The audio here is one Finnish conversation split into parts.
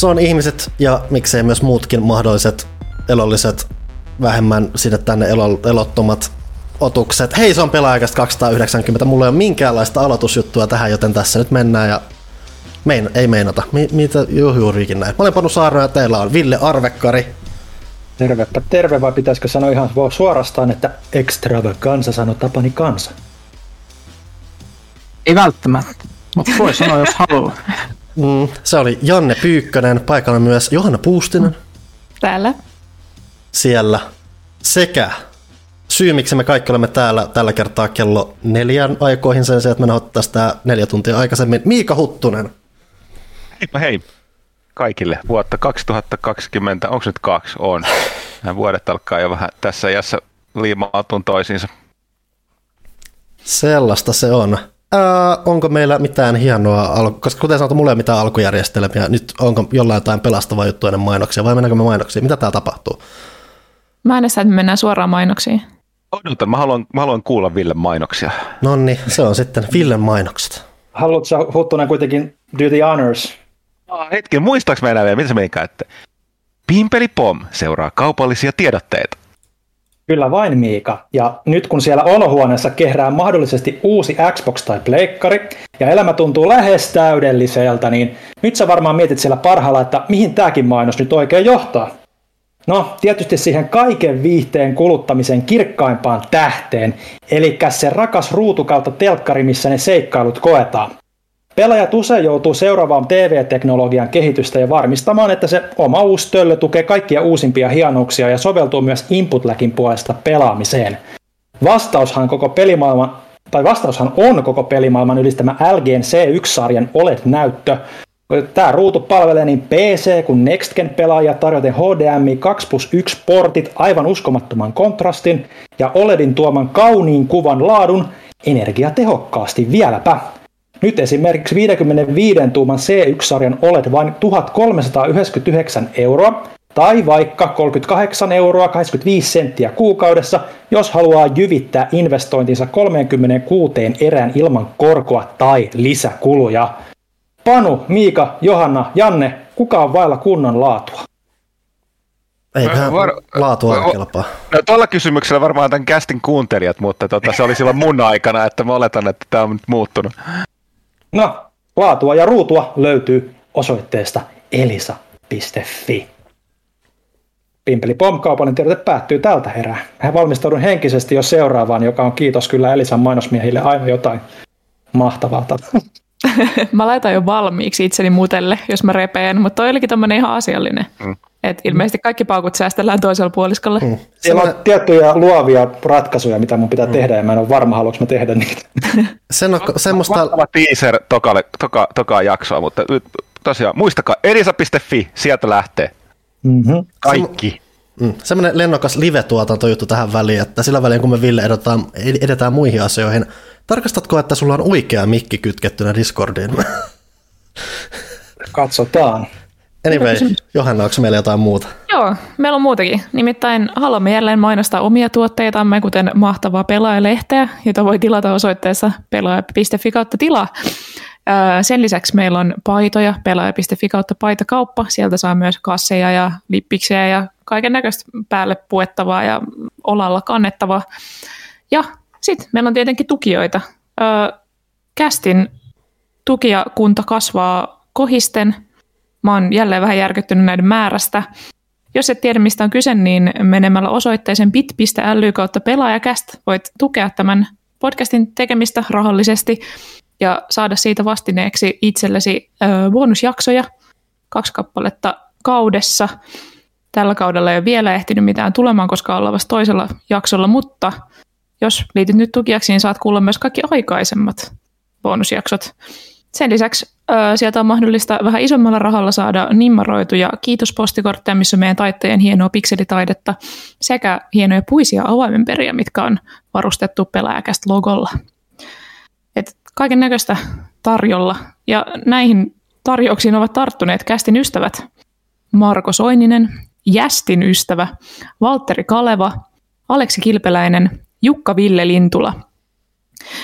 se on ihmiset ja miksei myös muutkin mahdolliset elolliset, vähemmän sinne tänne elottomat otukset. Hei, se on pelaajakästä 290. Mulla ei ole minkäänlaista aloitusjuttua tähän, joten tässä nyt mennään ja mein, ei meinata. Mi, mitä juurikin näin. Mä olen Panu Saarno ja teillä on Ville Arvekkari. Tervepä terve, vai pitäisikö sanoa ihan suorastaan, että extravaganza sanoi Tapani kansa? Ei välttämättä, mutta voi sanoa jos haluaa. Mm, se oli Janne Pyykkönen, paikalla myös Johanna Puustinen. Täällä. Siellä. Sekä syy, miksi me kaikki olemme täällä tällä kertaa kello neljän aikoihin sen sijaan, että me nauhoittaisiin tämä neljä tuntia aikaisemmin. Miika Huttunen. Heippa hei kaikille. Vuotta 2020, onko nyt kaksi? On. Nämä vuodet alkaa jo vähän tässä iässä liimautua toisiinsa. Sellaista se on. Ää, onko meillä mitään hienoa, koska kuten sanottu, mulla ei ole mitään alkujärjestelmiä. Nyt onko jollain jotain pelastavaa juttua ennen mainoksia vai mennäänkö me mainoksiin? Mitä täällä tapahtuu? Mä äänesän, että me mennään suoraan mainoksiin. Odotan, mä haluan, mä haluan kuulla Ville mainoksia. No niin, se on sitten Villen mainokset. Haluatko Huttunen kuitenkin do the honors? Ah, hetki, muistaaks mä enää vielä, mitä se menikään, että Pimpeli Pom seuraa kaupallisia tiedotteita. Kyllä vain Miika. Ja nyt kun siellä olohuoneessa kehrää mahdollisesti uusi Xbox tai Pleikkari, ja elämä tuntuu lähes täydelliseltä, niin nyt sä varmaan mietit siellä parhaalla, että mihin tämäkin mainos nyt oikein johtaa. No, tietysti siihen kaiken viihteen kuluttamisen kirkkaimpaan tähteen, eli se rakas ruutukautta telkkari, missä ne seikkailut koetaan. Pelaajat usein joutuu seuraavaan TV-teknologian kehitystä ja varmistamaan, että se oma uusi töllö tukee kaikkia uusimpia hienouksia ja soveltuu myös input puolesta pelaamiseen. Vastaushan koko pelimaailman tai vastaushan on koko pelimaailman ylistämä LGn C1-sarjan OLED-näyttö. Tämä ruutu palvelee niin PC kuin Next Gen pelaajia tarjoten HDMI 2 plus 1 portit aivan uskomattoman kontrastin ja OLEDin tuoman kauniin kuvan laadun energiatehokkaasti vieläpä. Nyt esimerkiksi 55 tuuman C1-sarjan OLED vain 1399 euroa, tai vaikka 38 euroa 85 senttiä kuukaudessa, jos haluaa jyvittää investointinsa 36 erään ilman korkoa tai lisäkuluja. Panu, Miika, Johanna, Janne, kuka on vailla kunnon laatua? Eiköhän Var... laatua kelpaa. No, tuolla kysymyksellä varmaan tämän kästin kuuntelijat, mutta tota, se oli silloin mun aikana, että mä oletan, että tämä on nyt muuttunut. No, laatua ja ruutua löytyy osoitteesta elisa.fi. Pimpeli Pom kaupallinen tiedote päättyy tältä herää. Hän valmistaudun henkisesti jo seuraavaan, joka on kiitos kyllä Elisan mainosmiehille aina jotain mahtavaa. mä laitan jo valmiiksi itseni mutelle, jos mä repeen, mutta toi olikin tämmöinen ihan asiallinen. Mm. Et ilmeisesti kaikki paukut säästellään toisella puoliskolla. Mm. Siellä on tiettyjä luovia ratkaisuja, mitä mun pitää mm. tehdä, ja mä en ole varma, haluanko mä tehdä niitä. Sen on, semmoista... Mahtava teaser tokalle, toka, toka jaksoa, mutta tosiaan muistakaa, elisa.fi, sieltä lähtee. Mm-hmm. Kaikki. Mm. Semmoinen lennokas live-tuotantojuttu tähän väliin, että sillä väliin kun me Ville edetään, edetään muihin asioihin, tarkastatko, että sulla on oikea mikki kytkettynä Discordiin? Katsotaan. Anyway, Johanna, onko meillä jotain muuta? Joo, meillä on muutakin. Nimittäin haluamme jälleen mainostaa omia tuotteitamme, kuten mahtavaa pelaajalehteä, jota voi tilata osoitteessa pelaaja.fi kautta tila. Sen lisäksi meillä on paitoja, pelaaja.fi kautta paitakauppa. Sieltä saa myös kasseja ja lippiksiä ja kaiken näköistä päälle puettavaa ja olalla kannettavaa. Ja sitten meillä on tietenkin tukijoita. Kästin tukijakunta kasvaa kohisten – Mä oon jälleen vähän järkyttynyt näiden määrästä. Jos et tiedä, mistä on kyse, niin menemällä osoitteeseen bit.ly kautta pelaajakäst voit tukea tämän podcastin tekemistä rahallisesti ja saada siitä vastineeksi itsellesi ö, bonusjaksoja, kaksi kappaletta kaudessa. Tällä kaudella ei ole vielä ehtinyt mitään tulemaan, koska ollaan vasta toisella jaksolla, mutta jos liityt nyt tukijaksi, niin saat kuulla myös kaikki aikaisemmat bonusjaksot. Sen lisäksi ö, sieltä on mahdollista vähän isommalla rahalla saada nimmaroituja kiitospostikortteja, missä on meidän taitteen hienoa pikselitaidetta sekä hienoja puisia avaimenperiä, mitkä on varustettu pelaajakästä logolla. Kaiken näköistä tarjolla. Ja näihin tarjouksiin ovat tarttuneet kästin ystävät Marko Soininen, Jästin ystävä, Valtteri Kaleva, Aleksi Kilpeläinen, Jukka Ville Lintula –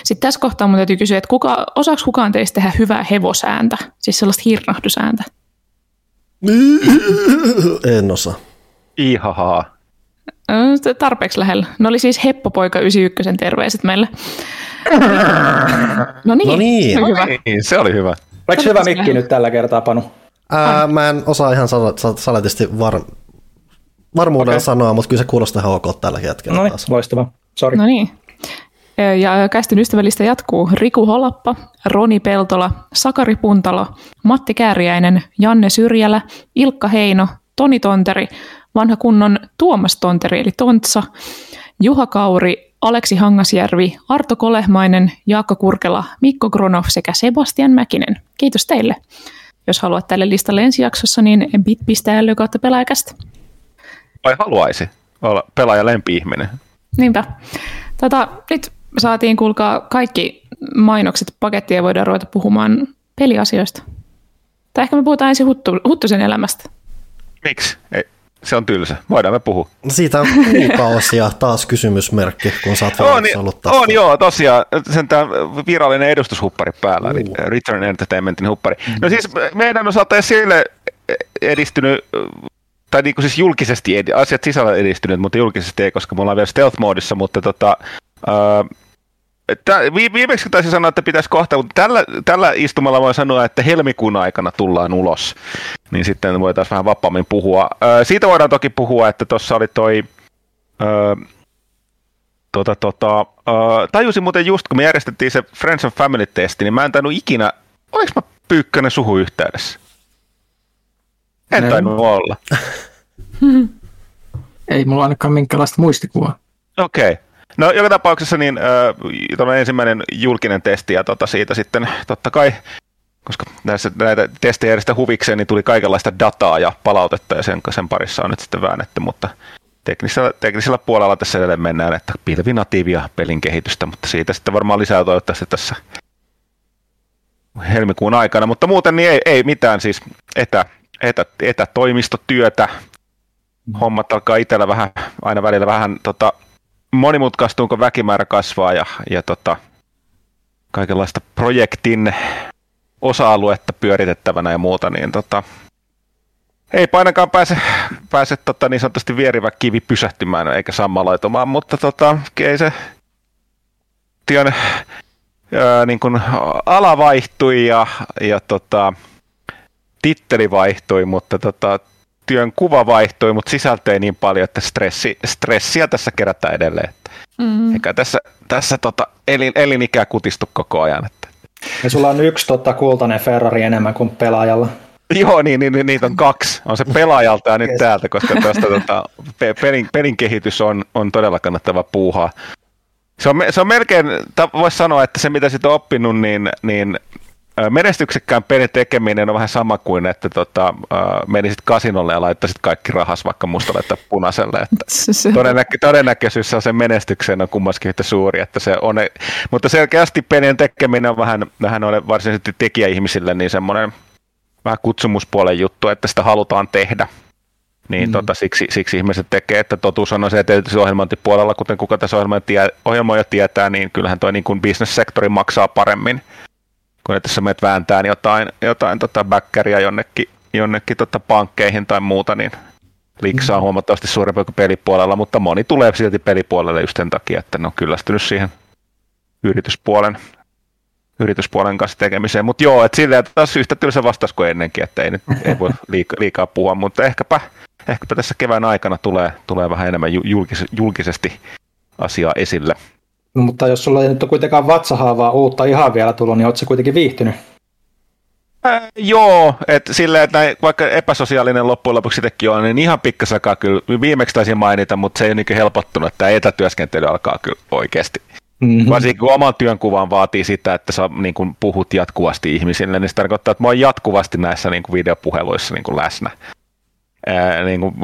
sitten tässä kohtaa mun täytyy kysyä, että kuka, osaako kukaan teistä tehdä hyvää hevosääntä, siis sellaista hirnahdusääntä? En osaa. Ihahaa. Ö, Tarpeeksi lähellä. Ne oli siis Heppopoika 91 terveiset meille. No niin, No niin. hyvä. Niin, se oli hyvä. Oliko hyvä mikki nyt tällä kertaa, Panu? Ää, mä en osaa ihan sal- sal- saletisti var- varmuudella okay. sanoa, mutta kyllä se kuulostaa ihan ok tällä hetkellä No niin, loistavaa. Sori. No niin. Ja kästin ystävällistä jatkuu Riku Holappa, Roni Peltola, Sakari Puntalo, Matti Kääriäinen, Janne Syrjälä, Ilkka Heino, Toni Tonteri, vanha kunnon Tuomas Tonteri eli Tontsa, Juha Kauri, Aleksi Hangasjärvi, Arto Kolehmainen, Jaakko Kurkela, Mikko Gronov sekä Sebastian Mäkinen. Kiitos teille. Jos haluat tälle listalle ensi jaksossa, niin bit.ly kautta pelaajakästä. Vai haluaisi olla pelaaja lempi-ihminen? Niinpä. Tota, nyt saatiin kuulkaa kaikki mainokset pakettiin ja voidaan ruveta puhumaan peliasioista. Tai ehkä me puhutaan ensin Huttu, Huttusen elämästä. Miksi? Ei, se on tylsä. Voidaan me puhua. No Siitä on kuukausia taas kysymysmerkki, kun sä oot On, ollut tästä. on joo, tosiaan. Sen tämä virallinen edustushuppari päällä, eli Return Entertainmentin huppari. No siis meidän osalta ei sille edistynyt, tai niin kuin siis julkisesti, edi- asiat sisällä edistynyt, mutta julkisesti ei, koska me ollaan vielä stealth-moodissa, mutta tota, Tää, vi- viimeksi taisin sanoa, että pitäisi kohta, mutta tällä, tällä istumalla voi sanoa, että helmikuun aikana tullaan ulos. Niin sitten voitaisiin vähän vapaammin puhua. Ö, siitä voidaan toki puhua, että tuossa oli toi... Ö, tota, tota, ö, tajusin muuten just, kun me järjestettiin se Friends and Family-testi, niin mä en tainnut ikinä... Oliko mä pyykkönen suhu yhteydessä? En En. tainnut olla. Ei mulla ainakaan minkäänlaista muistikuvaa. Okei. Okay. No joka tapauksessa niin äh, ensimmäinen julkinen testi ja tota, siitä sitten totta kai, koska näissä, näitä testejä järjestä huvikseen, niin tuli kaikenlaista dataa ja palautetta ja sen, sen parissa on nyt sitten väännetty, mutta teknisellä, teknisellä puolella tässä edelleen mennään, että pilvinatiivia pelin kehitystä, mutta siitä sitten varmaan lisää toivottavasti tässä helmikuun aikana, mutta muuten niin ei, ei mitään siis etä, etä, etätoimistotyötä, hommat alkaa itsellä vähän, aina välillä vähän tota, monimutkaistuu, kun väkimäärä kasvaa ja, ja tota, kaikenlaista projektin osa-aluetta pyöritettävänä ja muuta, niin tota, ei ainakaan pääse, pääse tota, niin sanotusti vierivä kivi pysähtymään eikä sammaloitumaan, mutta tota, ei se työn ää, niin kuin, ala vaihtui ja, ja tota, titteli vaihtui, mutta tota, työn kuva vaihtui, mutta sisältö ei niin paljon, että stressi, stressiä tässä kerätään edelleen. Mm. Eikä tässä, tässä tota, elin, elinikä kutistu koko ajan. Että. Ja sulla on yksi totta, kultainen Ferrari enemmän kuin pelaajalla. Joo, niin, niin, niin, niitä on kaksi. On se pelaajalta ja nyt täältä, koska tuosta tota, pe- pelin, pelin kehitys on, on todella kannattava puuhaa. Se on, se on melkein, voisi sanoa, että se mitä sitten on oppinut, niin, niin menestyksekkään pelin tekeminen on vähän sama kuin, että tota, menisit kasinolle ja laittaisit kaikki rahas vaikka mustalle tai punaiselle. Että todennäkö- todennäköisyys on sen menestykseen on kummaskin yhtä suuri, että se on, mutta selkeästi pelien tekeminen on vähän, vähän ole varsinaisesti tekijäihmisille niin semmoinen vähän kutsumuspuolen juttu, että sitä halutaan tehdä. Niin mm. tota, siksi, siksi ihmiset tekee, että totuus on se, että tietysti ohjelmointipuolella, kuten kuka tässä ohjelmoija ohjelmoija tietää, niin kyllähän toi niin kuin business-sektori maksaa paremmin, kun että sä menet vääntään jotain, jotain tota backeria jonnekin, jonnekin tota pankkeihin tai muuta, niin liksaa on huomattavasti suurempi kuin pelipuolella, mutta moni tulee silti pelipuolelle just sen takia, että ne on kyllästynyt siihen yrityspuolen, yrityspuolen kanssa tekemiseen. Mutta joo, että silleen taas yhtä tylsä vastaus kuin ennenkin, että ei nyt ei voi liikaa, liikaa puhua, mutta ehkäpä, ehkäpä tässä kevään aikana tulee, tulee vähän enemmän ju- julkis, julkisesti asiaa esille. No, mutta jos sulla ei nyt ole kuitenkaan vatsahaavaa uutta ihan vielä tullut, niin ootko se kuitenkin viihtynyt? Äh, joo, että silleen, että näin, vaikka epäsosiaalinen loppujen lopuksi itsekin on, niin ihan pikkasakaan kyllä viimeksi taisin mainita, mutta se ei ole niin helpottunut, että tämä etätyöskentely alkaa kyllä oikeasti. Mm-hmm. Varsinkin kun oman työnkuvan vaatii sitä, että sä niin kuin puhut jatkuvasti ihmisille, niin se tarkoittaa, että mä oon jatkuvasti näissä niin kuin videopuheluissa niin kuin läsnä. Ää, niin kuin,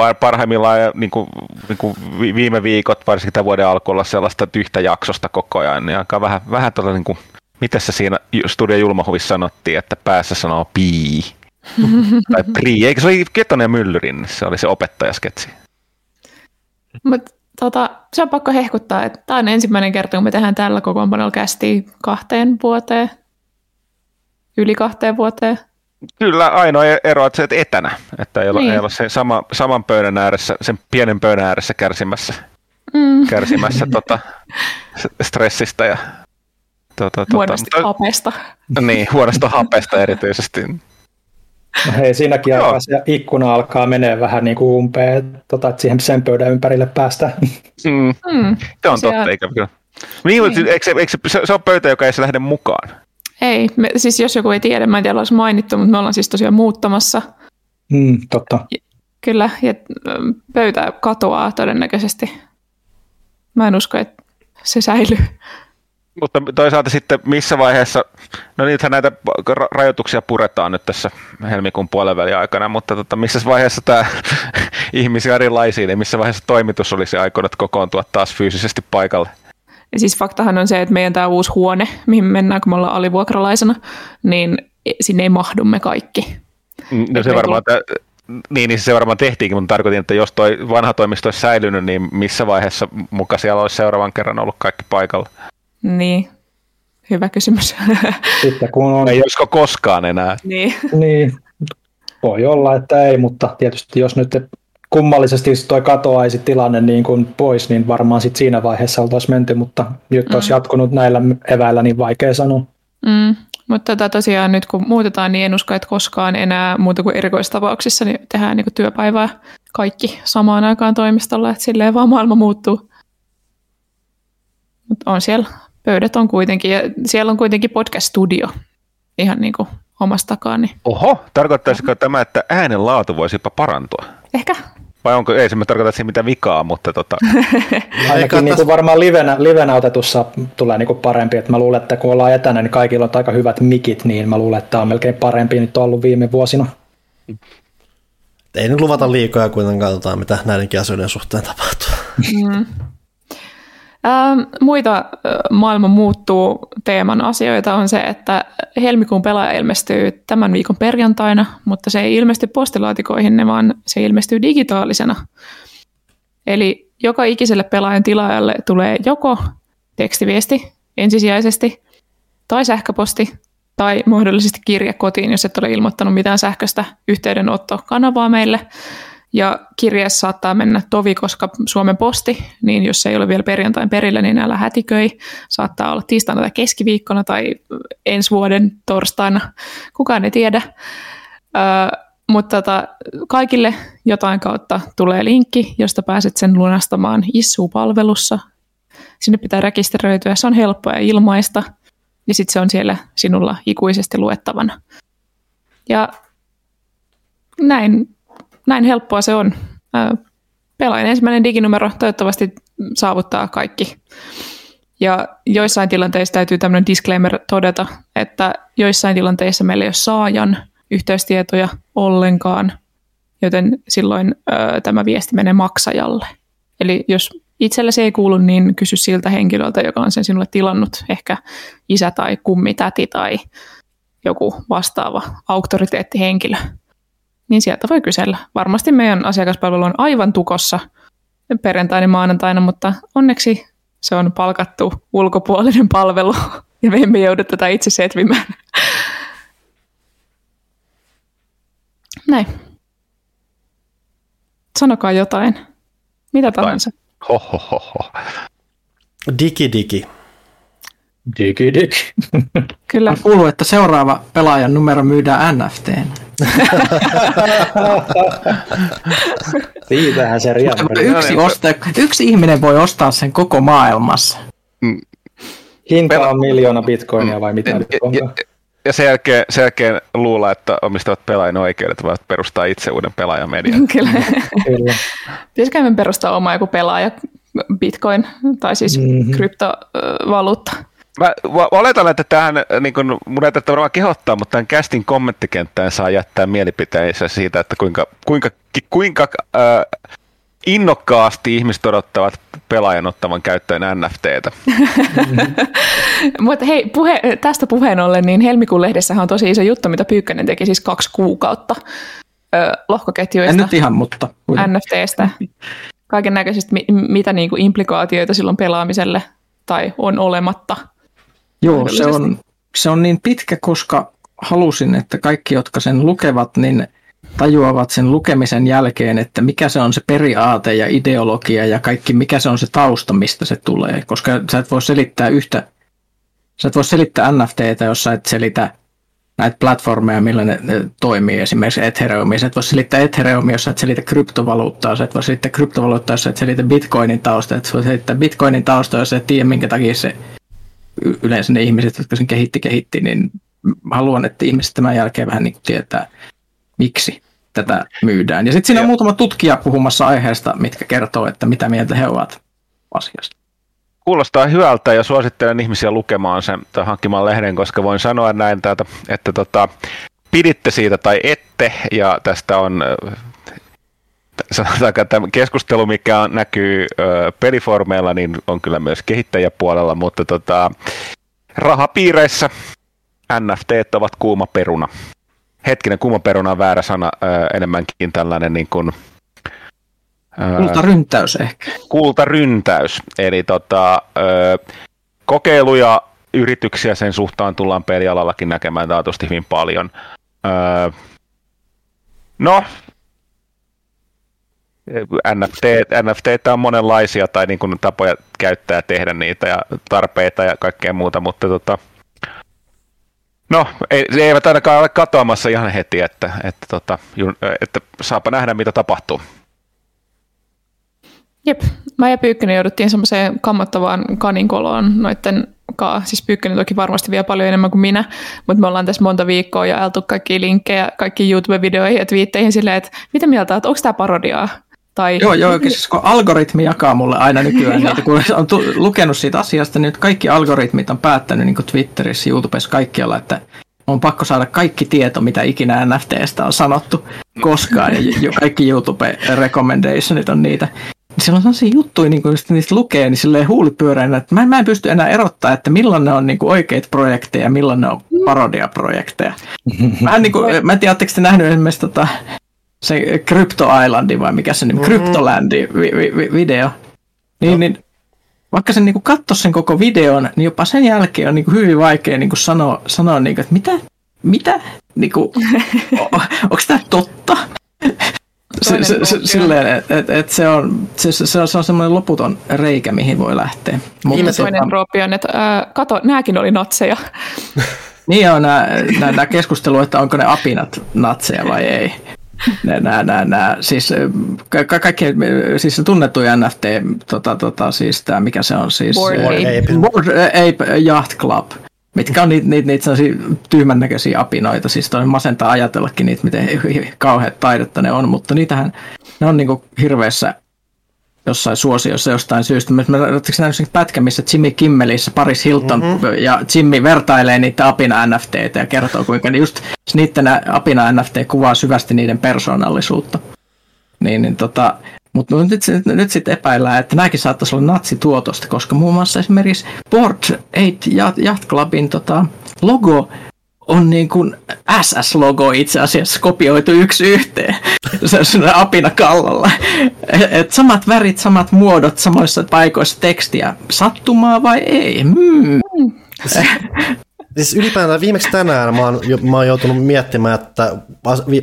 par- parhaimmillaan niin kuin, niin kuin viime viikot, varsinkin tämän vuoden alkulla sellaista yhtä jaksosta koko ajan, niin alkaa vähän, vähän tuolla niin kuin, mitä se siinä Studio Julmahuvissa sanottiin, että päässä sanoo pii. tai prii, eikö se oli Ketonen ja Myllyrin, se oli se opettajasketsi. Mutta tota, se on pakko hehkuttaa, että tämä on ensimmäinen kerta, kun me tehdään tällä kokoonpanolla kästi kahteen vuoteen, yli kahteen vuoteen. Kyllä, ainoa ero on, että se et etänä, että ei ole, Niin. ei ole sen sama, saman pöydän ääressä, sen pienen pöydän ääressä kärsimässä, Mm. kärsimässä tota, stressistä ja tota, tota, Huonosti mutta- hapesta. niin, huonosta hapesta erityisesti. No hei, siinäkin Joo. aikaa se ikkuna alkaa menee vähän niin kuin umpeen, että tota, että siihen sen pöydän ympärille päästään. Mm, Mm. se on Se totta, on- ikävä kyllä. Niin, Niin. eikö, se, eikö se, se, se on pöytä, joka ei se lähde mukaan. Ei, me, siis jos joku ei tiedä, mä en tiedä, olisi mainittu, mutta me ollaan siis tosiaan muuttamassa. Mm, totta. Kyllä, ja pöytä katoaa todennäköisesti. Mä en usko, että se säilyy. Mutta toisaalta sitten missä vaiheessa, no nythän näitä ra- rajoituksia puretaan nyt tässä helmikuun puolen aikana, mutta tota, missä vaiheessa tämä ihmisiä erilaisia, niin missä vaiheessa toimitus olisi aikonut kokoontua taas fyysisesti paikalle? Ja siis faktahan on se, että meidän tämä uusi huone, mihin me mennään, kun me ollaan alivuokralaisena, niin sinne ei mahdu me kaikki. No Et se varmaan, tä- niin, niin se varmaan tehtiinkin, mutta tarkoitin, että jos toi vanha toimisto olisi säilynyt, niin missä vaiheessa muka siellä olisi seuraavan kerran ollut kaikki paikalla? Niin, hyvä kysymys. Sitten kun on, Ei olisiko koskaan enää. niin. niin, voi olla, että ei, mutta tietysti jos nyt kummallisesti toi katoaisi tilanne niin kuin pois, niin varmaan sit siinä vaiheessa oltaisiin menty, mutta nyt olisi jatkunut näillä eväillä, niin vaikea sanoa. Mm. Mutta tota, tosiaan nyt kun muutetaan, niin en usko, että koskaan enää muuta kuin erikoistapauksissa niin tehdään niin työpäivää kaikki samaan aikaan toimistolla, että silleen vaan maailma muuttuu. Mutta on siellä, pöydät on kuitenkin, ja siellä on kuitenkin podcast-studio ihan niin kuin omasta takaa, niin Oho, tarkoittaisiko tämä, että äänen laatu voisi jopa parantua? ehkä. Vai onko, ei se mä tarkoita, siinä mitään vikaa, mutta tota, Ainakin niin kuin varmaan livenä, livenä otetussa tulee niin kuin parempi. Että mä luulen, että kun ollaan etänä, niin kaikilla on aika hyvät mikit, niin mä luulen, että tämä on melkein parempi nyt on ollut viime vuosina. Ei nyt luvata liikoja kuitenkaan, katsotaan mitä näidenkin asioiden suhteen tapahtuu. Ähm, muita maailman muuttuu teeman asioita on se, että helmikuun pelaaja ilmestyy tämän viikon perjantaina, mutta se ei ilmesty postilaatikoihin, ne vaan se ilmestyy digitaalisena. Eli joka ikiselle pelaajan tilaajalle tulee joko tekstiviesti ensisijaisesti, tai sähköposti, tai mahdollisesti kirje kotiin, jos et ole ilmoittanut mitään sähköistä yhteydenottokanavaa meille. Ja kirjeessä saattaa mennä tovi, koska Suomen posti, niin jos se ei ole vielä perjantain perillä, niin älä hätiköi. Saattaa olla tiistaina tai keskiviikkona tai ensi vuoden torstaina, kukaan ei tiedä. Öö, mutta tota, kaikille jotain kautta tulee linkki, josta pääset sen lunastamaan Issu-palvelussa. Sinne pitää rekisteröityä, se on helppoa ja ilmaista, ja sitten se on siellä sinulla ikuisesti luettavana. Ja näin näin helppoa se on. Pelaajan ensimmäinen diginumero toivottavasti saavuttaa kaikki. Ja joissain tilanteissa täytyy tämmöinen disclaimer todeta, että joissain tilanteissa meillä ei ole saajan yhteystietoja ollenkaan, joten silloin ö, tämä viesti menee maksajalle. Eli jos itsellesi ei kuulu, niin kysy siltä henkilöltä, joka on sen sinulle tilannut, ehkä isä tai kummitäti tai joku vastaava auktoriteettihenkilö niin sieltä voi kysellä. Varmasti meidän asiakaspalvelu on aivan tukossa perjantaina ja maanantaina, mutta onneksi se on palkattu ulkopuolinen palvelu ja me emme joudu tätä itse setvimään. Näin. Sanokaa jotain. Mitä tahansa. ho, ho, ho, ho. Digi digi. Digi digi. Kyllä. On kuullut, että seuraava pelaajan numero myydään NFT. Siitähän se riempi. Yksi, ostaja, yksi ihminen voi ostaa sen koko maailmassa. Hinta on miljoona bitcoinia vai mitä nyt Ja, sen, jälkeen, sen jälkeen luulla, että omistavat pelaajan oikeudet voivat perustaa itse uuden pelaajamedian. Kyllä. Kyllä. Pitäisikö me perustaa oma joku pelaaja bitcoin tai siis Mhm. mm-hmm. kryptovaluutta? Mä va- oletan, että tähän, niin kun, mun ei tarvitse varmaan kehottaa, mutta tämän kästin kommenttikenttään saa jättää mielipiteensä siitä, että kuinka, kuinka, kuinka äh, innokkaasti ihmiset odottavat pelaajan ottavan käyttöön NFTtä. Mutta hei, puhe, tästä puheen ollen, niin helmikuun lehdessähän on tosi iso juttu, mitä Pyykkönen teki siis kaksi kuukautta ö, En lohkoketjuista, nyt ihan, mutta. NFTstä, kaiken näköisistä, mi- mitä niinku implikaatioita silloin pelaamiselle tai on olematta. Joo, se on, se on niin pitkä, koska halusin, että kaikki, jotka sen lukevat, niin tajuavat sen lukemisen jälkeen, että mikä se on se periaate ja ideologia ja kaikki, mikä se on se tausta, mistä se tulee. Koska sä et voi selittää yhtä, sä et voi selittää NFTtä, jos sä et selitä näitä platformeja, millä ne, toimii, esimerkiksi Ethereumia. Sä et voi selittää Ethereumia, jos sä et selitä kryptovaluuttaa. Sä et voi selittää kryptovaluuttaa, jos sä et selitä Bitcoinin tausta. Et voi selittää Bitcoinin tausta, jos sä et tiedä, minkä takia se yleensä ne ihmiset, jotka sen kehitti, kehitti, niin haluan, että ihmiset tämän jälkeen vähän niin tietää, miksi tätä myydään. Ja sitten siinä on muutama tutkija puhumassa aiheesta, mitkä kertoo, että mitä mieltä he ovat asiasta. Kuulostaa hyvältä ja suosittelen ihmisiä lukemaan sen tai hankkimaan lehden, koska voin sanoa näin täältä, että tota, piditte siitä tai ette, ja tästä on sanotaanko, että keskustelu, mikä näkyy ö, peliformeilla, niin on kyllä myös kehittäjäpuolella, mutta tota, rahapiireissä NFT ovat kuuma peruna. Hetkinen, kuuma peruna on väärä sana, ö, enemmänkin tällainen niin kuin, Kultaryntäys ehkä. Kultaryntäys, eli tota, ö, kokeiluja, yrityksiä sen suhtaan tullaan pelialallakin näkemään taatusti hyvin paljon. Ö, no, NFT, NFT on monenlaisia tai niin kuin tapoja käyttää tehdä niitä ja tarpeita ja kaikkea muuta, mutta tota, no, ei, eivät ainakaan ole katoamassa ihan heti, että, että, tota, että saapa nähdä mitä tapahtuu. Jep, mä ja Pyykkönen jouduttiin semmoiseen kammottavaan kaninkoloon noitten kaa. Siis Pyykkönen toki varmasti vielä paljon enemmän kuin minä, mutta me ollaan tässä monta viikkoa ja ajeltu kaikki linkkejä, kaikki YouTube-videoihin ja twiitteihin silleen, että mitä mieltä että onko tämä parodiaa? Tai... Joo, joo, siis kun algoritmi jakaa mulle aina nykyään, niitä, kun on tu- lukenut siitä asiasta, niin nyt kaikki algoritmit on päättänyt niin Twitterissä, YouTubessa, kaikkialla, että on pakko saada kaikki tieto, mitä ikinä NFTstä on sanottu koskaan, ja kaikki YouTube-recommendationit on niitä. Siellä on sellaisia juttuja, niin kun niistä lukee, niin silleen huulit pyöreänä, että mä, mä en pysty enää erottaa, että milloin ne on niin oikeita projekteja ja milloin ne on parodiaprojekteja. Mä en, niin kuin, mä en tiedä, te nähnyt esimerkiksi tota, se Crypto Islandi vai mikä se nimi, mm-hmm. Cryptolandi vi, vi, vi, video. Niin, no. niin vaikka sen niin katsoisi sen koko videon, niin jopa sen jälkeen on niin kuin hyvin vaikea niin kuin sanoa, sanoa niin kuin, että mitä, mitä, niin kuin, onko tämä totta? Se, se, se, silleen, että et, et se on, se, se, se on semmoinen loputon reikä, mihin voi lähteä. Mutta toinen trooppi on, että ää, kato, nämäkin oli natseja. niin on nämä keskustelu, että onko ne apinat natseja vai ei nämä, nämä, nämä, siis ka- kaikki, siis tunnettuja NFT, tota, tota, siis tämä, mikä se on siis? Board Ape. Board Ape Yacht Club, mitkä on niitä, niitä, niitä sellaisia tyhmän näköisiä apinoita, siis toi masentaa ajatellakin niitä, miten kauheat taidetta ne on, mutta niitähän, ne on niinku hirveässä jossain suosiossa jostain syystä. Mä oletteko nähnyt sen pätkän, missä Jimmy Kimmelissä Paris Hilton mm-hmm. ja Jimmy vertailee niitä apina NFTitä ja kertoo, kuinka just niiden apina NFT kuvaa syvästi niiden persoonallisuutta. Niin, niin tota, mutta nyt, nyt sitten epäillään, että nämäkin saattaisi olla natsituotosta, koska muun muassa esimerkiksi Board 8 Yacht Clubin tota, logo on niin kuin SS-logo itse asiassa kopioitu yksi yhteen. Se on apina kallalla. Et samat värit, samat muodot, samoissa paikoissa tekstiä. Sattumaa vai ei? Hmm. Siis ylipäätään viimeksi tänään mä oon, mä oon joutunut miettimään, että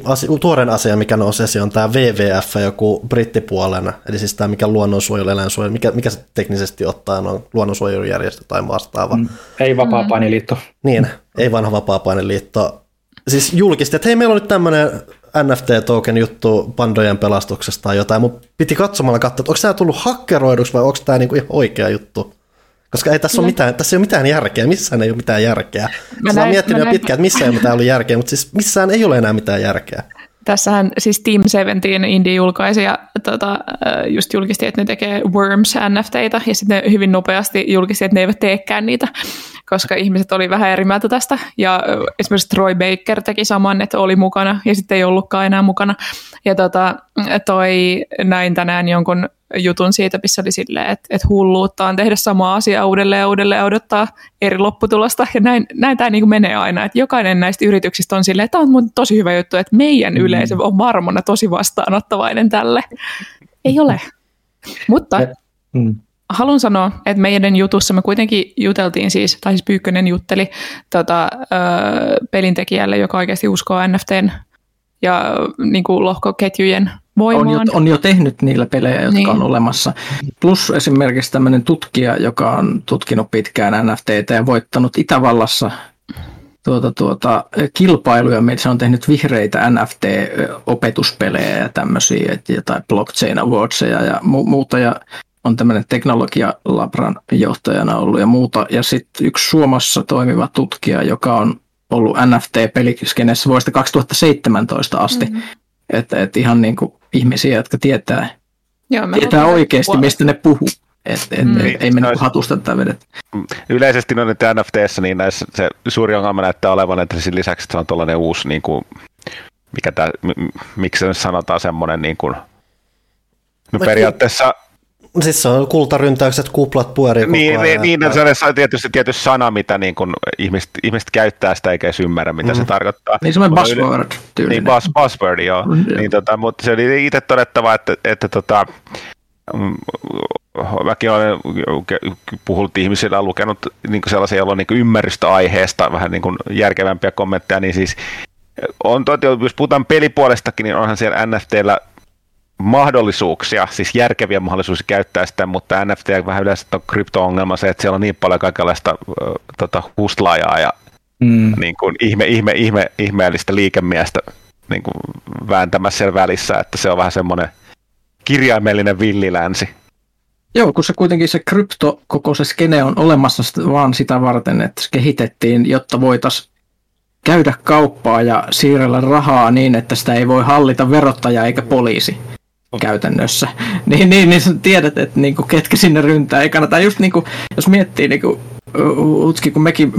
as, tuoreen asia, mikä nousi esiin, on tämä WWF, joku brittipuolena, eli siis tämä mikä luonnonsuojelu, eläinsuojelu, mikä, mikä se teknisesti ottaen on luonnonsuojelujärjestö tai vastaava. Mm, ei vapaa-painiliitto. Niin, ei vanha vapaa-painiliitto. Siis julkisti, että hei, meillä on nyt tämmöinen NFT-token juttu pandojen pelastuksesta tai jotain, mutta piti katsomalla katsoa, että onko tämä tullut hakkeroiduksi vai onko tämä niinku ihan oikea juttu. Koska ei tässä, ole mitään, tässä ei ole mitään järkeä, missään ei ole mitään järkeä. Mä, näin, mä miettinyt jo pitkään, että missään ei ole mitään ollut järkeä, mutta siis missään ei ole enää mitään järkeä. Tässähän siis Team 17 indie julkaisi ja tota, just julkisti, että ne tekee Worms NFTitä ja sitten ne hyvin nopeasti julkisti, että ne eivät teekään niitä, koska ihmiset oli vähän eri mieltä tästä. Ja esimerkiksi Troy Baker teki saman, että oli mukana ja sitten ei ollutkaan enää mukana. Ja tota, toi näin tänään jonkun jutun siitä, missä oli silleen, että, että hulluutta on tehdä samaa asiaa uudelleen ja uudelleen odottaa eri lopputulosta. Ja näin, näin tämä niin menee aina, että jokainen näistä yrityksistä on silleen, että tämä on tosi hyvä juttu, että meidän mm. yleisö on varmona tosi vastaanottavainen tälle. Ei ole. Mutta mm. haluan sanoa, että meidän jutussa me kuitenkin juteltiin siis, tai siis Pyykkönen jutteli tota, ö, pelintekijälle, joka oikeasti uskoo NFTn ja niin kuin lohkoketjujen voimaan. On jo, on jo tehnyt niillä pelejä, jotka niin. on olemassa. Plus esimerkiksi tämmöinen tutkija, joka on tutkinut pitkään NFTtä ja voittanut Itävallassa tuota, tuota, kilpailuja, se on tehnyt vihreitä NFT-opetuspelejä ja tämmöisiä, jotain blockchain awardseja ja mu- muuta, ja on tämmöinen teknologialabran johtajana ollut ja muuta. Ja sitten yksi Suomessa toimiva tutkija, joka on ollut NFT-peliskenessä vuodesta 2017 asti. Mm-hmm. Että et ihan niin kuin ihmisiä, jotka tietää, Joo, tietää oikeasti, puolesta. mistä ne puhuu. Et, et, mm. ei, ei mennä no, hatusta tätä vedet. Yleisesti noin NFTssä, niin näissä se suuri ongelma näyttää olevan, että sen lisäksi että se on tuollainen uusi, niin kuin, mikä tää, miksi se nyt sanotaan semmoinen, niin kuin, no periaatteessa Siis se on kultaryntäykset, kuplat pyörii koko niin, ajan. Niin, niin se on tietysti tietysti sana, mitä niin kun ihmiset, ihmiset käyttää sitä eikä edes ymmärrä, mitä mm. se tarkoittaa. Niin semmoinen buzzword Niin, buzz, buzzword, joo. Mm, niin, tota, mutta se oli itse todettava, että, että tota, mm, mäkin olen puhunut ihmisillä lukenut niin sellaisia, joilla on niin ymmärrystä aiheesta, vähän niin järkevämpiä kommentteja, niin siis on totta, jos puhutaan pelipuolestakin, niin onhan siellä NFTllä mahdollisuuksia, siis järkeviä mahdollisuuksia käyttää sitä, mutta NFT vähän yleensä on krypto-ongelma se, että siellä on niin paljon kaikenlaista äh, tota, hustlaajaa ja mm. niin kuin ihme, ihme, ihme, ihmeellistä liikemiestä niin kuin vääntämässä siellä välissä, että se on vähän semmoinen kirjaimellinen villilänsi. Joo, kun se kuitenkin se krypto, koko se skene on olemassa vaan sitä varten, että se kehitettiin, jotta voitaisiin käydä kauppaa ja siirrellä rahaa niin, että sitä ei voi hallita verottaja eikä poliisi käytännössä, niin, niin, niin sä tiedät, että niin kuin, ketkä sinne ryntää. Ei kannata just niin kuin, jos miettii niin kuin, Utski, kun mekin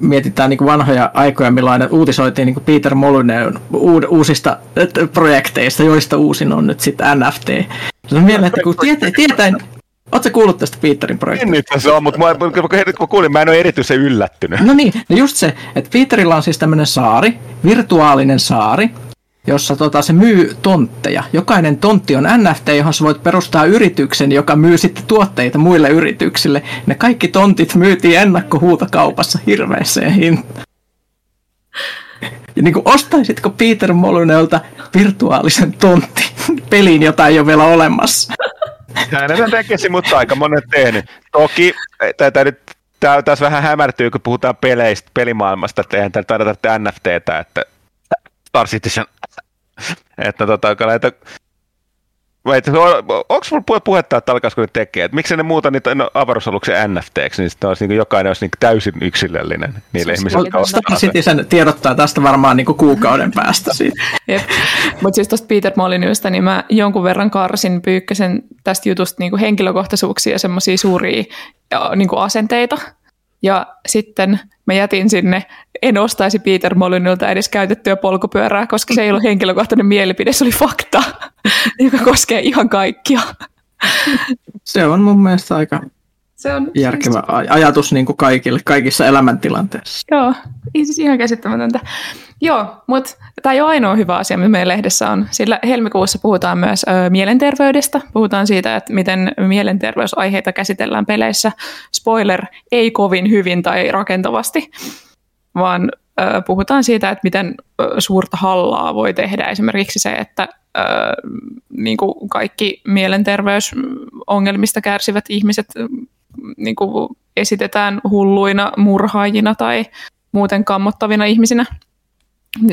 mietitään niin kuin vanhoja aikoja, milloin uutisoitiin niin kuin Peter Molyneux uusista projekteista, joista uusin on nyt sitten NFT. Se on mieleen, että kun tietä, tietäen, Oletko kuullut tästä Peterin projektista? En nyt se on, mutta mä, kun mä kuulin, mä en ole erityisen yllättynyt. No niin, no just se, että Peterilla on siis tämmöinen saari, virtuaalinen saari, jossa tota, se myy tontteja. Jokainen tontti on NFT, johon sä voit perustaa yrityksen, joka myy sitten tuotteita muille yrityksille. Ne kaikki tontit myytiin ennakkohuutokaupassa hirveäseen hintaan. Ja niin kuin, ostaisitko Peter Molynelta virtuaalisen tontti peliin, jota ei ole vielä olemassa? Näin tekisi, mutta aika monet tehnyt. Toki tätä nyt Tämä tässä vähän hämärtyy, kun puhutaan peleistä, pelimaailmasta, että eihän täällä tarvita NFTtä, että Star Citizen. Että tota, näitä onko sulla puhetta, että alkaisiko ne tekee? Että miksi ne muuta niitä no, avaruusaluksen NFTksi, niin sitten olisi niin jokainen olisi niin täysin yksilöllinen niille ihmisille, jotka ostaa Sitten sen tiedottaa tästä varmaan niin kuukauden päästä Mutta siis tuosta Peter Molyneuxsta, niin mä jonkun verran karsin pyykkäsen tästä jutusta niin henkilökohtaisuuksia ja semmoisia suuria niin asenteita, ja sitten mä jätin sinne, en ostaisi Peter Molynyltä edes käytettyä polkupyörää, koska se ei ollut henkilökohtainen mielipide, se oli fakta, joka koskee ihan kaikkia. Se on mun mielestä aika se on järkevä ajatus niin kuin kaikille, kaikissa elämäntilanteissa. Joo, siis ihan käsittämätöntä. Joo, mutta tämä ei ole ainoa hyvä asia, mitä meidän lehdessä on, sillä helmikuussa puhutaan myös ö, mielenterveydestä. Puhutaan siitä, että miten mielenterveysaiheita käsitellään peleissä. Spoiler, ei kovin hyvin tai rakentavasti, vaan ö, puhutaan siitä, että miten ö, suurta hallaa voi tehdä esimerkiksi se, että niin kuin kaikki mielenterveysongelmista kärsivät ihmiset niin kuin esitetään hulluina murhaajina tai muuten kammottavina ihmisinä.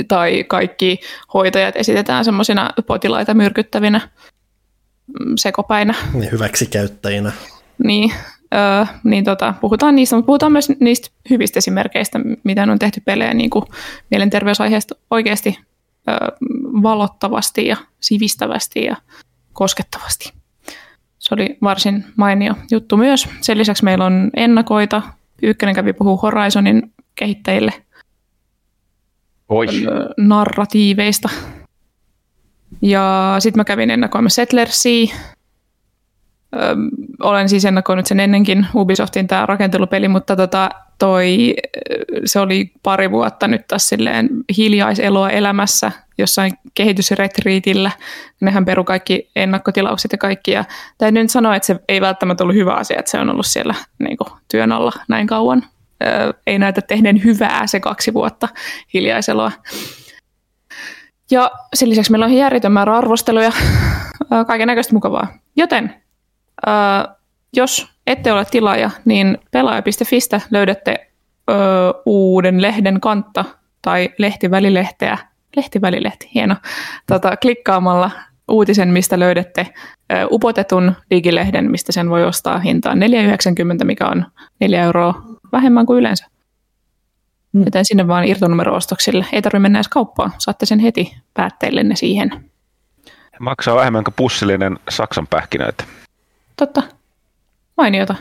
Tai kaikki hoitajat esitetään semmoisina potilaita myrkyttävinä mm, sekopäinä. Hyväksikäyttäjinä. Niin, öö, niin tota, puhutaan niistä, mutta puhutaan myös niistä hyvistä esimerkkeistä, miten on tehty pelejä niin kuin mielenterveysaiheesta oikeasti öö, valottavasti ja sivistävästi ja koskettavasti. Se oli varsin mainio juttu myös. Sen lisäksi meillä on ennakoita. Ykkönen kävi puhuu Horizonin kehittäjille Oi. narratiiveista. Ja sitten mä kävin ennakoimassa Settlersia. Öö, olen siis ennakoinut sen ennenkin Ubisoftin tämä rakentelupeli, mutta tota, toi, se oli pari vuotta nyt taas silleen hiljaiseloa elämässä jossain kehitysretriitillä. Nehän peru kaikki ennakkotilaukset ja kaikki. Ja täytyy nyt sanoa, että se ei välttämättä ollut hyvä asia, että se on ollut siellä niin kuin, työn alla näin kauan. Ö, ei näytä tehneen hyvää se kaksi vuotta hiljaiseloa. Ja sen lisäksi meillä on järjetön määrä arvosteluja, kaiken näköistä mukavaa. Joten jos ette ole tilaaja, niin pelaaja.fistä löydätte ö, uuden lehden kantta tai lehtivälilehteä, lehtivälilehti, hieno, tota, klikkaamalla uutisen, mistä löydätte ö, upotetun digilehden, mistä sen voi ostaa hintaan 4,90, mikä on 4 euroa vähemmän kuin yleensä. Mm. Joten sinne vaan irtonumero-ostoksille. Ei tarvitse mennä edes kauppaan. Saatte sen heti päätteillenne siihen. Maksaa vähemmän kuin pussillinen Saksan pähkinöitä. Totta. Mainiota.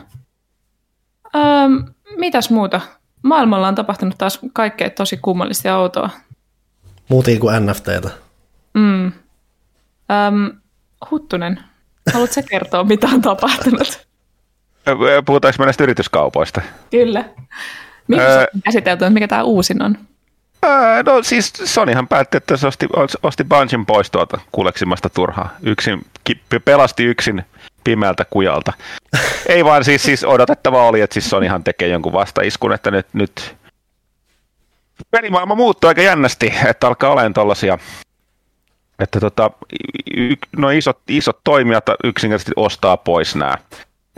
Öm, mitäs muuta? Maailmalla on tapahtunut taas kaikkea tosi kummallista ja outoa. Muutin kuin NFTtä. Mm. Öm, Huttunen, haluatko kertoa, mitä on tapahtunut? Puhutaanko me näistä yrityskaupoista? Kyllä. Mikä öö, on käsitelty, mikä tämä uusin on? Öö, no siis Sonyhan päätti, että se osti, osti Bungin pois tuolta kuleksimasta turhaa. Yksin, pelasti yksin pimeältä kujalta. Ei vaan siis, siis odotettava oli, että siis Sonyhan tekee jonkun vastaiskun, että nyt, nyt pelimaailma muuttuu aika jännästi, että alkaa olemaan tollasia, että tota, y, no isot, isot toimijat yksinkertaisesti ostaa pois nämä.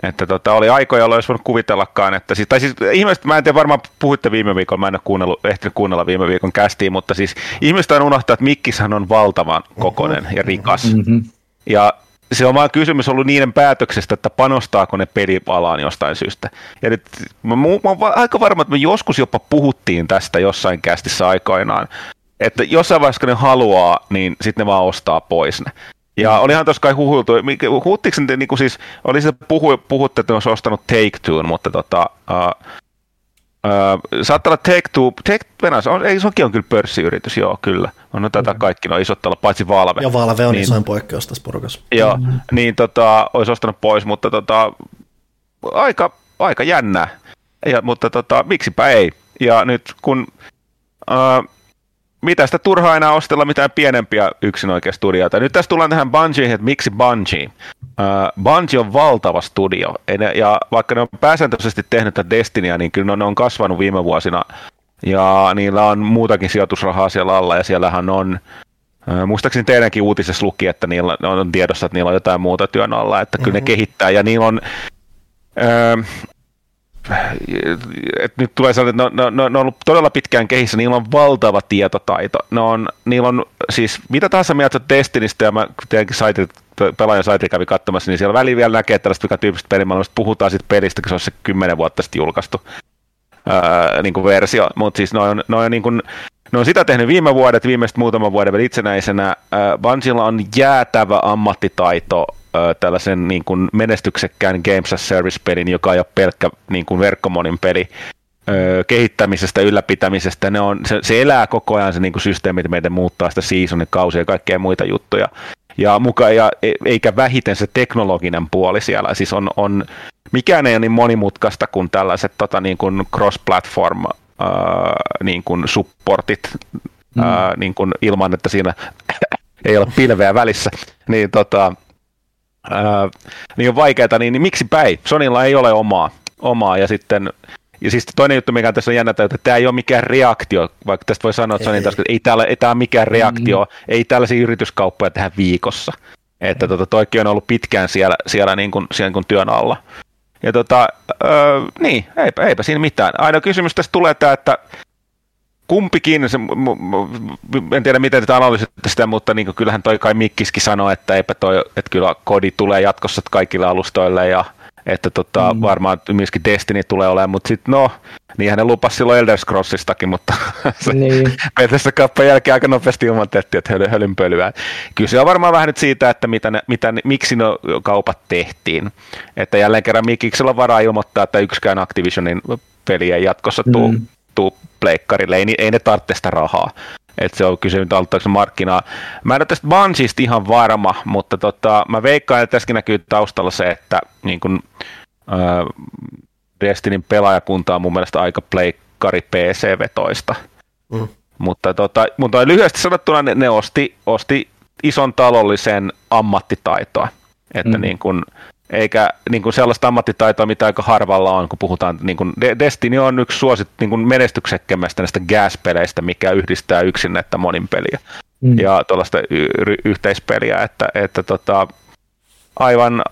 Että tota, oli aikoja, jolloin olisi voinut kuvitellakaan, että siis, tai siis ihmiset, mä en tiedä, varmaan puhutte viime viikolla, mä en ole kuunnellut, ehtinyt kuunnella viime viikon kästiin, mutta siis ihmiset on unohtaa, että Mikkishän on valtavan kokonen ja rikas. Mm-hmm. Ja se on vaan kysymys ollut niiden päätöksestä, että panostaako ne pelialaan jostain syystä. Ja nyt, mä, mä, mä olen aika varma, että me joskus jopa puhuttiin tästä jossain kästissä aikoinaan, että jossain vaiheessa ne haluaa, niin sitten ne vaan ostaa pois ne. Ja olihan tuossa kai huhuiltu, huhuttiinko ne, niin kuin siis, oli se puhu, puhutte, että olisi ostanut Take-Two, mutta tota, uh, Uh, saattaa olla Take-Two, Take, Venäjä, on, ei, sekin on kyllä pörssiyritys, joo, kyllä. On no, tätä kaikki, no isot olla, paitsi Valve. Ja Valve on niin, isoin poikkeus tässä porukassa. Joo, mm-hmm. niin tota, olisi ostanut pois, mutta tota, aika, aika jännää. Ja, mutta tota, miksipä ei. Ja nyt kun uh, mitä sitä turhaa enää ostella mitään pienempiä studioita. Nyt tässä tullaan tähän Bungie, että miksi Bungie? Uh, Bungie on valtava studio, ja vaikka ne on pääsääntöisesti tehnyt tätä Destinyä, niin kyllä ne on kasvanut viime vuosina, ja niillä on muutakin sijoitusrahaa siellä alla, ja siellähän on, muistaakseni teidänkin uutisessa luki, että niillä on tiedossa, että niillä on jotain muuta työn alla, että kyllä mm-hmm. ne kehittää, ja niillä on, uh, että nyt tulee sellainen, että ne, ne, ne on ollut todella pitkään kehissä, niillä on valtava tietotaito. Ne on, niillä on siis mitä tahansa mieltä Destinistä, ja mä tietenkin saitit, pelaajan saitin kävi katsomassa, niin siellä väliin vielä näkee tällaista tyyppistä pelimaailmasta, puhutaan sitten pelistä, kun se on se kymmenen vuotta sitten julkaistu ää, niin kuin versio, mutta siis ne on, on niin kuin, ne on sitä tehnyt viime vuodet, viimeiset muutaman vuoden itsenäisenä. Bungilla on jäätävä ammattitaito tällaisen niin kuin menestyksekkään Games as Service-pelin, joka ei ole pelkkä niin kuin verkkomonin peli, kehittämisestä, ylläpitämisestä. Ne on, se, se elää koko ajan se niin kuin systeemi, meidän muuttaa sitä seasonin kausia ja kaikkea muita juttuja. Ja, muka, ja e, eikä vähiten se teknologinen puoli siellä. Siis on, on, mikään ei ole niin monimutkaista kuin tällaiset tota, niin kuin cross-platform äh, niin kuin supportit mm. äh, niin kuin ilman, että siinä ei ole pilveä välissä. Niin tota, ää, niin on vaikeaa, niin, niin miksi päin? Sonilla ei ole omaa, omaa ja sitten ja siis toinen juttu, mikä tässä on jännä, että tämä ei ole mikään reaktio, vaikka tästä voi sanoa, että Sonin taas, että ei, täällä, ei tämä ole mikään reaktio, mm. ei tällaisia yrityskauppoja tehdä viikossa. Että tota, toikin on ollut pitkään siellä, siellä, niin kuin, siellä niin kuin työn alla. Ja tota, öö, niin, eipä, eipä siinä mitään. Aina kysymys tässä tulee tämä, että kumpikin, se, en tiedä miten tätä analysoitte sitä, mutta niin kyllähän toi kai Mikkiskin sanoi, että eipä toi, että kyllä kodi tulee jatkossa kaikille alustoille ja että tota, mm. varmaan myöskin Destiny tulee olemaan, mutta sitten no, niinhän ne lupasi silloin Elder Scrollsistakin, mutta se niin. Bethesda kappan jälkeen aika nopeasti ilmoitettiin, että höl, hölynpölyä. Kyllä se on varmaan vähän nyt siitä, että mitä ne, mitä ne, miksi ne kaupat tehtiin. Että jälleen kerran Mikiksellä on varaa ilmoittaa, että yksikään Activisionin peli ei jatkossa tule mm tuu pleikkarille, ei, ei ne tarvitse sitä rahaa. Että se on kysymys, auttaako markkinaa. Mä en ole tästä Bungiesta ihan varma, mutta tota, mä veikkaan, että tässäkin näkyy taustalla se, että niin kun, äh, Destinin pelaajakunta on mun mielestä aika pleikkari PC-vetoista. Mm. Mutta, tota, mutta lyhyesti sanottuna ne, ne osti, osti ison talollisen ammattitaitoa. Että mm. niin kun, eikä niin kuin sellaista ammattitaitoa, mitä aika harvalla on, kun puhutaan, niin kuin Destiny on yksi suosit niin kuin menestyksekkämmästä näistä gas-peleistä, mikä yhdistää yksin näitä monin peliä mm. ja tuollaista y- yhteispeliä, että, että tota, aivan,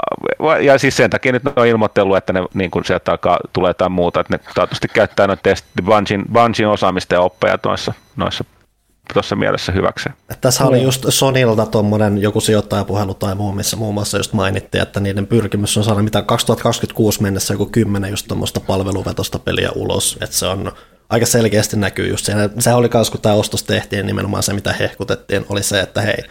ja siis sen takia nyt on ilmoitellut, että ne niin kuin sieltä alkaa, tulee jotain muuta, että ne taatusti käyttää noita Bungin, Bungin osaamista ja oppeja noissa, noissa tuossa mielessä hyväksi. Tässä oli just Sonilta tuommoinen joku sijoittajapuhelu tai muu, missä muun muassa just mainittiin, että niiden pyrkimys on saada mitä 2026 mennessä joku kymmenen just tuommoista palveluvetosta peliä ulos, että se on aika selkeästi näkyy just siinä. Se oli myös, kun tämä ostos tehtiin, nimenomaan se, mitä hehkutettiin, oli se, että hei,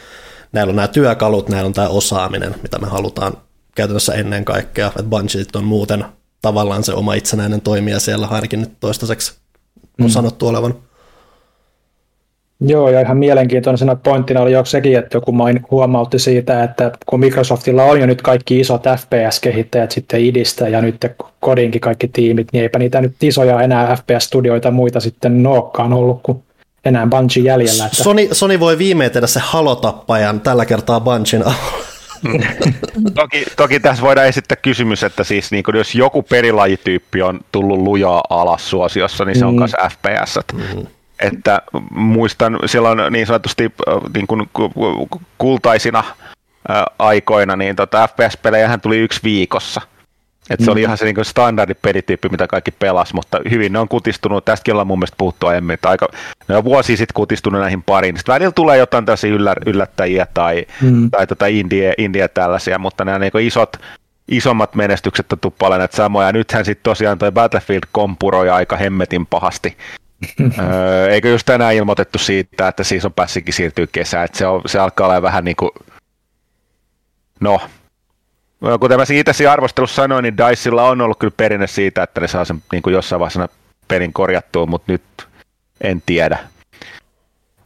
näillä on nämä työkalut, näillä on tämä osaaminen, mitä me halutaan käytännössä ennen kaikkea, että Bungie on muuten tavallaan se oma itsenäinen toimija siellä ainakin nyt toistaiseksi on mm. sanottu olevan. Joo, ja ihan mielenkiintoisena pointtina oli jo sekin, että joku main huomautti siitä, että kun Microsoftilla on jo nyt kaikki isot FPS-kehittäjät sitten idistä ja nyt kodinkin kaikki tiimit, niin eipä niitä nyt isoja enää FPS-studioita ja muita sitten nookkaan ollut kuin enää Bungie jäljellä. Että... Sony, Sony voi viimein tehdä se halotappajan tällä kertaa Bungien toki, toki tässä voidaan esittää kysymys, että siis niin jos joku perilajityyppi on tullut lujaa alas suosiossa, niin se on myös mm. FPS. Mm että muistan silloin niin sanotusti niin kuin kultaisina aikoina, niin tota FPS-pelejähän tuli yksi viikossa. Et se mm. oli ihan se niin standardi pelityyppi, mitä kaikki pelas, mutta hyvin ne on kutistunut. Tästäkin ollaan mun mielestä puhuttu aiemmin, että aika, ne on vuosi sitten kutistunut näihin pariin. Sitten välillä tulee jotain tällaisia yllä, yllättäjiä tai, mm. tai tota India, India tällaisia, mutta nämä niin isot, isommat menestykset on paljon näitä samoja. Nythän sitten tosiaan toi Battlefield kompuroi aika hemmetin pahasti eikö just tänään ilmoitettu siitä, että on passikin siirtyy kesään, että se, on, se alkaa olla vähän niin kuin, no, kuten mä itse siinä arvostelussa sanoin, niin Dicella on ollut kyllä perinne siitä, että ne saa sen niin kuin jossain vaiheessa pelin korjattua, mutta nyt en tiedä.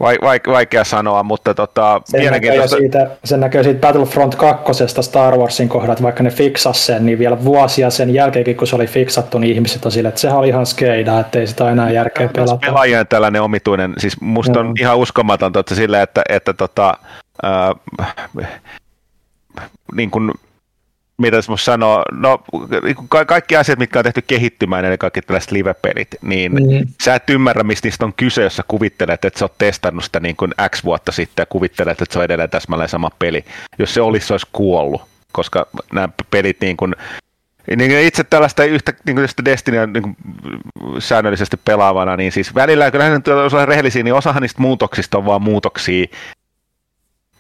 Vaik- vaikea sanoa, mutta tota, sen näkee, siitä, sen näkee siitä Battlefront 2. Star Warsin kohdat, vaikka ne fiksas sen, niin vielä vuosia sen jälkeenkin, kun se oli fiksattu, niin ihmiset on sille, että sehän oli ihan skeida, että ei sitä enää järkeä pelata. Pelaajien tällainen omituinen, siis musta on ihan uskomatonta, että sille, että, että tota, äh, niin kuin mitä se sanoo, no ka- kaikki asiat, mitkä on tehty kehittymään, eli kaikki tällaiset live-pelit, niin mm. sä et ymmärrä, mistä niistä on kyse, jos sä kuvittelet, että sä oot testannut sitä niin kuin X vuotta sitten ja kuvittelet, että se on edelleen täsmälleen sama peli. Jos se olisi, se olisi kuollut, koska nämä pelit niin kuin, niin itse tällaista yhtä niin kuin Destinyä niin kuin säännöllisesti pelaavana, niin siis välillä, kun jos on rehellisiä, niin osahan niistä muutoksista on vaan muutoksia,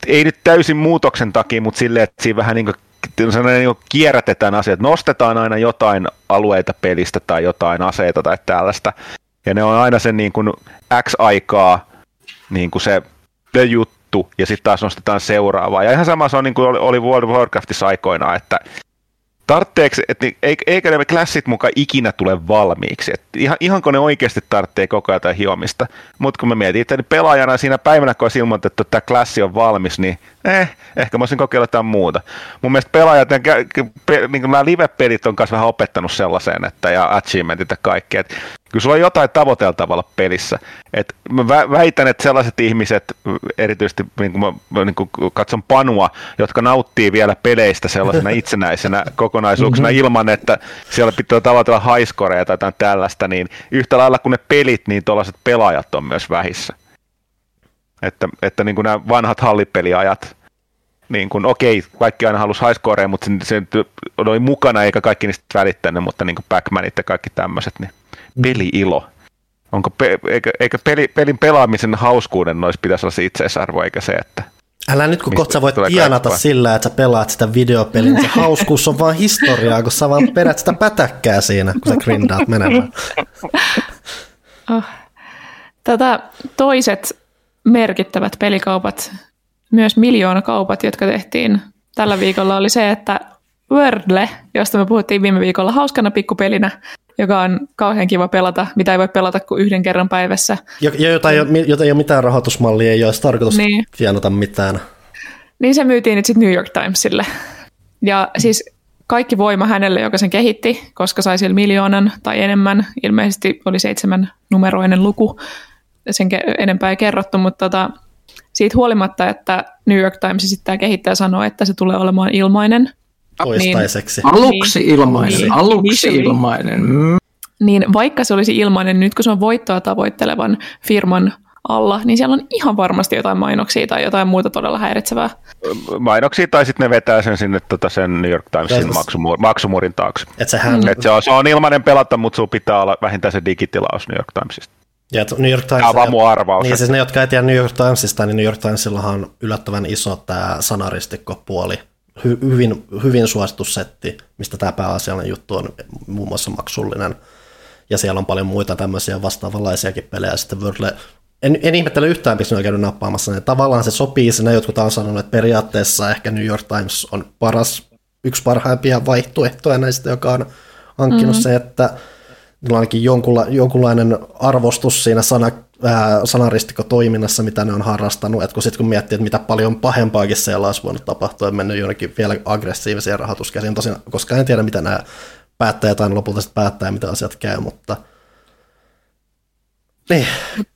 ei nyt täysin muutoksen takia, mutta silleen, että siinä vähän niin kuin niin kierrätetään asiat, nostetaan aina jotain alueita pelistä tai jotain aseita tai tällaista, ja ne on aina sen niin kuin X aikaa niin kuin se juttu, ja sitten taas nostetaan seuraavaa. Ja ihan sama se on niin kuin oli World of Warcraftissa aikoina, että tartteeksi, että eikö ne klassit mukaan ikinä tule valmiiksi. Et ihan, ihanko ne oikeasti tarvitsee koko ajan jotain hiomista. Mutta kun mä mietin, että pelaajana siinä päivänä, kun olisi ilmoitettu, että tämä klassi on valmis, niin eh, ehkä mä olisin kokeilla jotain muuta. Mun mielestä pelaajat, niin nämä live-pelit on myös vähän opettanut sellaiseen, että ja achievementit ja kaikki, että kyllä sulla on jotain tavoiteltavalla pelissä. Et mä väitän, että sellaiset ihmiset, erityisesti niin kuin mä niin kuin katson Panua, jotka nauttii vielä peleistä sellaisena itsenäisenä kokonaisuuksena mm-hmm. ilman, että siellä pitää tavoitella highscoreja tai jotain tällaista, niin yhtä lailla kuin ne pelit, niin tuollaiset pelaajat on myös vähissä. Että, että niin kuin nämä vanhat hallipeliajat, niin kuin, okei, kaikki aina halusi highscoreja, mutta se, se oli mukana eikä kaikki niistä välittänyt, mutta niin kuin Pac-Manit ja kaikki tämmöiset, niin peli-ilo. Onko pe- eikö, eikö peli, pelin pelaamisen hauskuuden noissa pitäisi olla se itseisarvo, eikä se, että Älä nyt, kun kohta voit tienata sillä, että sä pelaat sitä videopeliä, se hauskuus on vaan historiaa, kun sä vaan perät sitä pätäkkää siinä, kun sä grindaat menemään. Oh. Tätä toiset merkittävät pelikaupat, myös miljoonakaupat, jotka tehtiin tällä viikolla, oli se, että Wordle, josta me puhuttiin viime viikolla hauskana pikkupelinä, joka on kauhean kiva pelata, mitä ei voi pelata kuin yhden kerran päivässä. Ja, ja jota, ei ole, jota ei ole mitään rahoitusmallia, ei ole tarkoitus niin. tienata mitään. Niin se myytiin nyt sitten New York Timesille. Ja siis kaikki voima hänelle, joka sen kehitti, koska sai sillä miljoonan tai enemmän. Ilmeisesti oli seitsemän numeroinen luku, sen ke- enempää ei kerrottu, mutta tota, siitä huolimatta, että New York Times sitten tämä kehittäjä sanoo, että se tulee olemaan ilmainen. Toistaiseksi. Niin, aluksi ilmainen, niin, aluksi niin, ilmainen. Mm. Niin vaikka se olisi ilmainen, nyt kun se on voittoa tavoittelevan firman alla, niin siellä on ihan varmasti jotain mainoksia tai jotain muuta todella häiritsevää. Mainoksia tai sitten ne vetää sen sinne tota sen New York Timesin maksumur- maksumurin taakse. Et sehän... Et se, on, se on ilmainen pelata, mutta sulla pitää olla vähintään se digitilaus New York Timesista. Ja New York Times, tämä on vaan mun arvaus. Niin siis ne, jotka ei tiedä New York Timesista, niin New York Timesillahan on yllättävän iso tämä sanaristikkopuoli. Hy, hyvin, hyvin suosittu setti, mistä tämä pääasiallinen juttu on muun muassa maksullinen. Ja siellä on paljon muita tämmöisiä vastaavanlaisiakin pelejä. Sitten Wordle en, en ihmettele yhtään, miksi ne on käynyt nappaamassa ne. Tavallaan se sopii sinne, jotkut on sanonut, että periaatteessa ehkä New York Times on paras, yksi parhaimpia vaihtoehtoja näistä, joka on hankkinut mm-hmm. se, että niillä on ainakin jonkunla, jonkunlainen arvostus siinä sana, ää, sanaristikko-toiminnassa, mitä ne on harrastanut, että kun sitten kun miettii, että mitä paljon pahempaakin siellä olisi voinut tapahtua, että mennyt jonnekin vielä aggressiivisia rahoituskäsiin, tosiaan, koska en tiedä, mitä nämä päättäjät aina lopulta sitten päättää, mitä asiat käy, mutta – niin,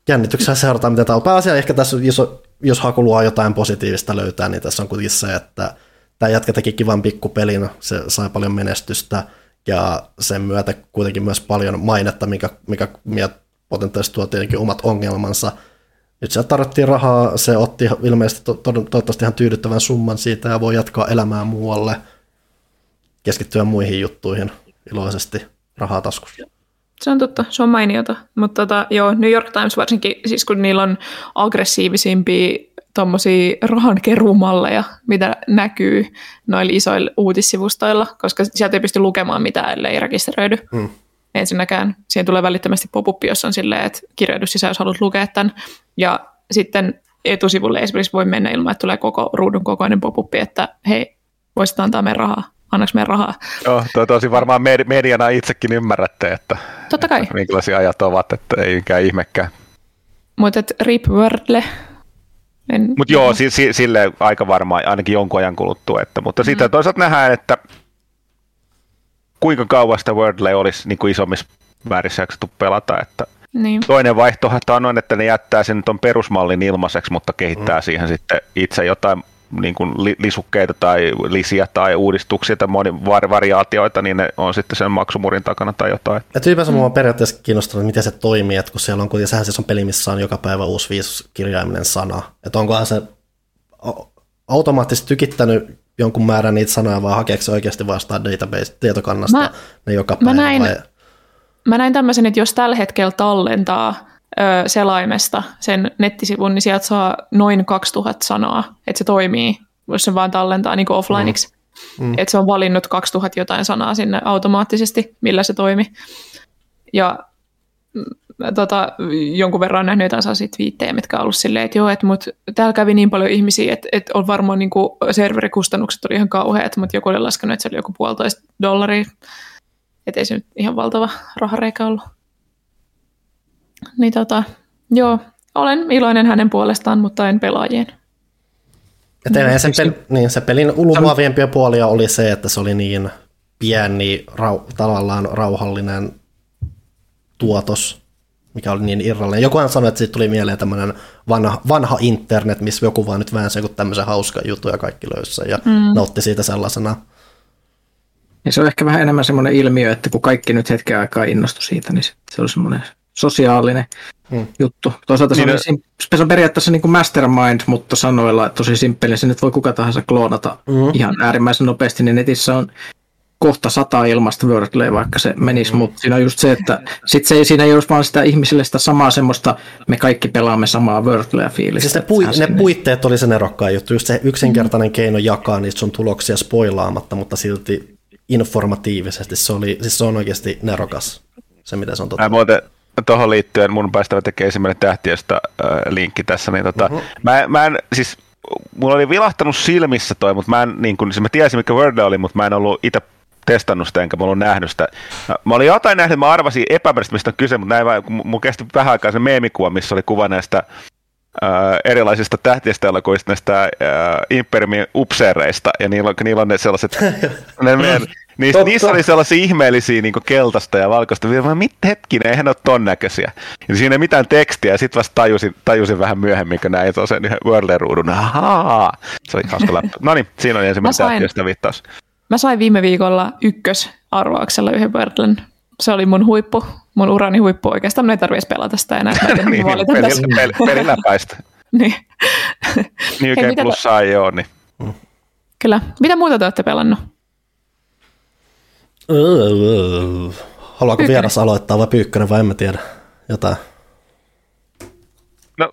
jännityksellä seurataan, mitä tämä on. Pääasia ehkä tässä, jos, jos haku luo jotain positiivista löytää, niin tässä on kuitenkin se, että tämä jätkä teki kivan pikkupelin, se sai paljon menestystä ja sen myötä kuitenkin myös paljon mainetta, mikä, mikä potentiaalisesti tuo tietenkin omat ongelmansa. Nyt sieltä tarvittiin rahaa, se otti ilmeisesti to, to, toivottavasti ihan tyydyttävän summan siitä ja voi jatkaa elämää muualle, keskittyä muihin juttuihin iloisesti rahaa taskussa. Se on totta, se on mainiota. Mutta tota, joo, New York Times varsinkin, siis kun niillä on aggressiivisimpia tuommoisia rahankeruumalleja, mitä näkyy noilla isoilla uutissivustoilla, koska sieltä ei pysty lukemaan mitään, ellei rekisteröidy. Mm. Ensinnäkään siihen tulee välittömästi pop jossa on silleen, että kirjoitu sisään, jos haluat lukea tämän. Ja sitten etusivulle esimerkiksi voi mennä ilman, että tulee koko ruudun kokoinen pop että hei, voisit antaa meidän rahaa annaks meidän rahaa. Joo, toi tosi varmaan mediana itsekin ymmärrätte, että, Totta kai. että minkälaisia ajat ovat, että ei mikään ihmekään. Mutta Rip Wordle. Mutta joo, si, si, sille aika varmaan ainakin jonkun ajan kuluttua. Että, mutta mm. sitten toisaalta nähdään, että kuinka kauan sitä Wordle olisi niin kuin isommissa määrissä jaksettu pelata. Että niin. Toinen vaihtoehto on, että ne jättää sen tuon perusmallin ilmaiseksi, mutta kehittää mm. siihen sitten itse jotain niin kuin lisukkeita tai lisiä tai uudistuksia tai moni variaatioita, niin ne on sitten sen maksumurin takana tai jotain. Ja ylipäänsä mm. mua on periaatteessa kiinnostunut, miten se toimii, että kun siellä on kuitenkin, sehän siis on peli, missä on joka päivä uusi viisikirjaiminen sana. Että onkohan se automaattisesti tykittänyt jonkun määrän niitä sanoja, vai hakeeko se oikeasti vastaan database-tietokannasta mä, ne joka päivä? Mä näin, vai? mä näin tämmöisen, että jos tällä hetkellä tallentaa ö, selaimesta sen nettisivun, niin sieltä saa noin 2000 sanaa, että se toimii, jos se vaan tallentaa niin offlineiksi. Mm. Mm. Että se on valinnut 2000 jotain sanaa sinne automaattisesti, millä se toimi. Ja tota, jonkun verran nähnyt jotain sellaisia twiittejä, mitkä on ollut silleen, että joo, että mut, täällä kävi niin paljon ihmisiä, että, että on varmaan niin kuin serverikustannukset oli ihan kauheat, mutta joku oli laskenut, että se oli joku puolitoista dollaria. Että ei se nyt ihan valtava rahareikä ollut. Niin tota, joo, olen iloinen hänen puolestaan, mutta en pelaajien. Ja sen pel- niin, se pelin lumoaviempia puolia oli se, että se oli niin pieni, rau- tavallaan rauhallinen tuotos, mikä oli niin irrallinen. Jokuhan sanoi, että siitä tuli mieleen tämmöinen vanha, vanha internet, missä joku vaan nyt väänsi joku tämmöisen hauska jutun ja kaikki löyssä ja mm. nautti siitä sellaisena. Ja se on ehkä vähän enemmän semmoinen ilmiö, että kun kaikki nyt hetken aikaa innostu siitä, niin se oli semmoinen sosiaalinen hmm. juttu. Toisaalta se, niin, on, sim- se on periaatteessa niin kuin mastermind, mutta sanoilla tosi simppeli. Se nyt voi kuka tahansa kloonata hmm. ihan äärimmäisen nopeasti, niin netissä on kohta sata ilmasta Wordlea, vaikka se menisi, mm. mutta siinä on just se, että sit se ei, siinä ei olisi vaan sitä ihmisille sitä samaa semmoista, me kaikki pelaamme samaa Wordlea fiilistä. Siis ne, pui, ne puitteet oli se nerokkaan juttu, just se yksinkertainen mm. keino jakaa niitä sun tuloksia spoilaamatta, mutta silti informatiivisesti, se, oli, siis se on oikeasti nerokas, se mitä se on totta tuohon liittyen mun päästävä tekee ensimmäinen tähtiöstä äh, linkki tässä, niin tota, uh-huh. mä, mä en, siis mulla oli vilahtanut silmissä toi, mutta mä en, niin kun, siis mä tiesin mikä Word oli, mutta mä en ollut itse testannut sitä, enkä mä ollut nähnyt sitä. Mä olin jotain nähnyt, mä arvasin epämääräisesti, mistä on kyse, mutta näin, kun mulla kesti vähän aikaa se meemikuva, missä oli kuva näistä äh, erilaisista tähtiestä-elokuista näistä äh, Imperiumin upseereista, ja niillä niillä on ne sellaiset, ne meidän, niissä, niissä oli sellaisia ihmeellisiä niin keltaista ja valkoista, mä mit hetkinen, eihän ole ton näköisiä. Ja siinä ei mitään tekstiä, ja sitten vasta tajusin, tajusin vähän myöhemmin, kun näin sen yhden Wordle-ruudun, ahaa, se oli hauska läppä. No niin, siinä oli ensimmäinen tähtiestä viittaus. Mä sain viime viikolla ykkösarvauksella yhden Wordlen. Se oli mun huippu, mun urani huippu oikeastaan. Mun ei tarvitsisi pelata sitä enää. niin, niin, peli, peli, peli läpäistä. niin. New Game Plus ei ole, niin. Kyllä. Mitä muuta te olette pelannut? Haluaako Pyykkönen. vieras aloittaa vai Pyykkönen vai en mä tiedä. Jotain. No,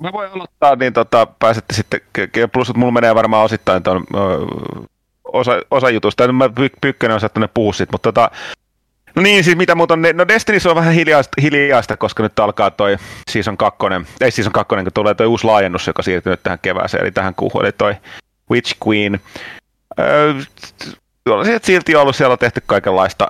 mä voin aloittaa, niin tota, pääsette sitten, plus että mulla menee varmaan osittain tuon osa, osa jutusta. Mä Pyykkönen on saattanut puhua siitä, mutta tota, No niin, siis mitä muuta, no Destiny on vähän hiljaista, hiljaista, koska nyt alkaa toi Season 2, ei Season 2, kun tulee toi uusi laajennus, joka siirtyy nyt tähän kevääseen, eli tähän kuuhun, eli toi Witch Queen. Öö, on silti ollut, siellä on tehty kaikenlaista.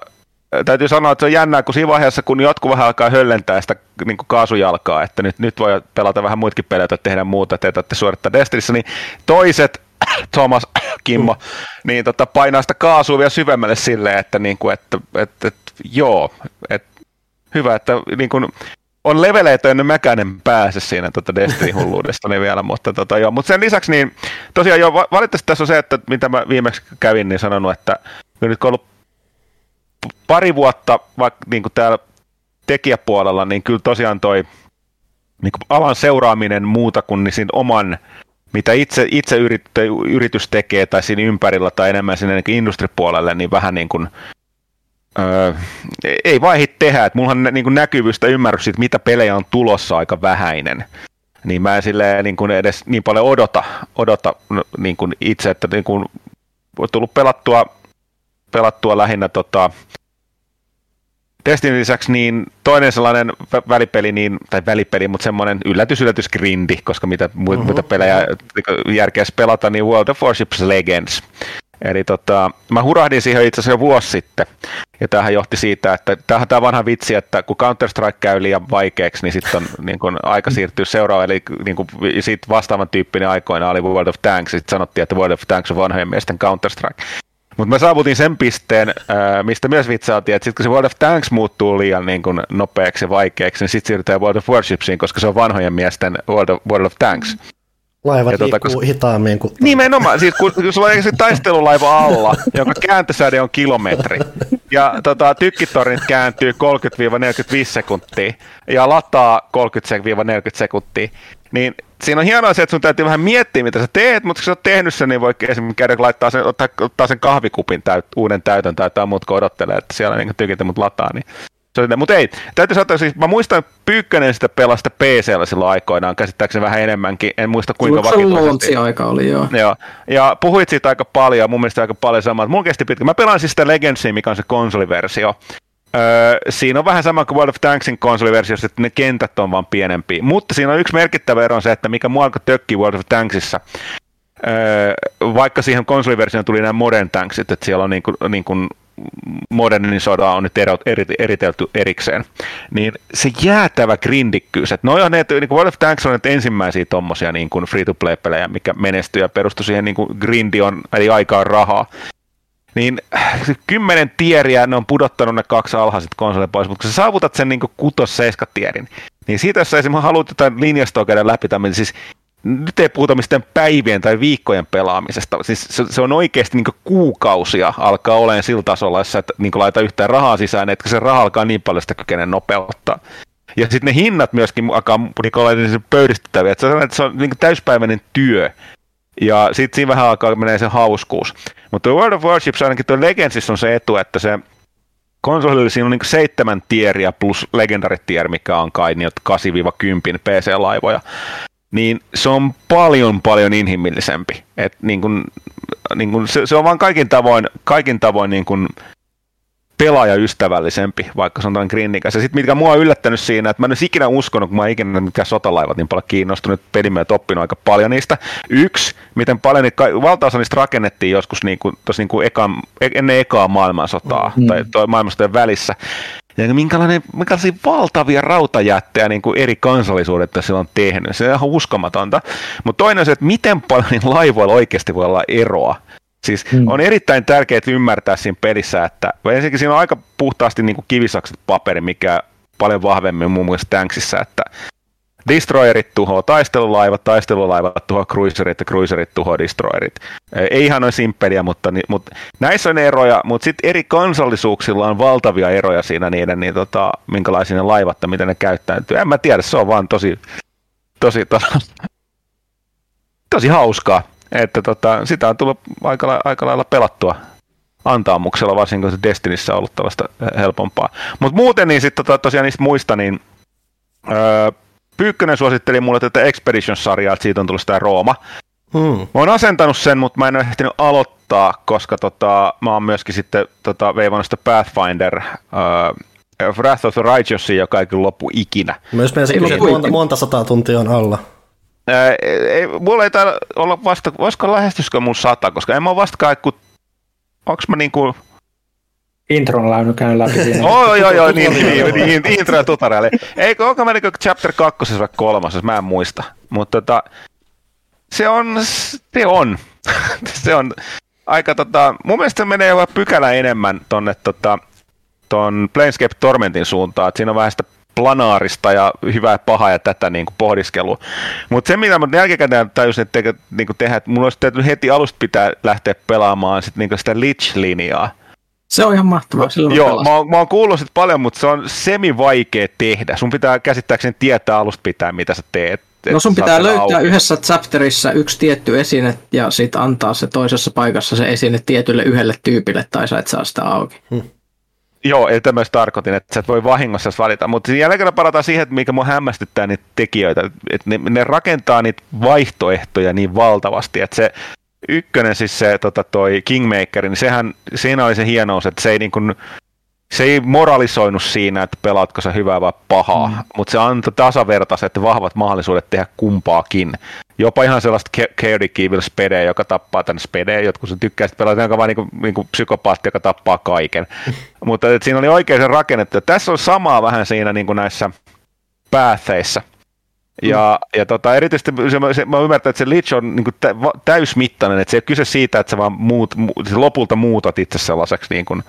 Täytyy sanoa, että se on jännää, kun siinä vaiheessa, kun jotkut vähän alkaa höllentää sitä niin kaasujalkaa, että nyt, nyt voi pelata vähän muitakin pelejä tai tehdä muuta, että te suorittaa Destinissä, niin toiset Thomas Kimmo, mm. niin tota, painaa sitä kaasua vielä syvemmälle silleen, että, niin kuin, että, että, että joo, että hyvä, että niin kuin, on leveleitä, ennen mäkäinen pääse siinä tota Destiny-hulluudesta niin vielä, mutta, tota, joo. mutta sen lisäksi niin tosiaan jo valitettavasti tässä on se, että mitä mä viimeksi kävin, niin sanonut, että nyt kun ollut pari vuotta vaikka niin kuin täällä tekijäpuolella, niin kyllä tosiaan toi niin kuin alan seuraaminen muuta kuin niin siinä oman mitä itse, itse yrit, yritys tekee tai siinä ympärillä tai enemmän sinne niin industripuolelle, niin vähän niin kuin, öö, ei vaihi tehdä. Että mullahan niin kuin näkyvyys tai ymmärrys siitä, mitä pelejä on tulossa aika vähäinen. Niin mä en silleen niin kuin edes niin paljon odota, odota niin kuin itse, että niin kuin on tullut pelattua, pelattua lähinnä tota, Destiny lisäksi niin toinen sellainen välipeli, niin, tai välipeli, mutta semmoinen yllätys, yllätys grindi, koska mitä muita uh-huh. pelejä järkeä pelata, niin World of Warships Legends. Eli tota, mä hurahdin siihen itse asiassa jo vuosi sitten, ja tämähän johti siitä, että tämähän tämä vanha vitsi, että kun Counter-Strike käy liian vaikeaksi, niin sitten on niin kun, aika siirtyä seuraavaan, eli niin kun, sit vastaavan tyyppinen aikoina oli World of Tanks, sitten sanottiin, että World of Tanks on vanhojen miesten Counter-Strike. Mutta mä saavutin sen pisteen, mistä myös vitsailtiin, että sitten kun se World of Tanks muuttuu liian niin kuin nopeaksi ja vaikeaksi, niin sitten siirrytään World of Warshipsiin, koska se on vanhojen miesten World of, World of Tanks. Laivat ja tuota, koska... hitaammin kuin... Nimenomaan, siis kun, kun sulla on taistelulaiva alla, jonka kääntösäde on kilometri, ja tota, tykkitornit kääntyy 30-45 sekuntia, ja lataa 30-40 sekuntia, niin siinä on hienoa se, että sun täytyy vähän miettiä, mitä sä teet, mutta kun sä oot tehnyt sen, niin voi esimerkiksi käydä laittaa sen, ottaa, ottaa sen kahvikupin täyt, uuden täytön tai jotain muuta, kun odottelee, että siellä niin tykitä mut lataa, niin mutta ei, täytyy sanoa, siis mä muistan Pyykkönen sitä pelasta PC-llä silloin aikoinaan, käsittääkseni vähän enemmänkin, en muista kuinka vakituisesti. aika oli, joo. joo. Ja puhuit siitä aika paljon, mun mielestä aika paljon samaa. Mun kesti pitkä. Mä pelaan siis sitä Legendsia, mikä on se konsoliversio. Öö, siinä on vähän sama kuin World of Tanksin konsoliversiossa, että ne kentät on vaan pienempiä. Mutta siinä on yksi merkittävä ero on se, että mikä mua alkoi tökkii World of Tanksissa, öö, vaikka siihen konsoliversioon tuli nämä modern tanksit, että siellä on niin kuin, niin kuin modernin on nyt eritelty erikseen, niin se jäätävä grindikkyys, että on ne, niin kuin World of Tanks on nyt ensimmäisiä tommosia niin kuin free-to-play-pelejä, mikä menestyy ja perustuu siihen niin kuin grindi on, eli aikaan rahaa, niin kymmenen tieriä ne on pudottanut ne kaksi alhaiset konsolit pois, mutta kun sä saavutat sen niin kutos seiska tierin, niin siitä jos sä esimerkiksi haluat jotain linjastoa käydä läpi, niin siis nyt ei puhuta mistään päivien tai viikkojen pelaamisesta. Siis se, se on oikeasti niin kuukausia alkaa olemaan sillä tasolla, että niin laita yhtään rahaa sisään, että se raha alkaa niin paljon sitä kykenee nopeuttaa. Ja sitten ne hinnat myöskin alkaa niin olla niin pöydistettäviä, että se on, että se on niin täyspäiväinen työ. Ja sitten siinä vähän alkaa menee se hauskuus. Mutta World of Warships ainakin tuo Legendsissa on se etu, että se konsolilla siinä on niin seitsemän tieriä plus Legendary tier, mikä on kai niin 8-10 PC-laivoja niin se on paljon paljon inhimillisempi. Et niin kun, niin kun se, se, on vaan kaikin tavoin, kaikin tavoin niin kun pelaajaystävällisempi, vaikka se on tämän grindikäs. Ja sitten mikä mua on yllättänyt siinä, että mä en olisi ikinä uskonut, kun mä en ikinä mikä sotalaivat niin paljon kiinnostunut, pelimiehet oppinut aika paljon niistä. Yksi, miten paljon niitä, valtaosa niistä rakennettiin joskus niin kuin, niin kuin eka, ennen ekaa maailmansotaa mm. tai maailmansotaan välissä. Ja minkälainen, minkälaisia valtavia rautajättejä niin kuin eri kansallisuudet tässä on tehnyt. Se on ihan uskomatonta. Mutta toinen on se, että miten paljon niin laivoilla oikeasti voi olla eroa. Siis hmm. on erittäin tärkeää ymmärtää siinä pelissä, että ensinnäkin siinä on aika puhtaasti niin kuin kivisakset paperi, mikä paljon vahvemmin muun muassa Tanksissa, että Destroyerit tuhoaa taistelulaivat, taistelulaivat tuhoaa cruiserit ja cruiserit tuhoaa destroyerit. Ei ihan noin simppeliä, mutta, mutta näissä on eroja, mutta sitten eri kansallisuuksilla on valtavia eroja siinä niiden, niin tota, minkälaisia ne laivat ja miten ne käyttäytyy. En mä tiedä, se on vaan tosi, tosi, tosi, tosi hauskaa, että tota, sitä on tullut aika, aika lailla pelattua antaamuksella, varsinkin kun se Destinissä on ollut tällaista helpompaa. Mutta muuten niin sitten tota, tosiaan niistä muista, niin öö, Pyykkönen suositteli mulle tätä Expedition-sarjaa, että siitä on tullut sitä Rooma. Hmm. Mä oon asentanut sen, mutta mä en ole ehtinyt aloittaa, koska tota, mä oon myöskin sitten tota, veivannut sitä Pathfinder uh, Wrath of the Righteous, joka ei kyllä loppu ikinä. Myös meidän kysyä, monta, monta sataa tuntia on alla. Ää, ei, mulla ei täällä olla vasta, voisiko lähestyskö mun sata, koska en mä ole vasta kun, onks mä niinku, intron läynyt käynyt läpi siinä. Oi, oi, oi, niin, niin, niin, niin, intro ja tutoriali. Eikö, onko menikö chapter 2 vai kolmas, mä en muista. Mutta tota, se on, se on, se on aika tota, mun mielestä se menee jopa pykälä enemmän tonne tota, ton Planescape Tormentin suuntaan, että siinä on vähän sitä planaarista ja hyvää ja pahaa ja tätä niin kuin pohdiskelua. Mutta se, mitä mä jälkikäteen tajusin, että te, niin kuin tehdä, että mun olisi täytynyt heti alusta pitää lähteä pelaamaan sit, niin kuin sitä Lich-linjaa. Se on ihan mahtavaa. Silloin Joo, mä oon, mä oon kuullut sit paljon, mutta se on semi-vaikea tehdä. Sun pitää käsittääkseni tietää alusta pitää, mitä sä teet. No sun pitää löytää auki. yhdessä chapterissa yksi tietty esine ja sitten antaa se toisessa paikassa se esine tietylle yhdelle tyypille tai sä et saa sitä auki. Hmm. Joo, eli myös tarkoitin, että sä et voi vahingossa valita. Mutta jälleen kerran palataan siihen, että mikä mua hämmästyttää niitä tekijöitä. Että ne, ne rakentaa niitä vaihtoehtoja niin valtavasti, että se ykkönen, siis se tota, toi Kingmaker, niin sehän, siinä oli se hienous, että se ei niin kuin, se ei moralisoinut siinä, että pelaatko sä hyvää vai pahaa, mm. mutta se antoi tasavertaiset vahvat mahdollisuudet tehdä kumpaakin. Jopa ihan sellaista Chaotic Evil Spede, joka tappaa tänne Spede, jotkut sen tykkää sitten pelata, jonka vaan niinku, niinku psykopaatti, joka tappaa kaiken. mutta et siinä oli oikein se rakennettu. Tässä on samaa vähän siinä niinku näissä päätheissä. Ja, ja tota, erityisesti se, se, mä ymmärrän, että se Lich on niin kuin täysmittainen, että se ei ole kyse siitä, että sä vaan muut, mu, siis lopulta muutat itse sellaiseksi niin kuin,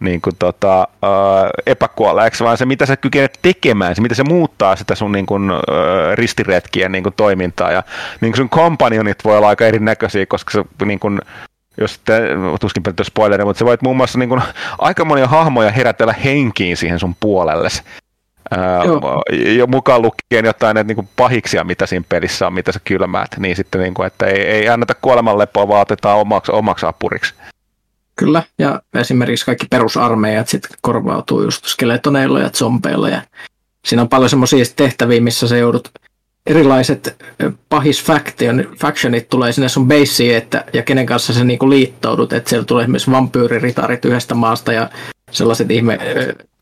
niin kuin tota, äh, epäkuolleeksi, vaan se mitä sä kykenet tekemään, se mitä se muuttaa sitä sun niin kuin, äh, ristiretkien niin kuin, toimintaa. Ja niin kuin sun companionit voi olla aika erinäköisiä, koska se niin kuin, jos te, tuskin pelkästään spoileri, mutta sä voit muun muassa niin kuin, aika monia hahmoja herätellä henkiin siihen sun puolelles. Jo mukaan lukien jotain näitä niin pahiksia, mitä siinä pelissä on, mitä sä kylmäät, niin sitten niin kuin, että ei, ei anneta kuolemanlepoa, vaan otetaan omaksi, omaksi apuriksi. Kyllä, ja esimerkiksi kaikki perusarmeijat sitten korvautuu just skeletoneilla ja zombeilla, ja siinä on paljon semmoisia tehtäviä, missä se joudut erilaiset pahis factionit tulee sinne sun baseen, että, ja kenen kanssa sä niinku liittoudut, että siellä tulee esimerkiksi vampyyriritarit yhdestä maasta ja sellaiset ihme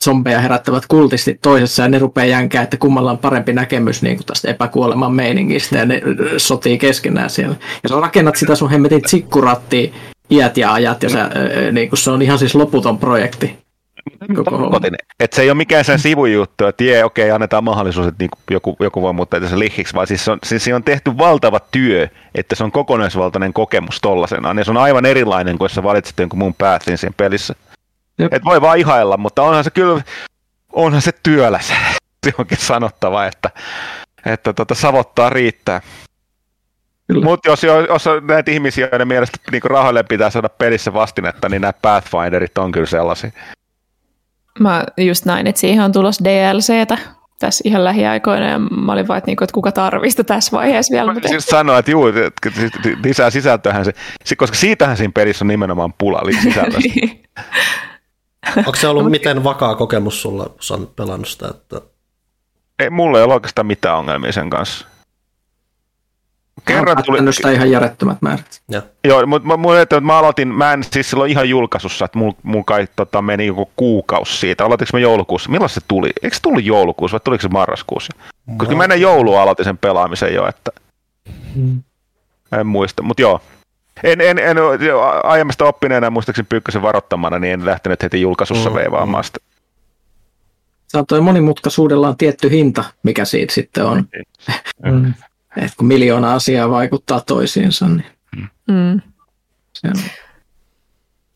zombeja herättävät kultistit toisessa ja ne rupeaa jänkää, että kummalla on parempi näkemys niin kuin tästä epäkuoleman meiningistä ja ne sotii keskenään siellä. Ja sä rakennat sitä sun hemmetin tsikkurattiin iät ja ajat ja sä, niin kuin se on ihan siis loputon projekti. että se ei ole mikään sen sivujuttu, että jee, okei, okay, annetaan mahdollisuus, että niinku joku, joku voi muuttaa se lihiksi, vaan siis, on, siis on tehty valtava työ, että se on kokonaisvaltainen kokemus tollasena, ja se on aivan erilainen kuin jos sä valitset jonkun muun päätin siinä pelissä. Et voi vaan ihailla, mutta onhan se kyllä, onhan se työläs. Se onkin sanottava, että, että tota, savottaa riittää. Mutta jos, jos näitä ihmisiä, joiden mielestä niin rahoille pitää saada pelissä vastinetta, niin nämä Pathfinderit on kyllä sellaisia. Mä just näin, että siihen on tulossa DLCtä tässä ihan lähiaikoina, ja mä olin vaan, että, niinku, että kuka tarvista tässä vaiheessa vielä. Mä siis sanoa, että juu, että lisää sisältöähän se, koska siitähän siinä pelissä on nimenomaan pula sisällöstä. Onko se ollut miten vakaa kokemus sulla, kun pelannut sitä? Että... Ei, mulla ei ole oikeastaan mitään ongelmia sen kanssa. Kerran tuli... sitä ihan järjettömät määrät. Ja. Joo, mutta mä, mä, että mä aloitin, mä en siis silloin ihan julkaisussa, että mulla mul kai tota, meni joku kuukausi siitä. Aloitinko mä joulukuussa? Milloin se tuli? Eikö se tullut joulukuussa vai tuliko se marraskuussa? Koska mä ennen joulua aloitin sen pelaamisen jo, että... Hmm. En muista, mutta joo, en, en, en aiemmasta oppineena muistaakseni Pyykkösen varoittamana, niin en lähtenyt heti julkaisussa mm, veivaamaan mm. sitä. Se on toi monimutkaisuudella on tietty hinta, mikä siitä sitten on. Mm. Et kun miljoona asiaa vaikuttaa toisiinsa, niin Mm. se on.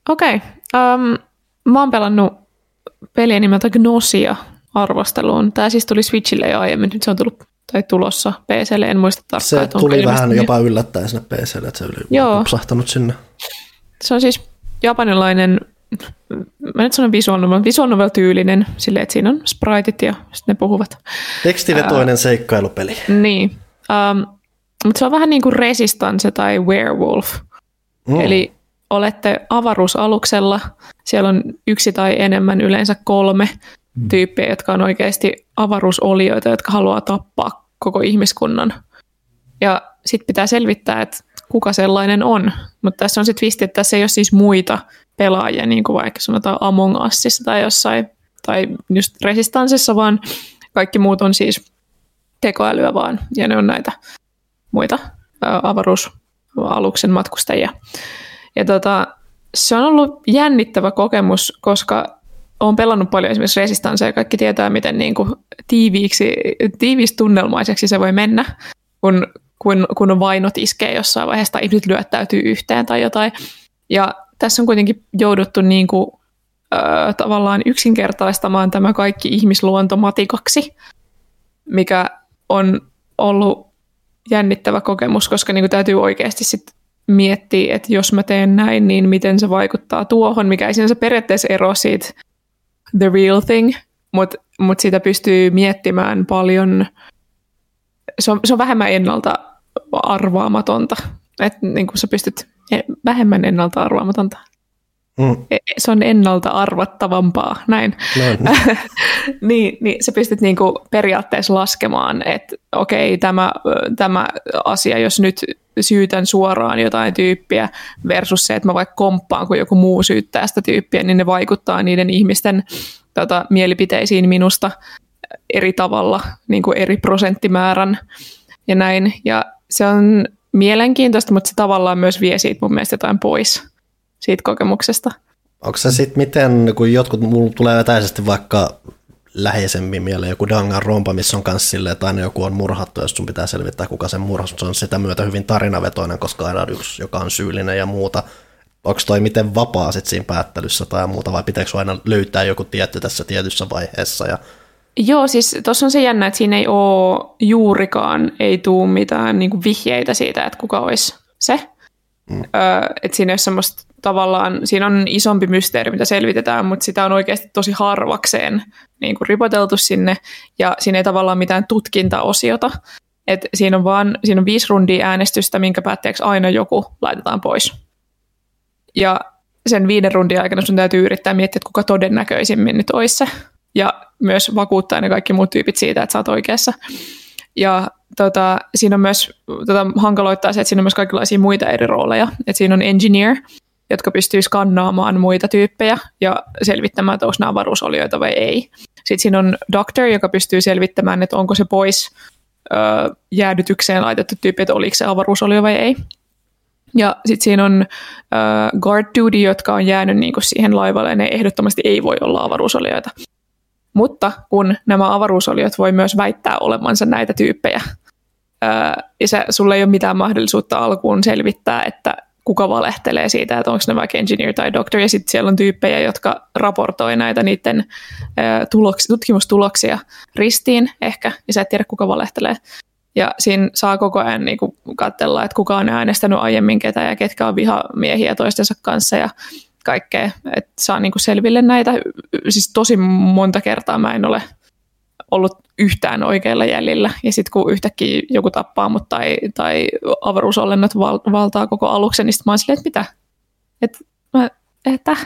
Okei. Okay. Um, mä oon pelannut peliä nimeltä Gnosia arvosteluun. Tämä siis tuli Switchille jo aiemmin, nyt se on tullut tai tulossa PClle, en muista tarkkaan. Se tuli vähän ilmestynyt. jopa yllättäen sinne PClle, että se oli Joo. upsahtanut sinne. Se on siis japanilainen, mä nyt sanon visual novel, visual novel tyylinen, silleen, että siinä on spriteit ja sitten ne puhuvat. Tekstivetoinen seikkailupeli. Niin. Um, mutta se on vähän niin kuin Resistance tai Werewolf. Mm. Eli olette avaruusaluksella, siellä on yksi tai enemmän, yleensä kolme tyyppiä, jotka on oikeasti avaruusolioita, jotka haluaa tappaa koko ihmiskunnan. Ja sitten pitää selvittää, että kuka sellainen on. Mutta tässä on sitten twisti, että tässä ei ole siis muita pelaajia, niin kuin vaikka sanotaan Among Usissa tai jossain, tai just Resistansessa, vaan kaikki muut on siis tekoälyä vaan, ja ne on näitä muita avaruusaluksen matkustajia. Ja tota, se on ollut jännittävä kokemus, koska olen pelannut paljon esimerkiksi Resistansea ja kaikki tietää, miten niin kuin tiiviiksi, tiivistunnelmaiseksi se voi mennä, kun, kun, kun vainot iskee jossain vaiheessa tai ihmiset lyöttäytyy yhteen tai jotain. Ja tässä on kuitenkin jouduttu niin kuin, ö, tavallaan yksinkertaistamaan tämä kaikki ihmisluonto matikaksi, mikä on ollut jännittävä kokemus, koska niin kuin täytyy oikeasti sit miettiä, että jos mä teen näin, niin miten se vaikuttaa tuohon, mikä ei sinänsä periaatteessa ero siitä the real thing, mutta mut sitä pystyy miettimään paljon, se on, se on vähemmän ennalta arvaamatonta, että niin sä pystyt e- vähemmän ennalta arvaamatonta. Mm. E- Se on ennalta arvattavampaa, näin. Niin, niin sä pystyt niinku periaatteessa laskemaan, että okei, tämä, tämä asia, jos nyt syytän suoraan jotain tyyppiä versus se, että mä vaikka komppaan, kun joku muu syyttää sitä tyyppiä, niin ne vaikuttaa niiden ihmisten tota, mielipiteisiin minusta eri tavalla, niin kuin eri prosenttimäärän ja näin. Ja se on mielenkiintoista, mutta se tavallaan myös vie siitä mun mielestä jotain pois siitä kokemuksesta. Onko se sitten miten, kun jotkut, mulla tulee etäisesti vaikka läheisemmin mieleen joku Dangan rompa, missä on myös silleen, että aina joku on murhattu, jos sun pitää selvittää, kuka sen murhasi, mutta se on sitä myötä hyvin tarinavetoinen, koska aina on yksi, joka on syyllinen ja muuta. Onko toi miten vapaa sit siinä päättelyssä tai muuta, vai pitääkö aina löytää joku tietty tässä tietyssä vaiheessa? Ja... Joo, siis tuossa on se jännä, että siinä ei ole juurikaan, ei tuu mitään niin kuin vihjeitä siitä, että kuka olisi se. Mm. Öö, että siinä, ei ole semmoista, tavallaan, siinä on isompi mysteeri, mitä selvitetään, mutta sitä on oikeasti tosi harvakseen niin kuin ripoteltu sinne, ja siinä ei tavallaan mitään tutkintaosiota. Et siinä, on vaan, siinä on viisi rundia äänestystä, minkä päätteeksi aina joku laitetaan pois. Ja sen viiden rundin aikana sun täytyy yrittää miettiä, että kuka todennäköisimmin nyt olisi se. Ja myös vakuuttaa ne kaikki muut tyypit siitä, että sä oot oikeassa. Ja tota, siinä on myös, tota, hankaloittaa se, että siinä on myös kaikenlaisia muita eri rooleja. Et siinä on engineer, jotka pystyy skannaamaan muita tyyppejä ja selvittämään, että onko nämä avaruusolioita vai ei. Sitten siinä on doctor, joka pystyy selvittämään, että onko se pois ö, jäädytykseen laitettu tyyppi, että oliko se avaruusolio vai ei. Ja sitten siinä on äh, guard duty, jotka on jäänyt niinku siihen laivalle, ja ne ehdottomasti ei voi olla avaruusolioita. Mutta kun nämä avaruusoliot voi myös väittää olevansa näitä tyyppejä, äh, ja sä, sulla ei ole mitään mahdollisuutta alkuun selvittää, että kuka valehtelee siitä, että onko ne vaikka engineer tai doctor, ja sitten siellä on tyyppejä, jotka raportoi näitä niiden äh, tuloks, tutkimustuloksia ristiin ehkä, ja sä et tiedä, kuka valehtelee. Ja siinä saa koko ajan niin katsella, että kuka on äänestänyt aiemmin ketä ja ketkä on vihamiehiä toistensa kanssa ja kaikkea. Että saa niin selville näitä. Siis tosi monta kertaa mä en ole ollut yhtään oikealla jäljellä. Ja sitten kun yhtäkkiä joku tappaa mut tai, tai avaruusolennot val- valtaa koko aluksen, niin sit mä oon silleen, että mitä? Et, mä, että?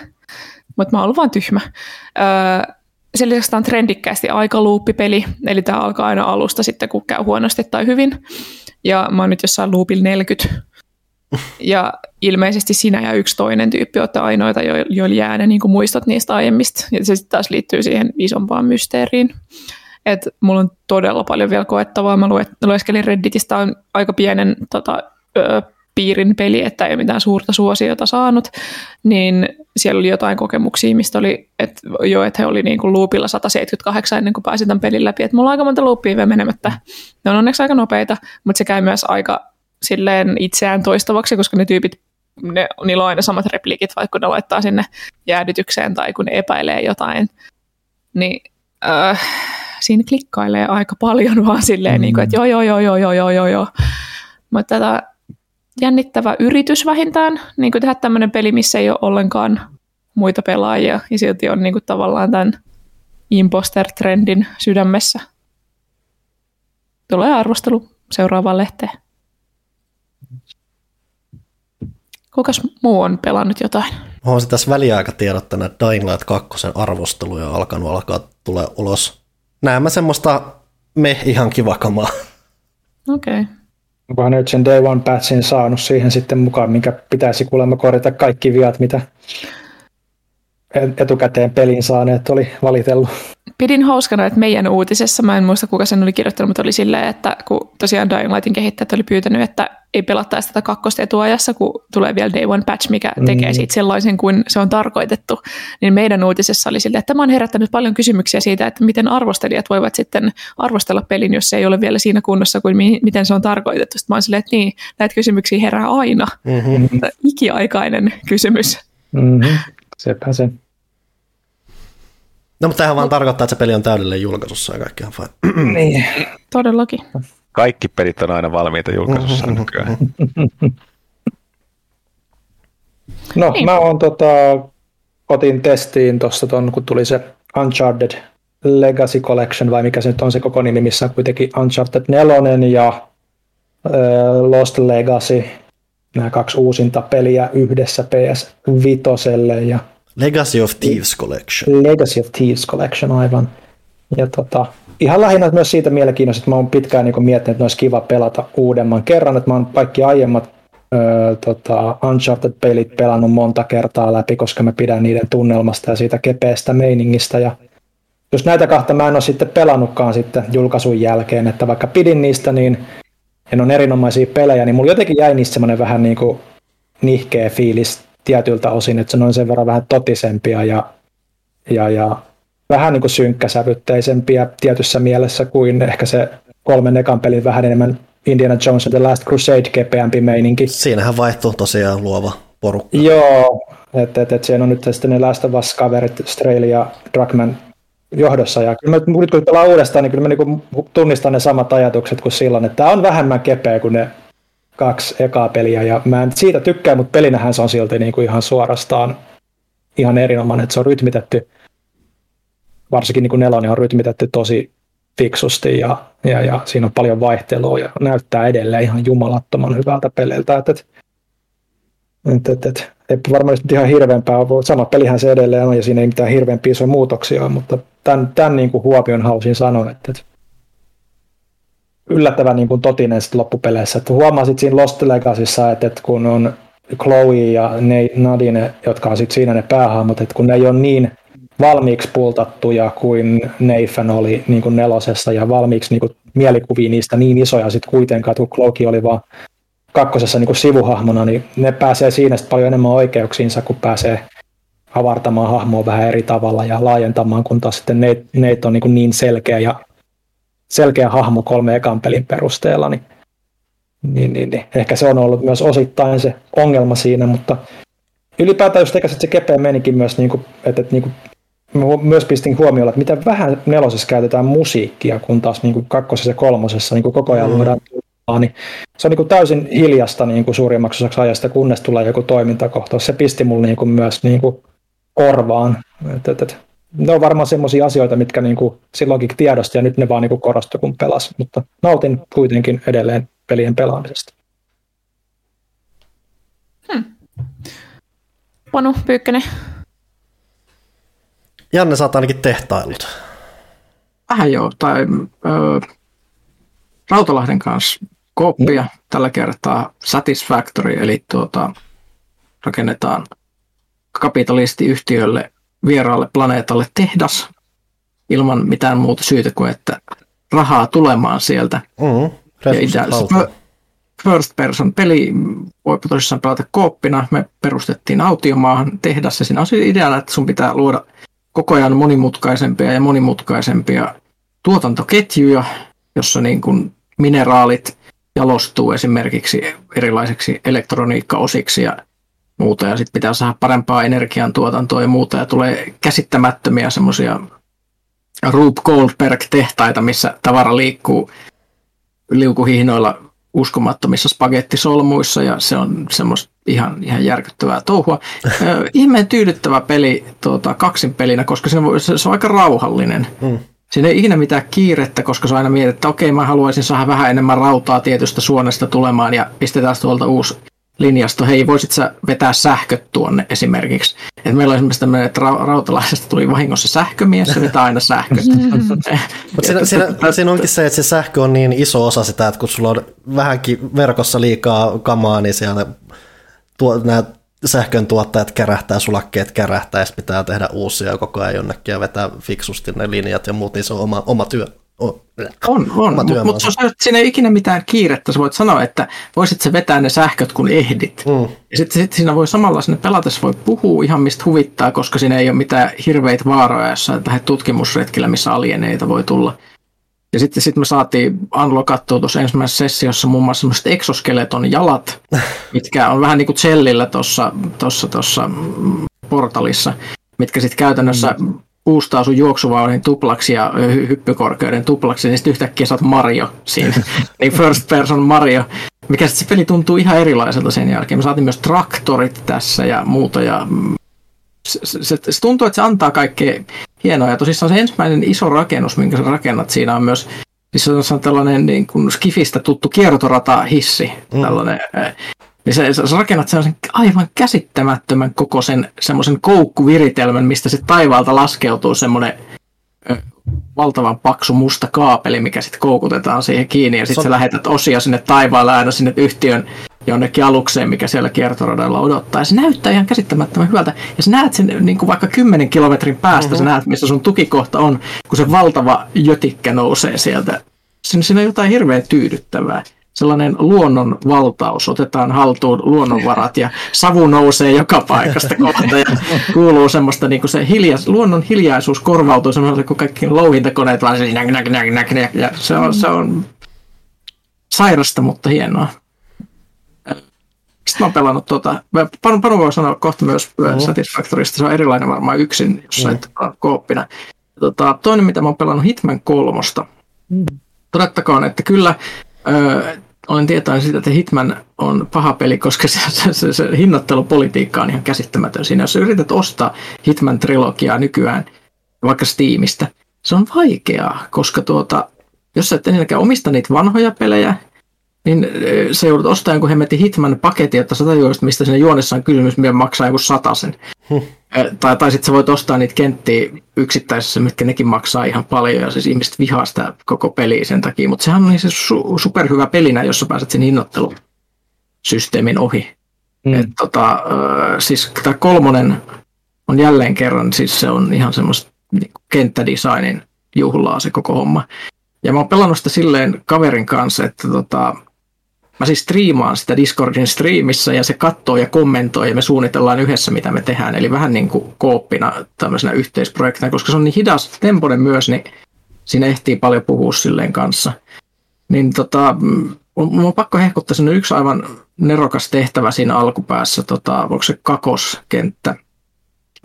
Mutta mä oon ollut vaan tyhmä. Öö, sen lisäksi tämä on trendikkäästi aikaluuppipeli, eli tämä alkaa aina alusta sitten, kun käy huonosti tai hyvin. Ja mä oon nyt jossain loopilla 40. Ja ilmeisesti sinä ja yksi toinen tyyppi olette ainoita, jo- joilla jää ne niin kuin muistot niistä aiemmista. Ja se sitten taas liittyy siihen isompaan mysteeriin. Et mulla on todella paljon vielä koettavaa. Mä lueskelin Redditistä, on aika pienen tota, ö, piirin peli, että ei ole mitään suurta suosiota saanut, niin siellä oli jotain kokemuksia, mistä oli, että jo, että he oli niin kuin loopilla 178 ennen kuin pääsi tämän pelin läpi. Että mulla on aika monta loopia vielä menemättä. Ne on onneksi aika nopeita, mutta se käy myös aika silleen itseään toistavaksi, koska ne tyypit, ne, niillä on aina samat replikit, vaikka ne laittaa sinne jäädytykseen tai kun ne epäilee jotain. Niin äh, siinä klikkailee aika paljon vaan silleen, mm. niin kuin, että joo, joo, joo, joo, joo, joo, joo, joo. Mutta tätä jännittävä yritys vähintään, niin kuin tehdä tämmöinen peli, missä ei ole ollenkaan muita pelaajia, ja silti on niin kuin tavallaan tämän imposter-trendin sydämessä. Tulee arvostelu seuraavaan lehteen. Kukas muu on pelannut jotain? On se tässä väliaikatiedottanut, että Dying Light 2 arvosteluja alkanut alkaa tulee ulos. Näemmä semmoista me ihan kiva kamaa. Okei. Okay. Onkohan nyt sen Day One Patchin saanut siihen sitten mukaan, minkä pitäisi kuulemma korjata kaikki viat, mitä etukäteen pelin saaneet oli valitellut pidin hauskana, että meidän uutisessa, mä en muista kuka sen oli kirjoittanut, mutta oli silleen, että kun tosiaan Dying Lightin kehittäjät oli pyytänyt, että ei pelattaisi tätä kakkosta etuajassa, kun tulee vielä Day One Patch, mikä tekee mm. siitä sellaisen kuin se on tarkoitettu, niin meidän uutisessa oli silleen, että tämä on herättänyt paljon kysymyksiä siitä, että miten arvostelijat voivat sitten arvostella pelin, jos se ei ole vielä siinä kunnossa kuin mi- miten se on tarkoitettu. Sitten mä oon silleen, että niin, näitä kysymyksiä herää aina. Mm-hmm. Ikiaikainen kysymys. Mm-hmm. Sepä se. No, mutta tämähän vaan tarkoittaa, että se peli on täydellinen julkaisussa ja kaikki on fine. niin, todellakin. Kaikki pelit on aina valmiita julkaisussa nykyään. No, niin. mä oon tota, otin testiin tuossa ton, kun tuli se Uncharted Legacy Collection, vai mikä se nyt on se koko nimi, missä on kuitenkin Uncharted 4 ja äh, Lost Legacy, nämä kaksi uusinta peliä yhdessä PS Vitoselle ja Legacy of Thieves Collection. Legacy of Thieves Collection, aivan. Ja tota, ihan lähinnä myös siitä mielenkiinnosta, että mä oon pitkään niin miettinyt, että olisi kiva pelata uudemman kerran, että mä oon kaikki aiemmat öö, tota, Uncharted-pelit pelannut monta kertaa läpi, koska mä pidän niiden tunnelmasta ja siitä kepeästä meiningistä. Ja jos näitä kahta mä en ole sitten pelannutkaan sitten julkaisun jälkeen, että vaikka pidin niistä, niin en on erinomaisia pelejä, niin mulla jotenkin jäi niistä semmoinen vähän niin kuin nihkeä fiilis tietyltä osin, että se on sen verran vähän totisempia ja, ja, ja vähän niin kuin synkkäsävytteisempiä tietyssä mielessä kuin ehkä se kolmen ekan pelin vähän enemmän Indiana Jones and the Last Crusade kepeämpi meininki. Siinähän vaihtuu tosiaan luova porukka. Joo, että et, et siinä on nyt sitten ne Last of Us-kaverit, Strail ja Druckmann johdossa. Ja kyllä mä, nyt kun pelaan uudestaan, niin kyllä mä niin tunnistan ne samat ajatukset kuin silloin, että tämä on vähemmän kepeä kuin ne kaksi ekaa peliä ja mä en siitä tykkää, mutta pelinähän se on silti niin kuin ihan suorastaan ihan erinomainen, että se on rytmitetty, varsinkin niin kuin nelonen on rytmitetty tosi fiksusti ja, ja, ja siinä on paljon vaihtelua ja näyttää edelleen ihan jumalattoman hyvältä peliltä, että, että, että, että, että ei varmaan nyt ihan hirveämpää ole. Sama pelihän se edelleen on ja siinä ei mitään hirveämpiä muutoksia, mutta tämän, tämän niin kuin huopion halusin sanoa, että, että yllättävän niin kuin totinen sit loppupeleissä. Että huomasit siinä Lost Legacyssa, että, että kun on Chloe ja Nadine, jotka on sit siinä ne päähahmot, että kun ne ei ole niin valmiiksi pultattuja kuin Nathan oli niin kuin nelosessa ja valmiiksi niin kuin mielikuvia niistä niin isoja sitten kuitenkaan, kun Chloe oli vaan kakkosessa niin kuin sivuhahmona, niin ne pääsee siinä sitten paljon enemmän oikeuksiinsa, kun pääsee avartamaan hahmoa vähän eri tavalla ja laajentamaan, kun taas sitten Nate, Nate on niin, kuin niin selkeä ja selkeä hahmo kolme ekan pelin perusteella, niin, niin, niin, niin ehkä se on ollut myös osittain se ongelma siinä, mutta ylipäätään just eikä se kepeä menikin myös, niin kuin, että, että niin kuin, myös pistin huomioon, että miten vähän nelosessa käytetään musiikkia, kun taas niin kuin kakkosessa ja kolmosessa niin kuin koko ajan mm. luodaan niin se on niin kuin täysin hiljasta niin kuin suurimmaksi osaksi ajasta, kunnes tulee joku toimintakohtaus. Se pisti mulle niin kuin myös niin kuin korvaan. Et, et, et, ne on varmaan semmoisia asioita, mitkä niin kuin silloinkin tiedosti ja nyt ne vaan niin korostui, kun pelas. Mutta nautin kuitenkin edelleen pelien pelaamisesta. Hmm. Panu Pyykkönen. Janne, sä oot ainakin tehtailut. Vähän joo, tai ö, Rautalahden kanssa kooppia mm. tällä kertaa Satisfactory, eli tuota, rakennetaan kapitalistiyhtiölle vieraalle planeetalle tehdas ilman mitään muuta syytä kuin, että rahaa tulemaan sieltä. Mm, ja first person peli, voi tosissaan pelata kooppina. Me perustettiin autiomaahan tehdas ja siinä on siis ideana, että sun pitää luoda koko ajan monimutkaisempia ja monimutkaisempia tuotantoketjuja, jossa niin kuin mineraalit jalostuu esimerkiksi erilaisiksi elektroniikkaosiksi ja muuta, ja sitten pitää saada parempaa energiantuotantoa ja muuta, ja tulee käsittämättömiä semmoisia Rube Goldberg-tehtaita, missä tavara liikkuu liukuhihnoilla uskomattomissa spagettisolmuissa, ja se on semmoista ihan, ihan järkyttävää touhua. Ihmeen tyydyttävä peli tuota, kaksin pelinä, koska se on, se on aika rauhallinen. Mm. Siinä ei ikinä mitään kiirettä, koska se on aina mietit, että okei, mä haluaisin saada vähän enemmän rautaa tietystä suonesta tulemaan ja pistetään tuolta uusi linjasto, hei, voisit sä vetää sähköt tuonne esimerkiksi. Et meillä on esimerkiksi tämmöinen, että rautalaisesta tuli vahingossa sähkömies, se vetää aina sähköt. Mutta siinä, siinä, siinä, onkin se, että se sähkö on niin iso osa sitä, että kun sulla on vähänkin verkossa liikaa kamaa, niin siellä tuo, nämä sähkön tuottajat kärähtää, sulakkeet kärähtää, ja pitää tehdä uusia koko ajan jonnekin ja vetää fiksusti ne linjat ja muut, niin se on oma, oma työ. On, on, on. mutta mut siinä ei ikinä mitään kiirettä. Sä voit sanoa, että voisit se vetää ne sähköt, kun ehdit. Mm. Ja sitten sit siinä voi samalla sinne pelatessa voi puhua ihan mistä huvittaa, koska siinä ei ole mitään hirveitä vaaroja, jos sä lähdet tutkimusretkillä, missä alieneita voi tulla. Ja sitten sit me saatiin unlockattua tuossa ensimmäisessä sessiossa muun muassa semmoiset exoskeleton jalat, mitkä on vähän niin kuin tuossa tossa, tossa portalissa, mitkä sitten käytännössä mm boostaa sun juoksuvauhdin tuplaksi ja hyppykorkeuden tuplaksi, niin sitten yhtäkkiä sä oot Mario siinä. niin first person Mario. Mikä sitten se peli tuntuu ihan erilaiselta sen jälkeen. Me saatiin myös traktorit tässä ja muuta. Ja mm, se, se, se tuntuu, että se antaa kaikkea hienoa. Ja tosissaan se ensimmäinen iso rakennus, minkä sä rakennat, siinä on myös Siis se on tällainen niin kuin Skifistä tuttu kiertorata hissi, mm. tällainen niin sä, sä rakennat sellaisen aivan käsittämättömän kokoisen semmoisen koukkuviritelmän, mistä sitten taivaalta laskeutuu semmoinen valtavan paksu musta kaapeli, mikä sitten koukutetaan siihen kiinni ja sitten sä lähetät osia sinne taivaalle aina sinne yhtiön jonnekin alukseen, mikä siellä kiertoradalla odottaa. Ja se näyttää ihan käsittämättömän hyvältä. Ja sä näet sen niin kuin vaikka kymmenen kilometrin päästä, mm-hmm. sä näet, missä sun tukikohta on, kun se valtava jötikkä nousee sieltä. Siinä, siinä on jotain hirveän tyydyttävää sellainen luonnon valtaus, otetaan haltuun luonnonvarat ja savu nousee joka paikasta kohta ja kuuluu semmoista niin kuin se hiljais, luonnon hiljaisuus korvautuu semmoiselle, kun kaikki louhintakoneet vaan se näk, näk, näk, näk, näk, ja se on, se on sairasta, mutta hienoa. Sitten mä oon pelannut tuota, Panu, Panu voi sanoa kohta myös mm. Satisfactorista, se on erilainen varmaan yksin, jos mm. et kooppina. Tota, toinen, mitä mä oon pelannut, Hitman kolmosta. Mm. Todettakoon, että kyllä Öö, olen tietoinen siitä, että Hitman on paha peli, koska se, se, se, se hinnoittelupolitiikka on ihan käsittämätön siinä. Jos yrität ostaa Hitman-trilogiaa nykyään vaikka Steamista, se on vaikeaa, koska tuota, jos sä et ensinnäkään omista niitä vanhoja pelejä, niin se joudut ostamaan jonkun hemmetin Hitman-paketin, jotta sä tajuisit, mistä siinä juonessa on kysymys, mikä maksaa joku satasen. Hmm. Tai, tai sitten sä voit ostaa niitä kenttiä yksittäisissä, mitkä nekin maksaa ihan paljon, ja siis ihmiset vihaa sitä koko peliä sen takia. Mutta sehän on niin se su- superhyvä pelinä, jos sä pääset sen hinnoittelusysteemin ohi. Hmm. Et, tota, siis tämä kolmonen on jälleen kerran, siis se on ihan semmoista niin kenttädesignin juhlaa se koko homma. Ja mä oon pelannut sitä silleen kaverin kanssa, että tota, mä siis striimaan sitä Discordin striimissä ja se katsoo ja kommentoi ja me suunnitellaan yhdessä, mitä me tehdään. Eli vähän niin kuin kooppina tämmöisenä yhteisprojektina, koska se on niin hidas tempoinen myös, niin siinä ehtii paljon puhua silleen kanssa. Niin tota, mun on pakko hehkuttaa sinne yksi aivan nerokas tehtävä siinä alkupäässä, tota, onko se kakoskenttä.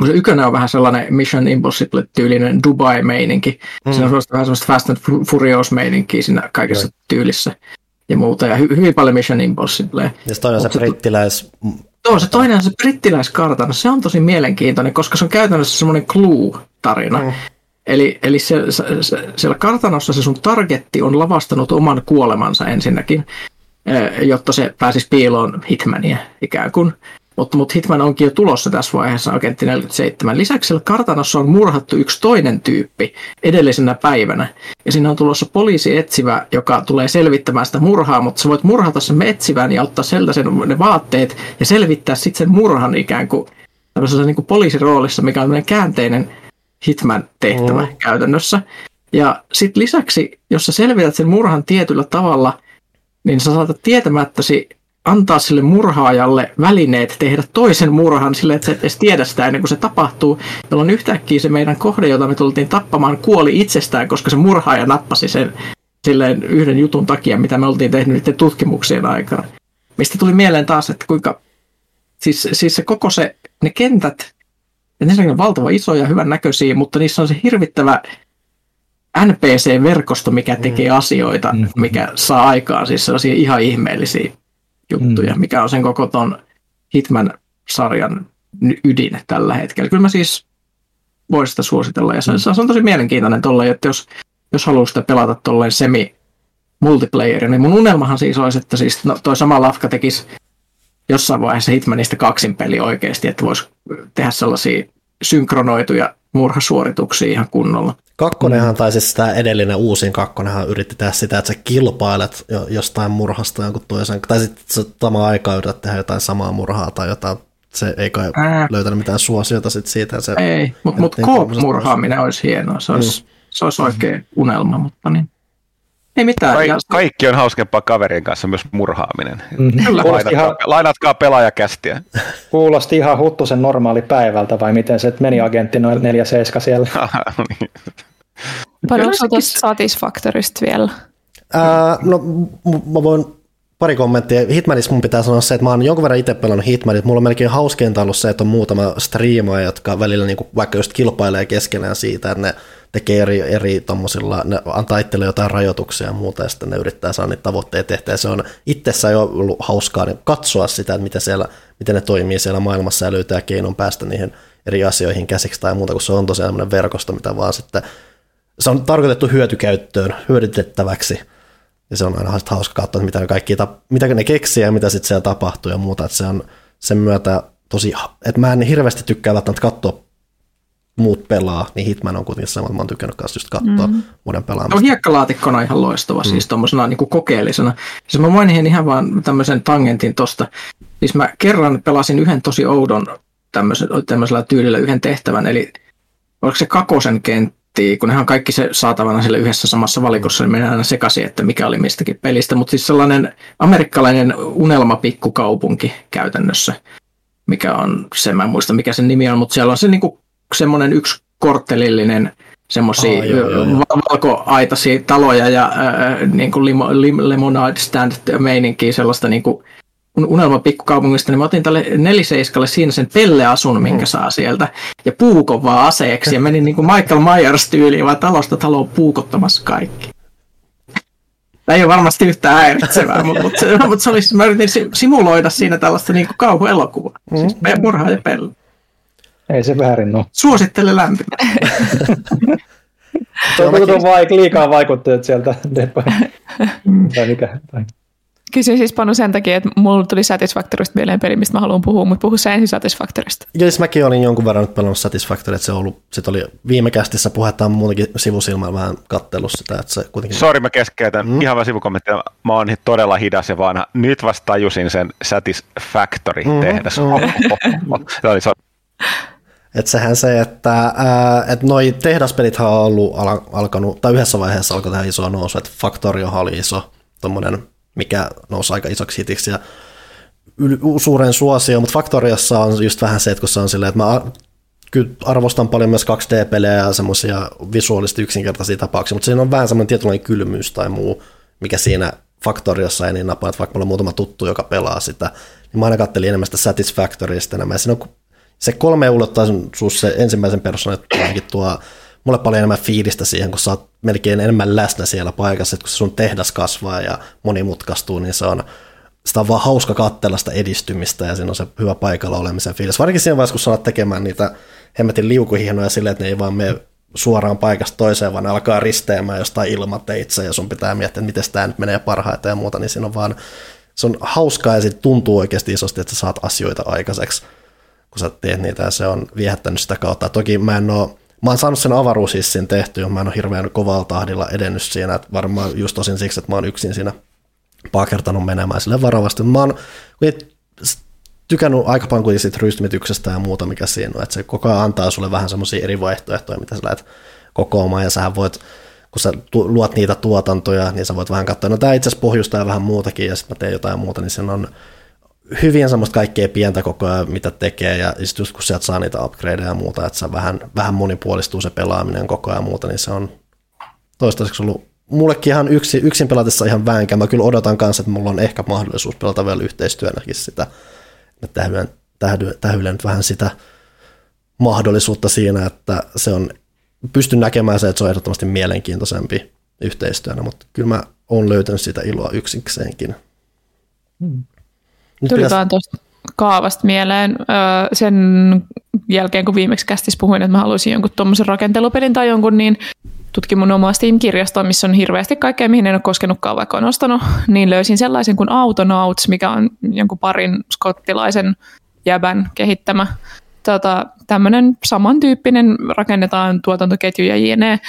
Se ykönen on vähän sellainen Mission Impossible-tyylinen Dubai-meininki. Mm. Siinä on vähän sellaista Fast and Furious-meininkiä siinä kaikessa Joo. tyylissä ja muuta, ja hy- hyvin paljon Mission Impossible. Ja toinen on se brittiläis... Tuo, se toinen on se brittiläiskartano, se on tosi mielenkiintoinen, koska se on käytännössä semmoinen clue-tarina. Mm. Eli, eli se, se, se, siellä kartanossa se sun targetti on lavastanut oman kuolemansa ensinnäkin, eh, jotta se pääsisi piiloon Hitmania ikään kuin. Mutta, mutta Hitman onkin jo tulossa tässä vaiheessa agentti 47. Lisäksi siellä kartanossa on murhattu yksi toinen tyyppi edellisenä päivänä. Ja siinä on tulossa poliisi etsivä, joka tulee selvittämään sitä murhaa, mutta sä voit murhata sen etsivän ja ottaa sieltä sen, ne vaatteet ja selvittää sitten sen murhan ikään kuin tämmöisessä niin kuin poliisiroolissa, mikä on käänteinen Hitman-tehtävä mm. käytännössä. Ja sitten lisäksi, jos sä selvität sen murhan tietyllä tavalla – niin sä saatat tietämättäsi antaa sille murhaajalle välineet tehdä toisen murhan sille, että sä et edes tiedä sitä ennen kuin se tapahtuu, jolloin yhtäkkiä se meidän kohde, jota me tultiin tappamaan, kuoli itsestään, koska se murhaaja nappasi sen silleen yhden jutun takia, mitä me oltiin tehnyt niiden tutkimuksien aikana. Mistä tuli mieleen taas, että kuinka, siis, siis se koko se, ne kentät, ne on valtava isoja, hyvän näköisiä, mutta niissä on se hirvittävä NPC-verkosto, mikä tekee mm. asioita, mm. mikä saa aikaan siis sellaisia ihan ihmeellisiä juttuja, mm. mikä on sen koko ton Hitman-sarjan ydin tällä hetkellä. Kyllä mä siis voisin sitä suositella, ja se, se on tosi mielenkiintoinen tolle, että jos, jos haluaa sitä pelata tolleen semi multiplayer, niin mun unelmahan siis olisi, että siis no, toi sama lafka tekisi jossain vaiheessa Hitmanista kaksin peli oikeasti, että voisi tehdä sellaisia synkronoituja murhasuorituksia ihan kunnolla. Kakkonenhan, tai siis tämä edellinen uusin kakkonenhan yritti tehdä sitä, että sä kilpailet jostain murhasta jonkun toisen, tai sitten samaan aikaan yrität tehdä jotain samaa murhaa tai jotain se ei kai Ää. löytänyt mitään suosiota sit siitä. Se, ei, mutta mut, mut murhaaminen olisi hienoa, se olisi, mm. se olisi oikein unelma, mutta niin. Ei mitään. Kaik, kaikki on hauskempaa kaverin kanssa, myös murhaaminen. Mm-hmm. Kyllä. Lainatkaa, ihan, lainatkaa pelaajakästiä. Kuulosti ihan huttusen normaali päivältä, vai miten se meni agentti noin 47 siellä? niin. Paljon tuosta Satisfactorista vielä? Ää, no mä voin pari kommenttia. Hitmanissa mun pitää sanoa se, että mä oon jonkun verran itse pelannut Hitmanit. Mulla on melkein hauskeinta ollut se, että on muutama striimaa, jotka välillä niinku vaikka just kilpailee keskenään siitä, että ne tekee eri, eri tommosilla, ne antaa itselle jotain rajoituksia ja muuta, ja sitten ne yrittää saada niitä tavoitteita tehtyä. Se on itsessään jo ollut hauskaa niin katsoa sitä, että miten, siellä, miten ne toimii siellä maailmassa ja löytää keinon päästä niihin eri asioihin käsiksi tai muuta, kun se on tosiaan verkosto, mitä vaan sitten se on tarkoitettu hyötykäyttöön, hyödytettäväksi. Ja se on aina hauska katsoa, mitä kaikki, mitä ne keksii ja mitä sitten siellä tapahtuu ja muuta. Että se on sen myötä tosi, että mä en hirveästi tykkää välttämättä katsoa muut pelaa, niin Hitman on kuitenkin sama, mä oon tykännyt kanssa just katsoa mm. muiden pelaamista. No hiekkalaatikkona ihan loistava, siis mm. siis tuommoisena niin kuin kokeellisena. Siis mä mainin ihan vaan tämmöisen tangentin tosta. Siis mä kerran pelasin yhden tosi oudon tämmöisellä tyylillä yhden tehtävän, eli oliko se kakosen kenttä, kun nehän on kaikki se saatavana sille yhdessä samassa valikossa, niin mennään aina sekaisin, että mikä oli mistäkin pelistä. Mutta siis sellainen amerikkalainen unelmapikkukaupunki käytännössä, mikä on se, mä en muista mikä sen nimi on, mutta siellä on se niinku semmoinen yksi korttelillinen semmoisia oh, valkoaitaisia taloja ja äh, niin kuin limo, lim, lemonade stand meininkiä, sellaista niin kuin unelma pikkukaupungista, niin mä otin tälle neliseiskalle siinä sen pelleasun, minkä mm. saa sieltä, ja puukon vaan aseeksi, ja menin niin kuin Michael Myers-tyyliin, vaan talosta taloon puukottamassa kaikki. Tämä ei ole varmasti yhtään häiritsevää, mutta, mutta, se, mutta se olisi, mä yritin simuloida siinä tällaista niin kuin kauhuelokuvaa, mm. siis murhaa ja pelle. Ei se väärin ole. Suosittelen lämpimästi. Tuo on vaik- liikaa vaikutteet sieltä. tai mikä. Tai. Kysyin siis Panu sen takia, että mulla tuli Satisfactorista mieleen peli, mistä mä haluan puhua, mutta puhu sä ensin Satisfactorista. Joo, siis mäkin olin jonkun verran nyt pelannut Satisfactory, että se ollut, sit oli viime kästissä puhetta muutenkin sivusilmällä vähän kattellut sitä, että se kuitenkin... Sori, mä keskeytän. Mm. Ihan vaan sivukommentti. Mä oon todella hidas ja vanha. Nyt vasta tajusin sen Satisfactory-tehdas. Mm, mm. se oli so- että sehän se, että, ää, että noi tehdaspelit on ollut al- alkanut, tai yhdessä vaiheessa alkoi tehdä iso nousu, että Factorio oli iso, tommonen, mikä nousi aika isoksi hitiksi ja yl- suuren suosio, mutta Factoriossa on just vähän se, että kun se on silleen, että mä kyllä arvostan paljon myös 2D-pelejä ja semmoisia visuaalisesti yksinkertaisia tapauksia, mutta siinä on vähän semmoinen tietynlainen kylmyys tai muu, mikä siinä Factoriossa ei niin napaa, että vaikka mulla on muutama tuttu, joka pelaa sitä, niin mä aina kattelin enemmän sitä Satisfactorysta enemmän. Ja siinä on se kolme ulotteisuus, se ensimmäisen persoonan tuo mulle paljon enemmän fiilistä siihen, kun sä oot melkein enemmän läsnä siellä paikassa, että kun sun tehdas kasvaa ja monimutkaistuu, niin se on, sitä on vaan hauska katsella sitä edistymistä ja siinä on se hyvä paikalla olemisen fiilis. Varsinkin siinä vaiheessa, kun sä tekemään niitä hemmetin liukuhihnoja silleen, että ne ei vaan mene suoraan paikasta toiseen, vaan ne alkaa risteämään jostain ilmateitse ja sun pitää miettiä, että miten tämä nyt menee parhaiten ja muuta, niin siinä on vaan, se on hauskaa ja sitten tuntuu oikeasti isosti, että sä saat asioita aikaiseksi kun sä teet niitä ja se on viehättänyt sitä kautta. Toki mä en ole Mä oon saanut sen avaruushissin tehty, mä en ole hirveän kovalla tahdilla edennyt siinä, että varmaan just tosin siksi, että mä oon yksin siinä pakertanut menemään sille varovasti. Mä oon tykännyt aika paljon siitä rystymityksestä ja muuta, mikä siinä on, että se koko ajan antaa sulle vähän semmoisia eri vaihtoehtoja, mitä sä lähdet kokoamaan, ja sähän voit kun sä luot niitä tuotantoja, niin sä voit vähän katsoa, no tämä itse asiassa pohjustaa vähän muutakin, ja sitten mä teen jotain muuta, niin sen on hyvin semmoista kaikkea pientä koko ajan, mitä tekee, ja just, just kun sieltä saa niitä upgradeja ja muuta, että se vähän, vähän monipuolistuu se pelaaminen koko ajan muuta, niin se on toistaiseksi ollut mullekin ihan yksi, yksin pelatessa ihan väänkä. Mä kyllä odotan kanssa, että mulla on ehkä mahdollisuus pelata vielä yhteistyönäkin sitä. Mä tähyen, tähyen, tähyen nyt vähän sitä mahdollisuutta siinä, että se on, pystyn näkemään se, että se on ehdottomasti mielenkiintoisempi yhteistyönä, mutta kyllä mä oon löytänyt sitä iloa yksikseenkin. Hmm. Nyt Tuli pitäisi... tuosta kaavasta mieleen sen jälkeen, kun viimeksi kästis puhuin, että mä haluaisin jonkun tuommoisen rakentelupelin tai jonkun, niin tutkin mun omaa Steam-kirjastoa, missä on hirveästi kaikkea, mihin en ole koskenutkaan, vaikka on ostanut, niin löysin sellaisen kuin Autonauts, mikä on jonkun parin skottilaisen jäbän kehittämä. Tota, tämmöinen samantyyppinen, rakennetaan tuotantoketjuja jne,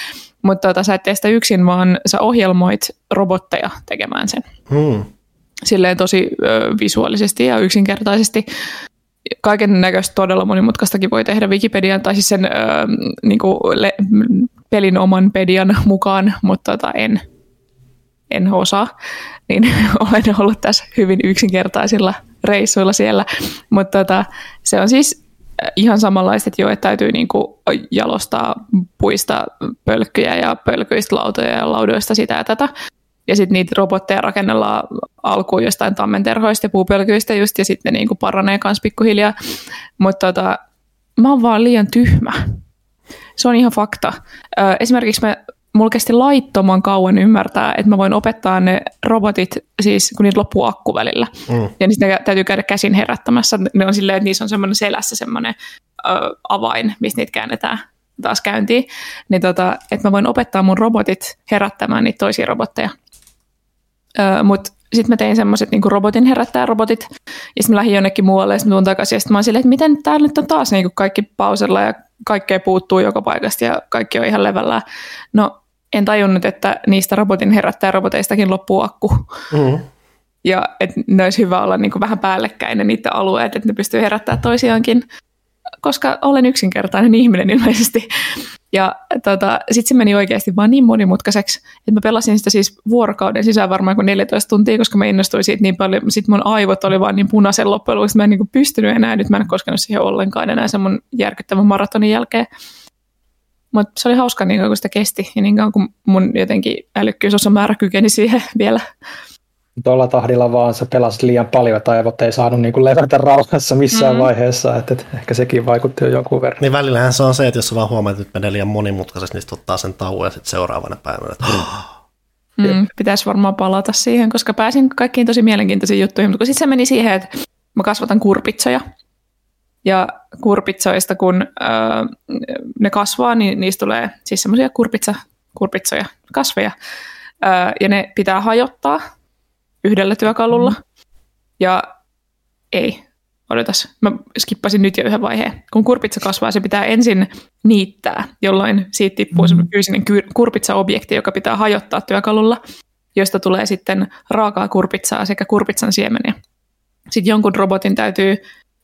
mutta tota, sä et tee sitä yksin, vaan sä ohjelmoit robotteja tekemään sen. Hmm. Silleen tosi ö, visuaalisesti ja yksinkertaisesti. Kaiken näköistä todella monimutkaistakin voi tehdä Wikipedian tai siis sen ö, niin kuin le, pelin oman pedian mukaan, mutta tota, en, en osaa, niin olen ollut tässä hyvin yksinkertaisilla reissuilla siellä, mutta tota, se on siis ihan samanlaiset jo, että täytyy niinku jalostaa puista pölkkyjä ja pölkyistä lautoja ja laudoista sitä ja tätä. Ja sitten niitä robotteja rakennellaan alkuun jostain tammenterhoista ja puupölkyistä just, ja sitten ne niinku paranee myös pikkuhiljaa. Mutta tota, mä oon vaan liian tyhmä. Se on ihan fakta. Esimerkiksi me mulla kesti laittoman kauan ymmärtää, että mä voin opettaa ne robotit, siis kun niitä loppuu akku välillä. Mm. Ja niistä täytyy käydä käsin herättämässä. Ne on silleen, että niissä on semmoinen selässä semmoinen ö, avain, mistä niitä käännetään taas käyntiin. Niin tota, että mä voin opettaa mun robotit herättämään niitä toisia robotteja. Mutta sitten mä tein semmoiset niin robotin herättää robotit, ja sitten mä lähdin jonnekin muualle, ja sitten tuun takaisin, ja sitten mä oon silleen, että miten täällä nyt on taas niin kaikki pausella, ja kaikkea puuttuu joka paikasta, ja kaikki on ihan levällä. No, en tajunnut, että niistä robotin herättää roboteistakin loppuu akku. Mm-hmm. Ja että ne olisi hyvä olla niin kuin vähän päällekkäin ne niiden alueet, että ne pystyy herättämään toisiaankin, koska olen yksinkertainen ihminen ilmeisesti. Ja tota, sitten se meni oikeasti vaan niin monimutkaiseksi, että mä pelasin sitä siis vuorokauden sisään varmaan kuin 14 tuntia, koska mä innostuin siitä niin paljon. Sitten mun aivot oli vaan niin punaisen loppujen lopuksi, mä en niin pystynyt enää, nyt mä en koskenut siihen ollenkaan enää sen mun järkyttävän maratonin jälkeen. Mutta se oli hauska niin kauan, kun sitä kesti ja niin kauan kun mun jotenkin määrä kykeni siihen vielä. Tuolla tahdilla vaan sä pelasit liian paljon, että aivot ei saanut niin kuin levätä rauhassa missään mm. vaiheessa, että, että ehkä sekin vaikutti jo jonkun verran. Niin välillähän se on se, että jos sä vaan huomaat, että nyt menee liian monimutkaisesti, niin ottaa sen tauon ja sitten seuraavana päivänä, että mm, pitäisi varmaan palata siihen, koska pääsin kaikkiin tosi mielenkiintoisiin juttuihin, mutta sitten se meni siihen, että mä kasvatan kurpitsoja. Ja kurpitsoista, kun öö, ne kasvaa, niin niistä tulee siis semmoisia kurpitsa, kurpitsoja, kasveja. Öö, ja ne pitää hajottaa yhdellä työkalulla. Mm. Ja ei, odotas, mä skippasin nyt jo yhden vaiheen. Kun kurpitsa kasvaa, se pitää ensin niittää, jolloin siitä tippuu mm. fyysinen kurpitsa-objekti, joka pitää hajottaa työkalulla, josta tulee sitten raakaa kurpitsaa sekä kurpitsan siemeniä. Sitten jonkun robotin täytyy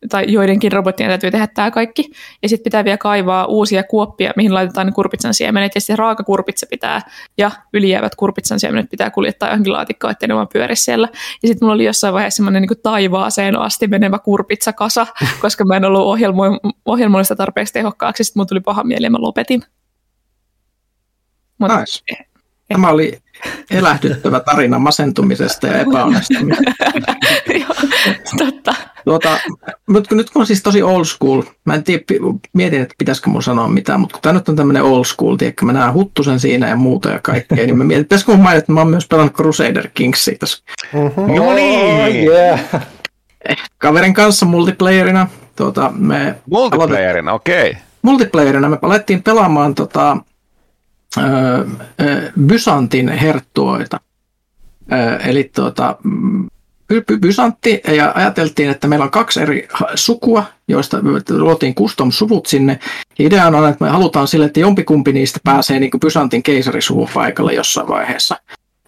tai joidenkin robottien täytyy tehdä tämä kaikki. Ja sitten pitää vielä kaivaa uusia kuoppia, mihin laitetaan ne kurpitsan siemenet. Ja sitten raaka kurpitsa pitää ja ylijäävät kurpitsan siemenet pitää kuljettaa johonkin laatikkoon, ettei ne vaan pyöri siellä. Ja sitten mulla oli jossain vaiheessa semmoinen niin taivaaseen asti menevä kurpitsakasa, koska mä en ollut ohjelmo- ohjelmoista tarpeeksi tehokkaaksi. Sitten mulla tuli paha mieli ja mä lopetin. Mut, nice. Eh, Tämä oli elähdyttävä tarina masentumisesta ja epäonnistumisesta. Totta. Tuota, mutta nyt kun on siis tosi old school, mä en tiedä, mietin, että pitäisikö mun sanoa mitään, mutta kun tämä nyt on tämmöinen old school, tiedätkö, mä näen huttusen siinä ja muuta ja kaikkea, niin mä mietin, pitäisikö mun mainita, että mä oon myös pelannut Crusader Kingsia tässä. Uh-huh. No niin! Yeah. Kaverin kanssa multiplayerina. Tuota, me multiplayerina, okei. Okay. Multiplayerina me alettiin pelaamaan tota, Byzantin herttuoita. Eli tuota, Byzantti ja ajateltiin, että meillä on kaksi eri sukua, joista luotiin custom-suvut sinne. Idea on, että me halutaan sille, että jompikumpi niistä pääsee niin Byzantin keisarisuvun paikalle jossain vaiheessa.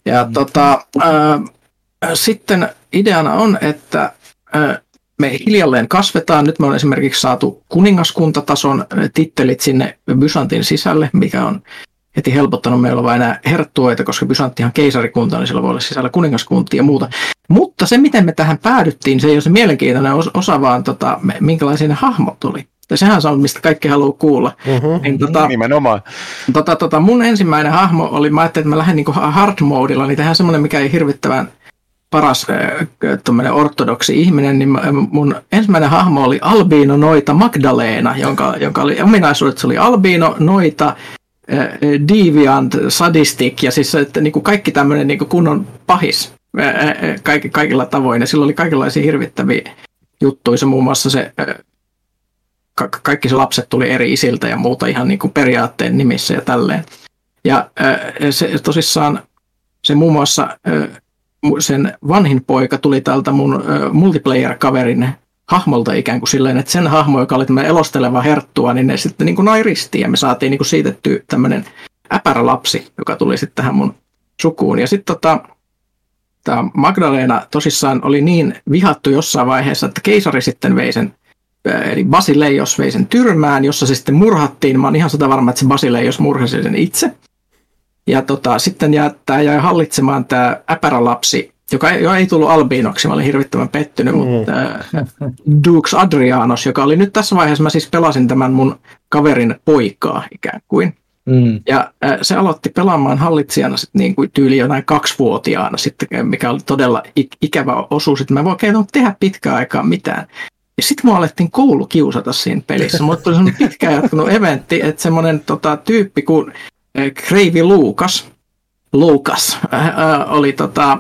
Ja mm. tota, ää, sitten ideana on, että ää, me hiljalleen kasvetaan. Nyt me on esimerkiksi saatu kuningaskuntatason tittelit sinne Byzantin sisälle, mikä on heti helpottanut meillä vain enää herttuoita, koska Bysanttihan keisarikunta, niin sillä voi olla sisällä kuningaskuntia ja muuta. Mutta se, miten me tähän päädyttiin, se ei ole se mielenkiintoinen osa, vaan tota, minkälaisia ne hahmot tuli. Ja sehän on, mistä kaikki haluaa kuulla. Mm-hmm. Niin, tota, Nimenomaan. Tota, tota, mun ensimmäinen hahmo oli, mä ajattelin, että mä lähden niin hard modilla, niin tehdään semmoinen, mikä ei hirvittävän paras äh, ortodoksi ihminen, niin mun ensimmäinen hahmo oli Albino Noita Magdalena, jonka, jonka oli ominaisuudet, se oli Albino Noita, deviant, sadistic ja siis että, niin kuin kaikki tämmöinen niin kuin kunnon pahis kaikki, kaikilla tavoin. Ja sillä oli kaikenlaisia hirvittäviä juttuja, se muun muassa se ka- kaikki se lapset tuli eri isiltä ja muuta ihan niin kuin periaatteen nimissä ja tälleen. Ja se tosissaan se muun muassa sen vanhin poika tuli tältä mun multiplayer-kaverin hahmolta ikään kuin silleen, että sen hahmo, joka oli tämmöinen elosteleva herttua, niin ne sitten niin kuin nai ristiin ja me saatiin niin kuin siitetty tämmöinen äpärä lapsi, joka tuli sitten tähän mun sukuun. Ja sitten tota, tämä Magdalena tosissaan oli niin vihattu jossain vaiheessa, että keisari sitten vei sen, eli Basileios vei sen tyrmään, jossa se sitten murhattiin. Mä oon ihan sata varma, että se Basileios murhasi sen itse. Ja tota, sitten jää, tämä jäi hallitsemaan tämä äpärälapsi, joka ei, jo ei tullut albiinoksi, mä olin hirvittävän pettynyt, mm. mutta äh, Dukes Adrianos, joka oli nyt tässä vaiheessa, mä siis pelasin tämän mun kaverin poikaa ikään kuin. Mm. Ja äh, se aloitti pelaamaan hallitsijana sit niin kuin tyyli jonain kaksivuotiaana sitten, mikä oli todella ik- ikävä osuus, että mä en voi tehdä pitkään aikaa mitään. Ja sitten mua alettiin koulu kiusata siinä pelissä. Mulla tuli semmoinen pitkään jatkunut eventti, että semmoinen tota, tyyppi kuin Kreivi Luukas, Luukas äh, oli tota, äh,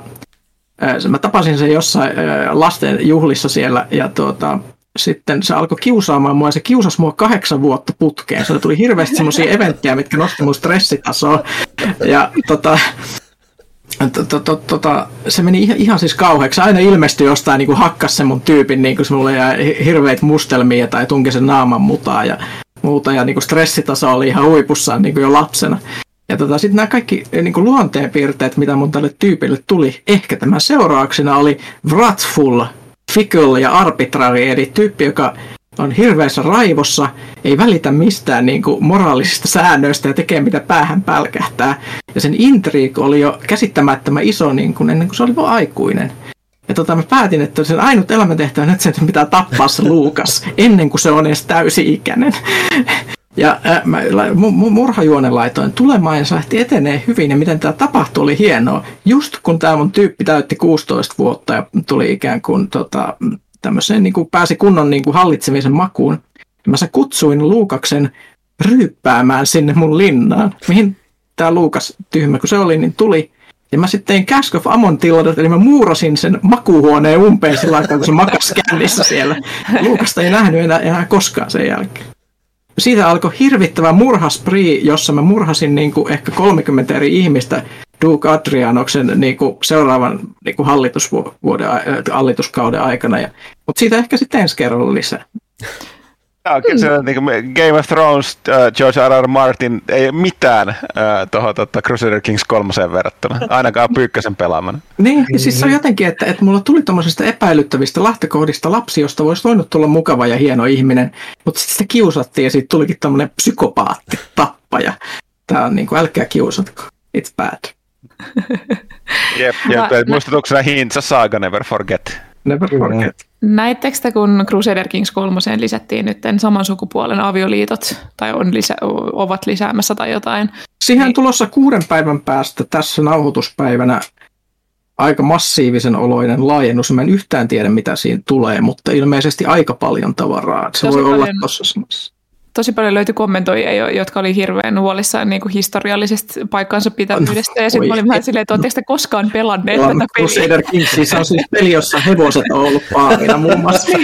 mä tapasin sen jossain lasten juhlissa siellä ja tuota, sitten se alkoi kiusaamaan mua ja se kiusasi mua kahdeksan vuotta putkeen. Se tuli hirveästi semmoisia eventtejä, mitkä nosti mun stressitasoa. Ja tota, Tota, se meni ihan, ihan siis kauheaksi. Aina ilmestyi jostain niin hakkas sen mun tyypin, niin kuin se mulle jäi hirveitä mustelmia tai tunki sen naaman mutaa. Ja muuta ja niin kuin stressitaso oli ihan huipussaan niin kuin jo lapsena. Ja tota, sitten nämä kaikki eh, niin kuin luonteenpiirteet, mitä mun tälle tyypille tuli, ehkä tämän seurauksena oli wrathful, fickle ja arbitrary, eli tyyppi, joka on hirveässä raivossa, ei välitä mistään niin kuin moraalisista säännöistä ja tekee mitä päähän pälkähtää. Ja sen intriik oli jo käsittämättömän iso niin kuin ennen kuin se oli vaan aikuinen. Ja tota, mä päätin, että sen ainut elämäntehtävä on, että sen pitää tappaa se Luukas ennen kuin se on edes täysi-ikäinen. Ja äh, mä murhajuonen laitoin tulemaan ja se lähti etenee hyvin ja miten tämä tapahtui oli hienoa. Just kun tämä mun tyyppi täytti 16 vuotta ja tuli ikään kuin tota, tämmöiseen, niin kuin pääsi kunnon niin kuin hallitsemisen makuun, mä sä kutsuin Luukaksen ryyppäämään sinne mun linnaan, mihin tämä Luukas tyhmä kun se oli, niin tuli ja mä sitten tein Cask of Amon tiladat, eli mä muurasin sen makuuhuoneen umpeen sillä aikaa, kun se makas kännissä siellä. Luukasta ei nähnyt enää, enää koskaan sen jälkeen. Siitä alkoi hirvittävä murhasprii, jossa mä murhasin niin kuin ehkä 30 eri ihmistä Duke Adrianoksen niin kuin seuraavan niin kuin hallitusvuoden, hallituskauden aikana. Ja, mutta siitä ehkä sitten ensi kerralla lisää. Joo, kyllä se, niin kuin Game of Thrones, uh, George R. R. Martin, ei mitään uh, tuohon tota, Crusader Kings kolmoseen verrattuna, ainakaan pyykkäsen pelaamana. Niin, ja siis se on jotenkin, että, että mulla tuli tuommoisesta epäilyttävistä lähtökohdista lapsi, josta voisi voinut tulla mukava ja hieno ihminen, mutta sitten sitä kiusattiin ja siitä tulikin tämmöinen psykopaatti, tappaja. Tämä on niin kuin, älkää kiusatko, it's bad. Jep, jep. muistutuksena Hintsa Saga Never Forget. Never forget. Näittekö te, kun Crusader Kings 3 lisättiin nyt saman sukupuolen avioliitot, tai on lisä, ovat lisäämässä tai jotain? Siihen niin. tulossa kuuden päivän päästä tässä nauhoituspäivänä aika massiivisen oloinen laajennus. Mä en yhtään tiedä, mitä siinä tulee, mutta ilmeisesti aika paljon tavaraa. Se Tosi voi paljon. olla tuossa samassa tosi paljon löytyi kommentoijia, jotka oli hirveän huolissaan niin kuin historiallisesta paikkansa pitävyydestä. Ja sitten mä olin vähän silleen, että oletteko te koskaan pelanneet tätä peliä? Crusader Kings on siis peli, jossa hevoset on ollut paamina muun muassa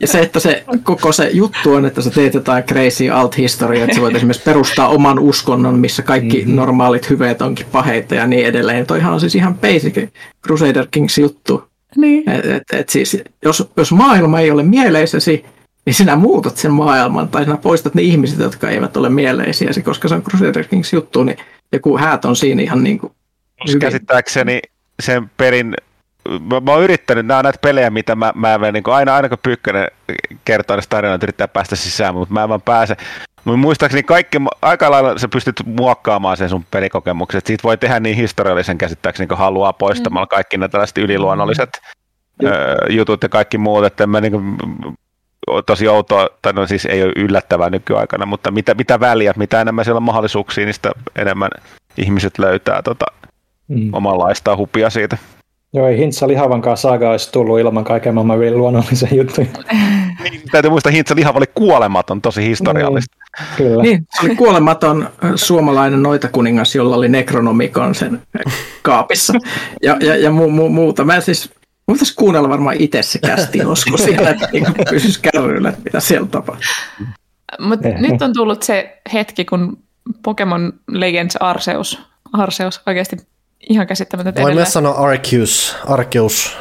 Ja se, että se koko se juttu on, että sä teet jotain crazy alt history, että sä voit esimerkiksi perustaa oman uskonnon, missä kaikki mm-hmm. normaalit hyveet onkin paheita ja niin edelleen. Toihan on siis ihan basic Crusader Kings juttu. Niin. Et, et, et siis, jos, jos maailma ei ole mieleisesi, niin sinä muutat sen maailman tai sinä poistat ne ihmiset, jotka eivät ole mieleisiä, koska se on Crusader Kings juttu, niin joku häät on siinä ihan niin kuin Käsittääkseni sen perin mä, mä oon yrittänyt, nämä on näitä pelejä, mitä mä, mä en, niin kuin aina, aina kun Pyykkönen kertoo näistä tarinoita, yrittää päästä sisään, mutta mä en vaan pääse. Mutta muistaakseni kaikki, aika lailla sä pystyt muokkaamaan sen sun pelikokemuksen. Siitä voi tehdä niin historiallisen käsittääkseni, kun haluaa poistamalla mm. kaikki ne tällaiset yliluonnolliset mm. ö, jutut ja kaikki muut. Että mä niin kuin, tosi outoa, tai no siis ei ole yllättävää nykyaikana, mutta mitä, mitä väliä, mitä enemmän siellä on mahdollisuuksia, niin sitä enemmän ihmiset löytää tota, mm. omanlaista hupia siitä. Joo, ei Hintsa Lihavankaan saaga olisi tullut ilman kaiken maailman luonnollisen juttuja. niin, täytyy muistaa, että Hintsa Lihava oli kuolematon, tosi historiallista. Niin, kyllä. Niin, se oli kuolematon suomalainen noitakuningas, jolla oli Necronomicon sen kaapissa ja, ja, ja mu, mu, muuta. Mä siis Voitaisiin kuunnella varmaan itse se kästi joskus siellä, että niin pysyisi kärryillä, että mitä siellä tapahtuu. Mutta nyt on tullut se hetki, kun Pokemon Legends Arceus, Arceus oikeasti ihan käsittämätöntä Voi myös sanoa Arceus, Arceus.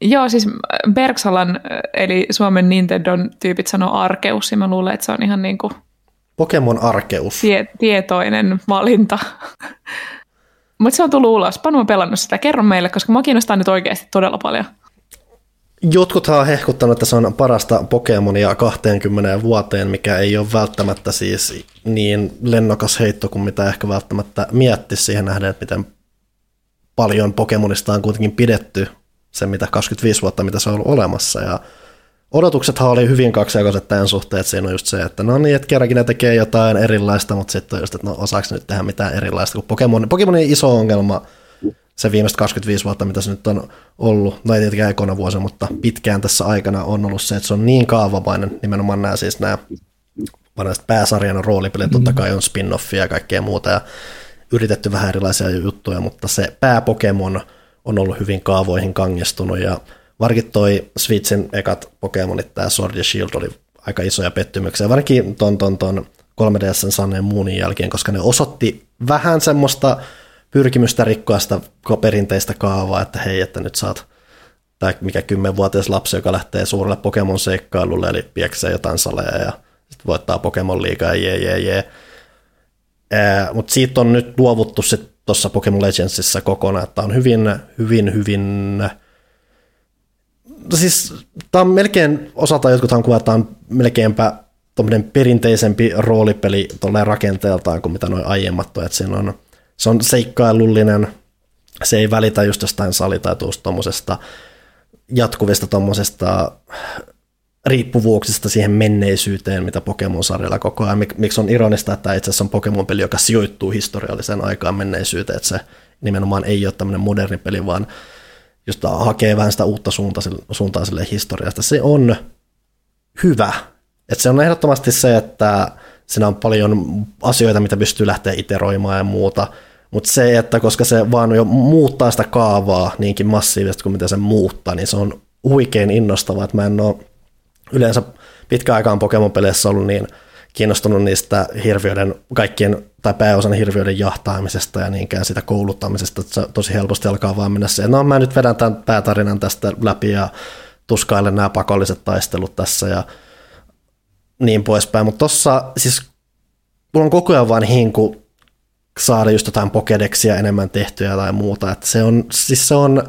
Joo, siis Bergsalan, eli Suomen Nintendon tyypit sanoo Arceus, ja mä luulen, että se on ihan niin kuin Pokemon Arceus. Tie, tietoinen valinta. Mutta se on tullut ulos. Panu on pelannut sitä. Kerro meille, koska mä kiinnostaa nyt oikeasti todella paljon. Jotkut on hehkuttanut, että se on parasta Pokemonia 20 vuoteen, mikä ei ole välttämättä siis niin lennokas heitto kuin mitä ehkä välttämättä mietti siihen nähden, että miten paljon Pokemonista on kuitenkin pidetty se, mitä 25 vuotta, mitä se on ollut olemassa. Ja odotuksethan oli hyvin kaksijakoiset tämän suhteen, että siinä on just se, että no niin, että kerrankin ne tekee jotain erilaista, mutta sitten on just, että no osaako nyt tehdä mitään erilaista, kun Pokemon, Pokemonin iso ongelma se viimeiset 25 vuotta, mitä se nyt on ollut, no ei tietenkään ekona vuosi, mutta pitkään tässä aikana on ollut se, että se on niin kaavamainen, nimenomaan nämä siis nämä vanhaiset pääsarjan roolipelit, totta kai on spin-offia ja kaikkea muuta, ja yritetty vähän erilaisia juttuja, mutta se pääpokemon on ollut hyvin kaavoihin kangestunut, ja varsinkin toi Switchin ekat Pokemonit, tämä Sword ja Shield oli aika isoja pettymyksiä, varsinkin ton, ton, ton 3DSn Sun Moonin jälkeen, koska ne osoitti vähän semmoista pyrkimystä rikkoa sitä perinteistä kaavaa, että hei, että nyt saat tai mikä kymmenvuotias lapsi, joka lähtee suurelle Pokemon-seikkailulle, eli pieksee jotain saleja ja sitten voittaa Pokemon liigaa, jee, jee, jee. Mutta siitä on nyt luovuttu sitten tuossa Pokemon Legendsissa kokonaan, että on hyvin, hyvin, hyvin siis tämä on melkein, osalta jotkuthan kuvataan melkeinpä tuommoinen perinteisempi roolipeli tolleen rakenteeltaan kuin mitä noin aiemmat on, että siinä on, se on seikkailullinen, se ei välitä just jostain salitaituusta tuommoisesta jatkuvista tuommoisesta riippuvuuksista siihen menneisyyteen, mitä Pokemon-sarjalla koko ajan. Miksi on ironista, että itse asiassa on Pokemon-peli, joka sijoittuu historialliseen aikaan menneisyyteen, että se nimenomaan ei ole tämmöinen moderni peli, vaan just hakee vähän sitä uutta suuntaa, sille historiasta. Se on hyvä. Et se on ehdottomasti se, että siinä on paljon asioita, mitä pystyy lähteä iteroimaan ja muuta, mutta se, että koska se vaan jo muuttaa sitä kaavaa niinkin massiivisesti kuin mitä se muuttaa, niin se on huikein innostavaa, mä en ole yleensä pitkään aikaan Pokemon-peleissä ollut niin kiinnostunut niistä hirviöiden, kaikkien tai pääosan hirviöiden jahtaamisesta ja niinkään sitä kouluttamisesta, että tosi helposti alkaa vaan mennä se, no mä nyt vedän tämän päätarinan tästä läpi ja tuskailen nämä pakolliset taistelut tässä ja niin poispäin, mutta tossa siis mulla on koko ajan vaan hinku saada just jotain pokedeksia enemmän tehtyä tai muuta, että se on, siis se on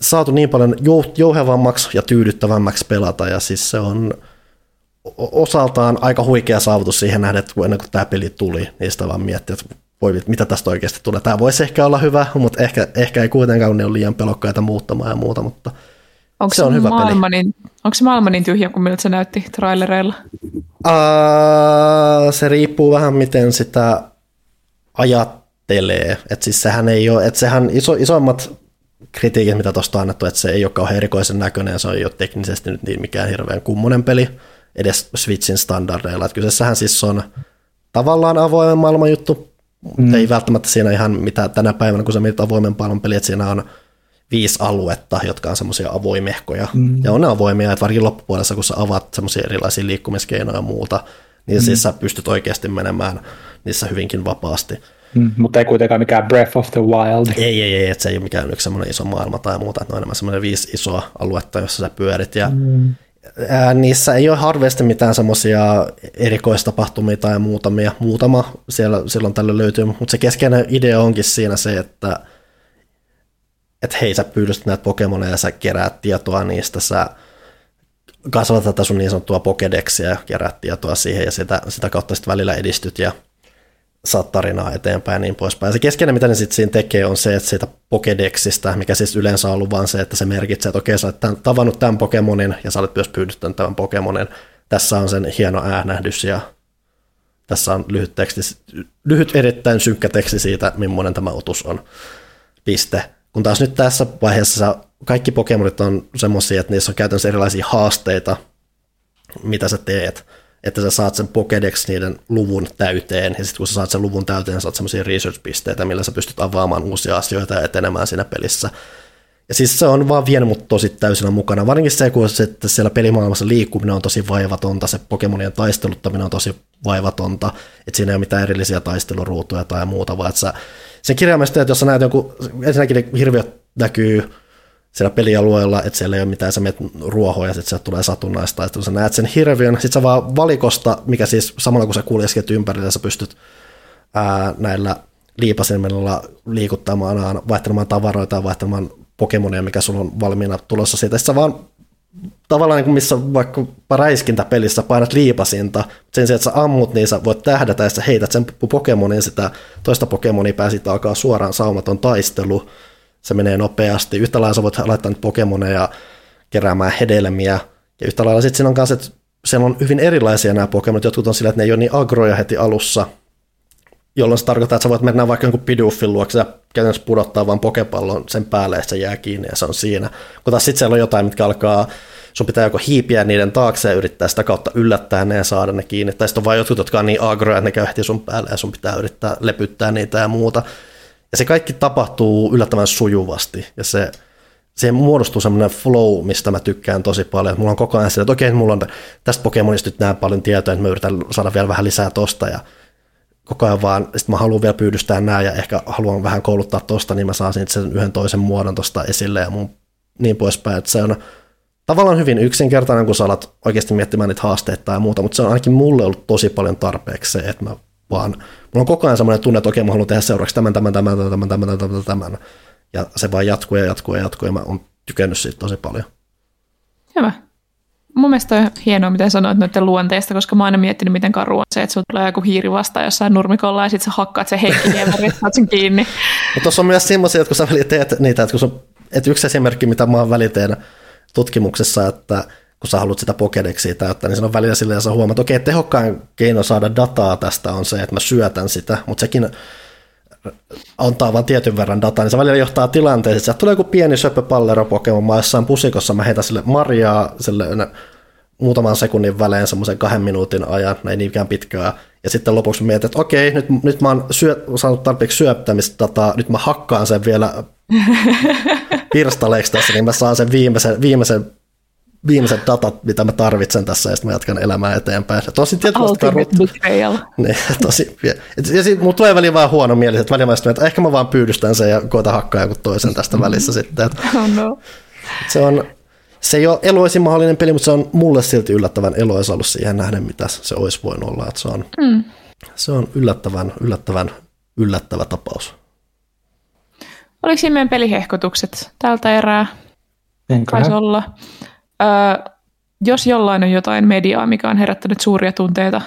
saatu niin paljon jouhevammaksi ja tyydyttävämmäksi pelata ja siis se on osaltaan aika huikea saavutus siihen nähden, että ennen kuin tämä peli tuli, niin sitä vaan miettii, että voi, mitä tästä oikeasti tulee. Tämä voisi ehkä olla hyvä, mutta ehkä, ehkä ei kuitenkaan ne ole liian pelokkaita muuttamaan ja muuta, mutta onko se on hyvä maailma peli. Niin, onko se maailma niin tyhjä kuin miltä se näytti trailereilla? Uh, se riippuu vähän, miten sitä ajattelee. Että siis sehän ei ole, että sehän iso, isoimmat kritiikit, mitä tuosta on annettu, että se ei ole kauhean erikoisen näköinen, se ei ole teknisesti nyt niin mikään hirveän kummonen peli edes Switchin standardeilla. Että kyseessähän siis on tavallaan avoimen maailman juttu, mm. ei välttämättä siinä ihan mitä tänä päivänä, kun sä mietit avoimen maailman peli, että siinä on viisi aluetta, jotka on semmoisia avoimehkoja. Mm. Ja on ne avoimia, että varsinkin loppupuolessa, kun sä avaat semmoisia erilaisia liikkumiskeinoja ja muuta, niin mm. siis sä pystyt oikeasti menemään niissä hyvinkin vapaasti. Mm, mutta ei kuitenkaan mikään Breath of the Wild. Ei, ei, ei, että se ei ole mikään yksi semmoinen iso maailma tai muuta, että ne on enemmän semmoinen viisi isoa aluetta, jossa sä pyörit. Ja mm ää, niissä ei ole harvesti mitään semmoisia erikoistapahtumia tai muutamia. Muutama siellä silloin tällöin löytyy, mutta se keskeinen idea onkin siinä se, että että hei sä pyydystät näitä Pokemoneja ja sä keräät tietoa niistä, sä kasvatat tätä sun niin sanottua Pokedexia ja keräät tietoa siihen ja sitä, sitä kautta sitten välillä edistyt ja saat tarinaa eteenpäin ja niin poispäin. Ja se keskeinen, mitä ne sitten siinä tekee, on se, että siitä Pokedexistä, mikä siis yleensä on ollut vaan se, että se merkitsee, että okei, sä olet tämän, tavannut tämän Pokemonin ja sä olet myös pyydyttänyt tämän Pokemonin. Tässä on sen hieno äänähdys ja tässä on lyhyt, teksti, lyhyt erittäin synkkä teksti siitä, millainen tämä otus on. Piste. Kun taas nyt tässä vaiheessa kaikki Pokemonit on semmoisia, että niissä on käytännössä erilaisia haasteita, mitä sä teet että sä saat sen Pokédex niiden luvun täyteen, ja sitten kun sä saat sen luvun täyteen, saat semmoisia research-pisteitä, millä sä pystyt avaamaan uusia asioita ja etenemään siinä pelissä. Ja siis se on vaan vienyt mut tosi täysin mukana, varsinkin se, kun se, että siellä pelimaailmassa liikkuminen on tosi vaivatonta, se Pokemonien taisteluttaminen on tosi vaivatonta, että siinä ei ole mitään erillisiä taisteluruutuja tai muuta, vaan että sä, sen kirjaimesta, että jos sä näet joku, ensinnäkin hirviöt näkyy siellä pelialueella, että siellä ei ole mitään, sä menet ruohoa ja sitten tulee satunnaista, että sä näet sen hirviön, sitten sä vaan valikosta, mikä siis samalla kun sä kuljesket ympärillä, sä pystyt ää, näillä liipasimella liikuttamaan, vaihtelemaan tavaroita ja vaihtelemaan Pokemonia, mikä sulla on valmiina tulossa siitä. Sitten sä vaan tavallaan niin missä vaikka räiskintä pelissä painat liipasinta, sen sijaan, että sä ammut, niin sä voit tähdätä ja sä heität sen Pokemonin sitä toista Pokemonia pääsit alkaa suoraan saumaton taistelu, se menee nopeasti. Yhtä lailla sä voit laittaa Pokemoneja keräämään hedelmiä. Ja yhtä lailla sitten siinä on kanssa, että siellä on hyvin erilaisia nämä Pokemonit. Jotkut on sillä, että ne ei ole niin agroja heti alussa, jolloin se tarkoittaa, että sä voit mennä vaikka jonkun Piduffin luokse ja käytännössä pudottaa vaan pokepallon sen päälle ja se jää kiinni ja se on siinä. Kun taas sitten siellä on jotain, mitkä alkaa, sun pitää joko hiipiä niiden taakse ja yrittää sitä kautta yllättää ne ja saada ne kiinni. Tai sitten on vain jotkut, jotka on niin agroja, että ne käy heti sun päälle ja sun pitää yrittää lepyttää niitä ja muuta. Ja se kaikki tapahtuu yllättävän sujuvasti. Ja se, se muodostuu semmoinen flow, mistä mä tykkään tosi paljon. Mulla on koko ajan sillä, että okei, mulla on tästä Pokemonista nyt näin paljon tietoa, että mä yritän saada vielä vähän lisää tosta. Ja koko ajan vaan, sit mä haluan vielä pyydystää nämä ja ehkä haluan vähän kouluttaa tosta, niin mä saan sen yhden toisen muodon tosta esille ja mun niin poispäin, että se on tavallaan hyvin yksinkertainen, kun sä alat oikeasti miettimään niitä haasteita ja muuta, mutta se on ainakin mulle ollut tosi paljon tarpeeksi se, että mä vaan mulla on koko ajan semmoinen tunne, että okei, mä haluan tehdä seuraavaksi tämän, tämän, tämän, tämän, tämän, tämän, tämän, tämän. Ja se vaan jatkuu ja jatkuu ja jatkuu ja mä oon tykännyt siitä tosi paljon. Hyvä. Mun mielestä on hienoa, miten sanoit noiden luonteesta, koska mä oon aina miettinyt, miten karu on se, että sulla tulee joku hiiri vastaan jossain nurmikolla ja sitten sä hakkaat sen henkiin ja saat sen kiinni. Mutta tuossa on myös semmoisia, että kun sä teet niitä, että, kun sun, että yksi esimerkki, mitä mä oon väliteen tutkimuksessa, että kun sä haluat sitä Pokedexia täyttää, niin se on välillä silleen, sä huomaat, että okei, tehokkain keino saada dataa tästä on se, että mä syötän sitä, mutta sekin antaa vain tietyn verran dataa, niin se välillä johtaa tilanteeseen, että tulee joku pieni söpöpallero Pokemon, mä jossain pusikossa, mä heitän sille marjaa sille muutaman sekunnin välein semmoisen kahden minuutin ajan, ei niinkään pitkää, ja sitten lopuksi mietin, että okei, nyt, nyt mä oon syö, saanut tarpeeksi syöttämistä dataa, nyt mä hakkaan sen vielä pirstaleiksi tässä, niin mä saan sen viimeisen, viimeisen viimeiset datat, mitä mä tarvitsen tässä, ja sitten mä jatkan elämää eteenpäin. Ja tosi tietysti niin, tosi, ja, ja sitten mulla tulee väliin vaan huono mieli, että välillä mä että ehkä mä vaan pyydystän sen ja koitan hakkaa joku toisen tästä mm-hmm. välissä sitten. Että, oh no. Se on, se ei ole eloisin mahdollinen peli, mutta se on mulle silti yllättävän eloisa ollut siihen nähden, mitä se olisi voinut olla. Että se on, mm. se on yllättävän, yllättävän, yllättävä tapaus. Oliko siinä meidän pelihehkotukset tältä erää? Taisi olla. Öö, jos jollain on jotain mediaa, mikä on herättänyt suuria tunteita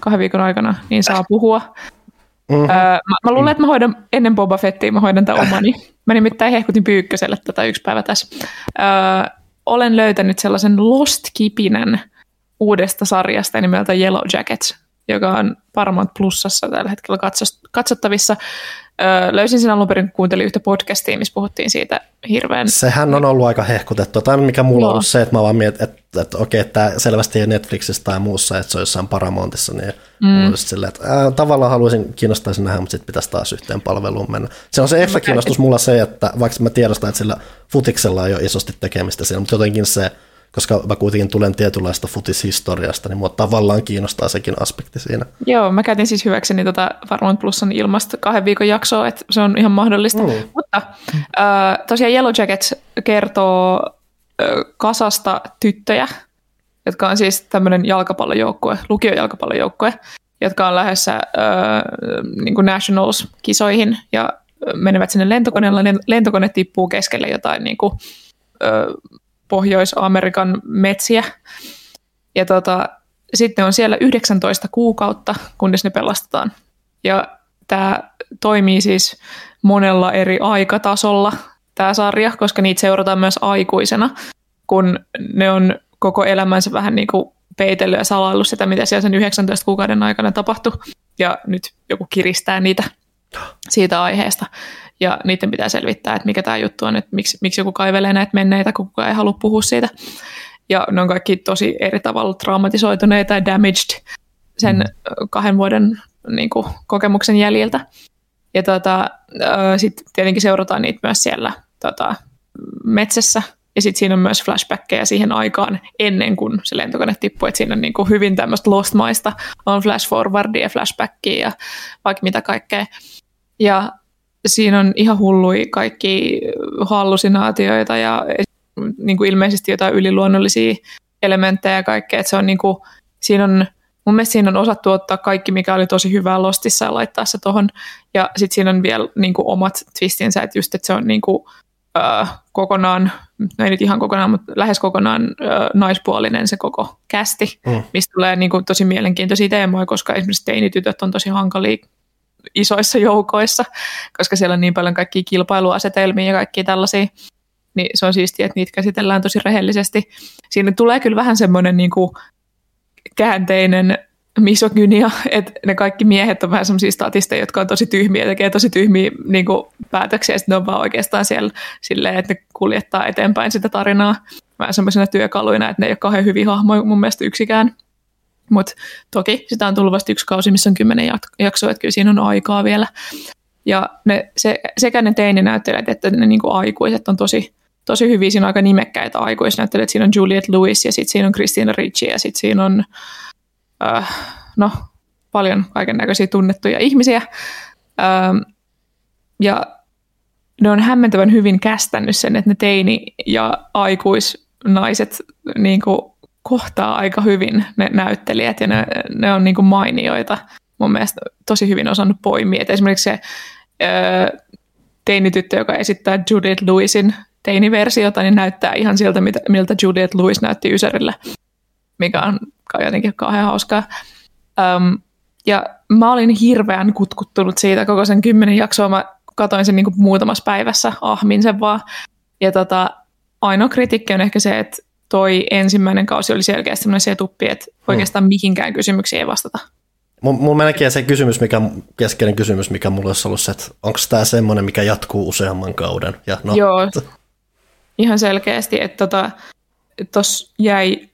kahden viikon aikana, niin saa puhua. Mm-hmm. Öö, mä, mä luulen, että mä hoidan ennen Boba Fettia, mä hoidan tämän omani. Mä nimittäin hehkutin Pyykköselle tätä yksi päivä tässä. Öö, olen löytänyt sellaisen Lost-kipinän uudesta sarjasta nimeltä Yellow Jackets, joka on Paramount Plusassa tällä hetkellä katsottavissa löysin sen alun perin, kun kuuntelin yhtä podcastia, missä puhuttiin siitä hirveän... Sehän on ollut aika hehkutettu. Tai mikä mulla on ollut se, että mä vaan mietin, että, että, että okei, että selvästi ei Netflixissä tai muussa, että se on jossain Paramountissa, niin mm. silleen, että ää, tavallaan haluaisin kiinnostaisin nähdä, mutta sitten pitäisi taas yhteen palveluun mennä. Se on se ehkä kiinnostus mulla se, että vaikka mä tiedostan, että sillä futiksella ei ole isosti tekemistä siinä, mutta jotenkin se koska mä kuitenkin tulen tietynlaista futishistoriasta, niin mua tavallaan kiinnostaa sekin aspekti siinä. Joo, mä käytin siis hyväkseni tota Varmon Plusan ilmasta kahden viikon jaksoa, että se on ihan mahdollista. Mm. Mutta äh, tosiaan Yellow Jackets kertoo äh, kasasta tyttöjä, jotka on siis tämmöinen jalkapallojoukkue, lukiojalkapallojoukkue, jotka on lähdössä äh, niin Nationals-kisoihin ja menevät sinne lentokoneella, niin lentokone tippuu keskelle jotain niin kuin, ö, Pohjois-Amerikan metsiä. Ja tota, sitten on siellä 19 kuukautta, kunnes ne pelastetaan. Ja tämä toimii siis monella eri aikatasolla, tämä sarja, koska niitä seurataan myös aikuisena, kun ne on koko elämänsä vähän niin kuin peitellyt ja salaillut sitä, mitä siellä sen 19 kuukauden aikana tapahtui. Ja nyt joku kiristää niitä siitä aiheesta. Ja niiden pitää selvittää, että mikä tämä juttu on, että miksi, miksi joku kaivelee näitä menneitä, kun kukaan ei halua puhua siitä. Ja ne on kaikki tosi eri tavalla traumatisoituneita ja damaged sen mm. kahden vuoden niin kuin, kokemuksen jäljiltä. Ja tota, sitten tietenkin seurataan niitä myös siellä tota, metsässä. Ja sitten siinä on myös flashbackkejä siihen aikaan ennen kuin se lentokone tippui. Että siinä on niin kuin hyvin tämmöistä lost-maista. On flash forwardia ja flashbackia ja vaikka mitä kaikkea. Ja siinä on ihan hullui kaikki hallusinaatioita ja niin kuin ilmeisesti jotain yliluonnollisia elementtejä ja kaikkea. Että se on niin kuin, siinä on, mun mielestä siinä on osattu ottaa kaikki, mikä oli tosi hyvää Lostissa ja laittaa se tohon. Ja sitten siinä on vielä niin kuin omat twistinsä, että just, että se on niin kuin, äh, kokonaan, no ei nyt ihan kokonaan, mutta lähes kokonaan äh, naispuolinen se koko kästi, mm. mistä tulee niin kuin, tosi mielenkiintoisia teemoja, koska esimerkiksi teinitytöt on tosi hankalia isoissa joukoissa, koska siellä on niin paljon kaikkia kilpailuasetelmia ja kaikkia tällaisia, niin se on siistiä, että niitä käsitellään tosi rehellisesti. Siinä tulee kyllä vähän semmoinen niin kuin käänteinen misogynia, että ne kaikki miehet on vähän semmoisia statisteja, jotka on tosi tyhmiä, tekee tosi tyhmiä niin kuin, päätöksiä, ja sitten ne on vaan oikeastaan siellä silleen, että ne kuljettaa eteenpäin sitä tarinaa vähän semmoisena työkaluina, että ne ei ole kauhean hyviä hahmoja mun mielestä yksikään. Mutta toki sitä on tullut vasta yksi kausi, missä on kymmenen jaksoa, että kyllä siinä on aikaa vielä. Ja ne, se, sekä ne teininäyttelijät että ne niin kuin aikuiset on tosi, tosi hyviä. Siinä on aika nimekkäitä aikuisnäyttelijät. Siinä on Juliette Lewis ja sitten siinä on Christina Ricci ja sitten siinä on äh, no, paljon kaiken näköisiä tunnettuja ihmisiä. Ähm, ja ne on hämmentävän hyvin kästännyt sen, että ne teini- ja aikuisnaiset niin kuin, kohtaa aika hyvin ne näyttelijät ja ne, ne on niin kuin mainioita. Mun mielestä tosi hyvin osannut poimia. Et esimerkiksi se ö, teinityttö, joka esittää Juliette Lewisin teiniversiota, niin näyttää ihan siltä, miltä Juliette Lewis näytti Ysärillä, mikä on jotenkin kauhean hauskaa. Um, ja mä olin hirveän kutkuttunut siitä koko sen kymmenen jaksoa. Mä katoin sen niin kuin muutamassa päivässä, ahmin sen vaan. Ja tota, ainoa kritiikki on ehkä se, että toi ensimmäinen kausi oli selkeästi sellainen setuppi, että oikeastaan mihinkään kysymyksiin ei vastata. Mun melkein se kysymys, mikä, keskeinen kysymys, mikä mulla olisi ollut se, että onko tämä semmoinen, mikä jatkuu useamman kauden? Ja no. Joo, ihan selkeästi, että tuossa tota, jäi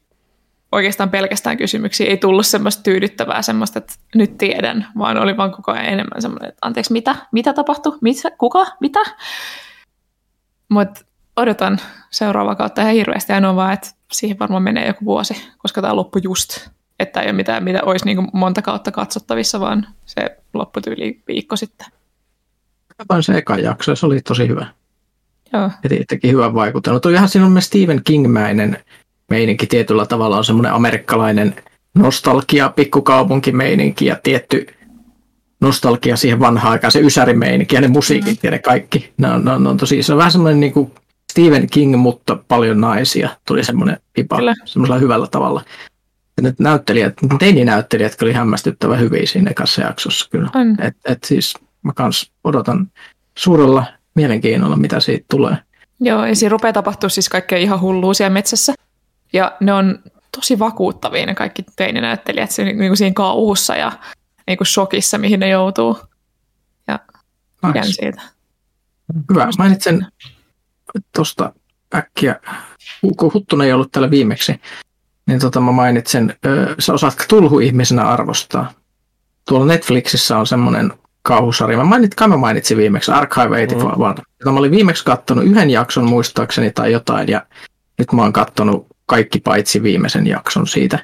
oikeastaan pelkästään kysymyksiä, ei tullut semmoista tyydyttävää semmoista, että nyt tiedän, vaan oli vaan koko ajan enemmän semmoinen, että anteeksi, mitä? Mitä tapahtui? Mitä? Kuka? Mitä? Mutta odotan seuraavaa kautta ihan hirveästi. Ainoa vaan, että siihen varmaan menee joku vuosi, koska tämä loppu just. Että ei ole mitään, mitä olisi niin monta kautta katsottavissa, vaan se loppui yli viikko sitten. Katoin se eka jakso, se oli tosi hyvä. Joo. Heti teki hyvän vaikutelman. Toihan siinä on myös Stephen King-mäinen meininki tietyllä tavalla on semmoinen amerikkalainen nostalgia, pikkukaupunkimeininki ja tietty nostalgia siihen vanhaan aikaan, se ysärimeininki ja ne musiikit ja ne kaikki. Ne on, ne on, ne on tosi, se on vähän semmoinen niin kuin Stephen King, mutta paljon naisia. Tuli semmoinen pipa semmoisella hyvällä tavalla. Ja nyt näyttelijät, teininäyttelijät oli hämmästyttävän hyviä siinä ekassa jaksossa kyllä. Et, et siis mä kans odotan suurella mielenkiinnolla, mitä siitä tulee. Joo, ja siinä rupeaa tapahtua siis kaikkea ihan hullua siellä metsässä. Ja ne on tosi vakuuttavia ne kaikki teininäyttelijät niin kuin siinä kauhussa ja niin kuin shokissa, mihin ne joutuu. Ja nice. siitä. Hyvä. Mainitsen tuosta äkkiä, kun Huttunen ei ollut täällä viimeksi, niin tota mä mainitsen, sä osaat tulhu-ihmisenä arvostaa. Tuolla Netflixissä on semmoinen kauhusarja. Mä mainit, kai mä mainitsin viimeksi Archive 81. Mm. Mä olin viimeksi katsonut yhden jakson muistaakseni tai jotain, ja nyt mä oon katsonut kaikki paitsi viimeisen jakson siitä.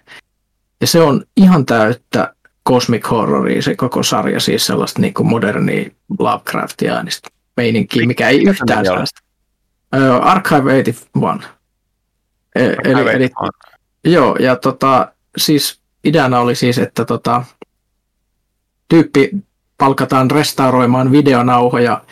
Ja se on ihan täyttä cosmic horroria se koko sarja, siis sellaista niin kuin modernia Lovecraftia meininkiä, mikä ei yhtään sellaista. Uh, Archive 81. E- eli, eli, joo, ja tota, siis ideana oli siis, että tota, tyyppi palkataan restauroimaan videonauhoja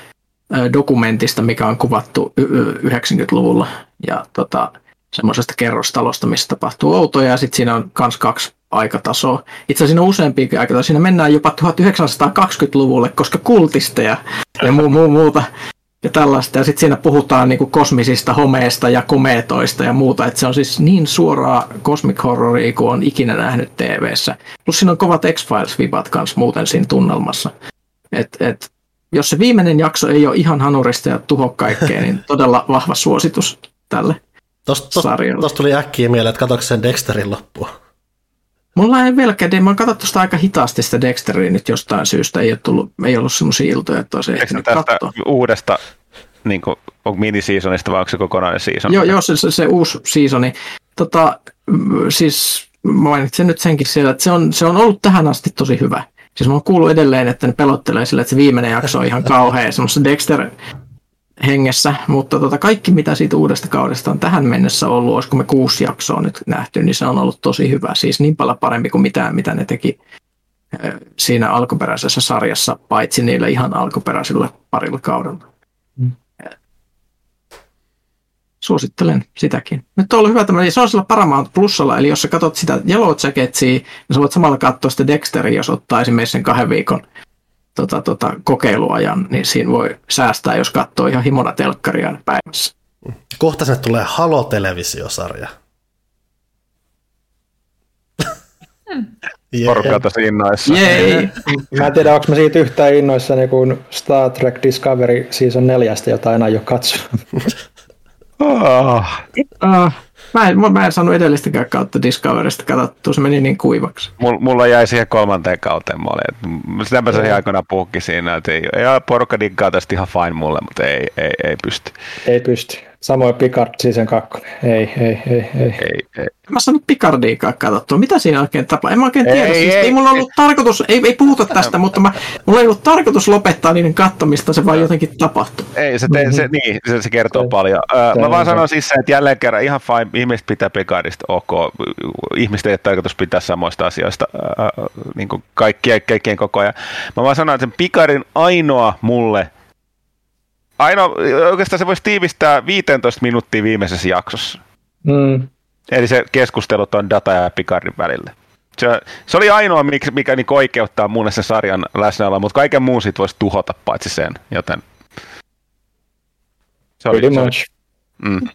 dokumentista, mikä on kuvattu 90-luvulla ja tota, semmoisesta kerrostalosta, missä tapahtuu outoja ja sitten siinä on myös kaksi aikatasoa. Itse asiassa siinä on useampiakin aikatasoa. Siinä mennään jopa 1920-luvulle, koska kultisteja ja muu, muu, muuta ja tällaista. Ja sitten siinä puhutaan niinku kosmisista homeista ja komeetoista ja muuta. Että se on siis niin suoraa cosmic horroria kuin on ikinä nähnyt TV-ssä. Plus siinä on kovat X-Files-vibat kanssa muuten siinä tunnelmassa. Et, et, jos se viimeinen jakso ei ole ihan hanurista ja tuho kaikkea, niin todella vahva suositus tälle Tuosta sarjalle. tosta tuli äkkiä mieleen, että katsoiko sen Dexterin loppua. Mulla ei vielä mä oon katsottu sitä aika hitaasti sitä Dexteria nyt jostain syystä. Ei, ole tullut, ei ollut semmoisia iltoja, että olisi ehtinyt tästä katsoa. uudesta niin kuin, on miniseasonista vai onko se kokonainen season? Joo, joo se, se, se uusi seasoni. Tota, siis mainitsen nyt senkin siellä, että se on, se on ollut tähän asti tosi hyvä. Siis mä oon kuullut edelleen, että ne pelottelee sillä, että se viimeinen jakso on ihan kauhea semmoisessa Dexter hengessä, mutta tota, kaikki mitä siitä uudesta kaudesta on tähän mennessä ollut, olisiko me kuusi jaksoa nyt nähty, niin se on ollut tosi hyvä. Siis niin paljon parempi kuin mitä, mitä ne teki siinä alkuperäisessä sarjassa, paitsi niillä ihan alkuperäisillä parilla kaudella. Suosittelen sitäkin. Nyt on ollut hyvä tämmöinen, se on sillä Paramount Plusalla, eli jos sä katsot sitä Yellow Jacketsia, niin sä voit samalla katsoa sitä Dexteria, jos ottaa esimerkiksi sen kahden viikon tota, tota, kokeiluajan, niin siinä voi säästää, jos katsoo ihan himona telkkaria päivässä. Kohta sinne tulee Halo-televisiosarja. Jee. Porukka tosi innoissa. Jei! Mä en tiedä, onko mä siitä yhtään innoissani, kun Star Trek Discovery Season 4, jota en aio katsoa. Oh. Uh, mä, en, mä en saanut edellistäkään kautta Discoverista katsottua, se meni niin kuivaksi. Mulla jäi siihen kolmanteen kauteen. Mä olin, sitä mä sain aikana puhukki siinä, että ei, ei porukka diggaa tästä ihan fine mulle, mutta ei, ei, ei pysty. Ei pysty. Samoin Picard Season 2. Ei, ei, ei, ei. Ei, ei. Mä saanut Picardiikaan katsottua. Mitä siinä oikein tapahtuu? En mä oikein tiedä. Ei, Siis, ei, ei, mulla ei. ollut tarkoitus, ei, ei puhuta tästä, mutta mä, mulla ei ollut tarkoitus lopettaa niiden kattomista, se vaan jotenkin tapahtui. Ei, se, te, se, niin, se, se kertoo Se- paljon. Ö, se mä vaan se. sanon siis sen, että jälleen kerran ihan fine, ihmiset pitää Picardista ok. Ihmiset ei ole tarkoitus pitää samoista asioista äh, niin kuin kaikkien, kaikkien koko ajan. Mä vaan sanon, että sen Picardin ainoa mulle, ainoa, oikeastaan se voisi tiivistää 15 minuuttia viimeisessä jaksossa. Mm. Eli se keskustelut on Data ja Picardin välillä. Se, se oli ainoa, mikä, mikä niin oikeuttaa mulle sen sarjan läsnäoloa, mutta kaiken muun siitä voisi tuhota paitsi sen, joten se oli, Pretty se oli much. Mm.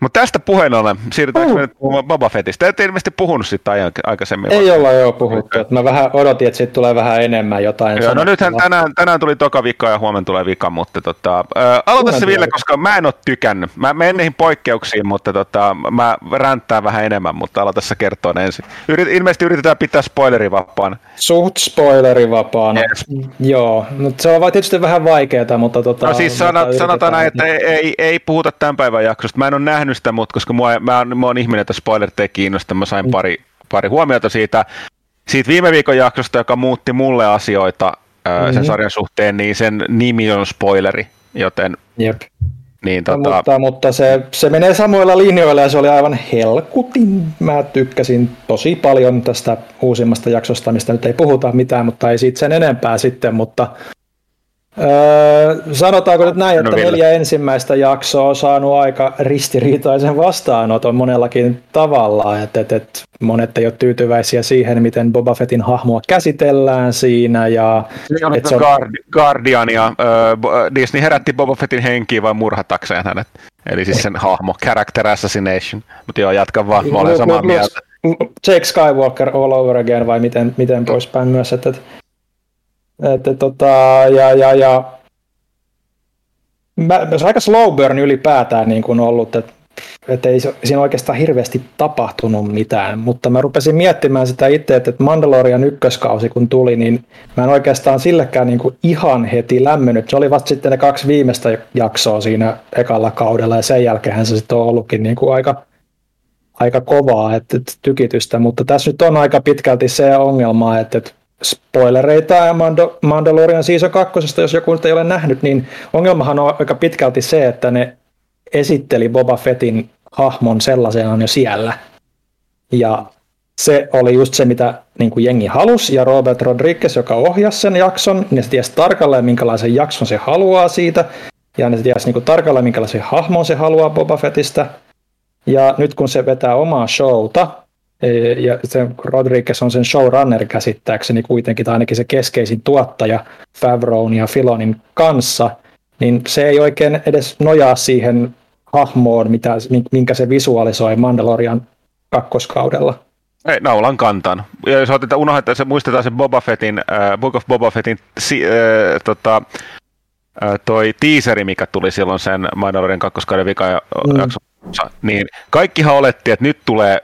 Mutta tästä puheen ollen, siirrytäänkö me nyt puhumaan Boba Fettistä? Te ette ilmeisesti puhunut ajan, aikaisemmin. Ei olla jo puhuttu. että Mä vähän odotin, että siitä tulee vähän enemmän jotain. Joo, no nythän tänään, tänään tuli toka vika ja huomenna tulee vika, mutta tota, ää, aloita se Ville, koska mä en ole tykännyt. Mä menen niihin poikkeuksiin, mutta tota, mä ränttään vähän enemmän, mutta aloita sä kertoa ensin. Yrit, ilmeisesti yritetään pitää spoilerivapaana. Suht spoilerivapaana. Yes. Joo, mutta se on tietysti vähän vaikeaa, mutta tota, No siis sanot, sanotaan näin, että ei, ei, ei puhuta tämän päivän jaksosta. Mä en ole nähnyt sitä, mutta koska mua, mä, mä oon ihminen, että spoilerit ei kiinnosta, mä sain pari, pari huomiota siitä, siitä viime viikon jaksosta, joka muutti mulle asioita mm-hmm. sen sarjan suhteen, niin sen nimi on spoileri, joten Jep. niin No, tota, mutta, mutta se, se menee samoilla linjoilla ja se oli aivan helkutin. Mä tykkäsin tosi paljon tästä uusimmasta jaksosta, mistä nyt ei puhuta mitään, mutta ei siitä sen enempää sitten, mutta öö, sanotaanko nyt näin, No, että neljä ensimmäistä jaksoa on saanut aika ristiriitaisen vastaanoton monellakin tavalla, että et, et monet ei ole tyytyväisiä siihen, miten Boba Fettin hahmoa käsitellään siinä ja Oliko et se on- Guard, Guardian ja ö, Bo- Disney herätti Boba Fettin henkiin vai murhatakseen hänet. Eli siis sen hahmo, character assassination. Mutta joo, jatka vaan, mä olen samaa mieltä. Jake Skywalker all over again vai miten, miten poispäin myös, että, että, että tota, ja, ja, ja mä, se aika slow burn ylipäätään niin kuin ollut, että, että ei siinä oikeastaan hirveästi tapahtunut mitään, mutta mä rupesin miettimään sitä itse, että Mandalorian ykköskausi kun tuli, niin mä en oikeastaan sillekään niin kuin ihan heti lämmennyt. Se oli vasta sitten ne kaksi viimeistä jaksoa siinä ekalla kaudella ja sen jälkeen se sitten on ollutkin niin kuin aika aika kovaa että, että tykitystä, mutta tässä nyt on aika pitkälti se ongelma, että, että spoilereita ja Mando, Mandalorian Season 2, jos joku nyt ei ole nähnyt, niin ongelmahan on aika pitkälti se, että ne esitteli Boba Fettin hahmon sellaisenaan jo siellä. Ja se oli just se, mitä niin kuin jengi halusi, ja Robert Rodriguez, joka ohjasi sen jakson, niin se tiesi tarkalleen, minkälaisen jakson se haluaa siitä, ja ne tiesi niin kuin tarkalleen, minkälaisen hahmon se haluaa Boba Fettistä. Ja nyt kun se vetää omaa showta, ja se Rodriguez on sen showrunner käsittääkseni kuitenkin, tai ainakin se keskeisin tuottaja Favrown ja Filonin kanssa, niin se ei oikein edes nojaa siihen hahmoon, mitä, minkä se visualisoi Mandalorian kakkoskaudella. Ei, naulan kantaan. Ja jos otetaan, unohdetaan, se, muistetaan se Boba Fettin, äh, Book of Boba Fettin si, äh, tota, äh, toi teaseri, mikä tuli silloin sen Mandalorian kakkoskauden vika mm. niin kaikkihan oletti, että nyt tulee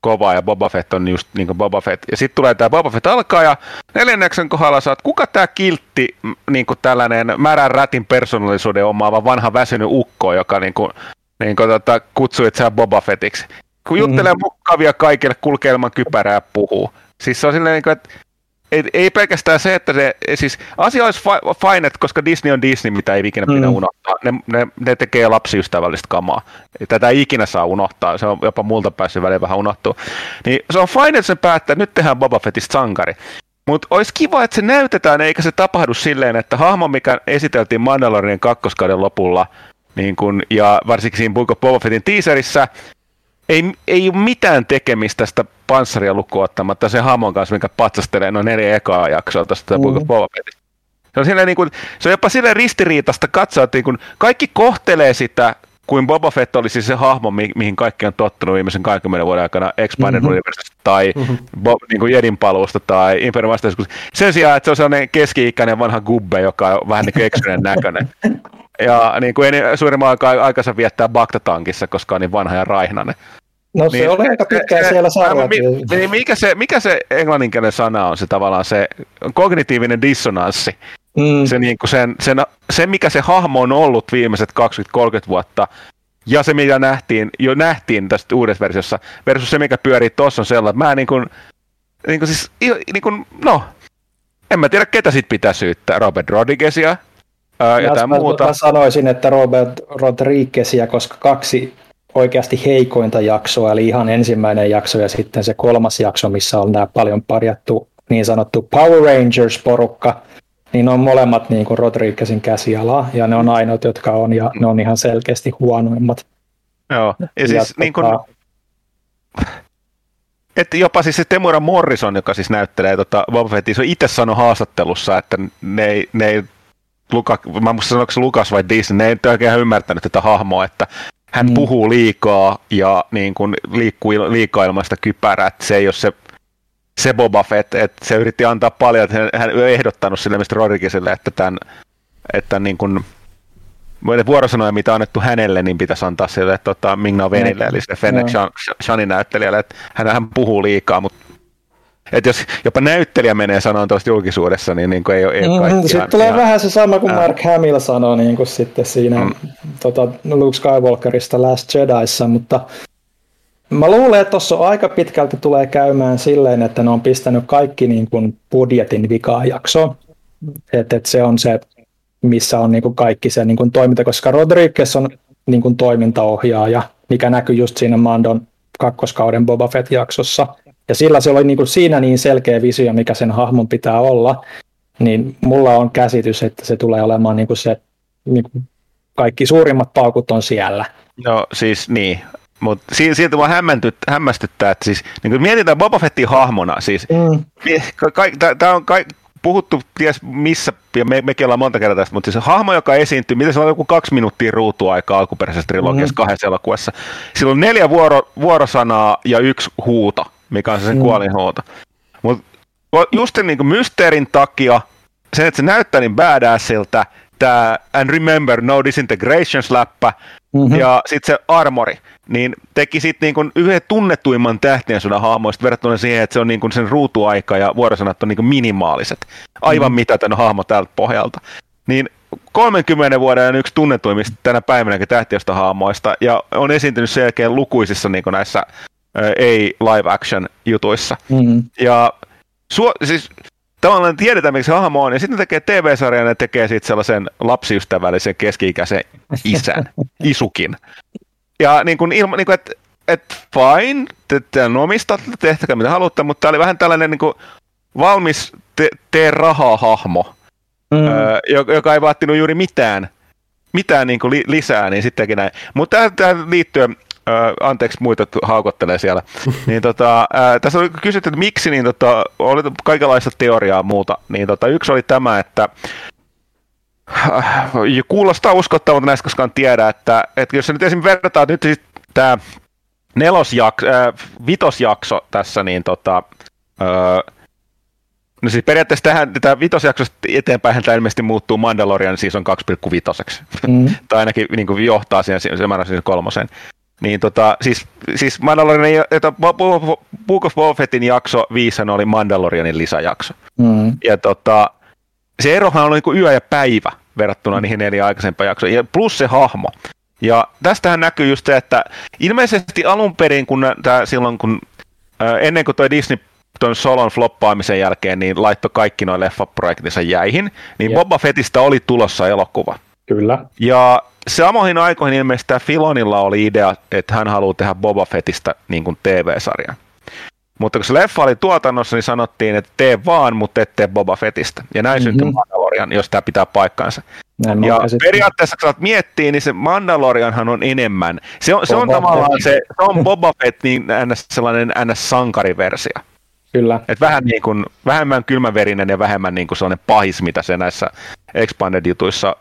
kova ja Boba Fett on just niin kuin Boba Fett. Ja sitten tulee tämä Boba Fett alkaa ja neljänneksen kohdalla saat, kuka tämä kiltti, niin kuin tällainen märän rätin persoonallisuuden omaava vanha väsynyt ukko, joka niin kuin, niin kuin, tota, kutsui itseään Boba Fettiksi kun juttelee mm. mukavia kaikille, kulkee ilman kypärää puhuu. Siis se on silleen, niin että ei, ei pelkästään se, että se, siis asia olisi fine, koska Disney on Disney, mitä ei ikinä pidä mm. unohtaa. Ne, ne, ne, tekee lapsiystävällistä kamaa. Tätä ei ikinä saa unohtaa, se on jopa multa päässyt väliin vähän unohtuu. Niin se on fine, että se päättää, että nyt tehdään Boba Fettistä sankari. Mutta olisi kiva, että se näytetään, eikä se tapahdu silleen, että hahmo, mikä esiteltiin Mandalorian kakkoskauden lopulla, niin kun, ja varsinkin siinä Boba Fettin teaserissa, ei, ei ole mitään tekemistä tästä panssaria lukuun ottamatta se hamon kanssa, mikä patsastelee noin neljä ekaa jaksoa tästä mm. Boba Se on, silleen, niin kuin, se on jopa silleen ristiriitasta katsoa, että niin kuin, kaikki kohtelee sitä kuin Boba Fett olisi se hahmo, mi- mihin kaikki on tottunut viimeisen 20 vuoden aikana Expanded mm-hmm. Universe tai mm-hmm. Bob, niin kuin Jedin paluusta tai Imperium Sen sijaan, että se on sellainen keski-ikäinen vanha gubbe, joka on vähän niin kuin näköinen. Ja niin kuin suurimman aikaa aikansa viettää Bagdatankissa, koska on niin vanha ja raihnainen. No se niin, oli aika pitkään se, siellä sarjat. Niin mikä se, mikä se englanninkielinen sana on, se tavallaan se kognitiivinen dissonanssi. Mm. Se, niin kuin sen, sen, se, mikä se hahmo on ollut viimeiset 20-30 vuotta, ja se, mitä nähtiin, jo nähtiin tästä uudessa versiossa, versus se, mikä pyörii tuossa on sellainen, että mä niin kuin, niin kuin siis, niin kuin, no, en mä tiedä, ketä sit pitää syyttää, Robert Rodriguezia, ää, jotain muuta. Mä sanoisin, että Robert Rodriguezia, koska kaksi oikeasti heikointa jaksoa, eli ihan ensimmäinen jakso ja sitten se kolmas jakso, missä on nämä paljon parjattu niin sanottu Power Rangers-porukka, niin ne on molemmat niin kuin Rodriguezin käsialaa, ja ne on ainoat, jotka on, ja ne on ihan selkeästi huonoimmat. Joo, ja, ja siis tota... niin kuin, että jopa siis se Temura Morrison, joka siis näyttelee tota Boba Fettia, se on itse sanonut haastattelussa, että ne ei, ne ei Luka, mä muista sanoa, se Lukas vai Disney, ne ei oikein ymmärtänyt tätä hahmoa, että hän mm. puhuu liikaa ja niin kuin liikkuu liikaa ilmaista kypärää, että se ei ole se, se Boba Fett, että se yritti antaa paljon, että hän ei ehdottanut sille mistä Rodriguezille, että tämän, että niin kuin, vuorosanoja, mitä on annettu hänelle, niin pitäisi antaa sille tota, Mingna Venille, eli se Fennec Shanin näyttelijälle, että hän, hän puhuu liikaa, mutta et jos jopa näyttelijä menee sanomaan tuosta julkisuudessa, niin, niin ei, ei mm, kaikki Sitten tulee ihan, vähän se sama kuin Mark Hamill sanoi niin kuin sitten siinä mm. tota, Luke Skywalkerista Last Jediissa, mutta mä luulen, että tuossa aika pitkälti tulee käymään silleen, että ne on pistänyt kaikki niin kuin budjetin vikaa jaksoon. Että et se on se, missä on niin kuin kaikki se niin kuin toiminta, koska Rodriguez on niin kuin toimintaohjaaja, mikä näkyy just siinä Mandon kakkoskauden Boba Fett-jaksossa – ja sillä se oli niin kuin siinä niin selkeä visio, mikä sen hahmon pitää olla, niin mulla on käsitys, että se tulee olemaan niin kuin se, niin kuin kaikki suurimmat paukut on siellä. No siis niin, mutta silti mua hämmästyttää, että siis niin kun mietitään Boba Fettin hahmona, siis mm. tämä on ka- puhuttu ties missä, ja me, mekin ollaan monta kertaa tästä, mutta siis hahmo, joka esiintyy, miten se on joku kaksi minuuttia ruutuaikaa alkuperäisessä trilogiassa mm. kahdessa elokuvassa, sillä on neljä vuoro, vuorosanaa ja yksi huuto mikä on se sen mm. kuolinhuuto. Mutta just sen niin mysteerin takia, sen, että se näyttää niin badassilta, tämä And Remember No Disintegrations-läppä mm-hmm. ja sitten se Armori, niin teki sitten niin yhden tunnetuimman tähtien sodan hahmoista verrattuna siihen, että se on niin sen ruutuaika ja vuorosanat on niin minimaaliset. Aivan mm-hmm. mitätön hahmo tältä pohjalta. Niin 30 vuoden yksi tunnetuimmista tänä päivänä tähtiöstä hahmoista ja on esiintynyt selkeä lukuisissa niin näissä ei live action jutuissa. Mm-hmm. Ja su- siis tavallaan tiedetään, miksi hahmo on, ja sitten ne tekee TV-sarjan ja ne tekee sitten sellaisen lapsiystävällisen keski-ikäisen isän, isukin. Ja niin kuin ilma, niin kuin, että että fine, te, te omistatte, tehtäkää mitä haluatte, mutta tämä oli vähän tällainen niin kuin, valmis te, tee rahaa hahmo, mm. öö, joka ei vaatinut juuri mitään, mitään niin kuin li, lisää, niin sittenkin näin. Mutta tähän liittyen, öö, anteeksi muita haukottelee siellä, niin tota, öö, tässä oli kysytty, että miksi, niin tota, oli kaikenlaista teoriaa muuta, niin tota, yksi oli tämä, että äh, kuulostaa uskottavalta näistä koskaan tiedä, että, että jos nyt esimerkiksi verrataan nyt siis tämä nelosjakso, äh, vitosjakso tässä, niin tota, äh, No siis periaatteessa tähän, tämä vitosjaksosta eteenpäin tämä ilmeisesti muuttuu Mandalorian siis on 2,5. Mm. tai ainakin niin kuin johtaa siihen, siihen, siihen kolmoseen. Niin tota, siis, siis Mandalorian, että Book of Boba Fettin jakso 5 oli Mandalorianin lisäjakso. Mm. Ja tota, se erohan on niin kuin yö ja päivä verrattuna niihin neljä aikaisempaan jaksoon, ja plus se hahmo. Ja tästähän näkyy just se, että ilmeisesti alun perin, kun tää, silloin kun, ää, ennen kuin toi Disney tuon Solon floppaamisen jälkeen niin laittoi kaikki noin leffaprojektinsa jäihin, niin yeah. Boba Fettistä oli tulossa elokuva. Kyllä. Ja samoihin aikoihin ilmeisesti tämä Filonilla oli idea, että hän haluaa tehdä Boba Fettistä niin kuin TV-sarjan. Mutta kun se leffa oli tuotannossa, niin sanottiin, että tee vaan, mutta et tee Boba Fettistä. Ja näin mm-hmm. syntyi Mandalorian, jos tämä pitää paikkansa. Näin ja periaatteessa, kun saat miettiä, niin se Mandalorianhan on enemmän. Se on, se on tavallaan se, se on Boba Fett niin ns, sellainen ns-sankariversio. Kyllä. Et vähän niin kuin, vähemmän kylmäverinen ja vähemmän niin kuin sellainen pahis, mitä se näissä Expanded-jutuissa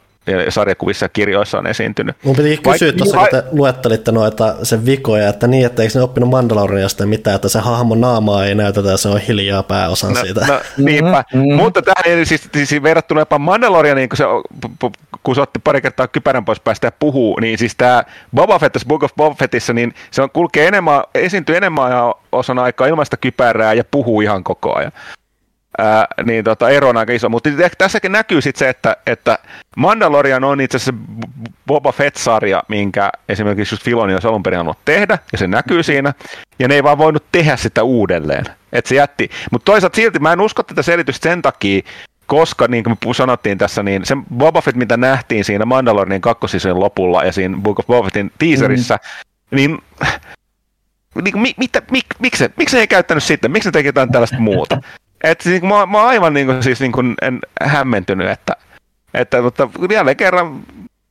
sarjakuvissa ja kirjoissa on esiintynyt. Mun piti kysyä Vaik- tuossa, kun te luettelitte noita sen vikoja, että niin, että eikö ne oppinut Mandaloriasta mitään, että se hahmon naamaa ei näytetä ja se on hiljaa pääosan no, siitä. No, niinpä, mm-hmm. mutta tähän siis, siis verrattuna jopa Mandalorianiin, kun se, kun se otti pari kertaa kypärän pois päästä ja puhuu, niin siis tämä Boba Fett, Book of Boba Fettissä, niin se on, kulkee enemmän, esiintyy enemmän ja osan aikaa ilmaista kypärää ja puhuu ihan koko ajan. Ää, niin tota, ero on aika iso. Mutta tässäkin näkyy sitten se, että, että Mandalorian on itse asiassa Boba Fett-sarja, minkä esimerkiksi just Filoni on alun perin halunnut tehdä, ja se näkyy siinä, ja ne ei vaan voinut tehdä sitä uudelleen. Että se jätti. Mutta toisaalta silti mä en usko tätä selitystä sen takia, koska niin kuin me sanottiin tässä, niin se Boba Fett, mitä nähtiin siinä Mandalorianin kakkosisen lopulla ja siinä Book of Boba Fettin teaserissa, mm. niin niin, mi, mitä, mik, miksi, miksi se ei käyttänyt sitten? Miksi ne teki jotain tällaista muuta? Et siis, mä, mä oon aivan niin kuin, siis, niin kuin, en hämmentynyt, että, että mutta jälleen kerran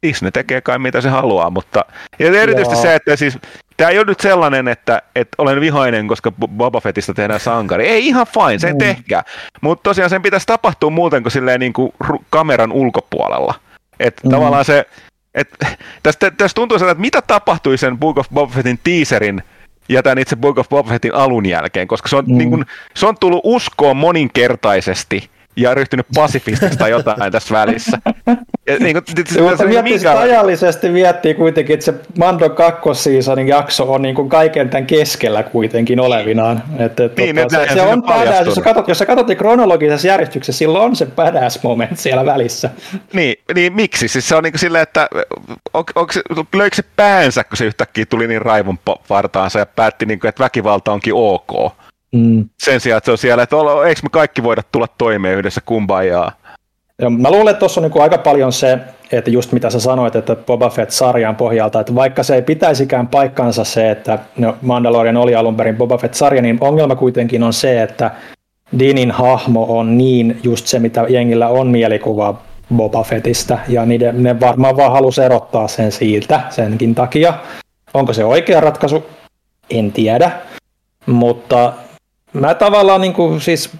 Disney tekee kai mitä se haluaa, mutta ja erityisesti Joo. se, että siis tämä ei ole nyt sellainen, että, että olen vihainen, koska Boba Fettistä tehdään sankari. Ei ihan fine, sen mm. tehkää. Mutta tosiaan sen pitäisi tapahtua muuten kuin silleen niin kuin kameran ulkopuolella. Että mm. tavallaan se, että tästä, tästä tuntuu että mitä tapahtui sen Book of Boba Fettin teaserin ja tämän itse Book of Boba Fettin alun jälkeen, koska se on, mm. niin kuin, se on tullut uskoon moninkertaisesti ja ryhtynyt pasifistista tai jotain tässä välissä. Ja, niin kuin, se, mutta miettii minkä... ajallisesti miettii kuitenkin, että se Mando kakkosseasonin jakso on niin kuin kaiken tämän keskellä kuitenkin olevinaan. Että, niin, tota, se, se on badass, jos sä, katsot, jos sä katsot niin kronologisessa järjestyksessä, silloin on se badass moment siellä välissä. Niin, niin miksi? Siis se on niin kuin silleen, että on, löikö se päänsä, kun se yhtäkkiä tuli niin raivon vartaansa ja päätti, niin kuin, että väkivalta onkin ok. Mm. Sen sijaan, että se on siellä, että eikö me kaikki voida tulla toimeen yhdessä kumbajaa. Ja mä luulen, että tuossa on niin aika paljon se, että just mitä sä sanoit, että Boba Fett-sarjan pohjalta, että vaikka se ei pitäisikään paikkansa se, että no Mandalorian oli alun perin Boba Fett-sarja, niin ongelma kuitenkin on se, että Dinin hahmo on niin just se, mitä jengillä on mielikuva Boba Fettistä, ja niiden, ne varmaan vaan halusi erottaa sen siitä senkin takia. Onko se oikea ratkaisu? En tiedä. Mutta mä tavallaan niin kuin, siis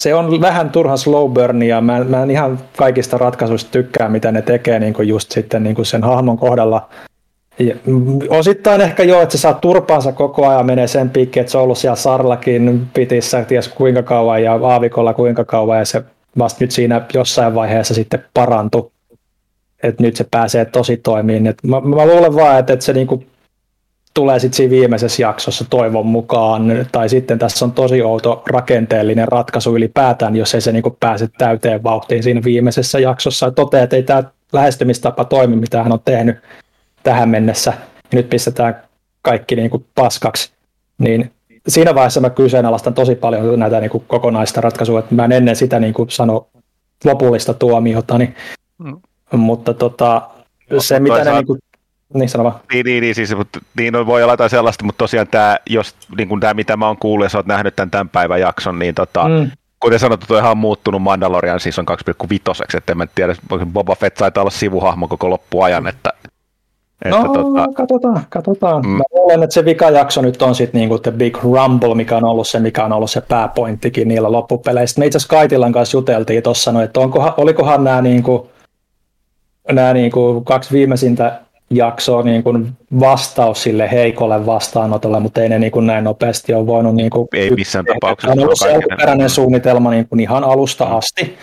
se on vähän turhan slow burn ja mä, mä en ihan kaikista ratkaisuista tykkää, mitä ne tekee niin kuin just sitten niin kuin sen hahmon kohdalla. Ja osittain ehkä jo, että se saa turpaansa koko ajan, menee sen piikki, että se on ollut siellä Sarlakin pitissä ties kuinka kauan ja Aavikolla kuinka kauan ja se vasta nyt siinä jossain vaiheessa sitten parantui. Että nyt se pääsee tosi toimiin. Et mä, mä luulen vaan, että, että se niinku tulee sitten siinä viimeisessä jaksossa toivon mukaan, tai sitten tässä on tosi outo rakenteellinen ratkaisu ylipäätään, jos ei se niin pääse täyteen vauhtiin siinä viimeisessä jaksossa, ja toteaa, että ei tämä lähestymistapa toimi, mitä hän on tehnyt tähän mennessä, ja nyt pistetään kaikki niin kuin paskaksi, niin siinä vaiheessa mä kyseenalaistan tosi paljon näitä niin kuin kokonaista ratkaisua, että mä en ennen sitä niin kuin sano lopullista tuomiota, niin, mm. mutta tota, se mitä ne niin kuin Niin sano vaan. Niin, niin, niin, siis, mutta, niin no, voi olla jotain sellaista, mutta tosiaan tämä, jos, niin kuin tämä, mitä mä oon kuullut ja sä oot nähnyt tämän, tämän päivän jakson, niin tota, mm. kuten sanottu, toi ihan muuttunut Mandalorian siis on 2,5, että en mä tiedä, Boba Fett sai olla sivuhahmo koko loppuajan, että että no, tota... katsotaan, katsotaan. Mm. Mä luulen, että se vikajakso nyt on sitten niinku The Big Rumble, mikä on ollut se, mikä on ollut se pääpointtikin niillä loppupeleissä. Me itse asiassa Kaitilan kanssa juteltiin tuossa, no, että onkohan, olikohan nämä niinku, nämä niinku kaksi viimeisintä jaksoa niin kuin vastaus sille heikolle vastaanotolle, mutta ei ne niin kuin näin nopeasti ole voinut... Niin kuin ei missään tapauksessa. On ollut se alkuperäinen suunnitelma niin kuin ihan alusta mm. asti.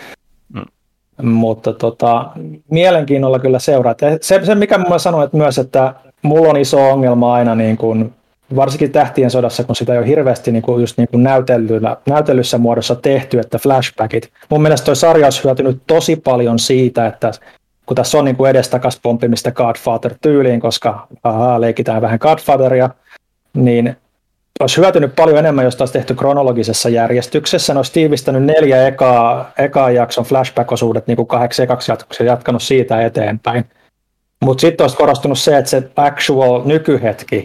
Mm. Mutta tota, mielenkiinnolla kyllä seuraa. Se, se, mikä mä sanoin että myös, että mulla on iso ongelma aina niin kuin, varsinkin Tähtien sodassa, kun sitä ei ole hirveästi niin kuin, just niin kuin näytellyssä muodossa tehty, että flashbackit. Mun mielestä toi sarja olisi hyötynyt tosi paljon siitä, että kun tässä on niin edestakas pomppimista Godfather-tyyliin, koska aha, leikitään vähän Godfatheria, niin olisi hyötynyt paljon enemmän, jos olisi tehty kronologisessa järjestyksessä. Ne olisi tiivistänyt neljä ekaa, ekaa jakson flashback-osuudet niin kahdeksi ekaksi jatkoksi ja jatkanut siitä eteenpäin. Mutta sitten olisi korostunut se, että se actual nykyhetki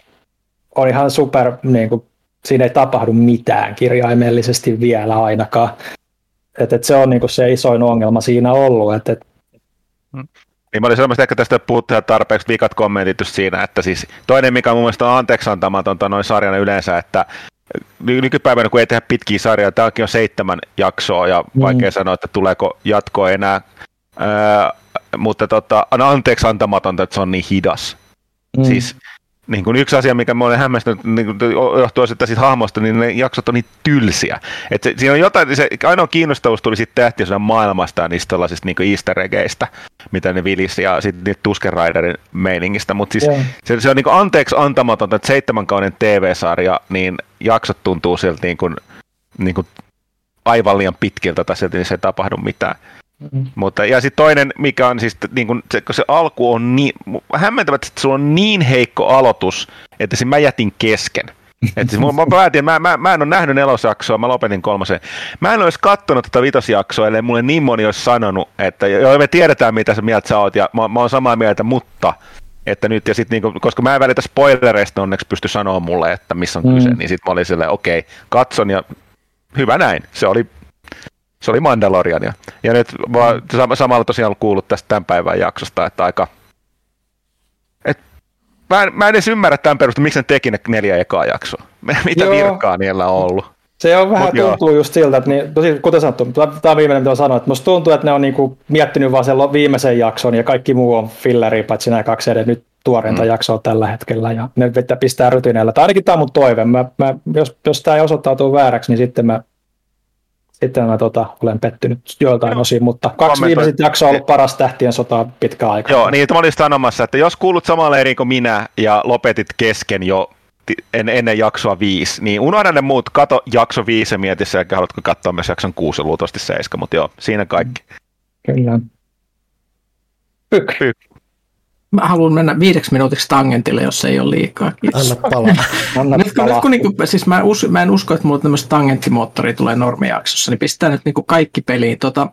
on ihan super, niin kuin, siinä ei tapahdu mitään kirjaimellisesti vielä ainakaan. Et, et se on niin kuin se isoin ongelma siinä ollut, että et niin mä olin sanomassa ehkä tästä puhuttu tarpeeksi vikat kommentit siinä, että siis toinen, mikä mun mielestä on anteeksi antamatonta noin sarjana yleensä, että nykypäivänä kun ei tehdä pitkiä sarjoja, tämäkin on seitsemän jaksoa ja mm. vaikea sanoa, että tuleeko jatkoa enää, öö, mutta tota, on anteeksi antamatonta, että se on niin hidas. Mm. Siis niin kuin yksi asia, mikä mä olen hämmästynyt, niin kuin johtuu siitä, siitä hahmosta, niin ne jaksot on niin tylsiä. Et se, siinä on jotain, se ainoa kiinnostavuus tuli sitten tähtiösen maailmasta ja niistä tällaisista niin easter eggeistä, mitä ne vilisi, ja sitten niitä Tusken Riderin meiningistä. Mutta siis yeah. se, se, on niin anteeksi antamatonta, että seitsemän kauden TV-sarja, niin jaksot tuntuu sieltä niin kuin, niin kuin aivan liian pitkiltä, tai sieltä niin se ei tapahdu mitään. Mm-hmm. Mutta, ja sitten toinen, mikä on siis, niin kun se, kun se alku on niin, hämmentävät, että sulla on niin heikko aloitus, että se mä jätin kesken. Et siis mä, päätin, mä, mä, mä, en ole nähnyt nelosjaksoa, mä lopetin kolmosen. Mä en olisi katsonut tätä vitosjaksoa, ellei mulle niin moni olisi sanonut, että joo, me tiedetään mitä sä mieltä sä oot, ja mä, mä oon samaa mieltä, mutta että nyt, ja sit niinku, koska mä en välitä spoilereista onneksi pysty sanoa mulle, että missä on mm. kyse, niin sitten mä olin silleen, okei, okay, katson, ja hyvä näin. Se oli se oli Mandalorian. Ja, ja nyt vaan samalla tosiaan kuullut tästä tämän päivän jaksosta, että aika... Et, mä, en, mä en edes ymmärrä tämän perusteella, miksi ne teki ne neljä ekaa jaksoa. Mitä Joo. virkaa niillä on ollut. Se on vähän Mut tuntuu joo. just siltä, että niin, tosi, kuten sanottu, tämä on viimeinen mitä sanoa, että musta tuntuu, että ne on niinku miettinyt vaan sen viimeisen jakson ja kaikki muu on filleri, paitsi nämä kaksi edes nyt tuoreinta mm. jaksoa tällä hetkellä ja ne pistää rytineellä. Tai ainakin tämä on mun toive. Mä, mä, jos, jos tämä ei osoittautuu vääräksi, niin sitten mä sitten mä tota, olen pettynyt joiltain Joo. osin, mutta kaksi viimeiset jaksoa on ollut paras tähtien sota pitkä aika. Joo, niin mä olin sanomassa, että jos kuulut samalle eri kuin minä ja lopetit kesken jo en, ennen jaksoa viisi, niin unohda ne muut, kato jakso viisi ja mieti se, haluatko katsoa myös jakson kuusi ja luultavasti seiska, mutta joo, siinä kaikki. Kyllä. Pyk. Pyk. Mä haluan mennä viideksi minuutiksi tangentille, jos ei ole liikaa. Kiitos. Anna palaa. Anna nyt, palaa. Nyt, kun, niin kuin, siis mä, us, mä en usko, että mulla tämmöistä tangenttimoottori tulee normijaksossa, niin pistää nyt niin kuin kaikki peliin. Tota,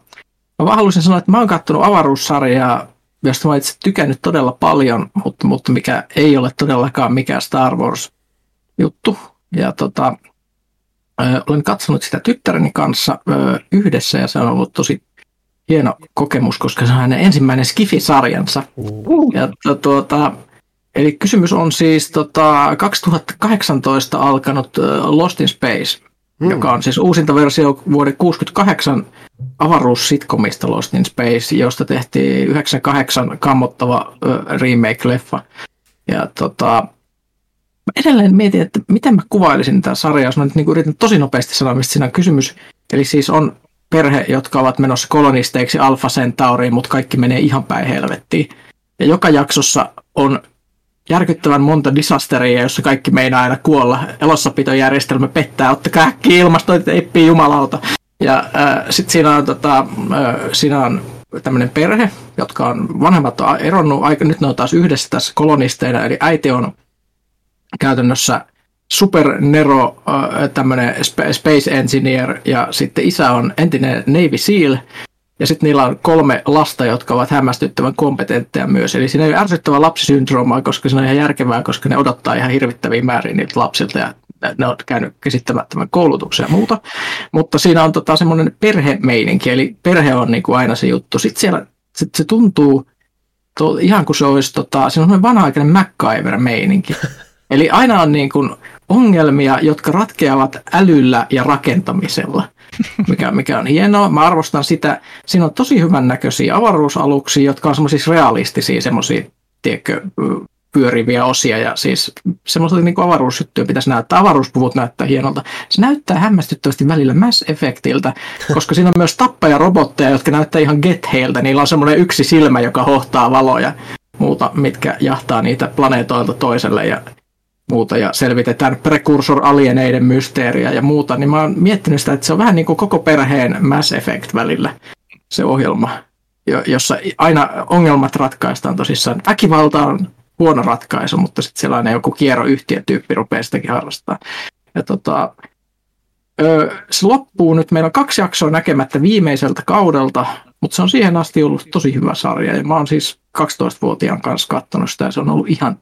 mä vaan haluaisin sanoa, että mä oon katsonut avaruussarjaa, josta mä itse tykännyt todella paljon, mutta, mutta mikä ei ole todellakaan mikään Star Wars-juttu. Ja tota, ö, olen katsonut sitä tyttäreni kanssa ö, yhdessä ja se on ollut tosi hieno kokemus, koska se on hänen ensimmäinen Skifi-sarjansa. Uh. Ja, tuota, eli kysymys on siis tota, 2018 alkanut Lost in Space, mm. joka on siis uusinta versio vuoden 68 avaruussitkomista Lost in Space, josta tehtiin 98 kammottava uh, remake-leffa. Ja tota, mä edelleen mietin, että miten mä kuvailisin tätä sarjaa, jos mä nyt niin yritän tosi nopeasti sanoa, mistä siinä on kysymys. Eli siis on perhe, jotka ovat menossa kolonisteiksi Alfa Centauriin, mutta kaikki menee ihan päin helvettiin. Ja joka jaksossa on järkyttävän monta disasteria, jossa kaikki meinaa aina kuolla. Elossapitojärjestelmä pettää, ottakaa äkkiä ilmasto, että eppii jumalauta. Ja äh, sitten siinä on, tota, äh, on tämmöinen perhe, jotka on, vanhemmat on eronnut, aika, nyt ne on taas yhdessä tässä kolonisteina, eli äiti on käytännössä Super Nero, äh, tämmöinen Space Engineer, ja sitten isä on entinen Navy SEAL, Ja sitten niillä on kolme lasta, jotka ovat hämmästyttävän kompetentteja myös. Eli siinä ei ole ärsyttävä lapsisyndroomaa, koska se on ihan järkevää, koska ne odottaa ihan hirvittäviä määriä niiltä lapsilta ja ne on käynyt käsittämättömän koulutuksen ja muuta. Mutta siinä on tota semmoinen perhemeininki, eli perhe on niin kuin aina se juttu. Sitten siellä sit se tuntuu to, ihan kuin se olisi tota, se on vanha-aikainen MacGyver-meininki. Eli aina on niin kuin ongelmia, jotka ratkeavat älyllä ja rakentamisella, mikä, mikä on hienoa. Mä arvostan sitä. Siinä on tosi hyvän näköisiä avaruusaluksia, jotka on semmoisia realistisia, semmoisia, tiedätkö, pyöriviä osia ja siis semmoista niin avaruusjuttuja pitäisi näyttää. Avaruuspuvut näyttää hienolta. Se näyttää hämmästyttävästi välillä Mass Effectiltä, koska siinä on myös tappaja-robotteja, jotka näyttää ihan Getheiltä. Niillä on semmoinen yksi silmä, joka hohtaa valoja muuta, mitkä jahtaa niitä planeetoilta toiselle ja muuta ja selvitetään prekursor-alieneiden mysteeriä ja muuta, niin mä oon miettinyt sitä, että se on vähän niin kuin koko perheen Mass Effect välillä se ohjelma, jossa aina ongelmat ratkaistaan tosissaan. Väkivalta on huono ratkaisu, mutta sitten sellainen joku kierroyhtiötyyppi rupeaa sitäkin harrastaa. Ja tota, se loppuu nyt, meillä on kaksi jaksoa näkemättä viimeiseltä kaudelta, mutta se on siihen asti ollut tosi hyvä sarja. Ja mä oon siis 12-vuotiaan kanssa katsonut sitä ja se on ollut ihan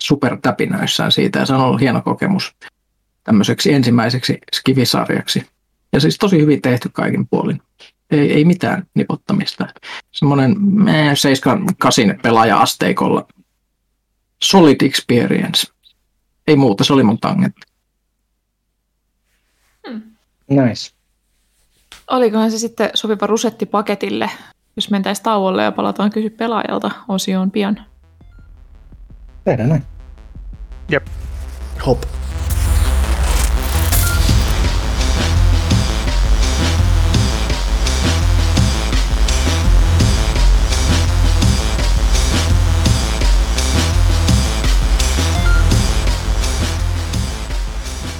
supertäpinöissään siitä ja se on ollut hieno kokemus tämmöiseksi ensimmäiseksi skifisarjaksi. Ja siis tosi hyvin tehty kaikin puolin. Ei, ei mitään nipottamista. Semmoinen 7-8 pelaaja-asteikolla. Solid experience. Ei muuta, se oli mun tangentti. Hmm. Nice. Olikohan se sitten sopiva rusetti paketille, jos mentäisiin tauolle ja palataan kysy pelaajalta osioon pian? Tehdään näin. Jep. Hop.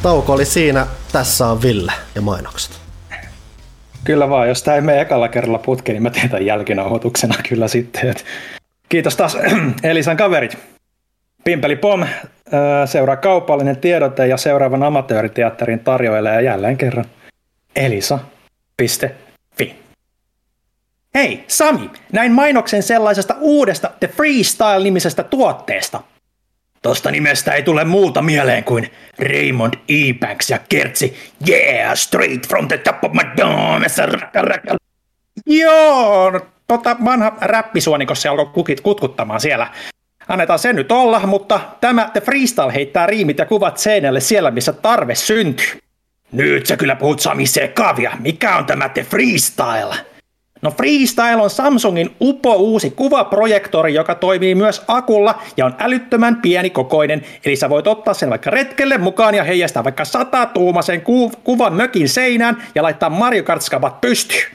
Tauko oli siinä. Tässä on Ville ja mainokset. Kyllä vaan, jos tämä ei mene ekalla kerralla putkeen, niin mä teen tämän jälkinauhoituksena kyllä sitten. Kiitos taas Elisan kaverit. Pimpeli Pom seuraa kaupallinen tiedote ja seuraavan amatööriteatterin tarjoilee jälleen kerran elisa.fi. Hei, Sami, näin mainoksen sellaisesta uudesta The Freestyle-nimisestä tuotteesta. Tosta nimestä ei tule muuta mieleen kuin Raymond E. Banks ja Kertsi. Yeah, straight from the top of my dome. Joo, no, tota vanha räppisuonikossa alkoi kukit kutkuttamaan siellä. Annetaan sen nyt olla, mutta tämä The Freestyle heittää riimit ja kuvat seinälle siellä, missä tarve syntyy. Nyt sä kyllä puhut Sami sekavia. Mikä on tämä The Freestyle? No Freestyle on Samsungin upo uusi kuvaprojektori, joka toimii myös akulla ja on älyttömän pieni kokoinen, eli sä voit ottaa sen vaikka retkelle mukaan ja heijastaa vaikka sata tuumasen ku- kuvan mökin seinään ja laittaa Mario kart pystyyn.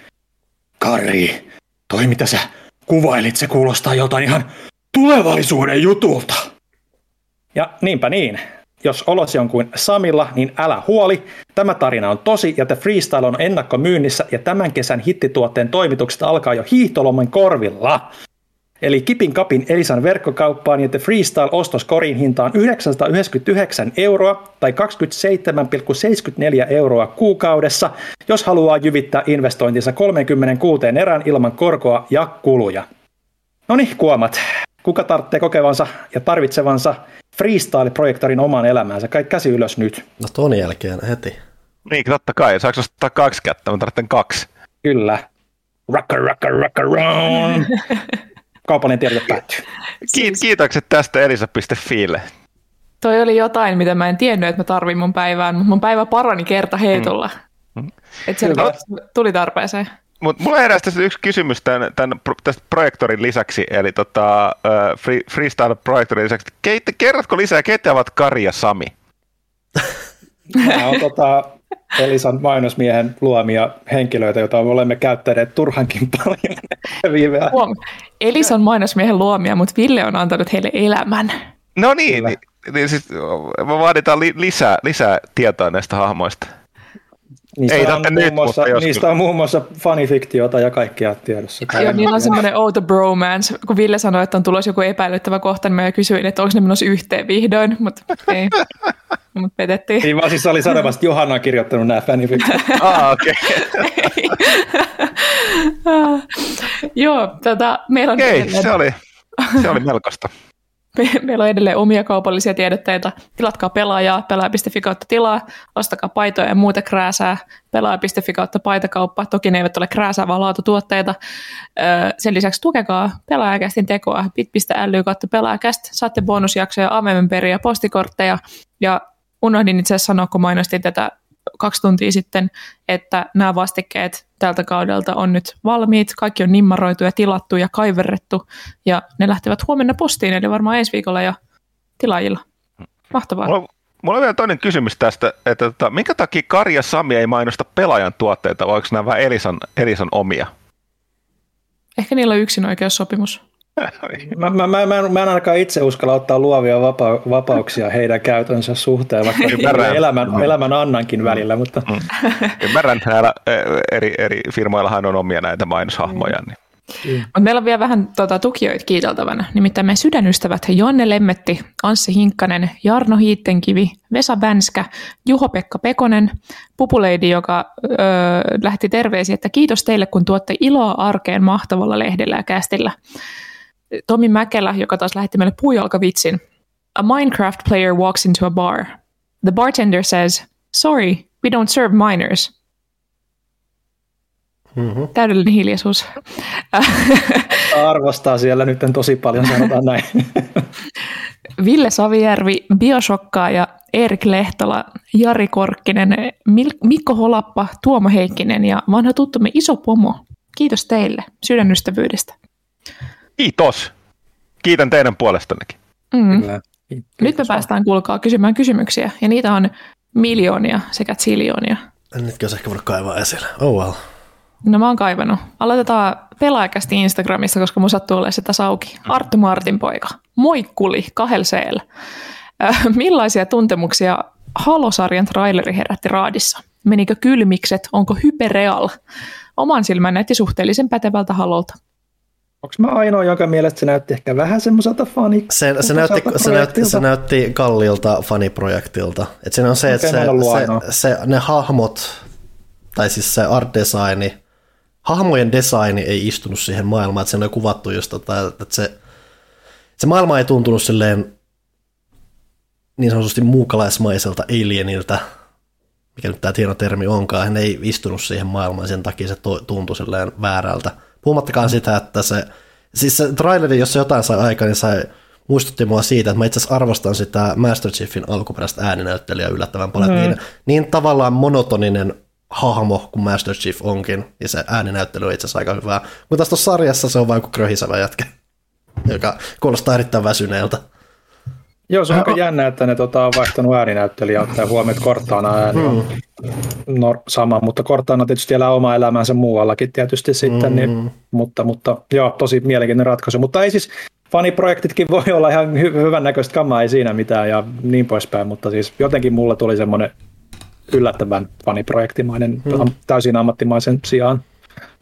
Kari, toi mitä sä kuvailit, se kuulostaa jotain ihan tulevaisuuden jutulta. Ja niinpä niin. Jos olosi on kuin Samilla, niin älä huoli. Tämä tarina on tosi ja The Freestyle on ennakkomyynnissä ja tämän kesän hittituotteen toimitukset alkaa jo hiihtolomen korvilla. Eli Kipin Kapin Elisan verkkokauppaan ja The Freestyle ostos korin hintaan 999 euroa tai 27,74 euroa kuukaudessa, jos haluaa jyvittää investointinsa 36 erään ilman korkoa ja kuluja. No niin, kuomat. Kuka tarvitsee kokevansa ja tarvitsevansa freestyle-projektorin omaan elämäänsä? Kaikki käsi ylös nyt. No ton jälkeen heti. Niin, totta kai. Saanko ottaa kaksi kättä? Mä tarvitsen kaksi. Kyllä. Rocka, rocka, rocka, round. Kaupallinen tiedote päättyy. Kiit- kiitokset tästä elisa.fiille. Toi oli jotain, mitä mä en tiennyt, että mä tarvin mun päivään, mutta mun päivä parani kerta heitolla. Mm. Että se tuli tarpeeseen. Mutta mulla heräsi tässä yksi kysymys tämän, tämän, tästä projektorin lisäksi, eli tota, uh, free, freestyle-projektorin lisäksi. Keit, kerrotko lisää, keitä ovat Kari ja Sami? Nämä on tota, Elisan mainosmiehen luomia henkilöitä, joita me olemme käyttäneet turhankin paljon viime Elisan mainosmiehen luomia, mutta Ville on antanut heille elämän. No niin, niin, niin siis, me vaaditaan li, lisää, lisää tietoa näistä hahmoista. Niistä Ei on nyt, muassa, mutta niistä on muun muassa fanifiktiota ja kaikkea tiedossa. Joo, niillä on semmoinen outo bromance. Kun Ville sanoi, että on tulossa joku epäilyttävä kohta, niin mä kysyin, että onko ne menossa yhteen vihdoin, mutta ei. Mutta petettiin. Niin vaan siis oli sanomassa, että Johanna on kirjoittanut nämä fanifiktiot. Ah, okei. Joo, tota, meillä on, Okei, edelleen, se oli, se oli melkoista. Me, meillä on edelleen omia kaupallisia tiedotteita. Tilatkaa pelaajaa, pelaaja.fi kautta tilaa, ostakaa paitoja ja muuta krääsää, pelaaja.fi kautta paitakauppa. Toki ne eivät ole krääsää, vaan laatutuotteita. Sen lisäksi tukekaa pelaajakästin tekoa bit.ly kautta pelaajakäst. Saatte bonusjaksoja, avememperiä, postikortteja ja unohdin itse asiassa sanoa, kun mainostin tätä kaksi tuntia sitten, että nämä vastikkeet tältä kaudelta on nyt valmiit. Kaikki on nimmaroitu ja tilattu ja kaiverrettu ja ne lähtevät huomenna postiin, eli varmaan ensi viikolla jo tilaajilla. Mahtavaa. Mulla, mulla on vielä toinen kysymys tästä, että tota, minkä takia Karja Sami ei mainosta pelaajan tuotteita, vai onko nämä vähän Elisan, Elisan omia? Ehkä niillä on yksin oikeussopimus. Mä, mä, mä, mä, en, mä en ainakaan itse uskalla ottaa luovia vapa, vapauksia heidän käytönsä suhteen, vaikka Ymmärrän. elämän, elämän annankin välillä, mutta Ymmärrän, näillä eri, eri firmoillahan on omia näitä mainoshahmoja. Niin. Mutta meillä on vielä vähän tota, tukijoita kiiteltävänä. Nimittäin meidän sydänystävät Jonne Lemmetti, Anssi Hinkkanen, Jarno Hiittenkivi, Vesa Vänskä, Juho-Pekka Pekonen, Pupuleidi, joka öö, lähti terveisiä, että kiitos teille, kun tuotte iloa arkeen mahtavalla lehdellä ja kästillä. Tomi Mäkelä, joka taas lähetti meille puujalkavitsin. A Minecraft player walks into a bar. The bartender says, sorry, we don't serve minors. Mm-hmm. Täydellinen hiljaisuus. arvostaa siellä nyt tosi paljon, sanotaan näin. Ville Savijärvi, Bioshokkaa ja Erik Lehtola, Jari Korkkinen, Mil- Mikko Holappa, Tuomo Heikkinen ja vanha tuttumme Iso Pomo. Kiitos teille sydänystävyydestä. Kiitos. Kiitän teidän puolestannekin. Mm. Kyllä. Nyt me päästään kuulkaa kysymään kysymyksiä ja niitä on miljoonia sekä ziljoonia. En nytkin olisi ehkä voinut kaivaa esille. Oh well. No mä oon kaivannut. Aloitetaan pelaajakästi Instagramissa, koska mun sattuu olemaan sitä sauki. Arttu Martin poika. Moikkuli, kahel seel. Äh, Millaisia tuntemuksia Halo-sarjan traileri herätti raadissa? Menikö kylmikset? Onko hypereal? Oman silmän näytti suhteellisen pätevältä Halolta. Onko mä ainoa, jonka mielestä se näytti ehkä vähän semmoiselta fani? Se, se, näytti, se, näytti, se näytti kallilta faniprojektilta. Et siinä on se, että se, se, se, ne hahmot, tai siis se art designi, hahmojen designi ei istunut siihen maailmaan, että siinä oli kuvattu just tota, että se, se maailma ei tuntunut silleen niin sanotusti muukalaismaiselta alieniltä, mikä nyt tämä hieno termi onkaan, hän ei istunut siihen maailmaan, sen takia se to- tuntui silleen väärältä. Puhumattakaan sitä, että se, siis se traileri, jos se jotain sai aikaan, niin sai, muistutti mua siitä, että mä itse asiassa arvostan sitä Master Chiefin alkuperäistä ääninäyttelijää yllättävän paljon. Mm. Niin, niin tavallaan monotoninen hahmo kuin Master Chief onkin, ja se ääninäyttely on itse asiassa aika hyvää. Mutta tässä sarjassa se on vain kuin kröhisevä jätkä, joka kuulostaa erittäin väsyneeltä. Joo, se on aika jännä, että ne tota, on vaihtanut ääninäyttelijä, ottaa huomioon, että Cortana ääni on no, sama, mutta Cortana tietysti elää oma elämänsä muuallakin tietysti sitten, niin, mutta, mutta joo, tosi mielenkiintoinen ratkaisu. Mutta ei siis, faniprojektitkin voi olla ihan hy- hyvän näköistä kamaa, ei siinä mitään ja niin poispäin, mutta siis jotenkin mulla tuli semmoinen yllättävän faniprojektimainen, am- täysin ammattimaisen sijaan.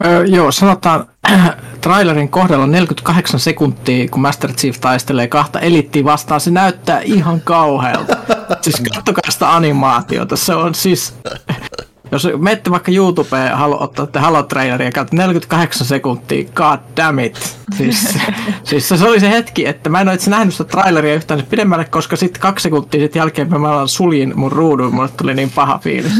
Öö, joo, sanotaan trailerin kohdalla 48 sekuntia, kun Master Chief taistelee kahta elittiä vastaan. Se näyttää ihan kauhealta. siis katsokaa sitä animaatiota. Se on siis... Jos menette vaikka YouTubeen, halo, ottatte Halo-traileria ja katsotte 48 sekuntia, god damn it. Siis, siis se oli se hetki, että mä en ole itse nähnyt sitä traileria yhtään pidemmälle, koska sitten kaksi sekuntia sitten jälkeen mä suljin mun ruudun, mulle tuli niin paha fiilis.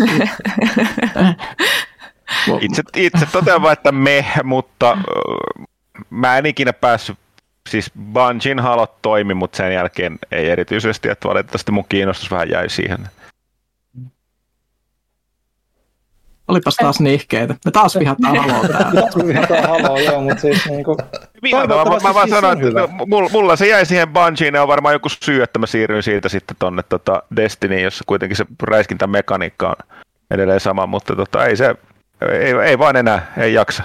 Itse, itse totean vain, että me, mutta mä en ikinä päässyt, siis Bungin halot toimi, mutta sen jälkeen ei erityisesti, että valitettavasti mun kiinnostus vähän jäi siihen. Olipas taas nihkeitä. Me taas vihataan haloa täällä. Vihataan haloo, joo, mutta siis niinku... Vihattavaa, mä, mä vaan siis on hyvä. että mulla, mulla se jäi siihen Bungiin, ja on varmaan joku syy, että mä siirryin siitä sitten tonne tota Destinyin, jossa kuitenkin se räiskintämekaniikka on edelleen sama, mutta tota, ei se, ei, ei vaan enää, ei jaksa.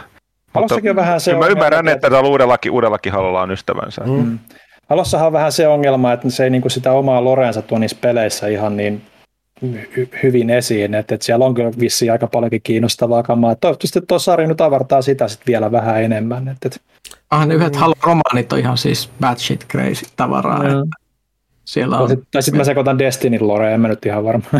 Halossakin on vähän se kyllä mä ongelma, ymmärrän, että- että tällä uudellakin, uudellakin halolla on ystävänsä. Halossahan on vähän se ongelma, että se ei niinku sitä omaa loreensa tuo niissä peleissä ihan niin hy- hyvin esiin, että, että siellä on kyllä vissiin aika paljonkin kiinnostavaa kamaa. Toivottavasti tuo sarja nyt avartaa sitä sitten vielä vähän enemmän. Että, että... Ah, ne yhdet Halo-romaanit on ihan siis bad shit crazy tavaraa. Mm. Siellä on... Tai sitten mä sekoitan Destiny Lore, en mä nyt ihan varma.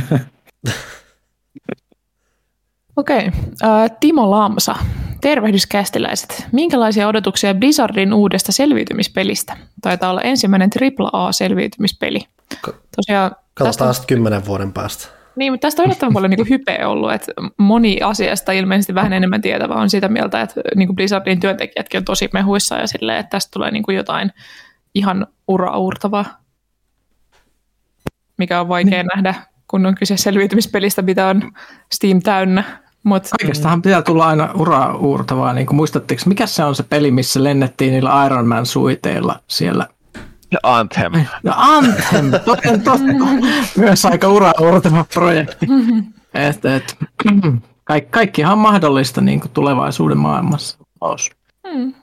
Okei. Okay. Uh, Timo Lamsa. Tervehdys kästiläiset. Minkälaisia odotuksia Blizzardin uudesta selviytymispelistä? Taitaa olla ensimmäinen AAA-selviytymispeli. Tosiaan, Katsotaan tästä kymmenen vuoden päästä. Niin, mutta tästä on yllättävän paljon niin hypeä ollut, että moni asiasta ilmeisesti vähän enemmän tietävä on sitä mieltä, että niin kuin Blizzardin työntekijätkin on tosi mehuissa ja silleen, että tästä tulee niin kuin jotain ihan ura-uurtavaa, mikä on vaikea niin. nähdä, kun on kyse selviytymispelistä, mitä on Steam täynnä. Mut, Kaikestahan pitää tulla aina ura uurtavaa. Niin kuin muistatteko, mikä se on se peli, missä lennettiin niillä Iron Man suiteilla siellä? Anthem. No Anthem, toten totta. Myös aika ura uurtava projekti. et, et, kaikki, kaikkihan on mahdollista niin kuin tulevaisuuden maailmassa. Mm.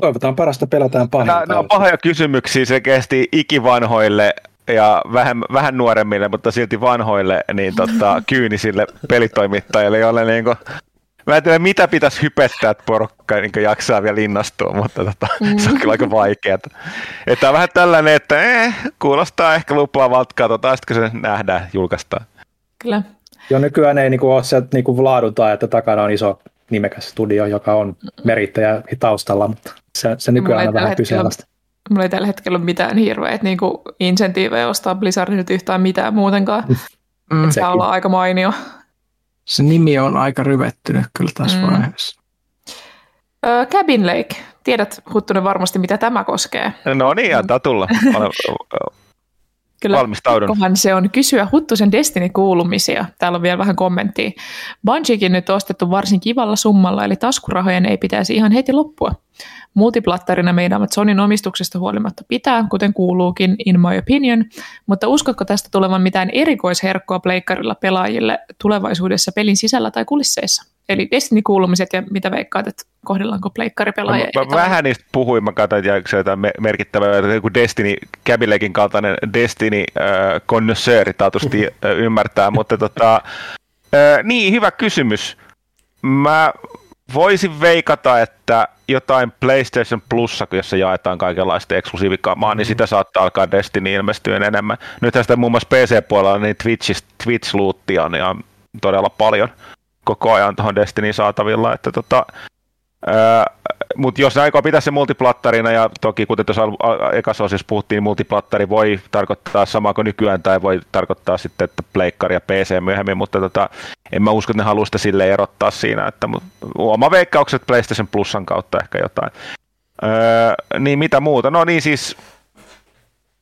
Toivotaan parasta, pelataan pahinta. Nämä, nämä on pahoja kysymyksiä, se kesti ikivanhoille ja vähän, vähän nuoremmille, mutta silti vanhoille niin tota, kyynisille pelitoimittajille, joille niin kuin, Mä en tiedä, mitä pitäisi hypettää, että porukka niin jaksaa vielä linnastua, mutta tota, mm. se on kyllä aika vaikeaa. Että on vähän tällainen, että eh, kuulostaa ehkä lupaavalta, katsotaan sitten kun se nähdään, julkaistaan. Kyllä. Jo nykyään ei niinku ole se niinku laaduta, että takana on iso nimekäs studio, joka on merittäjä taustalla, mutta se, se nykyään on vähän kyseenalaista mulla ei tällä hetkellä ole mitään hirveät niin insentiivejä ostaa Blizzardin nyt yhtään mitään muutenkaan. Mm. Se on aika mainio. Se nimi on aika ryvettynyt kyllä tässä mm. vaiheessa. Ö, Cabin Lake. Tiedät, Huttunen, varmasti, mitä tämä koskee. No niin, antaa tulla. Kyllä, Kohan se on kysyä Huttusen Destiny-kuulumisia. Täällä on vielä vähän kommenttia. Bungiekin nyt ostettu varsin kivalla summalla, eli taskurahojen ei pitäisi ihan heti loppua. Multiplattarina meidät Sonin omistuksesta huolimatta pitää, kuten kuuluukin, in my opinion, mutta uskotko tästä tulevan mitään erikoisherkkoa pleikkarilla pelaajille tulevaisuudessa pelin sisällä tai kulisseissa? Eli Destiny-kuulumiset ja mitä veikkaat, että kohdellaanko pleikkaripelaajia? Mä, mä vähän niistä puhuin, mä katsoin, että se jotain merkittävää, että joku Destiny, Cabilekin kaltainen Destiny äh, connoisseur taatusti äh, ymmärtää, mutta tota, äh, niin, hyvä kysymys. Mä voisin veikata, että jotain PlayStation Plussa, jossa jaetaan kaikenlaista eksklusiivikamaa, niin sitä saattaa alkaa Destiny ilmestyä enemmän. Nythän sitä muun muassa PC-puolella niin Twitch, Twitch-luuttia on ihan todella paljon koko ajan tuohon Destiny saatavilla, että tota, mutta jos ne aikoo pitää se multiplattarina, ja toki kuten tuossa ekassa osassa puhuttiin, niin multiplattari voi tarkoittaa samaa kuin nykyään, tai voi tarkoittaa sitten, että pleikkari ja PC myöhemmin, mutta tota, en mä usko, että ne haluaa sitä sille erottaa siinä, että oma veikkaukset PlayStation Plusan kautta ehkä jotain. Öö, niin mitä muuta? No niin siis,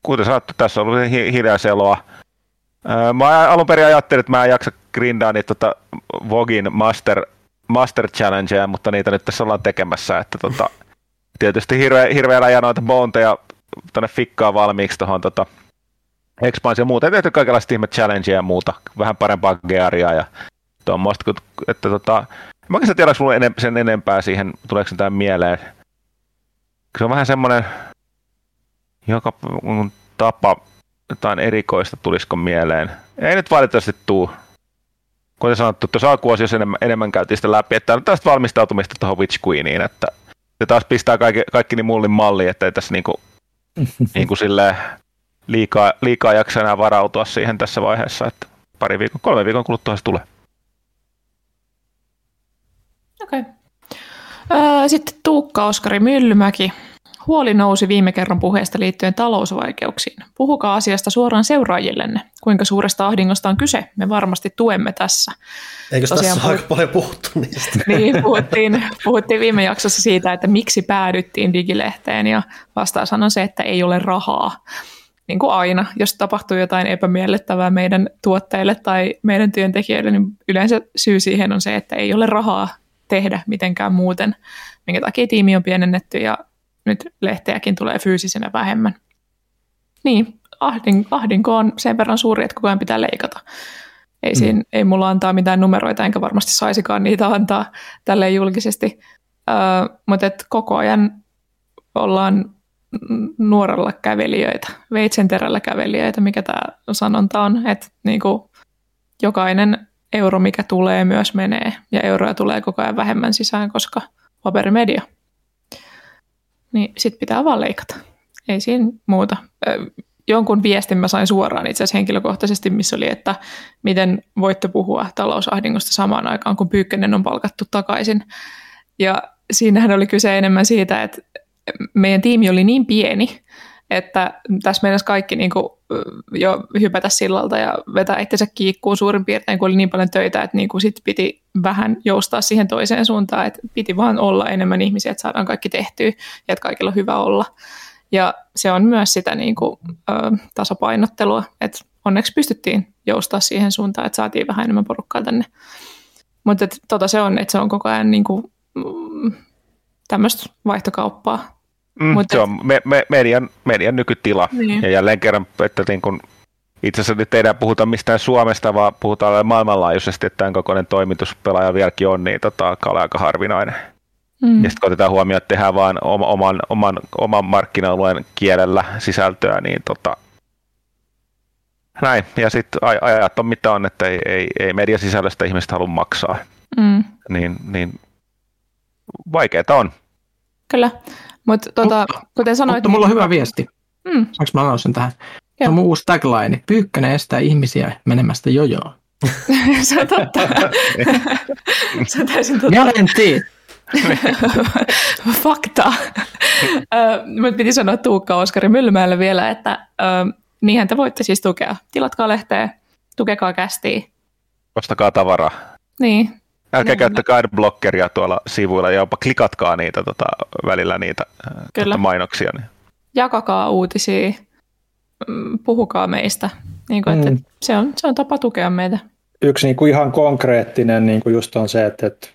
kuten sanottu, tässä on ollut hi- hiljaiseloa. Öö, mä alun perin ajattelin, että mä en jaksa grindaa niitä tota Vogin Master Master Challengeja, mutta niitä nyt tässä ollaan tekemässä, että tota, tietysti hirveä, hirveä läjä noita bonteja tänne fikkaa valmiiksi tuohon tota, muuta. Tehty kaikenlaista ihme challengeja ja muuta, vähän parempaa gearia ja tuommoista, että tota, mä oikeastaan tiedä, onko enem, sen enempää siihen, tuleeko se tämän mieleen. Se on vähän semmoinen, joka tapa, jotain erikoista tulisiko mieleen. Ei nyt valitettavasti tuu kuten sanottu, tuossa alkuosiossa enemmän, enemmän käytiin sitä läpi, että on tästä valmistautumista tuohon Witch Queeniin, että se taas pistää kaikki, kaikki niin mullin malli, että ei tässä niinku, niinku silleen liikaa, liikaa jaksa enää varautua siihen tässä vaiheessa, että pari viikon, kolme viikon kuluttua se tulee. Okei. Okay. Sitten Tuukka Oskari Myllymäki Huoli nousi viime kerran puheesta liittyen talousvaikeuksiin. Puhukaa asiasta suoraan seuraajillenne. Kuinka suuresta ahdingosta on kyse? Me varmasti tuemme tässä. Eikö Tosiaan tässä puhut... aika paljon puhuttu niistä? Niin, puhuttiin, puhuttiin viime jaksossa siitä, että miksi päädyttiin digilehteen ja vastaus on se, että ei ole rahaa. Niin kuin aina, jos tapahtuu jotain epämiellyttävää meidän tuotteille tai meidän työntekijöille, niin yleensä syy siihen on se, että ei ole rahaa tehdä mitenkään muuten, minkä takia tiimi on pienennetty ja nyt lehteäkin tulee fyysisenä vähemmän. Niin, ahdin, ahdinko on sen verran suuri, että koko ajan pitää leikata. Ei, siinä, mm. ei mulla antaa mitään numeroita, enkä varmasti saisikaan niitä antaa tälle julkisesti. Öö, mutta et koko ajan ollaan nuorella kävelijöitä, veitsenterällä kävelijöitä, mikä tämä sanonta on. Että niinku, jokainen euro, mikä tulee, myös menee. Ja euroja tulee koko ajan vähemmän sisään, koska paperimedia. Niin sit pitää vaan leikata. Ei siinä muuta. Jonkun viestin mä sain suoraan itse asiassa henkilökohtaisesti, missä oli, että miten voitte puhua talousahdingosta samaan aikaan, kun Pyykkönen on palkattu takaisin. Ja siinähän oli kyse enemmän siitä, että meidän tiimi oli niin pieni, että tässä meidän kaikki niin kuin, jo hypätä sillalta ja vetää itsensä kiikkuun suurin piirtein, kun oli niin paljon töitä, että niin kuin sit piti vähän joustaa siihen toiseen suuntaan, että piti vaan olla enemmän ihmisiä, että saadaan kaikki tehtyä ja että kaikilla on hyvä olla. Ja se on myös sitä niin kuin, ö, tasapainottelua, että onneksi pystyttiin joustaa siihen suuntaan, että saatiin vähän enemmän porukkaa tänne. Mutta tota se on, että se on koko ajan niin kuin, mm, tämmöistä vaihtokauppaa. Mm, Mut se et... on me, me, median, median nykytila. Niin. Ja jälleen kerran, että niin kun, itse asiassa nyt ei enää puhuta mistään Suomesta, vaan puhutaan maailmanlaajuisesti, että tämän kokoinen toimituspelaaja vieläkin on, niin tota, aika harvinainen. Mm. Ja sitten kun otetaan huomioon, että tehdään vain oman, oman, oman markkina-alueen kielellä sisältöä, niin tota, näin. Ja sitten ajat on mitä on, että ei, ei, ei mediasisällöstä ihmiset halua maksaa. Mm. Niin, niin vaikeaa on. Kyllä, mutta tota, kuten sanoit... Mutta mulla on hyvä viesti. Mm. Saanko mä sen tähän? On mun uusi tagline. Pyykkönen estää ihmisiä menemästä jojoon. se on totta. se on täysin totta. Garanti. Fakta. Mutta piti sanoa Tuukka Oskari Myllymäelle vielä, että niinhän te voitte siis tukea. Tilatkaa lehteä, tukekaa kästiä. Ostakaa tavaraa. Niin, Älkää käyttäkää adblockeria tuolla sivuilla ja jopa klikatkaa niitä tota, välillä niitä Tota, mainoksia. Niin. Jakakaa uutisia, puhukaa meistä. Niin kuin, mm. että se, on, se on tapa tukea meitä. Yksi niin kuin ihan konkreettinen niin kuin just on se, että, että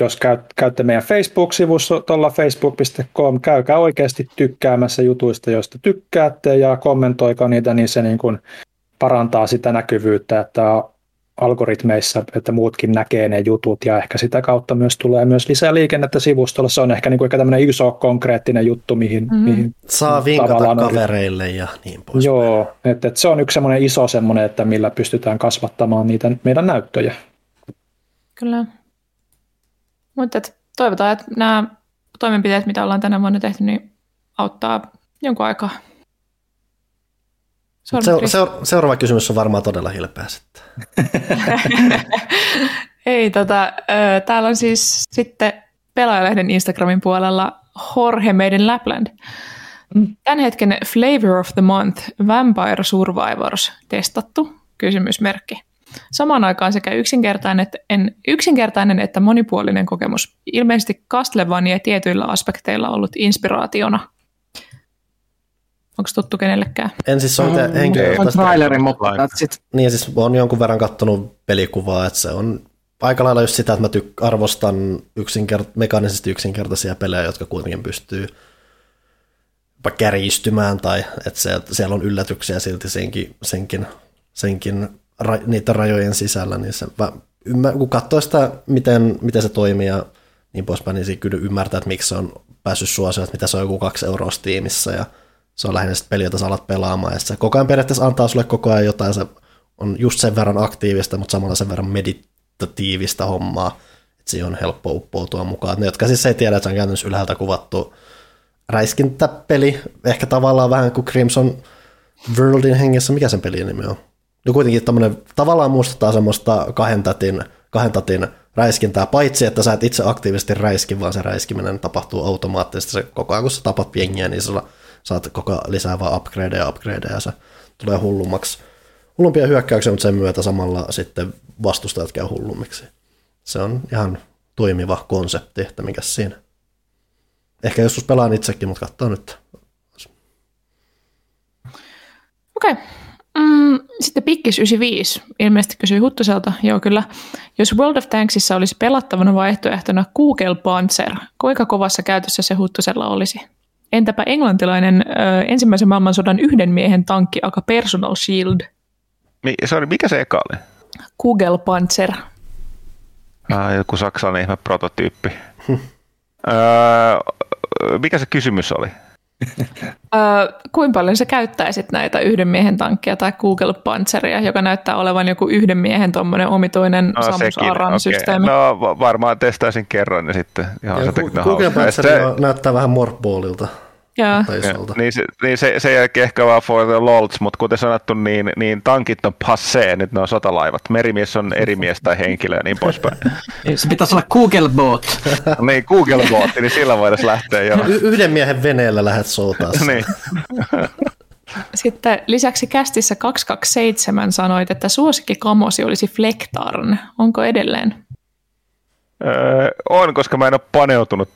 jos käyt, käytte meidän Facebook-sivussa tuolla facebook.com, käykää oikeasti tykkäämässä jutuista, joista tykkäätte ja kommentoikaa niitä, niin se niin kuin parantaa sitä näkyvyyttä, että algoritmeissa, että muutkin näkee ne jutut ja ehkä sitä kautta myös tulee myös lisää liikennettä sivustolla. Se on ehkä niin kuin tämmöinen iso konkreettinen juttu, mihin, mm. mihin Saa vinkata kavereille ja niin pois. Joo, että, että se on yksi semmoinen iso semmoinen, että millä pystytään kasvattamaan niitä meidän näyttöjä. Kyllä. Mutta toivotaan, että nämä toimenpiteet, mitä ollaan tänä vuonna tehty, niin auttaa jonkun aikaa. Se, se, seuraava kysymys on varmaan todella hilpeä sitten. Ei, tota, täällä on siis sitten pelaajalehden Instagramin puolella Jorge Meidän Lapland. Tämän hetken Flavor of the Month Vampire Survivors testattu, kysymysmerkki. Samaan aikaan sekä yksinkertainen että, en, yksinkertainen että monipuolinen kokemus. Ilmeisesti Castlevania tietyillä aspekteilla ollut inspiraationa – Onko tuttu kenellekään? En siis ole mm, henkilökohtaisesti. trailerin, mutta that's Niin siis olen jonkun verran kattonut pelikuvaa, että se on aika lailla just sitä, että mä tyk- arvostan yksinkert- mekaanisesti yksinkertaisia pelejä, jotka kuitenkin pystyy jopa kärjistymään tai että se, siellä on yllätyksiä silti senkin, senkin, senkin ra- niiden rajojen sisällä, niin se, mä, ymmär, kun katsoo sitä, miten, miten se toimii ja niin poispäin, niin kyllä ymmärtää, että miksi se on päässyt suosioon, että mitä se on joku kaksi euroa Steamissa ja se on lähinnä peli, jota sä alat pelaamaan, ja se koko ajan periaatteessa antaa sulle koko ajan jotain, se on just sen verran aktiivista, mutta samalla sen verran meditatiivista hommaa, että siihen on helppo uppoutua mukaan. Ne, jotka siis ei tiedä, että se on käytännössä ylhäältä kuvattu räiskintäpeli, ehkä tavallaan vähän kuin Crimson Worldin hengessä, mikä sen pelin nimi on? No kuitenkin tavallaan muistuttaa semmoista kahden tatin, kahden tatin räiskintää, paitsi että sä et itse aktiivisesti räiski, vaan se räiskiminen tapahtuu automaattisesti. Se, koko ajan kun sä tapat jengiä, niin sulla saat koko lisää vaan upgradeja ja upgradeja ja se tulee hullummaksi. Hullumpia hyökkäyksiä, mutta sen myötä samalla sitten vastustajat käy hullummiksi. Se on ihan toimiva konsepti, että mikä siinä. Ehkä joskus pelaan itsekin, mutta katsoa nyt. Okei. Okay. Mm, sitten Pikkis 95 ilmeisesti kysyi Huttuselta, joo kyllä, jos World of Tanksissa olisi pelattavana vaihtoehtona Google Panzer, kuinka kovassa käytössä se Huttusella olisi? Entäpä englantilainen ö, ensimmäisen maailmansodan yhden miehen tankki, aka Personal Shield? Mi- sorry, mikä se eka oli? Kugel Panzer. Ah, joku saksalainen ihme prototyyppi. öö, mikä se kysymys oli? Kuinka paljon sä käyttäisit näitä yhden miehen tankkia tai Google Panzeria, joka näyttää olevan joku yhden miehen tuommoinen omituinen no, Samus Aran okay. systeemi? No varmaan testaisin kerran ja sitten ihan ja Google Panzer se... näyttää vähän morpboolilta. Ja. Niin, se, niin se, se jälkeen ehkä vaan for the lolts, mutta kuten sanottu, niin, niin tankit on passé, nyt ne on sotalaivat. Merimies on eri mies tai henkilö ja niin poispäin. Se pitäisi olla Google Bot. niin, Google Bot, niin sillä voitaisiin lähteä jo. Y- yhden miehen veneellä lähdet soutaa. niin. Sitten lisäksi kästissä 227 sanoit, että suosikkikamosi olisi Flektarn. Onko edelleen? Öö, on, koska mä en ole paneutunut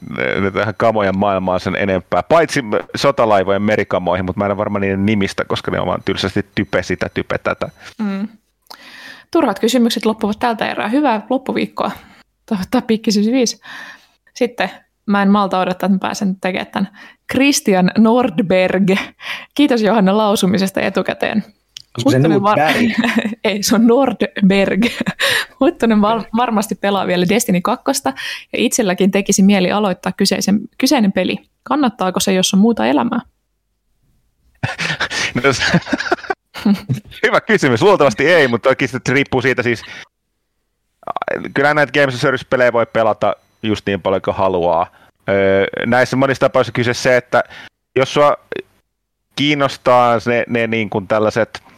tähän kamojen maailmaan sen enempää. Paitsi sotalaivojen merikamoihin, mutta mä en ole varmaan niiden nimistä, koska ne on vaan tylsästi type sitä, type tätä. Mm. Turhat kysymykset loppuvat tältä erää. Hyvää loppuviikkoa. Toivottaa pikkisyys 5. Sitten mä en malta odottaa, että mä pääsen tekemään tämän. Christian Nordberg. Kiitos Johanna lausumisesta etukäteen. Se Nordberg? Ei, se on Nordberg. Huttunen var- varmasti pelaa vielä Destiny 2 ja itselläkin tekisi mieli aloittaa kyseisen, kyseinen peli. Kannattaako se, jos on muuta elämää? No, hyvä kysymys. Luultavasti ei, mutta toki se riippuu siitä siis. Kyllä näitä Games Service-pelejä voi pelata just niin paljon kuin haluaa. näissä monissa tapauksissa kyse se, että jos sua kiinnostaa ne, ne niin kuin tällaiset –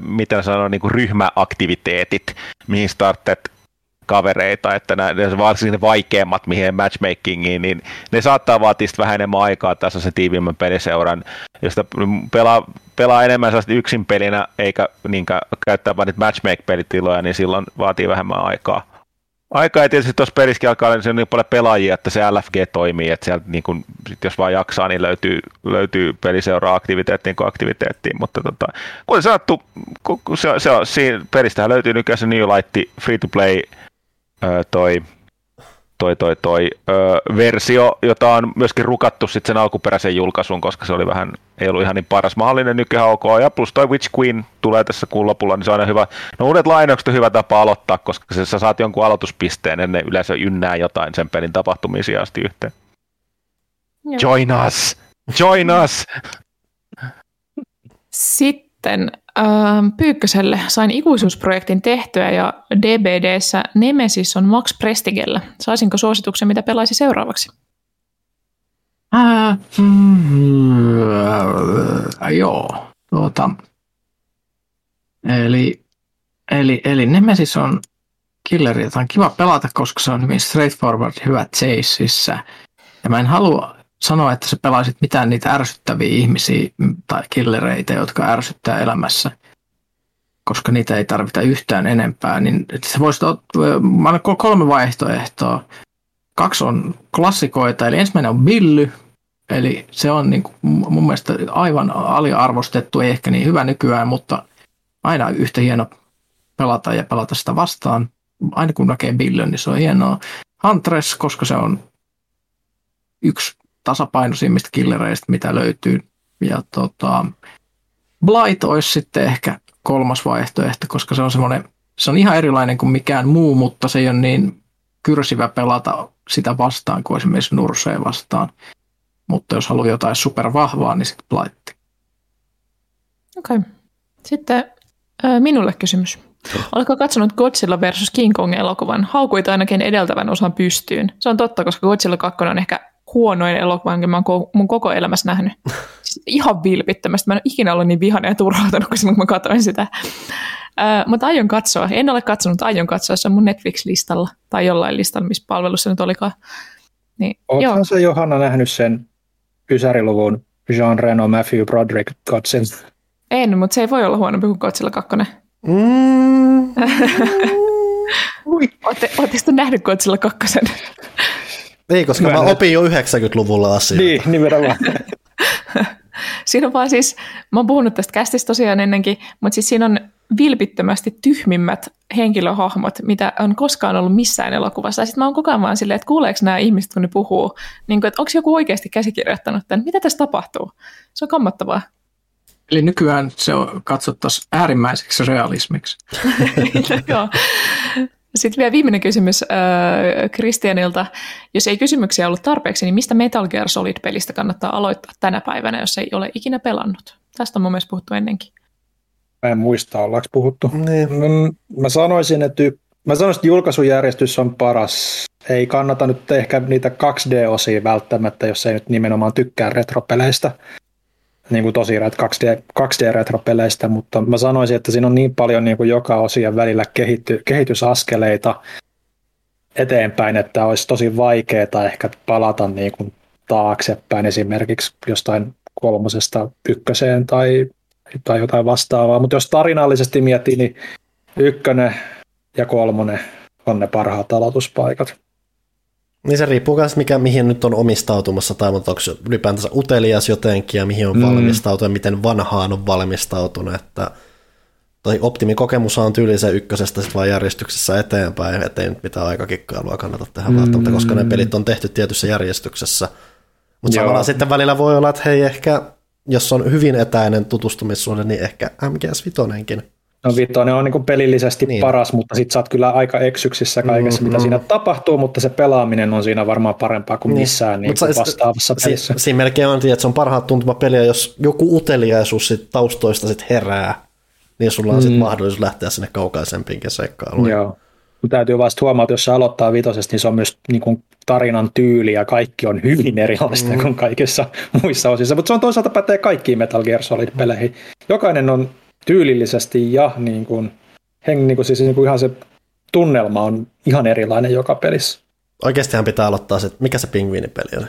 miten sanoa, niin kuin ryhmäaktiviteetit, mihin startet kavereita, että nämä, varsinkin ne vaikeimmat, mihin matchmakingiin, niin ne saattaa vaatia vähän enemmän aikaa tässä se tiiviimmän peliseuran, josta pelaa, pelaa enemmän sellaista yksin pelinä, eikä niinkään käyttää vain niitä matchmake-pelitiloja, niin silloin vaatii vähemmän aikaa aika ja tietysti tuossa pelissäkin alkaa olla niin paljon pelaajia, että se LFG toimii, että sieltä niin kun, sit jos vaan jaksaa, niin löytyy, löytyy peliseuraa aktiviteettiin kuin aktiviteettiin, mutta tota, kuten sanottu, se, se on, siinä pelistähän löytyy nykyään se New Light free to play toi toi, toi, toi ö, versio, jota on myöskin rukattu sitten sen alkuperäisen julkaisun, koska se oli vähän, ei ollut ihan niin paras mahdollinen nykyään ok. Ja plus toi Witch Queen tulee tässä kuun lopulla, niin se on aina hyvä. No uudet lainaukset on hyvä tapa aloittaa, koska sä saat jonkun aloituspisteen ennen yleensä ynnää jotain sen pelin tapahtumisia sijasti yhteen. Joo. Join us! Join us! Sitten Pyykköselle sain ikuisuusprojektin tehtyä ja DBDssä Nemesis on Max Prestigellä. Saisinko suosituksen, mitä pelaisi seuraavaksi? Äh, mm, joo. Tuota, eli, eli, eli Nemesis on killeri, jota on kiva pelata, koska se on hyvin straightforward, hyvä chaseissa. Ja mä en halua sanoa, että sä pelaisit mitään niitä ärsyttäviä ihmisiä tai killereitä, jotka ärsyttää elämässä, koska niitä ei tarvita yhtään enempää, niin sä voisit ottaa, mä kolme vaihtoehtoa. Kaksi on klassikoita, eli ensimmäinen on Billy, eli se on niin kuin mun mielestä aivan aliarvostettu, ei ehkä niin hyvä nykyään, mutta aina yhtä hieno pelata ja pelata sitä vastaan. Aina kun näkee Billyn, niin se on hienoa. Huntress, koska se on yksi tasapainoisimmista killereistä, mitä löytyy. Ja tota, Blight olisi sitten ehkä kolmas vaihtoehto, koska se on semmoinen, se on ihan erilainen kuin mikään muu, mutta se ei ole niin kyrsivä pelata sitä vastaan kuin esimerkiksi Nurseen vastaan. Mutta jos haluaa jotain supervahvaa, niin sitten Blight. Okei. Okay. Sitten äh, minulle kysymys. Oletko katsonut Godzilla versus King Kong elokuvan? Haukuit ainakin edeltävän osan pystyyn. Se on totta, koska Godzilla 2 on ehkä huonoin elokuva, jonka mä oon mun koko elämässä nähnyt. Siis ihan vilpittömästi. Mä en ole ikinä ollut niin vihainen ja turhautunut, kun mä katsoin sitä. Mutta aion katsoa. En ole katsonut, aion katsoa. Se on mun Netflix-listalla tai jollain listalla, missä palvelussa nyt olikaan. Niin, Oletko se Johanna nähnyt sen Ysäriluvun Jean Reno, Matthew Broderick Godzilla? En, mutta se ei voi olla huonompi kuin Godzilla 2. Mm. Olette sitten nähnyt Godzilla 2? Ei, koska Hyvä mä opin jo 90-luvulla asioita. Niin, nimenomaan. siinä on vaan siis, mä oon puhunut tästä kästistä tosiaan ennenkin, mutta siis siinä on vilpittömästi tyhmimmät henkilöhahmot, mitä on koskaan ollut missään elokuvassa. Sitten mä oon koko ajan vaan silleen, että kuuleeko nämä ihmiset, kun ne puhuu, niin kuin, että onko joku oikeasti käsikirjoittanut tämän, mitä tässä tapahtuu? Se on kammottavaa. Eli nykyään se on katsottaisiin äärimmäiseksi realismiksi. Joo. Sitten vielä viimeinen kysymys äh, Christianilta. Jos ei kysymyksiä ollut tarpeeksi, niin mistä Metal Gear Solid-pelistä kannattaa aloittaa tänä päivänä, jos ei ole ikinä pelannut? Tästä on mun mielestä puhuttu ennenkin. Mä en muista, ollaanko puhuttu. Niin. Mm, Mä sanoisin, että, mä sanoisin, että julkaisujärjestys on paras. Ei kannata nyt ehkä niitä 2D-osia välttämättä, jos ei nyt nimenomaan tykkää retropeleistä. Niin kuin tosi ret- 2D, 2D-retropeleistä, mutta mä sanoisin, että siinä on niin paljon niin kuin joka osien välillä kehitty, kehitysaskeleita eteenpäin, että olisi tosi vaikeaa ehkä palata niin kuin taaksepäin esimerkiksi jostain kolmosesta ykköseen tai, tai jotain vastaavaa. Mutta jos tarinallisesti miettii, niin ykkönen ja kolmonen on ne parhaat aloituspaikat. Niin se riippuu myös, mikä, mihin nyt on omistautumassa, tai onko se ylipäätänsä utelias jotenkin, ja mihin on mm. valmistautunut, ja miten vanhaan on valmistautunut, että tai optimikokemus on tyylisen ykkösestä sitten vaan järjestyksessä eteenpäin, ettei nyt mitään aikakikkailua kannata tehdä mm. välttämättä, koska ne pelit on tehty tietyssä järjestyksessä. Mutta samalla sitten välillä voi olla, että hei ehkä, jos on hyvin etäinen tutustumissuhde, niin ehkä MGS Vitonenkin. No Vitoinen on niin pelillisesti Niin. niin. paras, mutta sit sä oot kyllä aika eksyksissä kaikessa, Mm, mitä mm. siinä tapahtuu, mutta se pelaaminen on siinä varmaan parempaa kuin Niin. missään niin kuin se- vastaavassa Si- pelissä. siinä melkein on, että se on parhaat tuntuma peliä, jos joku uteliaisuus sit taustoista sit herää, niin sulla on mm. sitten mahdollisuus lähteä sinne kaukaisempiinkin seikkailuun. Joo. Mut täytyy vasta huomata, että jos se aloittaa vitosesta, niin se on myös niin kuin tarinan tyyli ja kaikki on hyvin erilaista mm. kuin kaikissa muissa osissa. Mutta se on toisaalta pätee kaikkiin Metal Gear Solid-peleihin. Jokainen on tyylillisesti ja niin kuin, heng, niin kuin siis niin kuin ihan se tunnelma on ihan erilainen joka pelissä. Oikeastihan pitää aloittaa se, mikä se pingviinipeli oli.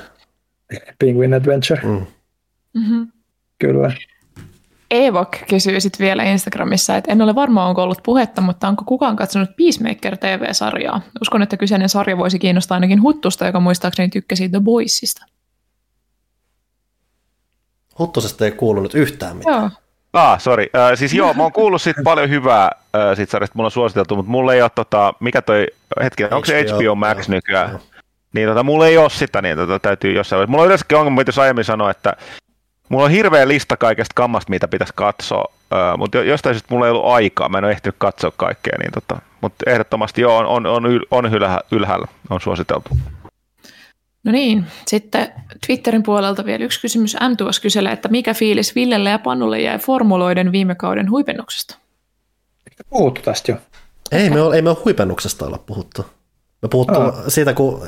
Penguin Adventure, Mm. Mm-hmm. kyllä. Evok kysyy sitten vielä Instagramissa, että en ole varma, onko ollut puhetta, mutta onko kukaan katsonut Peacemaker TV-sarjaa? Uskon, että kyseinen sarja voisi kiinnostaa ainakin Huttusta, joka muistaakseni tykkäsi The Boysista. Huttusesta ei kuulu nyt yhtään mitään. Joo. Ah, sorry. Äh, siis joo, mä oon kuullut siitä paljon hyvää äh, siitä sarjasta, mulla on suositeltu, mutta mulla ei ole tota, mikä toi, hetki, onko se HBO, Max joo, nykyään? joo. Niin tota, mulla ei ole sitä, niin tota, täytyy jossain vaiheessa. Mulla on yleensäkin ongelma, mitä jos aiemmin sanoa, että mulla on hirveä lista kaikesta kammasta, mitä pitäisi katsoa, äh, mutta jo- jostain syystä mulla ei ollut aikaa, mä en ole ehtinyt katsoa kaikkea, niin tota, mutta ehdottomasti joo, on, on, on, yl, on ylhä, ylhäällä, on suositeltu. No niin, sitten Twitterin puolelta vielä yksi kysymys. M tuos kyselee, että mikä fiilis Villelle ja Pannulle jäi formuloiden viime kauden huipennuksesta? Puhuttu tästä jo. Ei me ole, ei me ole huipennuksesta olla puhuttu. Me puhuttu Ah. siitä, kun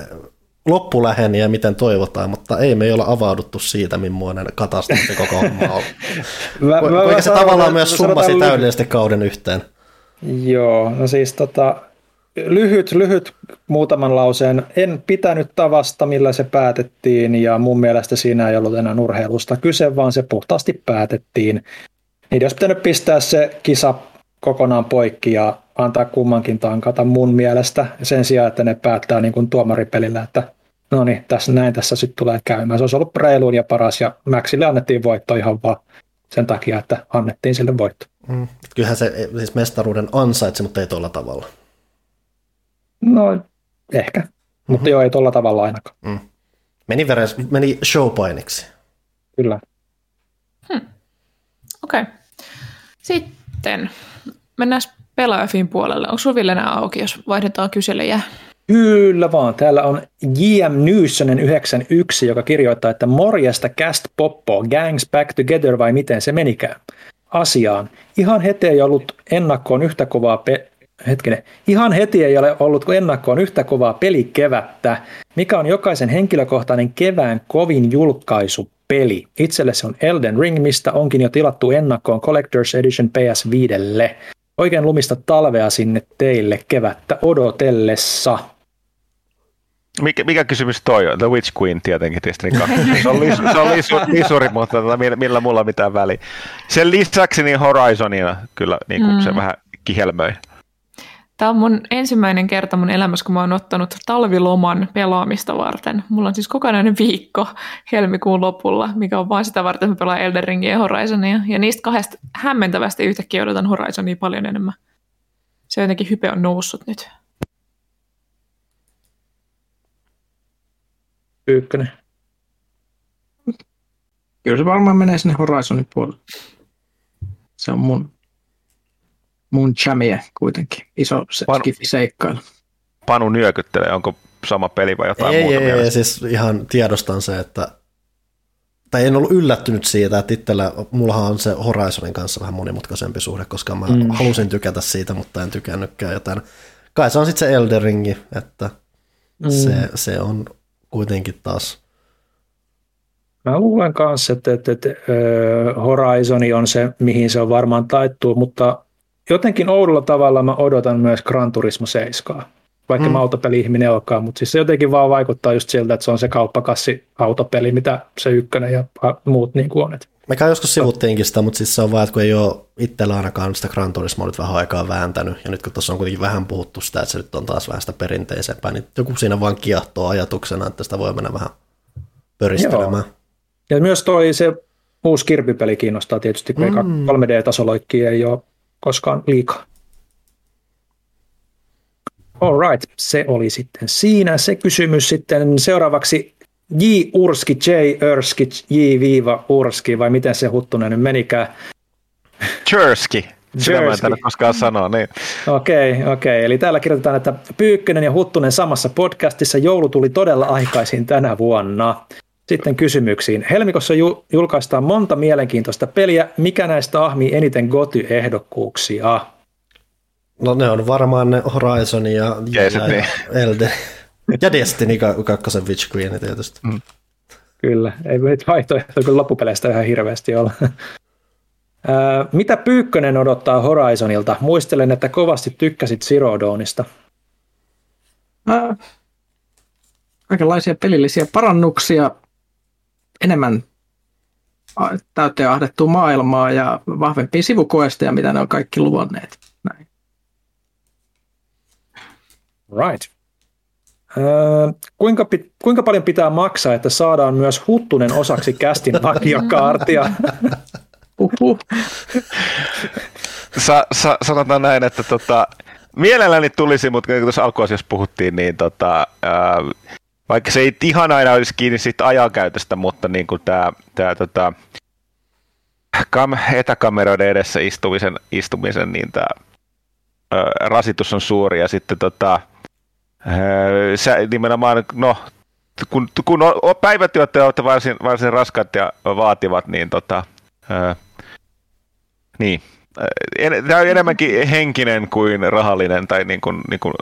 loppu läheni ja miten toivotaan, mutta ei me ei olla avauduttu siitä, millainen katastrofi koko homma on. Mä, Ku- mä- Kuinka mä se sanon- tavallaan myös sanotaan summasi täydellisesti kauden yhteen. Joo, no siis tota, lyhyt, lyhyt muutaman lauseen. En pitänyt tavasta, millä se päätettiin, ja mun mielestä siinä ei ollut enää urheilusta kyse, vaan se puhtaasti päätettiin. Niiden olisi pitänyt pistää se kisa kokonaan poikki ja antaa kummankin tankata mun mielestä, sen sijaan, että ne päättää niin kuin tuomaripelillä, että no niin, tässä, näin tässä sitten tulee käymään. Se olisi ollut reiluun ja paras, ja Maxille annettiin voitto ihan vaan sen takia, että annettiin sille voitto. Mm. Kyllähän se siis mestaruuden ansaitsi, mutta ei tuolla tavalla. No, ehkä. Mm-hmm. Mutta joo, ei tuolla tavalla ainakaan. Meni, veres, meni showpainiksi. Kyllä. Okei. Okay. Sitten mennään pelaajafin puolelle. Onko sinulla vielä nämä auki, jos vaihdetaan kyselejä? Kyllä vaan. Täällä on JM Nyssonen 91, joka kirjoittaa, että morjesta cast poppo, gangs back together vai miten se menikään? Asiaan. Ihan heti ei ollut ennakkoon yhtä kovaa pe- Hetkinen. Ihan heti ei ole ollut ennakkoon yhtä kovaa pelikevättä, mikä on jokaisen henkilökohtainen kevään kovin julkaisupeli. Itselle se on Elden Ring, mistä onkin jo tilattu ennakkoon Collector's Edition PS5. Oikein lumista talvea sinne teille kevättä odotellessa. Mikä, mikä kysymys toi on? The Witch Queen tietenkin Destiny 2. Se on, lis, se on lisu, lisuri, mutta tota, millä, millä mulla on mitään väliä. Sen lisäksi niin Horizonina kyllä niin kuin mm. se vähän kihelmöi. Tämä on mun ensimmäinen kerta mun elämässä, kun mä oon ottanut talviloman pelaamista varten. Mulla on siis kokonainen viikko helmikuun lopulla, mikä on vain sitä varten, että mä pelaan Elden Ringia ja Horizonia. Ja niistä kahdesta hämmentävästi yhtäkkiä odotan Horizonia paljon enemmän. Se jotenkin hype on noussut nyt. Ykkönen. Kyllä se varmaan menee sinne Horizonin puolelle. Se on mun, mun chamie kuitenkin. Iso se Panu- seikkailu. Panu nyökyttelee, onko sama peli vai jotain Ei, muuta ei, ei, siis ihan tiedostan se, että tai en ollut yllättynyt siitä, että itsellä, mullahan on se Horizonin kanssa vähän monimutkaisempi suhde, koska mä mm. halusin tykätä siitä, mutta en tykännytkään, joten kai se on sitten se Elden Ringi, että mm. se, se on kuitenkin taas Mä luulen kanssa, että, että, että Horizoni on se, mihin se on varmaan taittuu, mutta jotenkin oudolla tavalla mä odotan myös Gran Turismo 7. Vaikka mm. mä autopeli-ihminen olekaan, mutta siis se jotenkin vaan vaikuttaa just siltä, että se on se kauppakassi autopeli, mitä se ykkönen ja muut niin kuin on. Me kai joskus sivuttiinkin sitä, mutta siis se on vaan, että kun ei ole itsellä ainakaan sitä Gran Turismoa nyt vähän aikaa vääntänyt, ja nyt kun tuossa on kuitenkin vähän puhuttu sitä, että se nyt on taas vähän sitä perinteisempää, niin joku siinä vaan kiehtoo ajatuksena, että sitä voi mennä vähän pöristelemään. Joo. Ja myös toi se uusi kirpipeli kiinnostaa tietysti, kun mm. 3D-tasoloikki ei ole koskaan liikaa. All right, se oli sitten siinä se kysymys. Sitten seuraavaksi J. Urski, J. Örski, J. Viiva Urski, vai miten se huttunen nyt menikään? Jerski. Sitä mä en tiedä koskaan sanoa, niin. Okei, okay, okei. Okay. Eli täällä kirjoitetaan, että Pyykkönen ja Huttunen samassa podcastissa joulu tuli todella aikaisin tänä vuonna. Sitten kysymyksiin. Helmikossa ju- julkaistaan monta mielenkiintoista peliä. Mikä näistä ahmii eniten Goty-ehdokkuuksia? No ne on varmaan ne Horizon ja, ja, ja niin. Elden. Ja Destiny kakkosen Witch Queen tietysti. Mm. Kyllä, ei meitä vaihtoehtoja kyllä loppupeleistä ihan hirveästi olla. Mitä Pyykkönen odottaa Horizonilta? Muistelen, että kovasti tykkäsit Zero Dawnista. Äh, kaikenlaisia pelillisiä parannuksia, enemmän täyteen ahdettua maailmaa ja vahvempia sivukoesteja, mitä ne on kaikki luvanneet. Näin. Right. Öö, kuinka, kuinka paljon pitää maksaa, että saadaan myös Huttunen osaksi kästin vakiokaartia? Uhuh. Sa, sa, sanotaan näin, että tota, mielelläni tulisi, mutta kun tuossa alkuasiassa puhuttiin, niin tota, ää, vaikka se ei ihan aina olisi kiinni siitä ajankäytöstä, mutta niin kuin tämä, tämä tota, kam, etäkameroiden edessä istumisen, istumisen niin tämä ää, rasitus on suuri. Ja sitten tota, ää, sä, nimenomaan, no, kun, kun päivätyöt ovat varsin, varsin raskaat ja vaativat, niin tota, ää, niin, Tämä on enemmänkin henkinen kuin rahallinen tai niin kuin, niin kuin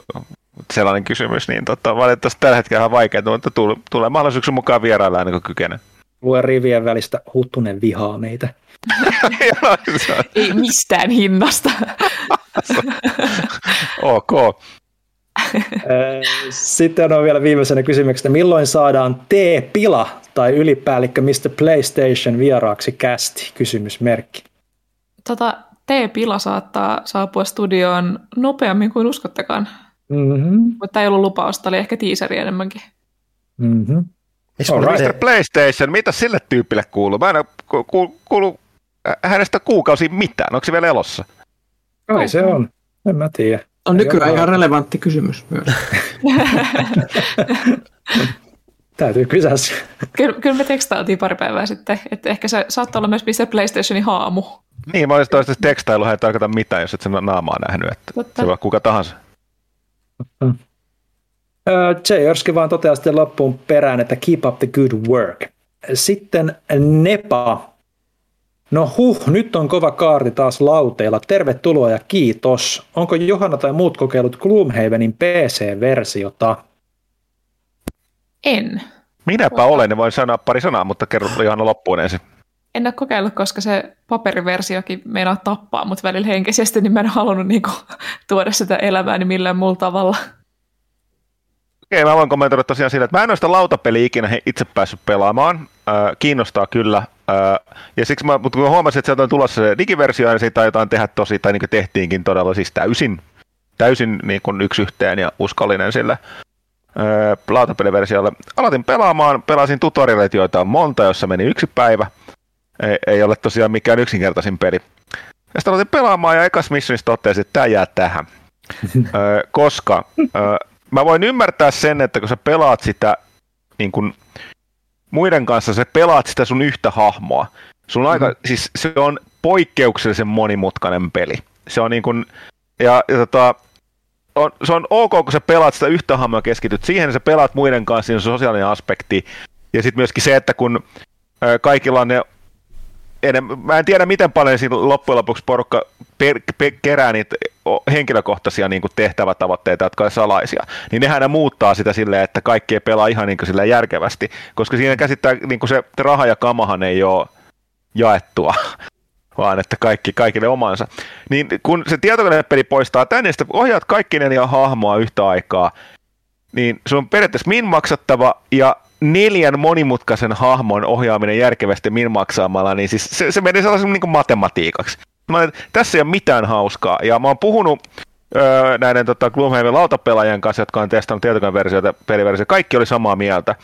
sellainen kysymys, niin tota, valitettavasti tällä hetkellä on vaikeaa, mutta tulee, tulee mahdollisuuksien mukaan vierailla aina kuin kykene. Lue rivien välistä Huttunen vihaa meitä. Ei mistään hinnasta. ok. Sitten on vielä viimeisenä kysymyksenä, milloin saadaan T-pila tai ylipäällikkö Mr. PlayStation vieraaksi kästi? Kysymysmerkki. Tota, T-pila saattaa saapua studioon nopeammin kuin uskottekaan. Mm-hmm. Mutta ei ollut lupausta, oli ehkä teaseri enemmänkin. Mm-hmm. Mr. PlayStation, mitä sille tyypille kuuluu? Mä en ole ku, kuulu hänestä kuukausi mitään. Onko se vielä elossa? Kai se on. En mä tiedä. On nykyään ihan relevantti kysymys myös. Täytyy kysyä. Kyllä, kyllä me tekstaatiin pari päivää sitten, että ehkä se saattaa olla myös Mr. PlayStationin haamu. Niin, mä olisin toistaiseksi tekstailu, ei tarkoita mitään, jos et sen naamaa nähnyt, että Totta. se voi kuka tahansa. Mm. J. Erski vaan toteaa sitten loppuun perään, että keep up the good work. Sitten Nepa. No huh, nyt on kova kaarti taas lauteilla. Tervetuloa ja kiitos. Onko Johanna tai muut kokeillut Gloomhavenin PC-versiota? En. Minäpä olen, niin voin sanoa pari sanaa, mutta kerro Johanna loppuun ensin. En ole kokeillut, koska se paperiversiokin meinaa tappaa mut välillä henkisesti, niin mä en halunnut niinku tuoda sitä elämääni millään muulla tavalla. Okei, mä voin kommentoida tosiaan sillä, että mä en ole sitä lautapeliä ikinä itse päässyt pelaamaan. Äh, kiinnostaa kyllä. Äh, ja siksi mä, mutta kun mä huomasin, että sieltä on tulossa se digiversio, ja siitä jotain tehdä tosi, tai niin tehtiinkin todella siis täysin, täysin niin kuin yksi yhteen ja uskollinen sille äh, lautapeliversiolle. Aloitin pelaamaan, pelasin tutorialit, joita on monta, jossa meni yksi päivä. Ei, ei ole tosiaan mikään yksinkertaisin peli. Ja sitten aloitin pelaamaan ja ekas missionissa totesin, että tämä jää tähän. ö, koska ö, mä voin ymmärtää sen, että kun sä pelaat sitä niin kun, muiden kanssa, sä pelaat sitä sun yhtä hahmoa. Sun aika, mm-hmm. siis se on poikkeuksellisen monimutkainen peli. Se on niin kuin, ja, ja tota, on, se on ok, kun sä pelaat sitä yhtä hahmoa keskityt siihen, että sä pelaat muiden kanssa, siinä on sosiaalinen aspekti. Ja sitten myöskin se, että kun ö, kaikilla on ne enem, mä en tiedä miten paljon siinä loppujen lopuksi porukka per, per, kerää niitä henkilökohtaisia niin kuin tehtävätavoitteita, jotka on salaisia, niin nehän ne muuttaa sitä silleen, että kaikki ei pelaa ihan niin kuin järkevästi, koska siinä käsittää niin kuin se raha ja kamahan ei ole jaettua, vaan että kaikki, kaikille omansa. Niin kun se tietokonepeli poistaa tänne, ja ohjaat kaikki neljä hahmoa yhtä aikaa, niin se on periaatteessa min maksattava ja neljän monimutkaisen hahmon ohjaaminen järkevästi min maksaamalla, niin siis se, se menee sellaisen niin kuin matematiikaksi. Mä olen, tässä ei ole mitään hauskaa, ja mä oon puhunut öö, näiden tota, Gloomhaven lautapelaajien kanssa, jotka on testannut tietokoneversioita, peliversioita, kaikki oli samaa mieltä.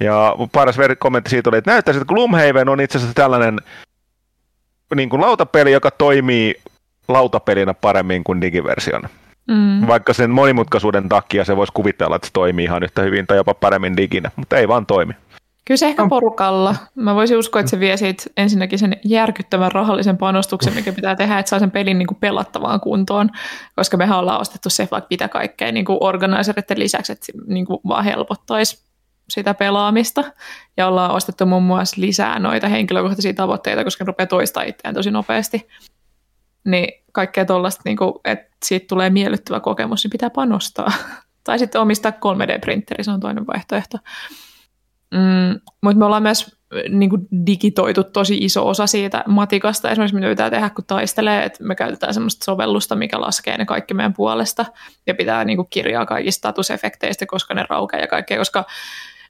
Ja paras kommentti siitä oli, että näyttäisi, että Gloomhaven on itse asiassa tällainen niin kuin lautapeli, joka toimii lautapelinä paremmin kuin digiversiona. Mm. Vaikka sen monimutkaisuuden takia se voisi kuvitella, että se toimii ihan yhtä hyvin tai jopa paremmin diginä, mutta ei vaan toimi. Kyllä se ehkä porukalla. Mä voisin uskoa, että se vie siitä ensinnäkin sen järkyttävän rahallisen panostuksen, mikä pitää tehdä, että saa sen pelin niin kuin pelattavaan kuntoon, koska mehän ollaan ostettu se vaikka mitä kaikkea niin kuin organiseritten lisäksi, että niin kuin vaan helpottaisi sitä pelaamista. Ja ollaan ostettu muun muassa lisää noita henkilökohtaisia tavoitteita, koska ne rupeaa toistaa itseään tosi nopeasti. Niin kaikkea tuollaista, niin että siitä tulee miellyttävä kokemus, niin pitää panostaa. tai sitten omistaa 3D-printeri, se on toinen vaihtoehto. Mm, mutta me ollaan myös niin kuin digitoitu tosi iso osa siitä matikasta. Esimerkiksi mitä pitää tehdä, kun taistelee, että me käytetään semmoista sovellusta, mikä laskee ne kaikki meidän puolesta ja pitää niin kuin kirjaa kaikista statusefekteistä, koska ne raukeaa ja kaikkea, koska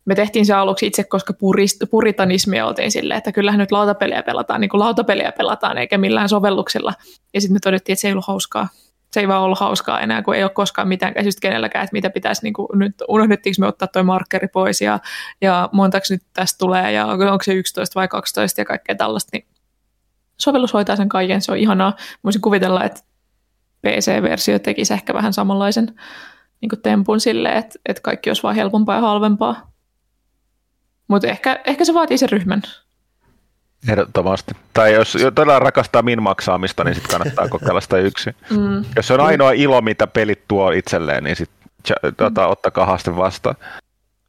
me tehtiin se aluksi itse, koska purist, puritanismia oltiin silleen, että kyllähän nyt lautapeliä pelataan, niin kuin lautapeliä pelataan, eikä millään sovelluksilla. Ja sitten me todettiin, että se ei ollut hauskaa. Se ei vaan ollut hauskaa enää, kun ei ole koskaan mitään käsitystä kenelläkään, että mitä pitäisi, niin kuin, nyt unohdettiinko me ottaa tuo markkeri pois ja, ja montaksi nyt tästä tulee ja onko se 11 vai 12 ja kaikkea tällaista, niin sovellus hoitaa sen kaiken, se on ihanaa. Voisin kuvitella, että PC-versio tekisi ehkä vähän samanlaisen niin tempun silleen, että, että kaikki olisi vaan helpompaa ja halvempaa. Mutta ehkä, ehkä se vaatii sen ryhmän. Ehdottomasti. Tai jos todella rakastaa min maksaamista, niin sitten kannattaa kokeilla sitä yksin. Mm. Jos se on ainoa ilo, mitä pelit tuo itselleen, niin sitten tota, ottakaa haaste vastaan.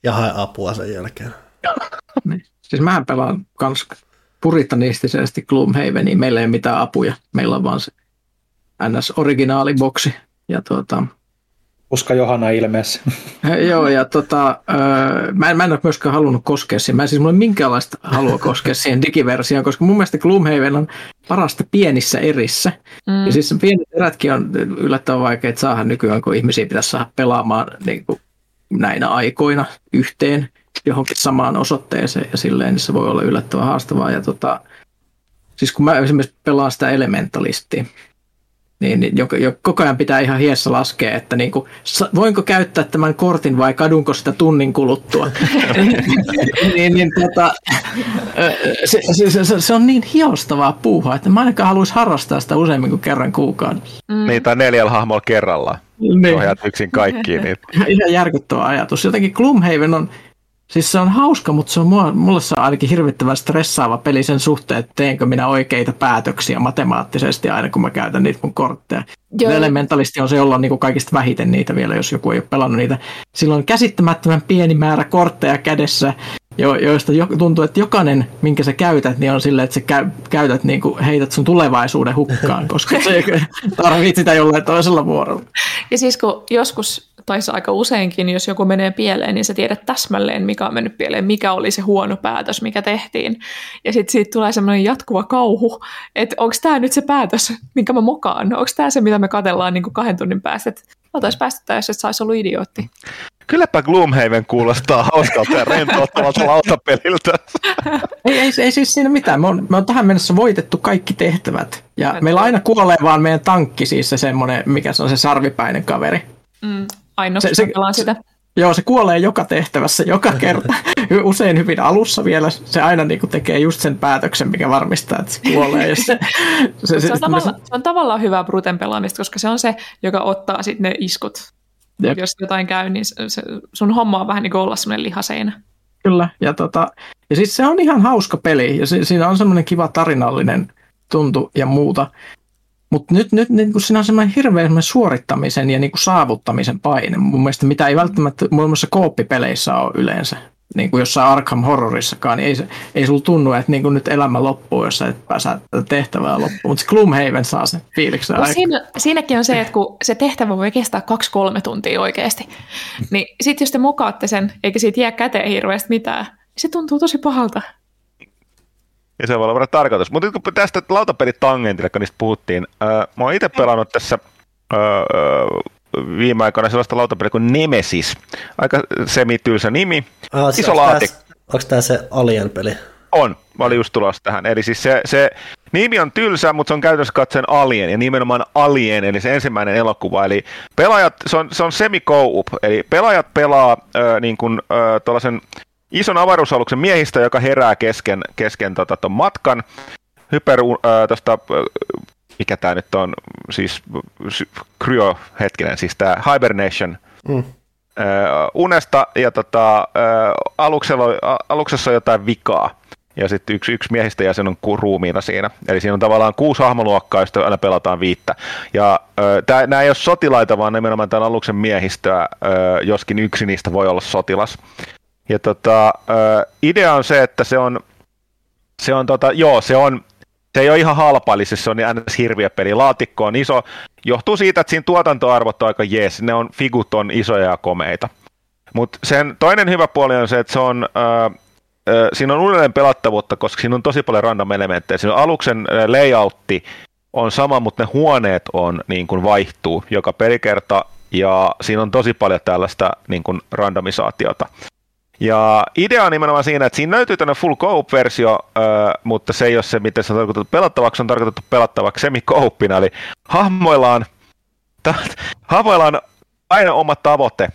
Ja hae apua sen jälkeen. niin. Siis mähän pelaan kans puritanistisesti Gloomhavenia. Meillä ei ole mitään apuja. Meillä on vaan se NS-originaaliboksi. Ja tuota, Uska Johanna ilmeessä. Joo, ja tota, mä, en, mä en ole myöskään halunnut koskea siihen. Mä en siis mulla minkäänlaista halua koskea siihen digiversioon, koska mun mielestä Gloomhaven on parasta pienissä erissä. Mm. Ja siis pienet erätkin on yllättävän vaikeat saada nykyään, kun ihmisiä pitäisi saada pelaamaan niin kuin näinä aikoina yhteen johonkin samaan osoitteeseen ja silleen, niin se voi olla yllättävän haastavaa. Ja tota, siis kun mä esimerkiksi pelaan sitä elementalistia, niin, niin joka, joka, koko ajan pitää ihan hiessä laskea, että niin kuin, voinko käyttää tämän kortin vai kadunko sitä tunnin kuluttua. niin, niin, tota, se, se, se, se, on niin hiostavaa puuhaa, että mä ainakaan haluaisi harrastaa sitä useammin kuin kerran kuukaudessa. Mm. Niin, tai neljällä hahmolla kerrallaan. Niin. Ohjaat yksin kaikkiin. Niin. Ihan järkyttävä ajatus. Jotenkin Gloomhaven on Siis se on hauska, mutta se on mulle, mulle se on ainakin hirvittävän stressaava peli sen suhteen, että teenkö minä oikeita päätöksiä matemaattisesti aina kun mä käytän niitä mun kortteja. Joo. Elementalisti on se, jolla on niin kuin kaikista vähiten niitä vielä, jos joku ei ole pelannut niitä. Silloin on käsittämättömän pieni määrä kortteja kädessä, jo, joista jo, tuntuu, että jokainen, minkä sä käytät, niin on silleen, että sä käy, käytät, niin kuin, heität sun tulevaisuuden hukkaan, koska se tarvitset sitä jollain toisella vuorolla. Ja siis kun joskus tai aika useinkin, jos joku menee pieleen, niin sä tiedät täsmälleen, mikä on mennyt pieleen, mikä oli se huono päätös, mikä tehtiin. Ja sitten siitä tulee semmoinen jatkuva kauhu, että onko tämä nyt se päätös, minkä mä mokaan? Onko tämä se, mitä me katellaan niin kuin kahden tunnin päästä? Että oltaisiin päästettä, jos et saisi ollut idiootti. Kylläpä Gloomhaven kuulostaa hauskalta ja rentouttavalta lautapeliltä. ei, ei, ei siis siinä mitään. Me on, me on tähän mennessä voitettu kaikki tehtävät. Ja meillä aina kuolee vaan meidän tankki, siis se semmoinen, mikä se on se sarvipäinen kaveri. Mm, Ainoa, se, se, sitä. Joo, se kuolee joka tehtävässä, joka kerta. Usein hyvin alussa vielä. Se aina niin kuin tekee just sen päätöksen, mikä varmistaa, että se kuolee. Ja se, se, se, on tavalla, se on tavallaan hyvää bruten pelaamista, koska se on se, joka ottaa sitten ne iskut. Jep. Jos jotain käy, niin se, sun homma on vähän niin kuin olla semmoinen lihaseinä. Kyllä, ja, tota, ja siis se on ihan hauska peli, ja se, siinä on semmoinen kiva tarinallinen tuntu ja muuta. Mutta nyt, nyt niin kun siinä on semmoinen hirveä semmoinen suorittamisen ja niin kuin saavuttamisen paine. Mun mielestä mitä ei välttämättä muun muassa kooppipeleissä ole yleensä. Niin kuin jossain Arkham Horrorissakaan, niin ei, se, ei sulla tunnu, että niin kuin nyt elämä loppuu, jos sä et pääse tehtävää loppuun. Mutta Gloomhaven saa sen fiiliksen no, siinä, Siinäkin on se, että kun se tehtävä voi kestää kaksi-kolme tuntia oikeasti, niin sitten jos te mokaatte sen, eikä siitä jää käteen hirveästi mitään, niin se tuntuu tosi pahalta. Ja se voi olla tarkoitus. Mutta kun tästä lautapelit tangentille, kun niistä puhuttiin, äh, mä oon itse pelannut tässä äh, viime aikoina sellaista lautapeliä kuin Nemesis. Aika semitylsä nimi. Ah, Iso laatikko. Onko tämä se Alien-peli? On, mä olin just tulossa tähän. Eli siis se, se nimi on tylsä, mutta se on käytössä katsoen Alien, ja nimenomaan Alien, eli se ensimmäinen elokuva. Eli pelaajat, se on, se on semi eli pelaajat pelaa äh, niin kuin, äh, tuollaisen ison avaruusaluksen miehistä, joka herää kesken, kesken tota, ton matkan. Hyper, äh, tosta, äh, mikä tämä nyt on, siis kryo, hetkinen, siis tämä hibernation, mm. äh, unesta, ja tota, äh, aluksella, aluksessa on jotain vikaa. Ja sitten yksi, yksi miehistä jäsen on ruumiina siinä. Eli siinä on tavallaan kuusi hahmoluokkaa, joista aina pelataan viittä. Ja äh, nämä ei ole sotilaita, vaan nimenomaan tämän aluksen miehistöä, äh, joskin yksi niistä voi olla sotilas. Ja tota, idea on se, että se on, se on tota, joo, se on, se ei ole ihan halpa, eli se on ns. hirviä peli. Laatikko on iso, johtuu siitä, että siinä tuotantoarvot on aika jees, ne on, figut on isoja ja komeita. Mutta sen toinen hyvä puoli on se, että se on, äh, siinä on uudelleen pelattavuutta, koska siinä on tosi paljon random elementtejä. Siinä on aluksen layoutti on sama, mutta ne huoneet on niin kuin vaihtuu joka pelikerta, ja siinä on tosi paljon tällaista niin kuin randomisaatiota. Ja idea on nimenomaan siinä, että siinä löytyy tämmöinen full coop-versio, mutta se ei ole se, miten se on tarkoitettu pelattavaksi, on tarkoitettu pelattavaksi semi kooppina eli hahmoillaan, ta, hahmoillaan aina oma tavoite,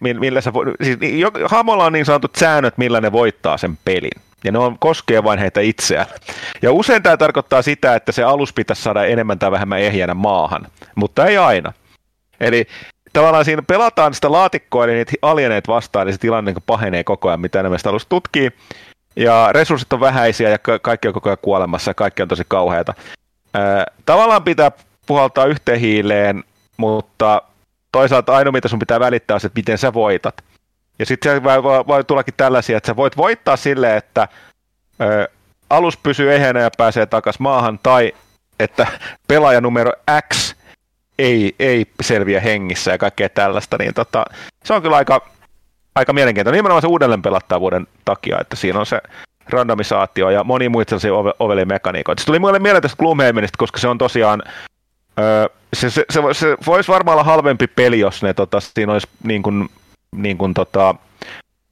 millä se voi, siis hahmoilla on niin sanotut säännöt, millä ne voittaa sen pelin. Ja ne on, koskee vain heitä itseään. Ja usein tämä tarkoittaa sitä, että se alus pitäisi saada enemmän tai vähemmän ehjänä maahan, mutta ei aina. Eli tavallaan siinä pelataan sitä laatikkoa, eli niitä alieneet vastaan, niin se tilanne niin pahenee koko ajan, mitä enemmän sitä alus tutkii. Ja resurssit on vähäisiä ja kaikki on koko ajan kuolemassa ja kaikki on tosi kauheata. Tavallaan pitää puhaltaa yhteen hiileen, mutta toisaalta ainoa mitä sun pitää välittää on se, että miten sä voitat. Ja sitten voi, voi, voi tullakin tällaisia, että sä voit voittaa silleen, että ö, alus pysyy ehjänä ja pääsee takaisin maahan, tai että pelaaja numero X ei, ei selviä hengissä ja kaikkea tällaista, niin tota, se on kyllä aika, aika mielenkiintoinen. Nimenomaan se uudelleen pelattavuuden takia, että siinä on se randomisaatio ja moni muita sellaisia ove- ovelimekaniikoita. Se tuli mulle mieleen tästä Gloomhavenista, koska se on tosiaan, öö, se, se, se, se, voisi varmaan olla halvempi peli, jos ne, tota, siinä olisi niin kuin, niin kuin, tota,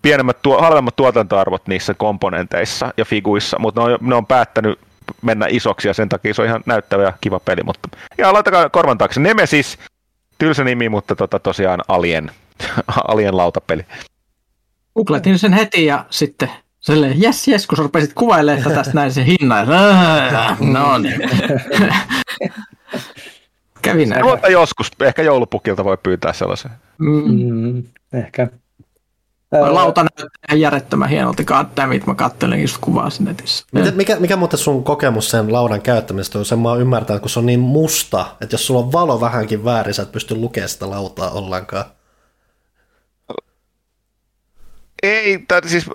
pienemmät, tuo, halvemmat tuotantoarvot niissä komponenteissa ja figuissa, mutta ne on, ne on päättänyt mennä isoksi ja sen takia se on ihan näyttävä ja kiva peli. Mutta ja laittakaa korvan taakse. Nemesis, tylsä nimi, mutta tota, tosiaan Alien, Alien lautapeli. Googletin sen heti ja sitten silleen, jes, jes, kun sä rupesit kuvailemaan että tästä näin se hinnan. No niin. Kävin näin. Mutta joskus, ehkä joulupukilta voi pyytää sellaisen. Mm, ehkä. Lauta näyttää järjettömän hienolta, goddammit, mä kattelin just kuvaa netissä. Mikä, mikä, mikä muuten sun kokemus sen laudan käyttämisestä on? Sen mä oon ymmärtänyt, kun se on niin musta, että jos sulla on valo vähänkin väärin, sä et pysty lukemaan sitä lautaa ollenkaan. Ei, tai siis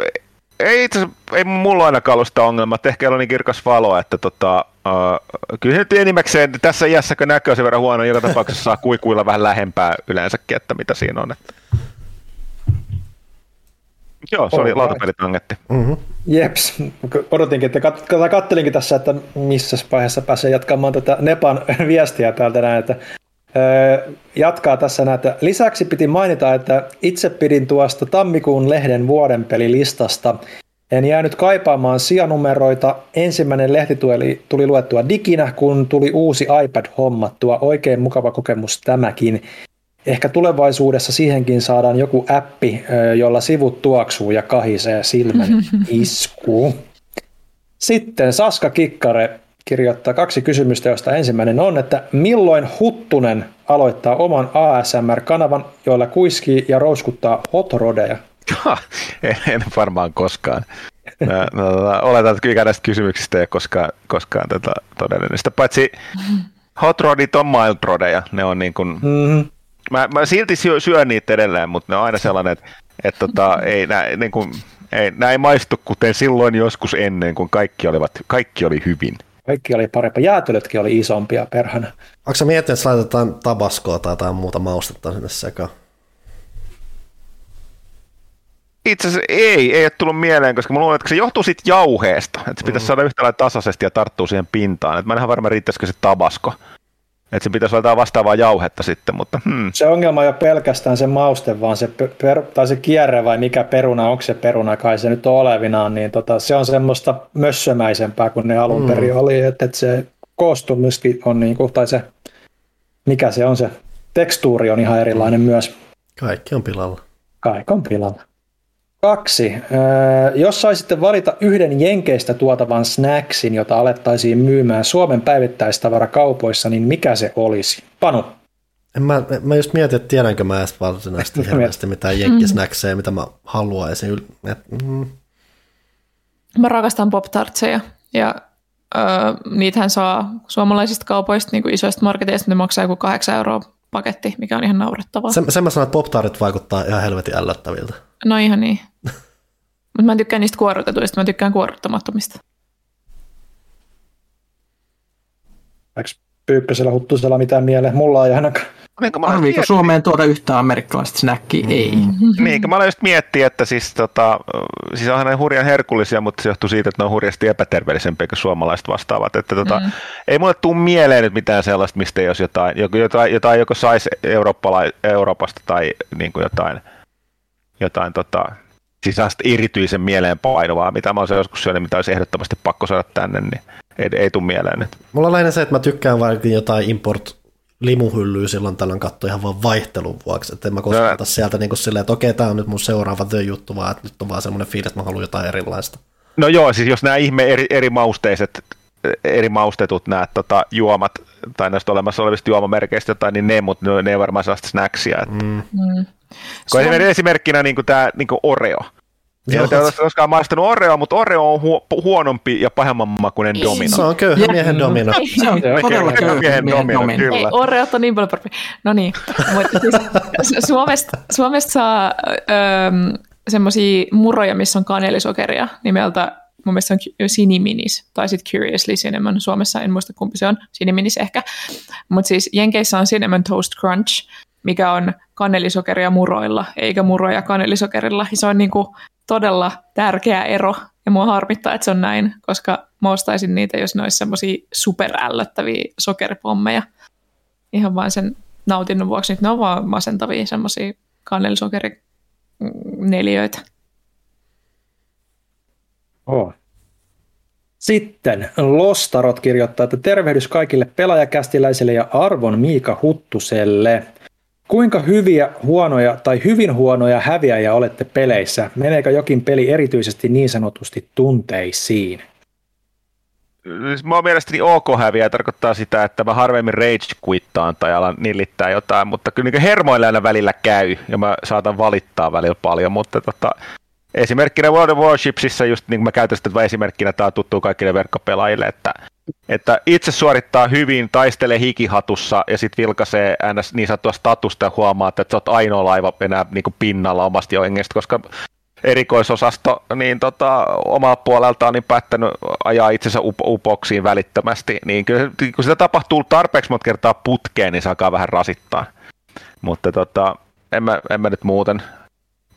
ei itse ei mulla ainakaan ollut sitä ongelmaa, että ehkä on niin kirkas valo, että tota, uh, kyllä nyt enimmäkseen tässä iässä, kun näkö sen verran huono, joka tapauksessa saa kuikuilla vähän lähempää yleensäkin, että mitä siinä on. Että. Joo, se oli lautapelitangetti. Mm-hmm. Jeps, odotinkin, että kat- kattelinkin tässä, että missä vaiheessa pääsee jatkamaan tätä Nepan viestiä täältä näin, että jatkaa tässä näitä. Lisäksi piti mainita, että itse pidin tuosta tammikuun lehden vuodenpelilistasta. En jäänyt kaipaamaan sijanumeroita. Ensimmäinen lehti tuli, tuli luettua diginä, kun tuli uusi iPad hommattua. Oikein mukava kokemus tämäkin. Ehkä tulevaisuudessa siihenkin saadaan joku appi, jolla sivut tuoksuu ja kahisee silmän iskuun. Sitten Saska Kikkare kirjoittaa kaksi kysymystä, joista ensimmäinen on, että milloin Huttunen aloittaa oman ASMR-kanavan, joilla kuiskii ja rouskuttaa hotrodeja? en, en varmaan koskaan. Mä, mä, mä oletan, että kyllä näistä kysymyksistä ei ole koskaan, koskaan tätä todellista. Paitsi hot rodit on mild rodeja. Ne on niin kuin, Mm-hmm. Mä, mä silti syö, syön niitä edelleen, mutta ne on aina sellainen, että, että tota, ei, nää, niin kuin, ei, nää ei maistu kuten silloin joskus ennen, kun kaikki, olivat, kaikki oli hyvin. Kaikki oli parempaa. Jäätelötkin oli isompia perhana. Onko sä miettinyt, että laitetaan tabaskoa tai jotain muuta maustetta sinne sekaan? Itse asiassa ei, ei ole tullut mieleen, koska mä luulen, että se johtuu siitä jauheesta, että se pitäisi Mm. saada yhtä lailla tasaisesti ja tarttua siihen pintaan. Että mä en ihan varma, riittäisikö se tabasko. Että se pitäisi olla jotain vastaavaa jauhetta sitten, mutta hmm. Se ongelma ei ole pelkästään se mauste, vaan se, per, tai se kierre vai mikä peruna, onko se peruna, kai se nyt on olevinaan, niin tota, se on semmoista mössömäisempää kuin ne alun perin oli, että, että se koostumuskin on niin kuin, tai se, mikä se on se, tekstuuri on ihan erilainen myös. Kaikki on pilalla. Kaikon pilalla. Kaksi. Öö, jos saisitte valita yhden Jenkeistä tuotavan snacksin, jota alettaisiin myymään Suomen päivittäistavarakaupoissa, niin mikä se olisi? Panu. En mä, mä just mietin, että tiedänkö mä edes varsinaisesti hirveästi mitään jenkkisnäksejä, mitä mä haluaisin. Et, mm, Mä rakastan pop tartseja ja öö, niitähän saa suomalaisista kaupoista, niin kuin isoista marketeista, ne maksaa joku 8 euroa paketti, mikä on ihan naurettavaa. sen, sen mä sanon, että pop vaikuttaa ihan helvetin ällöttäviltä. No ihan niin. Mutta mä en tykkää niistä kuorrutetuista, mä tykkään kuorruttamattomista. Eikö Pyykkösellä Huttusella mitään mieleen? Mulla ei ainakaan. Mä miettiä- Suomeen tuoda yhtään amerikkalaista snackia? Ei. Niin, mä aloin just miettiä, että siis, tota, siis onhan ne hurjan herkullisia, mutta se johtuu siitä, että ne on hurjasti epäterveellisempiä kuin suomalaiset vastaavat. Että tota, mm. Ei mulle tule mieleen nyt mitään sellaista, mistä ei olisi jotain, jotain, jotain joko saisi Eurooppala- Euroopasta tai niin kuin jotain, jotain tota, siis erityisen mieleen painuvaa, mitä mä olisin joskus syönyt, mitä olisi ehdottomasti pakko saada tänne, niin ei, ei tule mieleen nyt. Mulla on lähinnä se, että mä tykkään vaikka jotain import limuhyllyä silloin tällöin katsoa ihan vaan vaihtelun vuoksi, että en mä koskaan No. sieltä niin kuin silleen, että okei, tää on nyt mun seuraava the juttu, vaan että nyt on vaan semmoinen fiilis, että mä haluan jotain erilaista. No joo, siis jos nämä ihme eri, eri mausteiset, eri maustetut nämä tota, juomat, tai näistä olemassa olevista juomamerkeistä jotain, niin ne, mutta ne, ne ei varmaan sellaista snacksia. Mm. Mm. Mm. Kun esimerkiksi esimerkkinä niin tämä niin Oreo. Joo. Joo, te koskaan maistanut Oreo, mutta Oreo on hu- huonompi ja pahemman makuinen domino. Se on köyhä Jep. miehen domino. Se on todella köyhä miehen miehen domino, domino. kyllä. Ei, Oreot on niin paljon parempi. No niin, mutta siis Su- Suomesta, Suomesta saa semmoisia muroja, missä on kaneelisokeria nimeltä mun mielestä se on Siniminis, tai sitten Curiously Cinnamon. Suomessa en muista kumpi se on, Siniminis ehkä. Mutta siis Jenkeissä on Cinnamon Toast Crunch, mikä on kaneelisokeria muroilla, eikä muroja kaneelisokerilla. Ja se on niinku todella tärkeä ero, ja mua harmittaa, että se on näin, koska mä ostaisin niitä, jos ne olisi semmoisia superällöttäviä sokeripommeja. Ihan vain sen nautinnon vuoksi. Nyt ne on vaan masentavia semmoisia kaneelisokerineliöitä. Oh. Sitten Lostarot kirjoittaa, että tervehdys kaikille pelaajakästiläisille ja arvon Miika Huttuselle. Kuinka hyviä, huonoja tai hyvin huonoja häviäjiä olette peleissä? Meneekö jokin peli erityisesti niin sanotusti tunteisiin? Siis Mä oon mielestäni ok häviä tarkoittaa sitä, että mä harvemmin rage quittaan tai alan nillittää jotain, mutta kyllä niin hermoilla aina välillä käy ja mä saatan valittaa välillä paljon, mutta tota, esimerkkinä World of Warshipsissa just niin kuin mä käytän sitä esimerkkinä, tämä on tuttu kaikille verkkopelaajille, että, että itse suorittaa hyvin, taistelee hikihatussa ja sitten vilkaisee ns. niin sanottua statusta ja huomaa, että sä oot ainoa laiva enää niin kuin pinnalla omasta joengesta, koska erikoisosasto niin tota, omalta puoleltaan niin päättänyt ajaa itsensä up- upoksiin välittömästi, niin kyllä kun sitä tapahtuu tarpeeksi monta kertaa putkeen, niin se alkaa vähän rasittaa. Mutta tota, en, mä, en mä nyt muuten,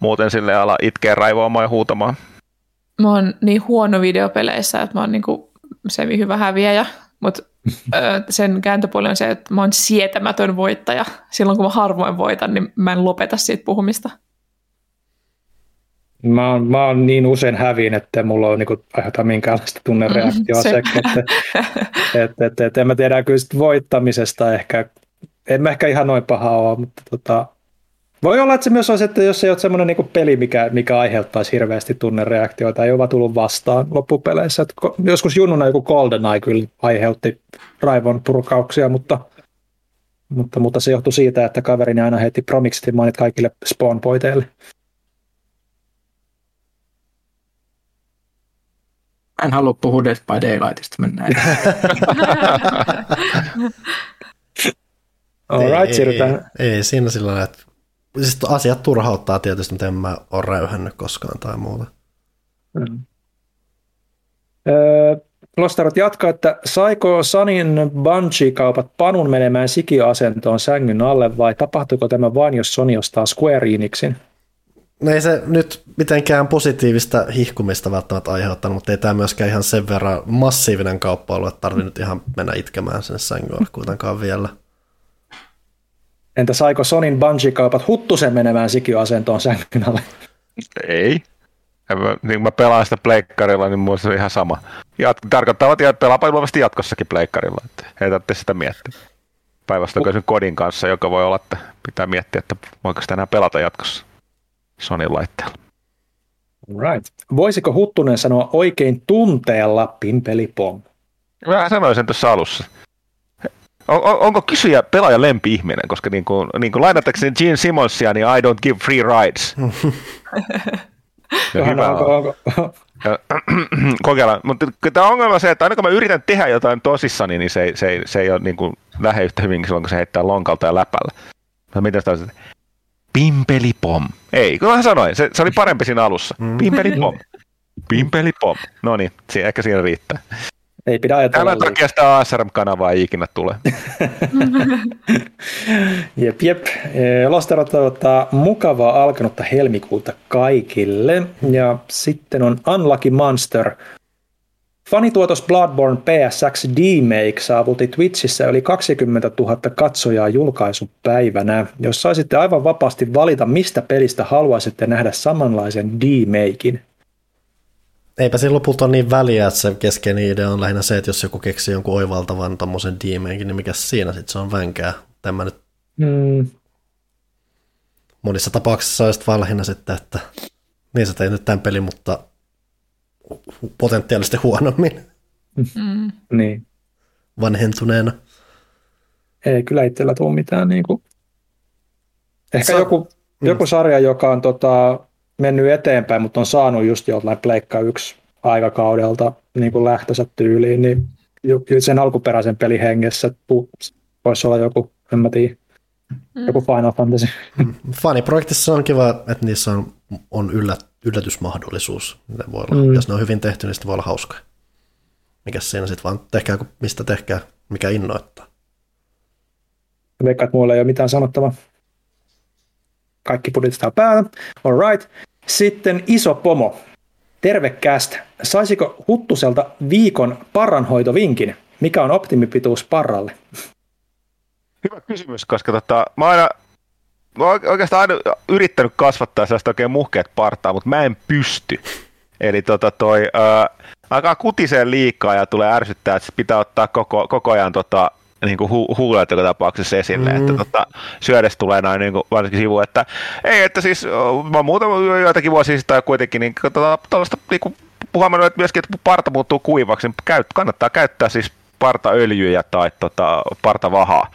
muuten sille ala itkeä raivoamaan ja huutamaan. Mä oon niin huono videopeleissä, että mä oon niinku semi hyvä häviäjä, mutta sen kääntöpuoli on se, että mä oon sietämätön voittaja. Silloin kun mä harvoin voitan, niin mä en lopeta siitä puhumista. Mä oon, mä oon niin usein häviin, että mulla on niinku aiheuta minkäänlaista tunnereaktioa. Se- se, että, että, että, että, en mä tiedä kyllä voittamisesta ehkä, en mä ehkä ihan noin paha ole, mutta tota, voi olla, että se myös olisi, että jos ei ole semmoinen niinku peli, mikä, mikä aiheuttaisi hirveästi tunnereaktioita, ei ole vaan tullut vastaan loppupeleissä. Että joskus junnuna joku GoldenEye kyllä aiheutti raivon purkauksia, mutta, mutta, mutta se johtui siitä, että kaverini aina heitti promiksit mainit kaikille spawn-poiteille. En halua puhua Dead by Daylightista, mennään. Alright, ei, siirrytään. Ei, ei, siinä sillä lailla, että siis asiat turhauttaa tietysti, mutta en mä ole räyhännyt koskaan tai muuta. Mm. Öö, Lostarot jatkaa, että saiko Sanin Bungie-kaupat panun menemään sikiöasentoon sängyn alle vai tapahtuiko tämä vain, jos Sony ostaa Square Enixin? No ei se nyt mitenkään positiivista hihkumista välttämättä aiheuttanut, mutta ei tämä myöskään ihan sen verran massiivinen kauppa ollut, että tarvii nyt ihan mennä itkemään sen sängyn kuitenkaan vielä. Entä saiko Sonin Bungie-kaupat huttusen menemään sikiöasentoon sängyn alle? Ei. Mä, niin mä pelaan sitä pleikkarilla, niin mulla se on ihan sama. Jat, tarkoittaa, että pelaapa ilmeisesti jatkossakin pleikkarilla, että ei tarvitse sitä miettiä. Päivästä sen kodin kanssa, joka voi olla, että pitää miettiä, että voiko sitä enää pelata jatkossa Sonin laitteella. Right. Voisiko Huttunen sanoa oikein tunteella pimpelipom? Mä sanoin sen tuossa alussa. On, on, onko kysyjä pelaaja lempi-ihminen, koska niin kuin, niin kuin lainatakseni Gene Simmonsia, niin I don't give free rides. ja hyvä onko, onko, ja, kokeillaan. Mutta tämä ongelma on se, että aina kun mä yritän tehdä jotain tosissani, niin se, se, se ei ole niin kuin lähde yhtä hyvin silloin, kun se heittää lonkalta ja läpällä. Mä miten sitä on, pimpelipom. Ei, kun mä sanoin, se, se oli parempi siinä alussa. Pimpelipom. Pimpelipom. No niin, ehkä siinä riittää. Ei pidä ajatella. Tämän takia sitä ASRM-kanavaa ei ikinä tule. jep, jep. Lostero toivottaa mukavaa alkanutta helmikuuta kaikille. Ja sitten on Unlucky Monster. Fanituotos Bloodborne PSX D-Make saavutti Twitchissä yli 20 000 katsojaa julkaisupäivänä. Jos saisitte aivan vapaasti valita, mistä pelistä haluaisitte nähdä samanlaisen D-Makein, Eipä siinä lopulta ole niin väliä, että se keskeinen idea on lähinnä se, että jos joku keksii jonkun oivaltavan tommosen diimeenkin, niin mikä siinä sitten se on vänkää. Tämä nyt hmm. monissa tapauksissa olisi vaan lähinnä sitten, että niin sä teit nyt tämän pelin, mutta potentiaalisesti huonommin. Mm. niin. Vanhentuneena. Ei kyllä itsellä tule mitään niin kuin... Ehkä Sa- joku, mm. joku sarja, joka on tota, mennyt eteenpäin, mutta on saanut just jollain Pleikka yksi aikakaudelta niin kuin lähtönsä tyyliin, niin sen alkuperäisen pelin hengessä voisi olla joku, en mä tiedä, mm. joku Final Fantasy. Mm. Faniprojektissa on kiva, että niissä on, on yllät, yllätysmahdollisuus. Ne voi olla, mm. Jos ne on hyvin tehty, niin voi olla hauska. Mikäs siinä sitten vaan tehkää, mistä tehkää, mikä innoittaa. Veikkaat, että mulla ei ole mitään sanottavaa. Kaikki budjetista päällä. All right. Sitten iso pomo. Tervekäst. Saisiko Huttuselta viikon parranhoitovinkin? Mikä on optimipituus parralle? Hyvä kysymys, koska tota, mä aina mä oikeastaan aina yrittänyt kasvattaa sellaista oikein muhkeat partaa, mutta mä en pysty. Eli tota toi, ää, alkaa kutiseen liikaa ja tulee ärsyttää, että pitää ottaa koko, koko ajan tota, niin kuin hu- huulet joka tapauksessa esille, mm. että tota, syödessä tulee näin niin kuin, varsinkin sivu, että ei, että siis mä muutama joitakin vuosia sitten kuitenkin niin tota, tällaista niin kuin, puhumaan, että myöskin, että parta muuttuu kuivaksi, niin käyt, kannattaa käyttää siis partaöljyjä tai tota, partavahaa.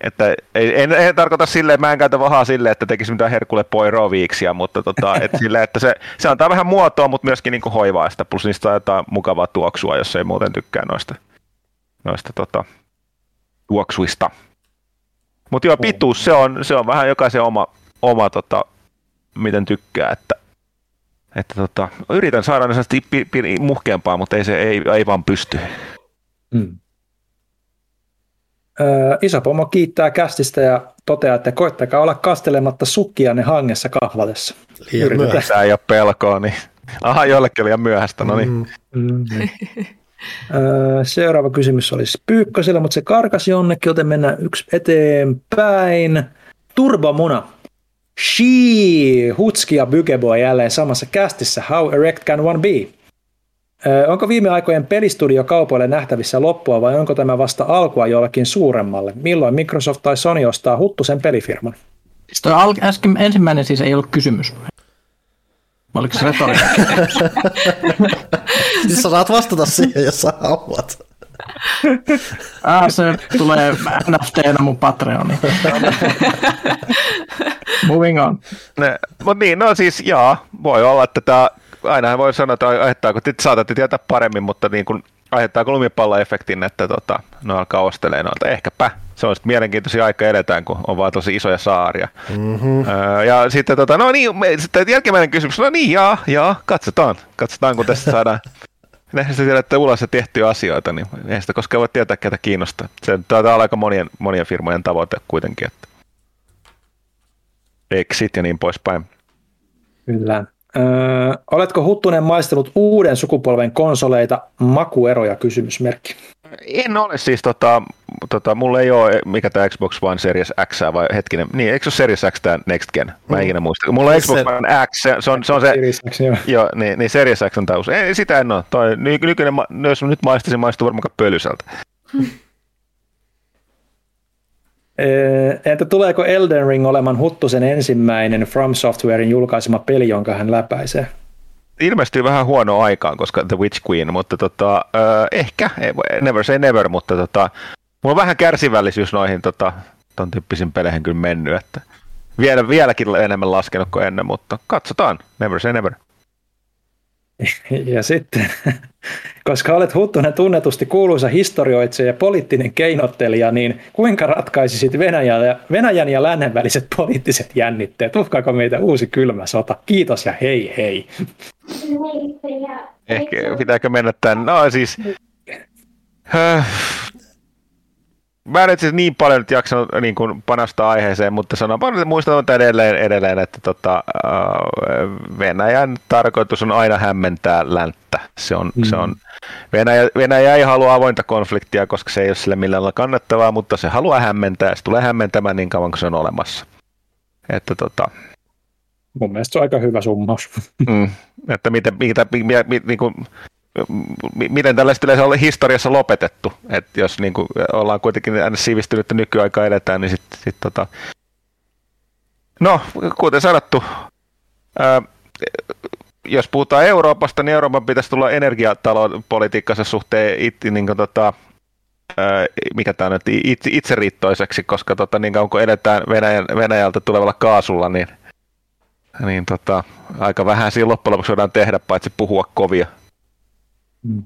Että ei, en, en, tarkoita silleen, mä en käytä vahaa silleen, että tekisi mitään herkulle poiroviiksia, mutta tota, et sille, että se, se antaa vähän muotoa, mutta myöskin niin hoivaa sitä, plus niistä on jotain mukavaa tuoksua, jos ei muuten tykkää noista, noista tota, tuoksuista. Mutta joo, pituus, se on, se on vähän jokaisen oma, oma tota, miten tykkää, että, että tota, yritän saada ne pi, pi, muhkeampaa, mutta ei, se, ei, ei vaan pysty. Hmm. Öö, iso pomo kiittää kästistä ja toteaa, että koittakaa olla kastelematta sukkianne hangessa kahvatessa. Liian myöhäistä ei ole pelkoa, niin aha, jollekin liian myöhäistä, no niin. Mm, mm, Seuraava kysymys olisi Pyykkösellä, mutta se karkasi jonnekin, joten mennään yksi eteenpäin. Turbomuna. She, Hutski ja Bygeboy jälleen samassa kästissä. How erect can one be? Onko viime aikojen pelistudio kaupoille nähtävissä loppua vai onko tämä vasta alkua jollekin suuremmalle? Milloin Microsoft tai Sony ostaa huttusen pelifirman? Siis toi äsken ensimmäinen siis ei ollut kysymys. Oliko se retorinen? siis sä saat vastata siihen, jos sä haluat. Ah, se tulee NFTnä mun Patreoniin. Moving on. Mutta niin, no siis jaa, voi olla, että tämä ainahan voi sanoa, että aiheuttaako, te saatatte tietää paremmin, mutta niin kuin, aiheuttaako lumipalloefektin, että tota, ne alkaa ostelee noilta. Ehkäpä. Se on sitten mielenkiintoisia aika edetään, kun on vaan tosi isoja saaria. Mm-hmm. Öö, ja sitten, tota, no niin, me, sitten jälkimmäinen kysymys, no niin, jaa, jaa, katsotaan. Katsotaan, kun tästä saadaan tiedä, että ulos tehtyjä asioita, niin ei sitä koskaan voi tietää, ketä kiinnostaa. Se taitaa olla aika monien, monien firmojen tavoite kuitenkin, että exit ja niin poispäin. Kyllä. Öö, oletko Huttunen maistellut uuden sukupolven konsoleita? Makueroja kysymysmerkki. En ole siis, tota, tota, mulla ei ole, mikä tämä Xbox One Series X vai hetkinen, niin eikö se ole Series X tämä Next Gen? Mä en mm. ikinä muista. Mulla on Xbox One X, se, se on, se on se, Series X, joo. joo niin, niin Series X on taus. Ei, sitä en ole. Toi, nykyinen, jos nyt maistisin, maistuu varmaan pölysältä. Entä tuleeko Elden Ring olemaan Huttusen ensimmäinen From Softwarein julkaisema peli, jonka hän läpäisee? Ilmestyy vähän huono aikaan, koska The Witch Queen, mutta tota, äh, ehkä, never say never, mutta tota, mulla on vähän kärsivällisyys noihin tota, ton tyyppisiin peleihin kyllä mennyt, että vielä, vieläkin enemmän laskenut kuin ennen, mutta katsotaan, never say never. Ja sitten, koska olet Huttunen tunnetusti kuuluisa historioitsija ja poliittinen keinottelija, niin kuinka ratkaisisit Venäjän ja, Venäjän ja lännen väliset poliittiset jännitteet? Uhkaako meitä uusi kylmä sota? Kiitos ja hei hei. Ehkä pitääkö mennä tämän? No siis, äh, mä en itse niin paljon nyt jaksanut niin kuin panastaa aiheeseen, mutta sanon paljon muistan edelleen, edelleen että tota, Venäjän tarkoitus on aina hämmentää länttä. Se on, mm. se on, Venäjä, Venäjä ei halua avointa konfliktia, koska se ei ole sille millään lailla kannattavaa, mutta se haluaa hämmentää, se tulee hämmentämään niin kauan kuin se on olemassa. Että tota, Mun mielestä se on aika hyvä summaus. Mm, että miten, mitä, mitä, niin kuin, miten tällaista yleensä oli historiassa lopetettu, että jos niin kuin ollaan kuitenkin aina sivistynyt nykyaikaa edetään, niin sitten sit, tota... No, kuten sanottu, ää, jos puhutaan Euroopasta, niin Euroopan pitäisi tulla energiatalopolitiikkansa suhteen it, niin kuin, tota, ää, mikä tämä nyt, it, itseriittoiseksi, koska tota, niin kauan kun edetään Venäjän, Venäjältä tulevalla kaasulla, niin, niin tota, aika vähän siinä loppujen lopuksi voidaan tehdä, paitsi puhua kovia. Mm.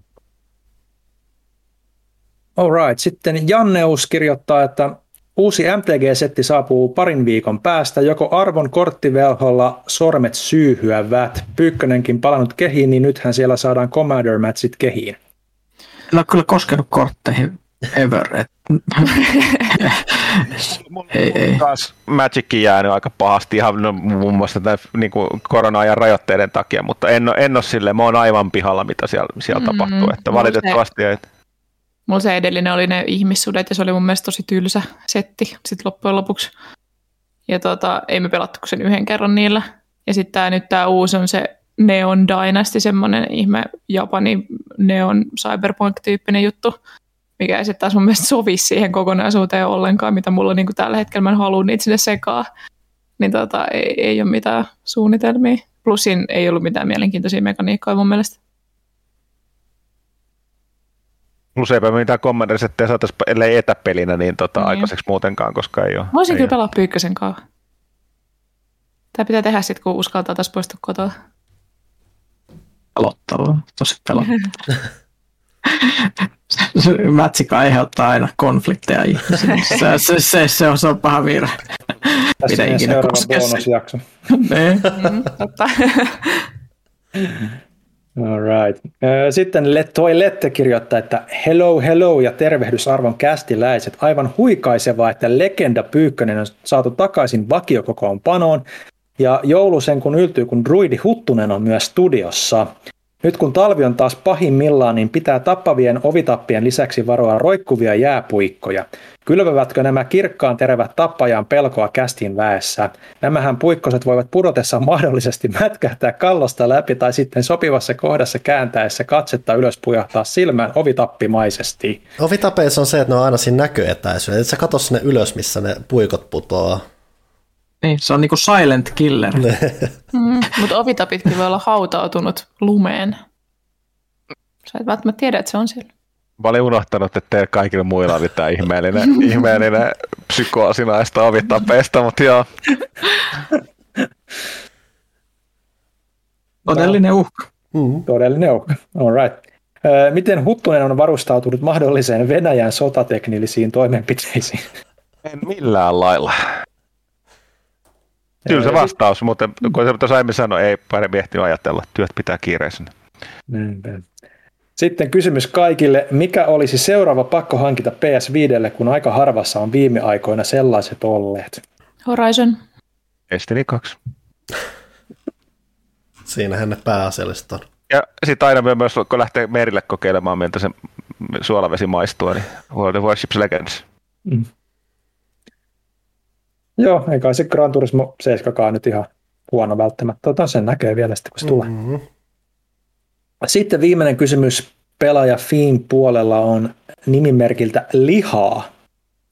Alright, sitten Janneus kirjoittaa, että uusi MTG-setti saapuu parin viikon päästä, joko arvon korttivelholla sormet syyhyävät. Pyykkönenkin palannut kehiin, niin nythän siellä saadaan Commander-matchit kehiin. En ole kyllä koskenut kortteihin ever. Et... ei, ei. Taas Magickin jäänyt aika pahasti ihan no, muun muassa tämän niin kuin korona-ajan rajoitteiden takia, mutta en, ole, en ole silleen, mä oon aivan pihalla, mitä siellä, siellä mm, tapahtuu, että valitettavasti ei. Mulla se edellinen oli ne ihmissudet ja se oli mun mielestä tosi tylsä setti sitten loppujen lopuksi. Ja tota, ei me pelattu sen yhden kerran niillä. Ja sitten tää, nyt tämä uusi on se Neon Dynasty, semmoinen ihme Japani Neon Cyberpunk-tyyppinen juttu, mikä ei sitten taas mun mielestä sovi siihen kokonaisuuteen ollenkaan, mitä mulla niin tällä hetkellä mä en halua niitä sinne sekaa. Niin tota, ei, ei ole mitään suunnitelmia. Plusin ei ollut mitään mielenkiintoisia mekaniikkoja mun mielestä. Plus eipä mitään kommandersetteja saataisiin, ellei etäpelinä, niin tota, niin. aikaiseksi muutenkaan, koska ei ole. Voisin ei kyllä pelaa pyykkösen kanssa. Tämä pitää tehdä sitten, kun uskaltaa taas poistua kotoa. Pelottavaa, tosi pelottavaa. Mätsikö aiheuttaa aina konflikteja. Se, se, se, se, on, se on paha virhe. Tässä on seuraava bonusjakso. Niin. Mm, totta. All right. Sitten toi Lette kirjoittaa, että hello, hello ja tervehdys arvon kästiläiset. Aivan huikaisevaa, että legenda Pyykkönen on saatu takaisin vakiokokoonpanoon ja joulusen kun yltyy, kun Druidi Huttunen on myös studiossa. Nyt kun talvi on taas pahimmillaan, niin pitää tappavien ovitappien lisäksi varoa roikkuvia jääpuikkoja. Kylvävätkö nämä kirkkaan terävät tappajaan pelkoa kästin väessä? Nämähän puikkoset voivat pudotessa mahdollisesti mätkähtää kallosta läpi tai sitten sopivassa kohdassa kääntäessä katsetta ylös pujahtaa silmään ovitappimaisesti. Ovitapeissa on se, että ne on aina siinä näköetäisyydessä. Et sä katso sinne ylös, missä ne puikot putoaa. Niin, se on niinku silent killer. mm, mutta ovitapitkin voi olla hautautunut lumeen. Sä et välttämättä tiedä, että se on siellä. Mä olin unohtanut, että teillä kaikilla muilla oli tämä ihmeellinen, ihmeellinen psykoosi näistä ovitapeista, mutta joo. Todellinen uhka. Mm-hmm. Todellinen uhka, all right. Miten Huttunen on varustautunut mahdolliseen Venäjän sotateknillisiin toimenpiteisiin? En millään lailla. Kyllä se vastaus, mutta kun se tuossa aiemmin sanoi, ei paremmin ehtinyt ajatella. Työt pitää kiireisenä. Sitten kysymys kaikille. Mikä olisi seuraava pakko hankita PS5, kun aika harvassa on viime aikoina sellaiset olleet? Horizon. Destiny 2. Siinähän ne pääasialliset on. Ja sitten aina myös, kun lähtee merille kokeilemaan, miltä se suolavesi maistuu, niin World of Warships Legends. Mm. Joo, eikä se Gran Turismo 7 nyt ihan huono välttämättä. Otan sen näkee vielä sitten, kun se tulee. Mm-hmm. Sitten viimeinen kysymys pelaaja Fiin puolella on nimimerkiltä Lihaa.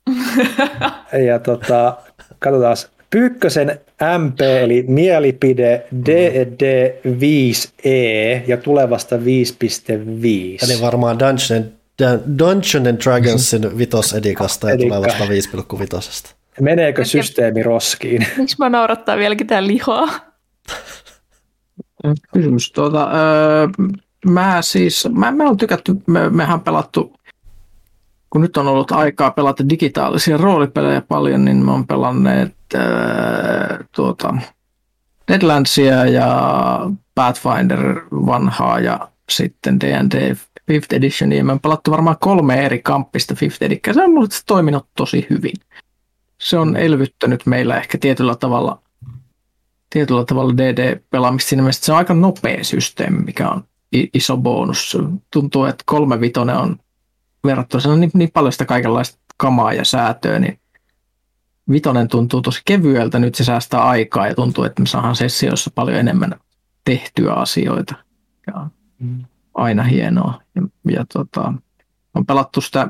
ja tota, katsotaan, Pyykkösen MP eli mielipide DD5E ja tulevasta 5.5. Eli varmaan Dungeon, Dungeon and Dragonsin vitosedikasta ja tulevasta 5.5. Meneekö systeemi roskiin? Miksi mä naurattaa vieläkin tää lihaa? Kysymys tuota, öö, mä siis, mä, mä oon tykätty, me, mehän pelattu, kun nyt on ollut aikaa pelata digitaalisia roolipelejä paljon, niin mä oon pelanneet öö, tuota, Deadlandsia ja Pathfinder vanhaa ja sitten D&D Fifth Editionia. Mä oon pelattu varmaan kolme eri kamppista Fifth Edition. Se on mulle toiminut tosi hyvin se on elvyttänyt meillä ehkä tietyllä tavalla, tietyllä tavalla DD-pelaamista siinä mielessä, se on aika nopea systeemi, mikä on iso bonus. Tuntuu, että kolme vitonen on verrattuna niin, niin paljon sitä kaikenlaista kamaa ja säätöä, niin vitonen tuntuu tosi kevyeltä, nyt se säästää aikaa ja tuntuu, että me saadaan sessioissa paljon enemmän tehtyä asioita. Ja mm. aina hienoa. Ja, ja tota, on pelattu sitä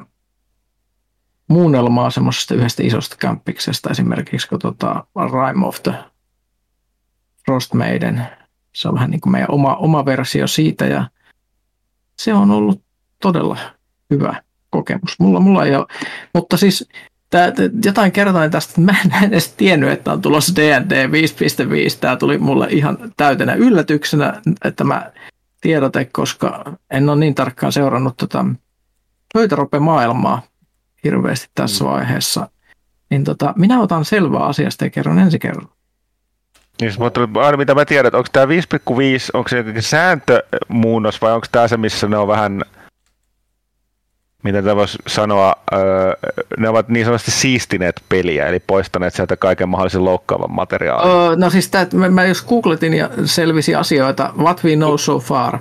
muunnelmaa semmoisesta yhdestä isosta kämppiksestä esimerkiksi, kun tota Rime of the Frost Maiden, se on vähän niin kuin meidän oma, oma versio siitä ja se on ollut todella hyvä kokemus. Mulla, mulla ei ole, mutta siis tää, jotain kertoin tästä, että mä en edes tiennyt, että on tulossa D&D 5.5. Tämä tuli mulle ihan täytenä yllätyksenä, että mä tiedote, koska en ole niin tarkkaan seurannut tota pöytärope-maailmaa hirveästi tässä mm. vaiheessa, niin tota, minä otan selvää asiasta ja kerron ensi kerran. Niin, mutta aina mitä mä tiedän, onko tämä 5,5, onko se jotenkin sääntömuunnos vai onko tämä se, missä ne on vähän, miten tämä voisi sanoa, öö, ne ovat niin sanotusti siistineet peliä, eli poistaneet sieltä kaiken mahdollisen loukkaavan materiaalin. Öö, no siis tämä, mä, mä jos googletin ja selvisi asioita, what we know so far,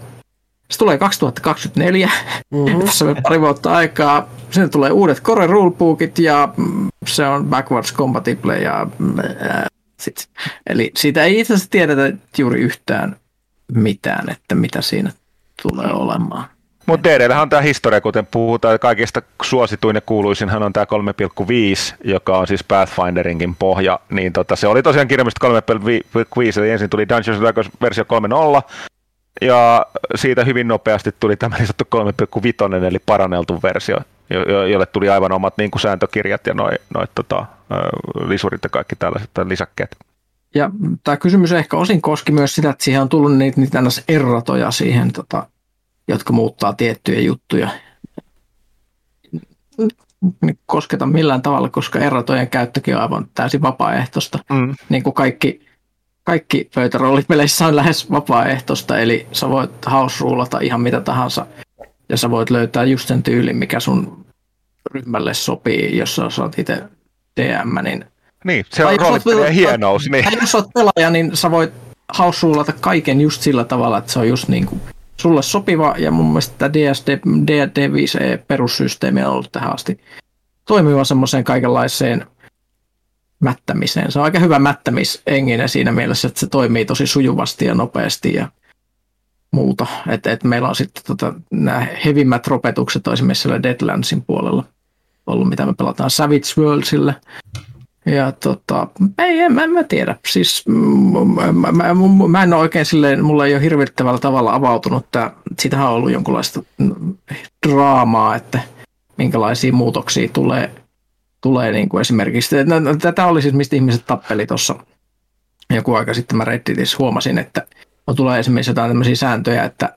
se tulee 2024, mm-hmm. tässä on pari vuotta aikaa. Sinne tulee uudet Core Rulebookit ja se on backwards compatible. Ja, ää, sit. Eli siitä ei itse asiassa tiedetä juuri yhtään mitään, että mitä siinä tulee olemaan. Mutta DDllähän on tämä historia, kuten puhutaan, kaikista suosituin ja kuuluisinhan on tämä 3,5, joka on siis Pathfinderinkin pohja, niin tota, se oli tosiaan kirjallisesti 3,5, eli ensin tuli Dungeons Dragons versio 3.0, ja siitä hyvin nopeasti tuli tämä niin sanottu 3,5 eli paranneltu versio, jolle tuli aivan omat niin kuin sääntökirjat ja noin noi, tota, lisurit ja kaikki tällaiset lisäkkeet. Ja tämä kysymys ehkä osin koski myös sitä, että siihen on tullut niitä, niitä erratoja siihen, tota, jotka muuttaa tiettyjä juttuja. Kosketa millään tavalla, koska erratojen käyttökin on aivan täysin vapaaehtoista. Mm. Niin kuin kaikki kaikki pöytäroolipeleissä on lähes vapaaehtoista, eli sä voit house ihan mitä tahansa, ja sä voit löytää just sen tyylin, mikä sun ryhmälle sopii, jos sä oot itse DM, niin... Niin, se on roolipelien hienous. Niin. jos oot pelaaja, niin sä voit house kaiken just sillä tavalla, että se on just niin kuin sulle sopiva, ja mun mielestä tämä DSD, DD 5 perussysteemi on ollut tähän asti toimiva semmoiseen kaikenlaiseen mättämiseen. Se on aika hyvä mättämisenginen siinä mielessä, että se toimii tosi sujuvasti ja nopeasti ja muuta. Et, et meillä on sitten tota, nämä hevimmät ropetukset on esimerkiksi siellä Deadlandsin puolella ollut, mitä me pelataan Savage Worldsille. Ja tota, ei, en, en mä tiedä. Siis mä, mä, mä, mä en ole oikein silleen, mulla ei ole hirvittävällä tavalla avautunut. Tää, siitähän on ollut jonkunlaista draamaa, että minkälaisia muutoksia tulee tulee niin kuin esimerkiksi, no, no, tätä oli siis mistä ihmiset tappeli tuossa joku aika sitten mä Redditissä huomasin, että tulee esimerkiksi jotain tämmöisiä sääntöjä, että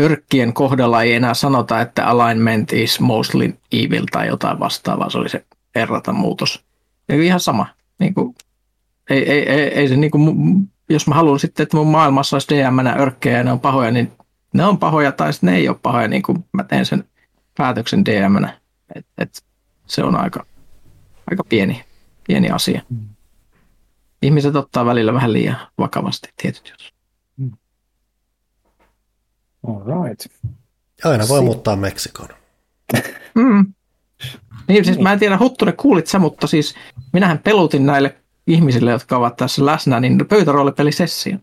örkkien kohdalla ei enää sanota, että alignment is mostly evil tai jotain vastaavaa, se oli se errata muutos. Ja ihan sama. Niin kuin, ei, ei, ei, ei se niin kuin, jos mä haluan sitten, että mun maailmassa olisi DM örkkejä ja ne on pahoja, niin ne on pahoja tai ne ei ole pahoja, niin kuin mä teen sen päätöksen dm et, et se on aika, aika pieni, pieni asia. Mm. Ihmiset ottaa välillä vähän liian vakavasti tietyt jutut. Mm. All right. Aina voi si- muuttaa Meksikoon. mm. Niin, siis mä en tiedä, Huttunen, kuulit sä, mutta siis minähän pelutin näille ihmisille, jotka ovat tässä läsnä, niin pöytäroolipelisessio.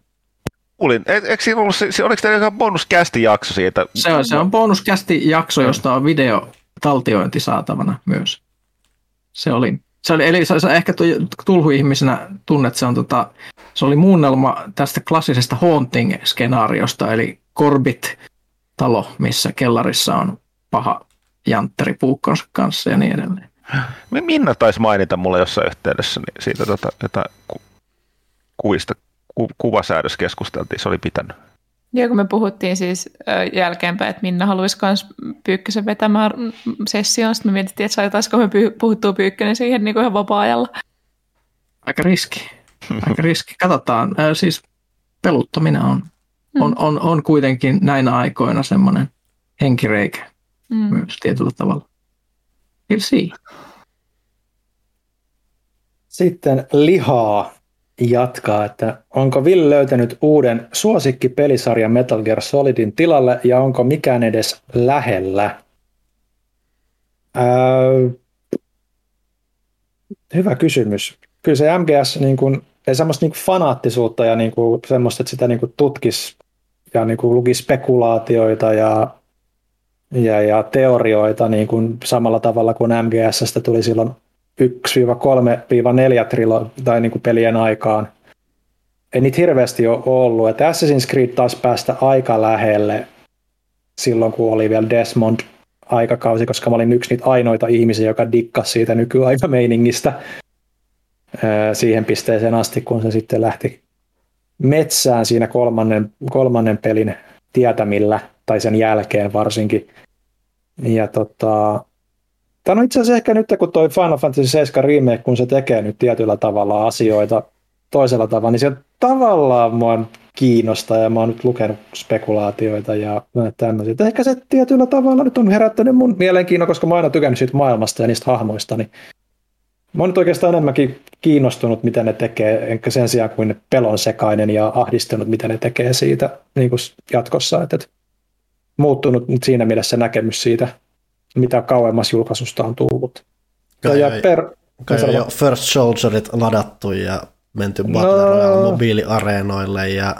Kuulin. E- eikö siinä ollut, se, oliko teillä jokin bonuskästi jakso siitä? Se on, se on bonuskästi jakso, josta on video taltiointi saatavana myös. Se oli, se oli eli sä, sä ehkä tulhu-ihmisenä tunnet, se, on tota, se oli muunnelma tästä klassisesta haunting-skenaariosta, eli Corbit-talo, missä kellarissa on paha jantteri puukkonsa kanssa ja niin edelleen. Minna taisi mainita mulle jossain yhteydessä niin siitä tota, jotain ku, kuvista, ku, kuvasäädös keskusteltiin, se oli pitänyt. Joo, kun me puhuttiin siis jälkeenpäin, että Minna haluaisi myös Pyykkösen vetämään sessioon, sitten me mietittiin, että saataisiko me puhuttua Pyykkönen siihen niin kuin ihan vapaa-ajalla. Aika riski. Aika riski. Katsotaan. Siis peluttaminen on, mm. on, on, on kuitenkin näinä aikoina semmoinen henkireikä mm. myös tietyllä tavalla. We'll see. Sitten lihaa jatkaa, että onko Ville löytänyt uuden suosikkipelisarjan Metal Gear Solidin tilalle ja onko mikään edes lähellä? Öö, hyvä kysymys. Kyllä se MGS niin kuin, ei semmoista niin kuin fanaattisuutta ja niin kuin, semmoista, että sitä niin kuin tutkisi ja niin kuin luki spekulaatioita ja, ja, ja teorioita niin kuin samalla tavalla kuin MGSstä tuli silloin 1-3-4 trilo tai niin kuin pelien aikaan. Ei niitä hirveästi ole ollut. Että Assassin's Creed taas päästä aika lähelle silloin, kun oli vielä Desmond aikakausi, koska mä olin yksi niitä ainoita ihmisiä, joka dikkasi siitä nykyaika-meiningistä siihen pisteeseen asti, kun se sitten lähti metsään siinä kolmannen, kolmannen pelin tietämillä, tai sen jälkeen varsinkin. Ja tota, Tämä on itse asiassa ehkä nyt, kun toi Final Fantasy 7 remake, kun se tekee nyt tietyllä tavalla asioita toisella tavalla, niin se tavallaan mua kiinnostaa ja mä oon nyt lukenut spekulaatioita ja tämmöisiä. Ehkä se tietyllä tavalla nyt on herättänyt mun mielenkiinnon, koska mä oon aina tykännyt siitä maailmasta ja niistä hahmoista, niin mä oon nyt oikeastaan enemmänkin kiinnostunut, mitä ne tekee, enkä sen sijaan kuin pelon sekainen ja ahdistunut, mitä ne tekee siitä niin kuin jatkossa. Että, että muuttunut siinä mielessä näkemys siitä mitä kauemmas julkaisusta on tullut. Kai ja per, kai on jo First Soldierit ladattu ja menty no, Battle Royale mobiiliareenoille ja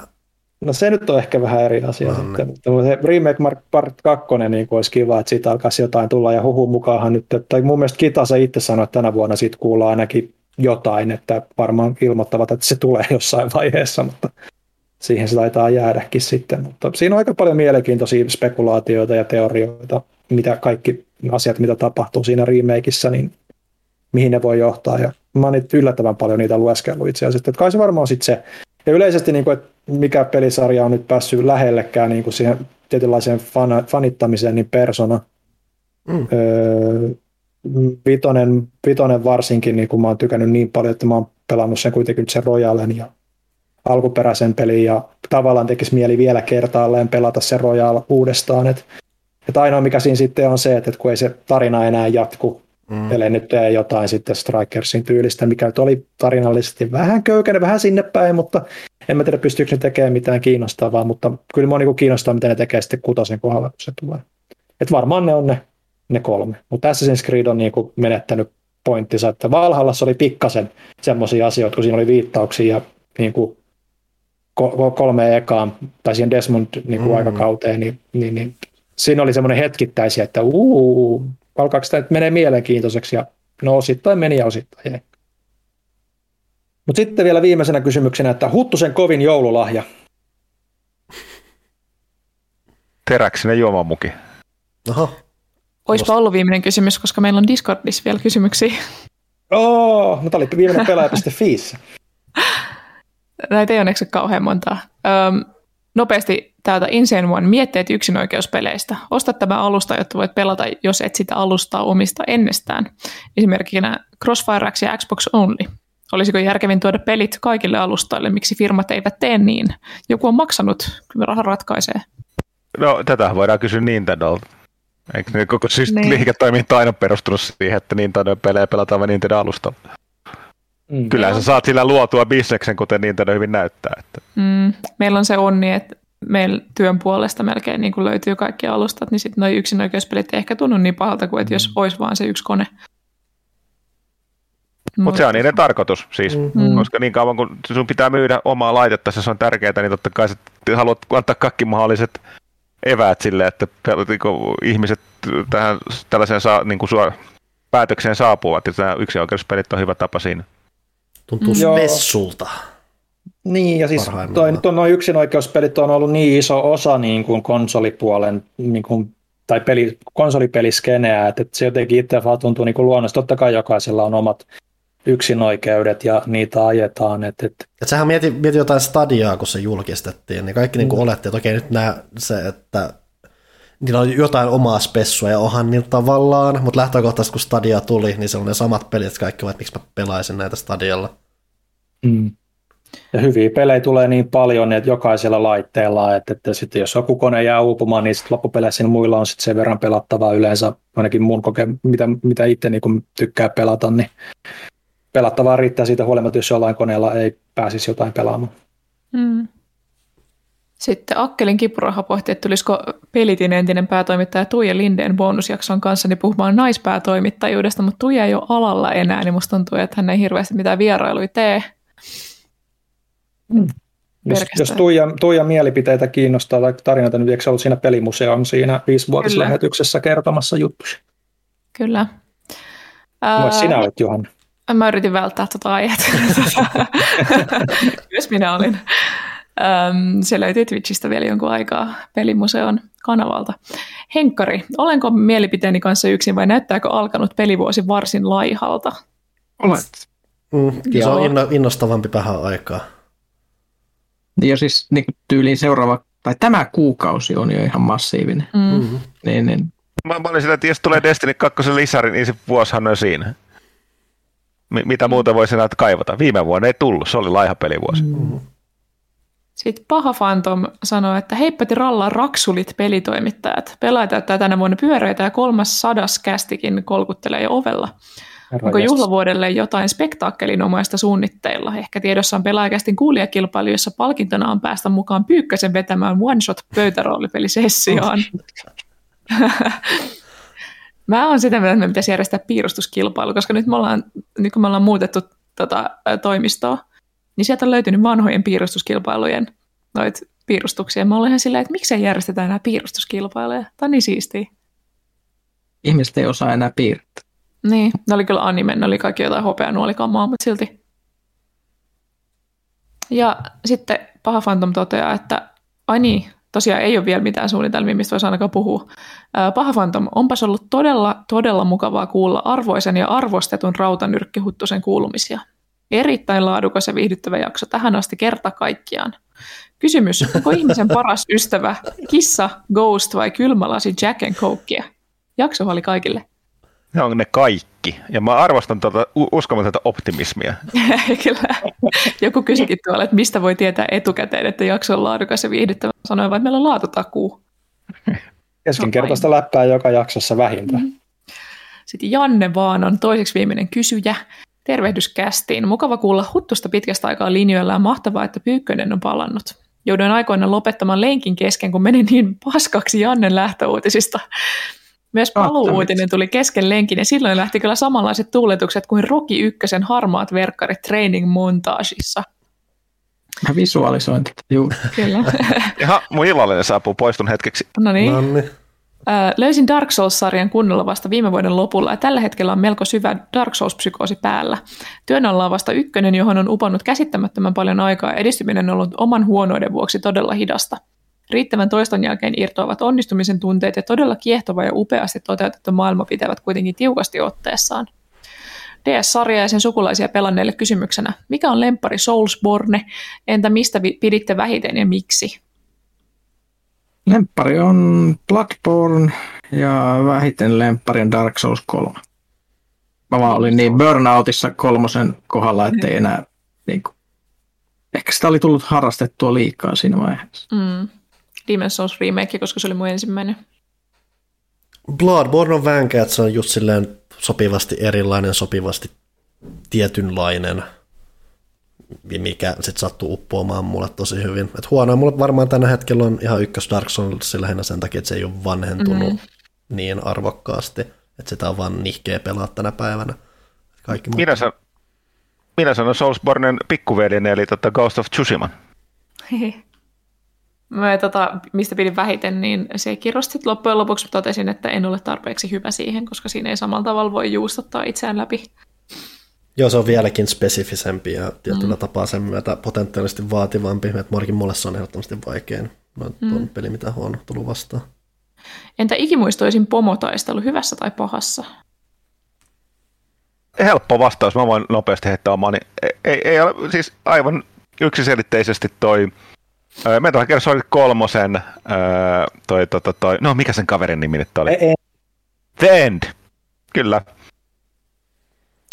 No se nyt on ehkä vähän eri asia no, sitten. Niin. Se Remake Mark Part 2 niin olisi kiva, että siitä alkaisi jotain tulla ja huhun mukaanhan nyt, tai mun mielestä Kitase itse sanoi, että tänä vuonna siitä kuullaan ainakin jotain, että varmaan ilmoittavat, että se tulee jossain vaiheessa, mutta siihen se taitaa jäädäkin sitten. Mutta siinä on aika paljon mielenkiintoisia spekulaatioita ja teorioita, mitä kaikki asiat, mitä tapahtuu siinä remakeissa, niin mihin ne voi johtaa. Ja mä oon yllättävän paljon niitä lueskellut itse asiassa. Että kai se varmaan sitten se. Ja yleisesti, niin kuin, että mikä pelisarja on nyt päässyt lähellekään niin kuin siihen tietynlaiseen fan, fanittamiseen, niin Persona. Mm. Öö, vitonen, vitonen varsinkin, niin kuin mä oon tykännyt niin paljon, että mä oon pelannut sen kuitenkin sen Royalen ja alkuperäisen pelin ja tavallaan tekisi mieli vielä kertaalleen pelata se Royal uudestaan. Että että ainoa mikä siinä sitten on se, että kun ei se tarina enää jatku, mm. ellei nyt tee jotain sitten Strikersin tyylistä, mikä nyt oli tarinallisesti vähän köykäinen, vähän sinne päin, mutta en mä tiedä pystyykö ne tekemään mitään kiinnostavaa, mutta kyllä mua niin kiinnostaa, miten ne tekee sitten kutosen kohdalla, kun se tulee. Että varmaan ne on ne, ne kolme. Mutta Assassin's Creed on niin kuin menettänyt pointtinsa, että Valhallassa oli pikkasen semmoisia asioita, kun siinä oli viittauksia ja niin kuin kolme ekaan, tai siihen Desmond niin kuin mm. aikakauteen, niin, niin, niin siinä oli semmoinen hetkittäisiä, että uu, alkaako tämä menee mielenkiintoiseksi ja no osittain meni ja osittain ei. Mutta sitten vielä viimeisenä kysymyksenä, että Huttusen kovin joululahja. Teräksinen juomamuki. Oho. Oispa ollut viimeinen kysymys, koska meillä on Discordissa vielä kysymyksiä. Oh, no tämä oli viimeinen pelaaja.fi. Näitä ei onneksi kauhean montaa. Öm, Nopeasti täältä Insane One mietteet yksinoikeuspeleistä. Osta tämä alusta, jotta voit pelata, jos et sitä alustaa omista ennestään. Esimerkiksi Crossfire X ja Xbox Only. Olisiko järkevin tuoda pelit kaikille alustoille, miksi firmat eivät tee niin? Joku on maksanut, kyllä raha ratkaisee. No, tätä voidaan kysyä Nintendolta. Eikö ne koko siis Niin. liiketoiminta aina perustunut siihen, että Nintendo pelejä pelataan vain Nintendo alustalla? Mm. Kyllä sä saat sillä luotua bisneksen, kuten Nintendo hyvin näyttää. Että. Mm, meillä on se onni, että meillä työn puolesta melkein niin kuin löytyy kaikki alustat, niin sitten noi yksinoikeuspelit ei ehkä tunnu niin pahalta kuin, että jos olisi vaan se yksi kone. Mutta se on niiden tarkoitus siis, Mm. koska niin kauan kun sun pitää myydä omaa laitetta, se on tärkeää, niin totta kai sä haluat antaa kaikki mahdolliset eväät sille, että niinku ihmiset tähän tällaiseen saa, niin kuin sua, päätökseen saapuvat, ja nämä yksioikeuspelit on hyvä tapa siinä. Tuntuu Mm. Joo. spessulta. Niin, ja siis toi, toi, noin yksinoikeuspelit on ollut niin iso osa niin kuin konsolipuolen niin kuin, tai peli, konsolipeliskeneä, että, että se jotenkin itse vaan tuntuu niin kuin luonnosta. Totta kai jokaisella on omat yksinoikeudet ja niitä ajetaan. Että, että, Et sähän mieti, mieti jotain stadiaa, kun se julkistettiin, niin kaikki mm. niin oletti, että okei nyt nää, se, että niillä on jotain omaa spessua ja onhan niillä tavallaan, mutta lähtökohtaisesti kun stadia tuli, niin se on ne samat pelit, että kaikki ovat, miksi mä pelaisin näitä stadialla. mm. Ja hyviä pelejä tulee niin paljon, että jokaisella laitteella, että, että sitten jos joku kone jää uupumaan, niin sitten loppupeleissä niin muilla on sitten sen verran pelattavaa yleensä, ainakin mun koke, mitä, mitä itse niin tykkää pelata, niin pelattavaa riittää siitä huolimatta, jos jollain koneella ei pääsisi jotain pelaamaan. Mm. Sitten Akkelin kipuraha pohti, että tulisiko Pelitin entinen päätoimittaja Tuija Lindeen bonusjakson kanssa niin puhumaan naispäätoimittajuudesta, mutta Tuija ei ole alalla enää, niin musta tuntuu, että hän ei hirveästi mitään vierailuja tee. Jos, Pelkästään. jos Tuija, Tuija mielipiteitä kiinnostaa tai tarinoita, niin eikö ollut siinä pelimuseon siinä viisivuotislähetyksessä kertomassa juttuja? Kyllä. Vai sinä olet Johanna? Mä yritin välttää tuota aihetta. Myös minä olin. Öm, se löytyy Twitchistä vielä jonkun aikaa pelimuseon kanavalta. Henkkari, olenko mielipiteeni kanssa yksin vai näyttääkö alkanut pelivuosi varsin laihalta? Olet. Mm, kyllä se on inno, innostavampi vähän aikaa. Niin ja siis niin tyyliin seuraava, tai tämä kuukausi on jo ihan massiivinen. Mm. Mm. Niin, niin. Mä, mä olin sillä, että jos tulee Destiny 2 lisäri, niin se vuosihan on siinä. Mi- mitä muuta voisi enää kaivata? Viime vuonna ei tullut, se oli laiha pelivuosi. Mm. Sitten Paha Phantom sanoi, että heippati rallaa raksulit pelitoimittajat. Pelaaja täyttää tänä vuonna pyöreitä ja kolmas sadas kästikin kolkuttelee jo ovella. Herra Onko juhlavuodelle jotain spektaakkelinomaista suunnitteilla? Ehkä tiedossa on pelaajakästin kuulijakilpailu, jossa palkintona on päästä mukaan Pyykkösen vetämään one-shot pöytäroolipelisessioon. Mä oon sitä mieltä, että me pitäisi järjestää piirustuskilpailu, koska nyt, me ollaan, nyt kun me ollaan muutettu tota, toimistoa, niin sieltä on löytynyt vanhojen piirustuskilpailujen noit piirustuksia. Mä olen ihan silleen, että miksei järjestetä enää piirustuskilpailuja. Tämä on niin siistiä. Ihmiset ei osaa enää piirtää. Niin, ne oli kyllä anime, ne oli kaikki jotain hopeanuolikamaa, mutta silti. Ja sitten Paha Phantom toteaa, että ai niin, tosiaan ei ole vielä mitään suunnitelmia, mistä voisi ainakaan puhua. Paha Phantom, onpas ollut todella, todella mukavaa kuulla arvoisen ja arvostetun rautanyrkkihuttusen kuulumisia. Erittäin laadukas ja viihdyttävä jakso tähän asti kerta kaikkiaan. Kysymys, onko ihmisen paras ystävä kissa, ghost vai kylmälasi Jack and Cokea? Jakso oli kaikille. Ne on ne kaikki. Ja mä arvostan tuota uskomatonta optimismia. Kyllä. Joku kysyikin tuolla, että mistä voi tietää etukäteen, että jakso on laadukas ja viihdyttävä. Sanoin vain, että meillä on laatutakuu. Keskinkertaista läppää joka jaksossa vähintään. Sitten Janne vaan on toiseksi viimeinen kysyjä. Tervehdys kästiin. Mukava kuulla huttusta pitkästä aikaa linjoilla ja mahtavaa, että Pyykkönen on palannut. Jouduin aikoina lopettamaan lenkin kesken, kun menin niin paskaksi Jannen lähtöuutisista. Myös paluuuutinen tuli kesken lenkin ja silloin lähti kyllä samanlaiset tuuletukset kuin Rocky Ykkösen harmaat verkkarit training montaasissa. Mä visualisoin tätä. Juu. Kyllä. Jaha, mun illallinen saapuu, poistun hetkeksi. No niin. No niin. Ö, Löysin Dark Souls-sarjan kunnolla vasta viime vuoden lopulla ja tällä hetkellä on melko syvä Dark Souls-psykoosi päällä. Työn alla on vasta ykkönen, johon on uponnut käsittämättömän paljon aikaa ja edistyminen on ollut oman huonoiden vuoksi todella hidasta. Riittävän toiston jälkeen irtoavat onnistumisen tunteet ja todella kiehtova ja upeasti toteutettu maailma pitävät kuitenkin tiukasti otteessaan. DS-sarja ja sen sukulaisia pelanneille kysymyksenä. Mikä on lempari Soulsborne? Entä mistä piditte vähiten ja miksi? Lemppari on Bloodborne ja vähiten lemppari on Dark Souls 3. Mä vaan olin niin burnoutissa kolmosen kohdalla, ettei enää niin kuin, ehkä sitä oli tullut harrastettua liikaa siinä vaiheessa. Mm. Demon's Souls remake, koska se oli mun ensimmäinen. Bloodborne on vänkä, että se on just silleen sopivasti erilainen, sopivasti tietynlainen, mikä sitten sattuu uppoamaan mulle tosi hyvin. Et huonoa mulle varmaan tänä hetkellä on ihan ykkös Dark Souls lähinnä sen takia, että se ei ole vanhentunut mm-hmm. niin arvokkaasti, että sitä on vaan nihkeä pelaa tänä päivänä. Kaikki minä, san, minä sanon Soulsbornen pikkuveljen, eli tota Ghost of Tsushima. Mä, tota, mistä pidin vähiten, niin se kirjosti loppujen lopuksi totesin, että en ole tarpeeksi hyvä siihen, koska siinä ei samalla tavalla voi juustottaa itseään läpi. Joo, se on vieläkin spesifisempi ja tietyllä mm. tapaa sen myötä potentiaalisesti vaativampi. Että Morkin mulle se on ehdottomasti vaikein noin mm. peli, mitä on tullut vastaan. Entä ikimuistoisin pomotaistelu, hyvässä tai pahassa? Helppo vastaus, mä voin nopeasti heittää omani. Ei, ei, ei ole, siis aivan yksiselitteisesti toi Metal Gear Solid kolmosen, toi, toi, toi, toi, no mikä sen kaverin nimi nyt oli? The End, kyllä.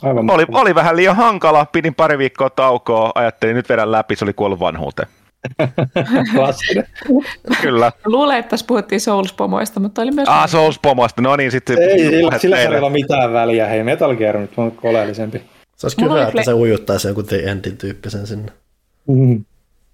Aivan oli, oli vähän liian hankala, pidin pari viikkoa taukoa, ajattelin nyt vedän läpi, se oli kuollut vanhuuteen. Kyllä. Luulen, että tässä puhuttiin Souls-pomoista, mutta oli myös... Ah, Souls-pomoista, no niin, sitten... Ei, sillä, sillä ei ole mitään väliä, hei, Metal Gear on nyt oleellisempi. Se olisi kyllä, että se ujuttaisi jonkun The Endin tyyppisen sinne. Mm-hmm.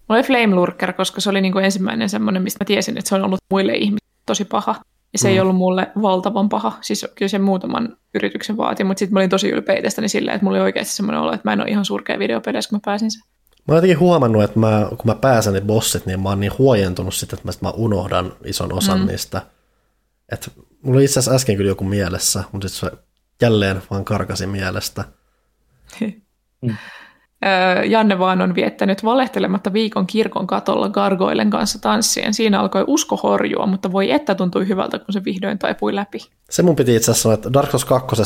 Mulla oli Flame Lurker, koska se oli niin kuin ensimmäinen semmoinen, mistä mä tiesin, että se on ollut muille ihmisille tosi paha. Ja se mm. ei ollut mulle valtavan paha. Siis kyllä se muutaman yrityksen vaati, mutta sitten mä olin tosi ylpeä itsestäni silleen, että mulla oli oikeasti semmoinen olo, että mä en ole ihan surkea videopeleissä, kun mä pääsin sen. Mä oon jotenkin huomannut, että mä, kun mä pääsen ne bossit, niin mä oon niin huojentunut sitten, että mä unohdan ison osan mm. niistä. Että mulla oli itse asiassa äsken kyllä joku mielessä, mutta sitten se jälleen vaan karkasi mielestä. Janne vaan on viettänyt valehtelematta viikon kirkon katolla gargoilen kanssa tanssien. Siinä alkoi usko horjua, mutta voi että tuntui hyvältä, kun se vihdoin taipui läpi. Se mun piti itse asiassa sanoa, että Dark Souls 2.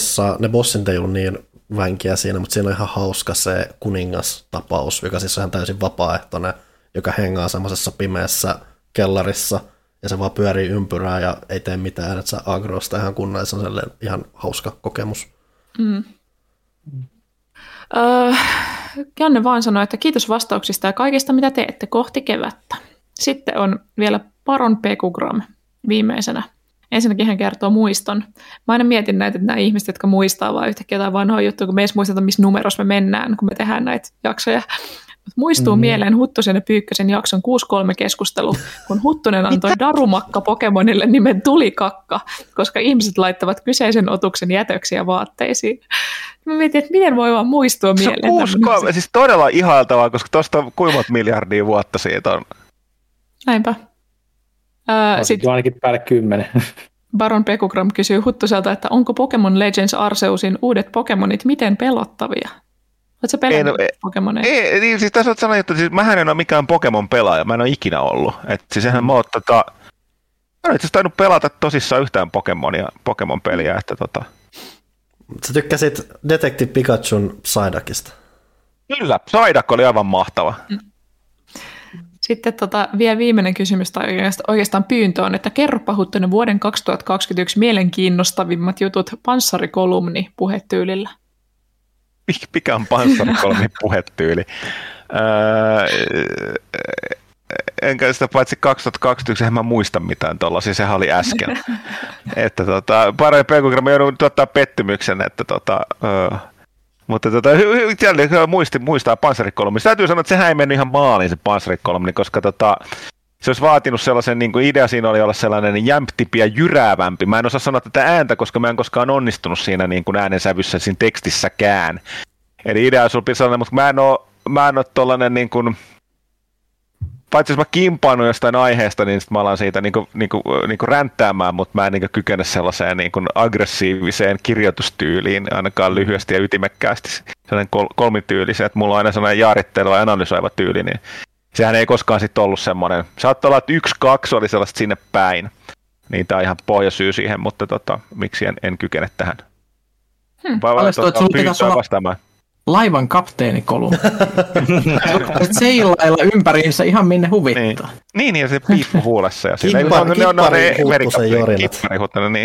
ne ei ollut niin vänkiä siinä, mutta siinä on ihan hauska se kuningastapaus, joka siis on ihan täysin vapaaehtoinen, joka hengaa semmoisessa pimeässä kellarissa, ja se vaan pyörii ympyrää ja ei tee mitään, että sä agrosta ihan kunnolla, se on ihan hauska kokemus. Mm. Uh, Janne vaan sanoi, että kiitos vastauksista ja kaikista, mitä teette kohti kevättä. Sitten on vielä Paron Pekugram viimeisenä. Ensinnäkin hän kertoo muiston. Mä aina mietin näitä, että nämä ihmiset, jotka muistaa vaan yhtäkkiä jotain vanhoa juttua, kun me ei muisteta, missä numerossa me mennään, kun me tehdään näitä jaksoja. Muistuu mm. mieleen Huttusen ja Pyykkösen jakson 6.3 keskustelu, kun Huttunen antoi Darumakka Pokemonille nimen Tulikakka, koska ihmiset laittavat kyseisen otuksen jätöksiä vaatteisiin. Mä mietin, että miten voi vaan muistua mieleen. Se on siis todella ihailtavaa, koska tuosta kuimat miljardia vuotta siitä on. Näinpä. Öö, sitten ainakin päälle kymmenen. Baron Pekugram kysyy Huttuselta, että onko Pokemon Legends Arseusin uudet Pokemonit miten pelottavia? Oletko pelannut ei, no, Pokemoneja? Ei, niin, siis tässä on sellainen että siis mähän en ole mikään Pokemon-pelaaja, mä en ole ikinä ollut. Et siis eihän mä oon tota, mä en itse tainnut pelata tosissaan yhtään Pokemonia, Pokemon-peliä, että tota. Sä tykkäsit Detective Pikachun Psyduckista? Kyllä, Psyduck oli aivan mahtava. Mm. Sitten tota, vielä viimeinen kysymys tai oikeastaan pyyntö on, että kerropa Huttunen vuoden 2021 mielenkiinnostavimmat jutut panssarikolumni puhetyylillä mikä on panssarikolmin puhetyyli. Öö, enkä sitä paitsi 2021, en mä muista mitään tuollaisia, sehän oli äsken. että tota, pari pelkogramma joudun tuottaa pettymyksen, että tota, öö, mutta tota, jälleen muisti, muistaa panssarikolmi. Täytyy sanoa, että sehän ei mennyt ihan maaliin se panssarikolmi, koska tota, se olisi vaatinut sellaisen, niin kuin idea siinä oli olla sellainen jämptipi ja jyräävämpi. Mä en osaa sanoa tätä ääntä, koska mä en koskaan onnistunut siinä niin kuin äänensävyssä siinä tekstissäkään. Eli idea olisi sellainen, mutta mä en ole, mä en ole tollainen niin kuin, paitsi jos mä kimpaanut jostain aiheesta, niin sitten mä alan siitä niinku, niinku, niinku ränttäämään, mutta mä en niinku kykene sellaiseen niinku aggressiiviseen kirjoitustyyliin, ainakaan lyhyesti ja ytimekkäästi. Sellainen kol- kolmityyliseen, että mulla on aina sellainen jaaritteleva ja analysoiva tyyli, niin sehän ei koskaan sitten ollut semmoinen. Saattaa olla, että yksi, kaksi oli sellaista sinne päin. Niin tämä on ihan pohjasyy siihen, mutta tota, miksi en, en kykene tähän. Hmm. Vai, tuota, että olla... laivan kapteeni Kolumbi. Seilailla ympäriinsä ihan minne huvittaa. Niin, niin ja se piippu huulessa. Ja sillä, Kippari- ne, on- ne on ne kippari- huttusen merikapteeni- jorinat.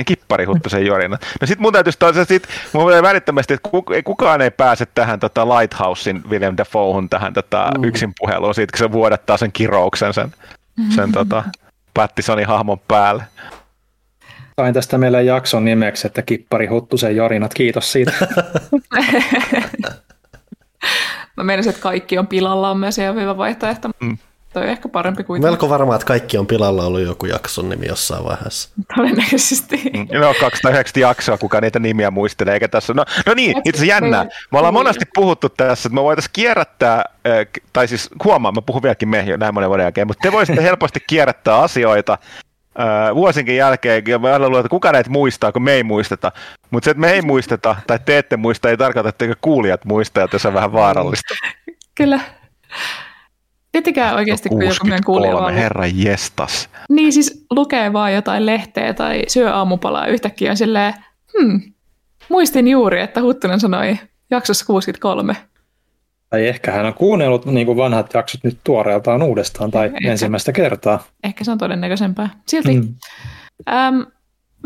Kippari- niin, jorinat. No sit mun täytyisi taas, sit, mun pitää välittömästi, että ku- ei kukaan ei pääse tähän tota Lighthousein William Dafoehun tähän tota, Mm. yksin puheluun, siitä kun se vuodattaa sen kirouksen sen, sen tota, Pattisonin hahmon päälle. Sain tästä meille jakson nimeksi, että Kippari Huttusen jorinat. Kiitos siitä. Mä menisin, että kaikki on pilalla, on myös ihan hyvä vaihtoehto. Mm. Toi on ehkä parempi kuin Melko varmaa, että kaikki on pilalla ollut joku jakson nimi jossain vaiheessa. todennäköisesti. Mm, No 290 jaksoa, kuka niitä nimiä muistelee, eikä tässä, no, no niin, itse jännää. Me ollaan Niin. monesti puhuttu tässä, että me voitaisiin kierrättää, äh, tai siis huomaa, mä puhun vieläkin me näin monen vuoden jälkeen, mutta te voisitte helposti kierrättää asioita vuosinkin jälkeen, ja mä aina luulen, että kuka näitä muistaa, kun me ei muisteta. Mutta se, että me ei muisteta, tai te ette muista, ei tarkoita, että kuulijat muistaa, että se on vähän vaarallista. Kyllä. Tietenkään oikeasti, kun joku meidän kuulija 63, vaan... herra jestas. Niin siis lukee vaan jotain lehteä tai syö aamupalaa yhtäkkiä on silleen, hmm, muistin juuri, että Huttunen sanoi jaksossa 63. Tai ehkä hän on kuunnellut niin kuin vanhat jaksot nyt tuoreeltaan uudestaan tai Ehkä. ensimmäistä kertaa. Ehkä se on todennäköisempää. Silti. Mm. Äm,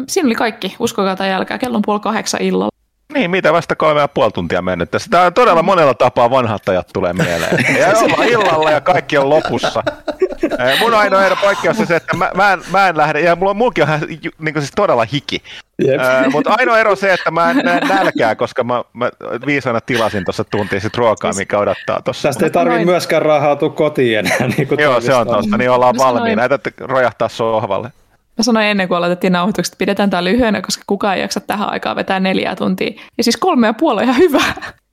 siinä oli kaikki, uskokaa tai älkää, kello on puoli kahdeksan illalla. Niin, mitä vasta kolme ja puoli tuntia mennyt tässä. Tämä on todella monella tapaa vanhat ajat tulee mieleen. Ja ollaan illalla ja kaikki on lopussa. Mun ainoa ero poikkeus on se, että mä, mä, en, mä en lähde, ja mulla, mullakin on niin siis todella hiki. Jep. Mutta ainoa ero on se, että mä en näe nälkää, koska mä, mä viisana tilasin tuossa tuntia sit ruokaa, mikä odottaa tuossa. Tästä ei tarvitse myöskään rahautua kotiin enää. Niin kuin Joo, se on tosta, niin ollaan valmiina. Tarvitse rojahtaa sohvalle. Mä sanoin ennen kuin aloitettiin nauhoitukset, että pidetään tämä lyhyenä, koska kukaan ei jaksa tähän aikaan vetää neljää tuntia. Ja siis kolme ja puoli on ihan hyvä.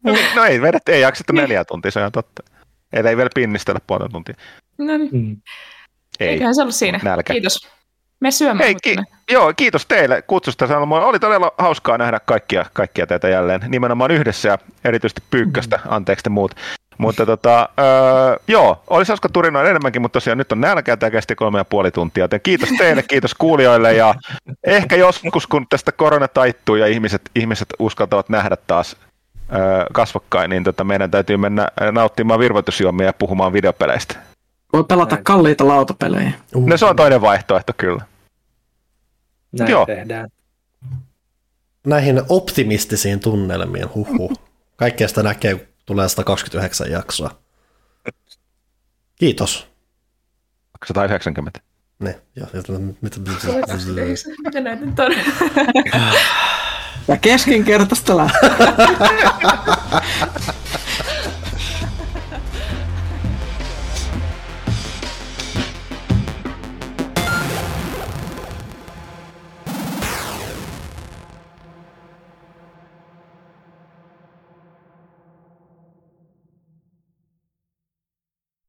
No, niin, no ei, vedät, ei jaksettu neljä tuntia, se on totta. Eli ei vielä pinnistellä puolta tuntia. No niin, Mm. Ei. eiköhän se ollut siinä. Nälkä. Kiitos. Me syömään. Hei, ki- joo, kiitos teille kutsusta. Salmo. Oli todella hauskaa nähdä kaikkia, kaikkia teitä jälleen, nimenomaan yhdessä ja erityisesti Pyykköstä, anteeksi te muut. Mutta tota, öö, joo, olisi hauska turinoida enemmänkin, mutta tosiaan nyt on nälkä tämä kesti kolme ja puoli tuntia, joten kiitos teille, kiitos kuulijoille ja ehkä joskus, kun tästä korona taittuu ja ihmiset, ihmiset uskaltavat nähdä taas öö, kasvokkain, niin tota, meidän täytyy mennä nauttimaan virvoitusjuomia ja puhumaan videopeleistä. Voi pelata Näin. kalliita lautapelejä. No se on toinen vaihtoehto kyllä. Näin Joo. tehdään. Näihin optimistisiin tunnelmiin, huhu. Kaikkea sitä näkee, tulee 129 jaksoa. Kiitos. 190. Ne, ja, ja, mitä, Mitä näitä nyt on? Ja keskinkertaista.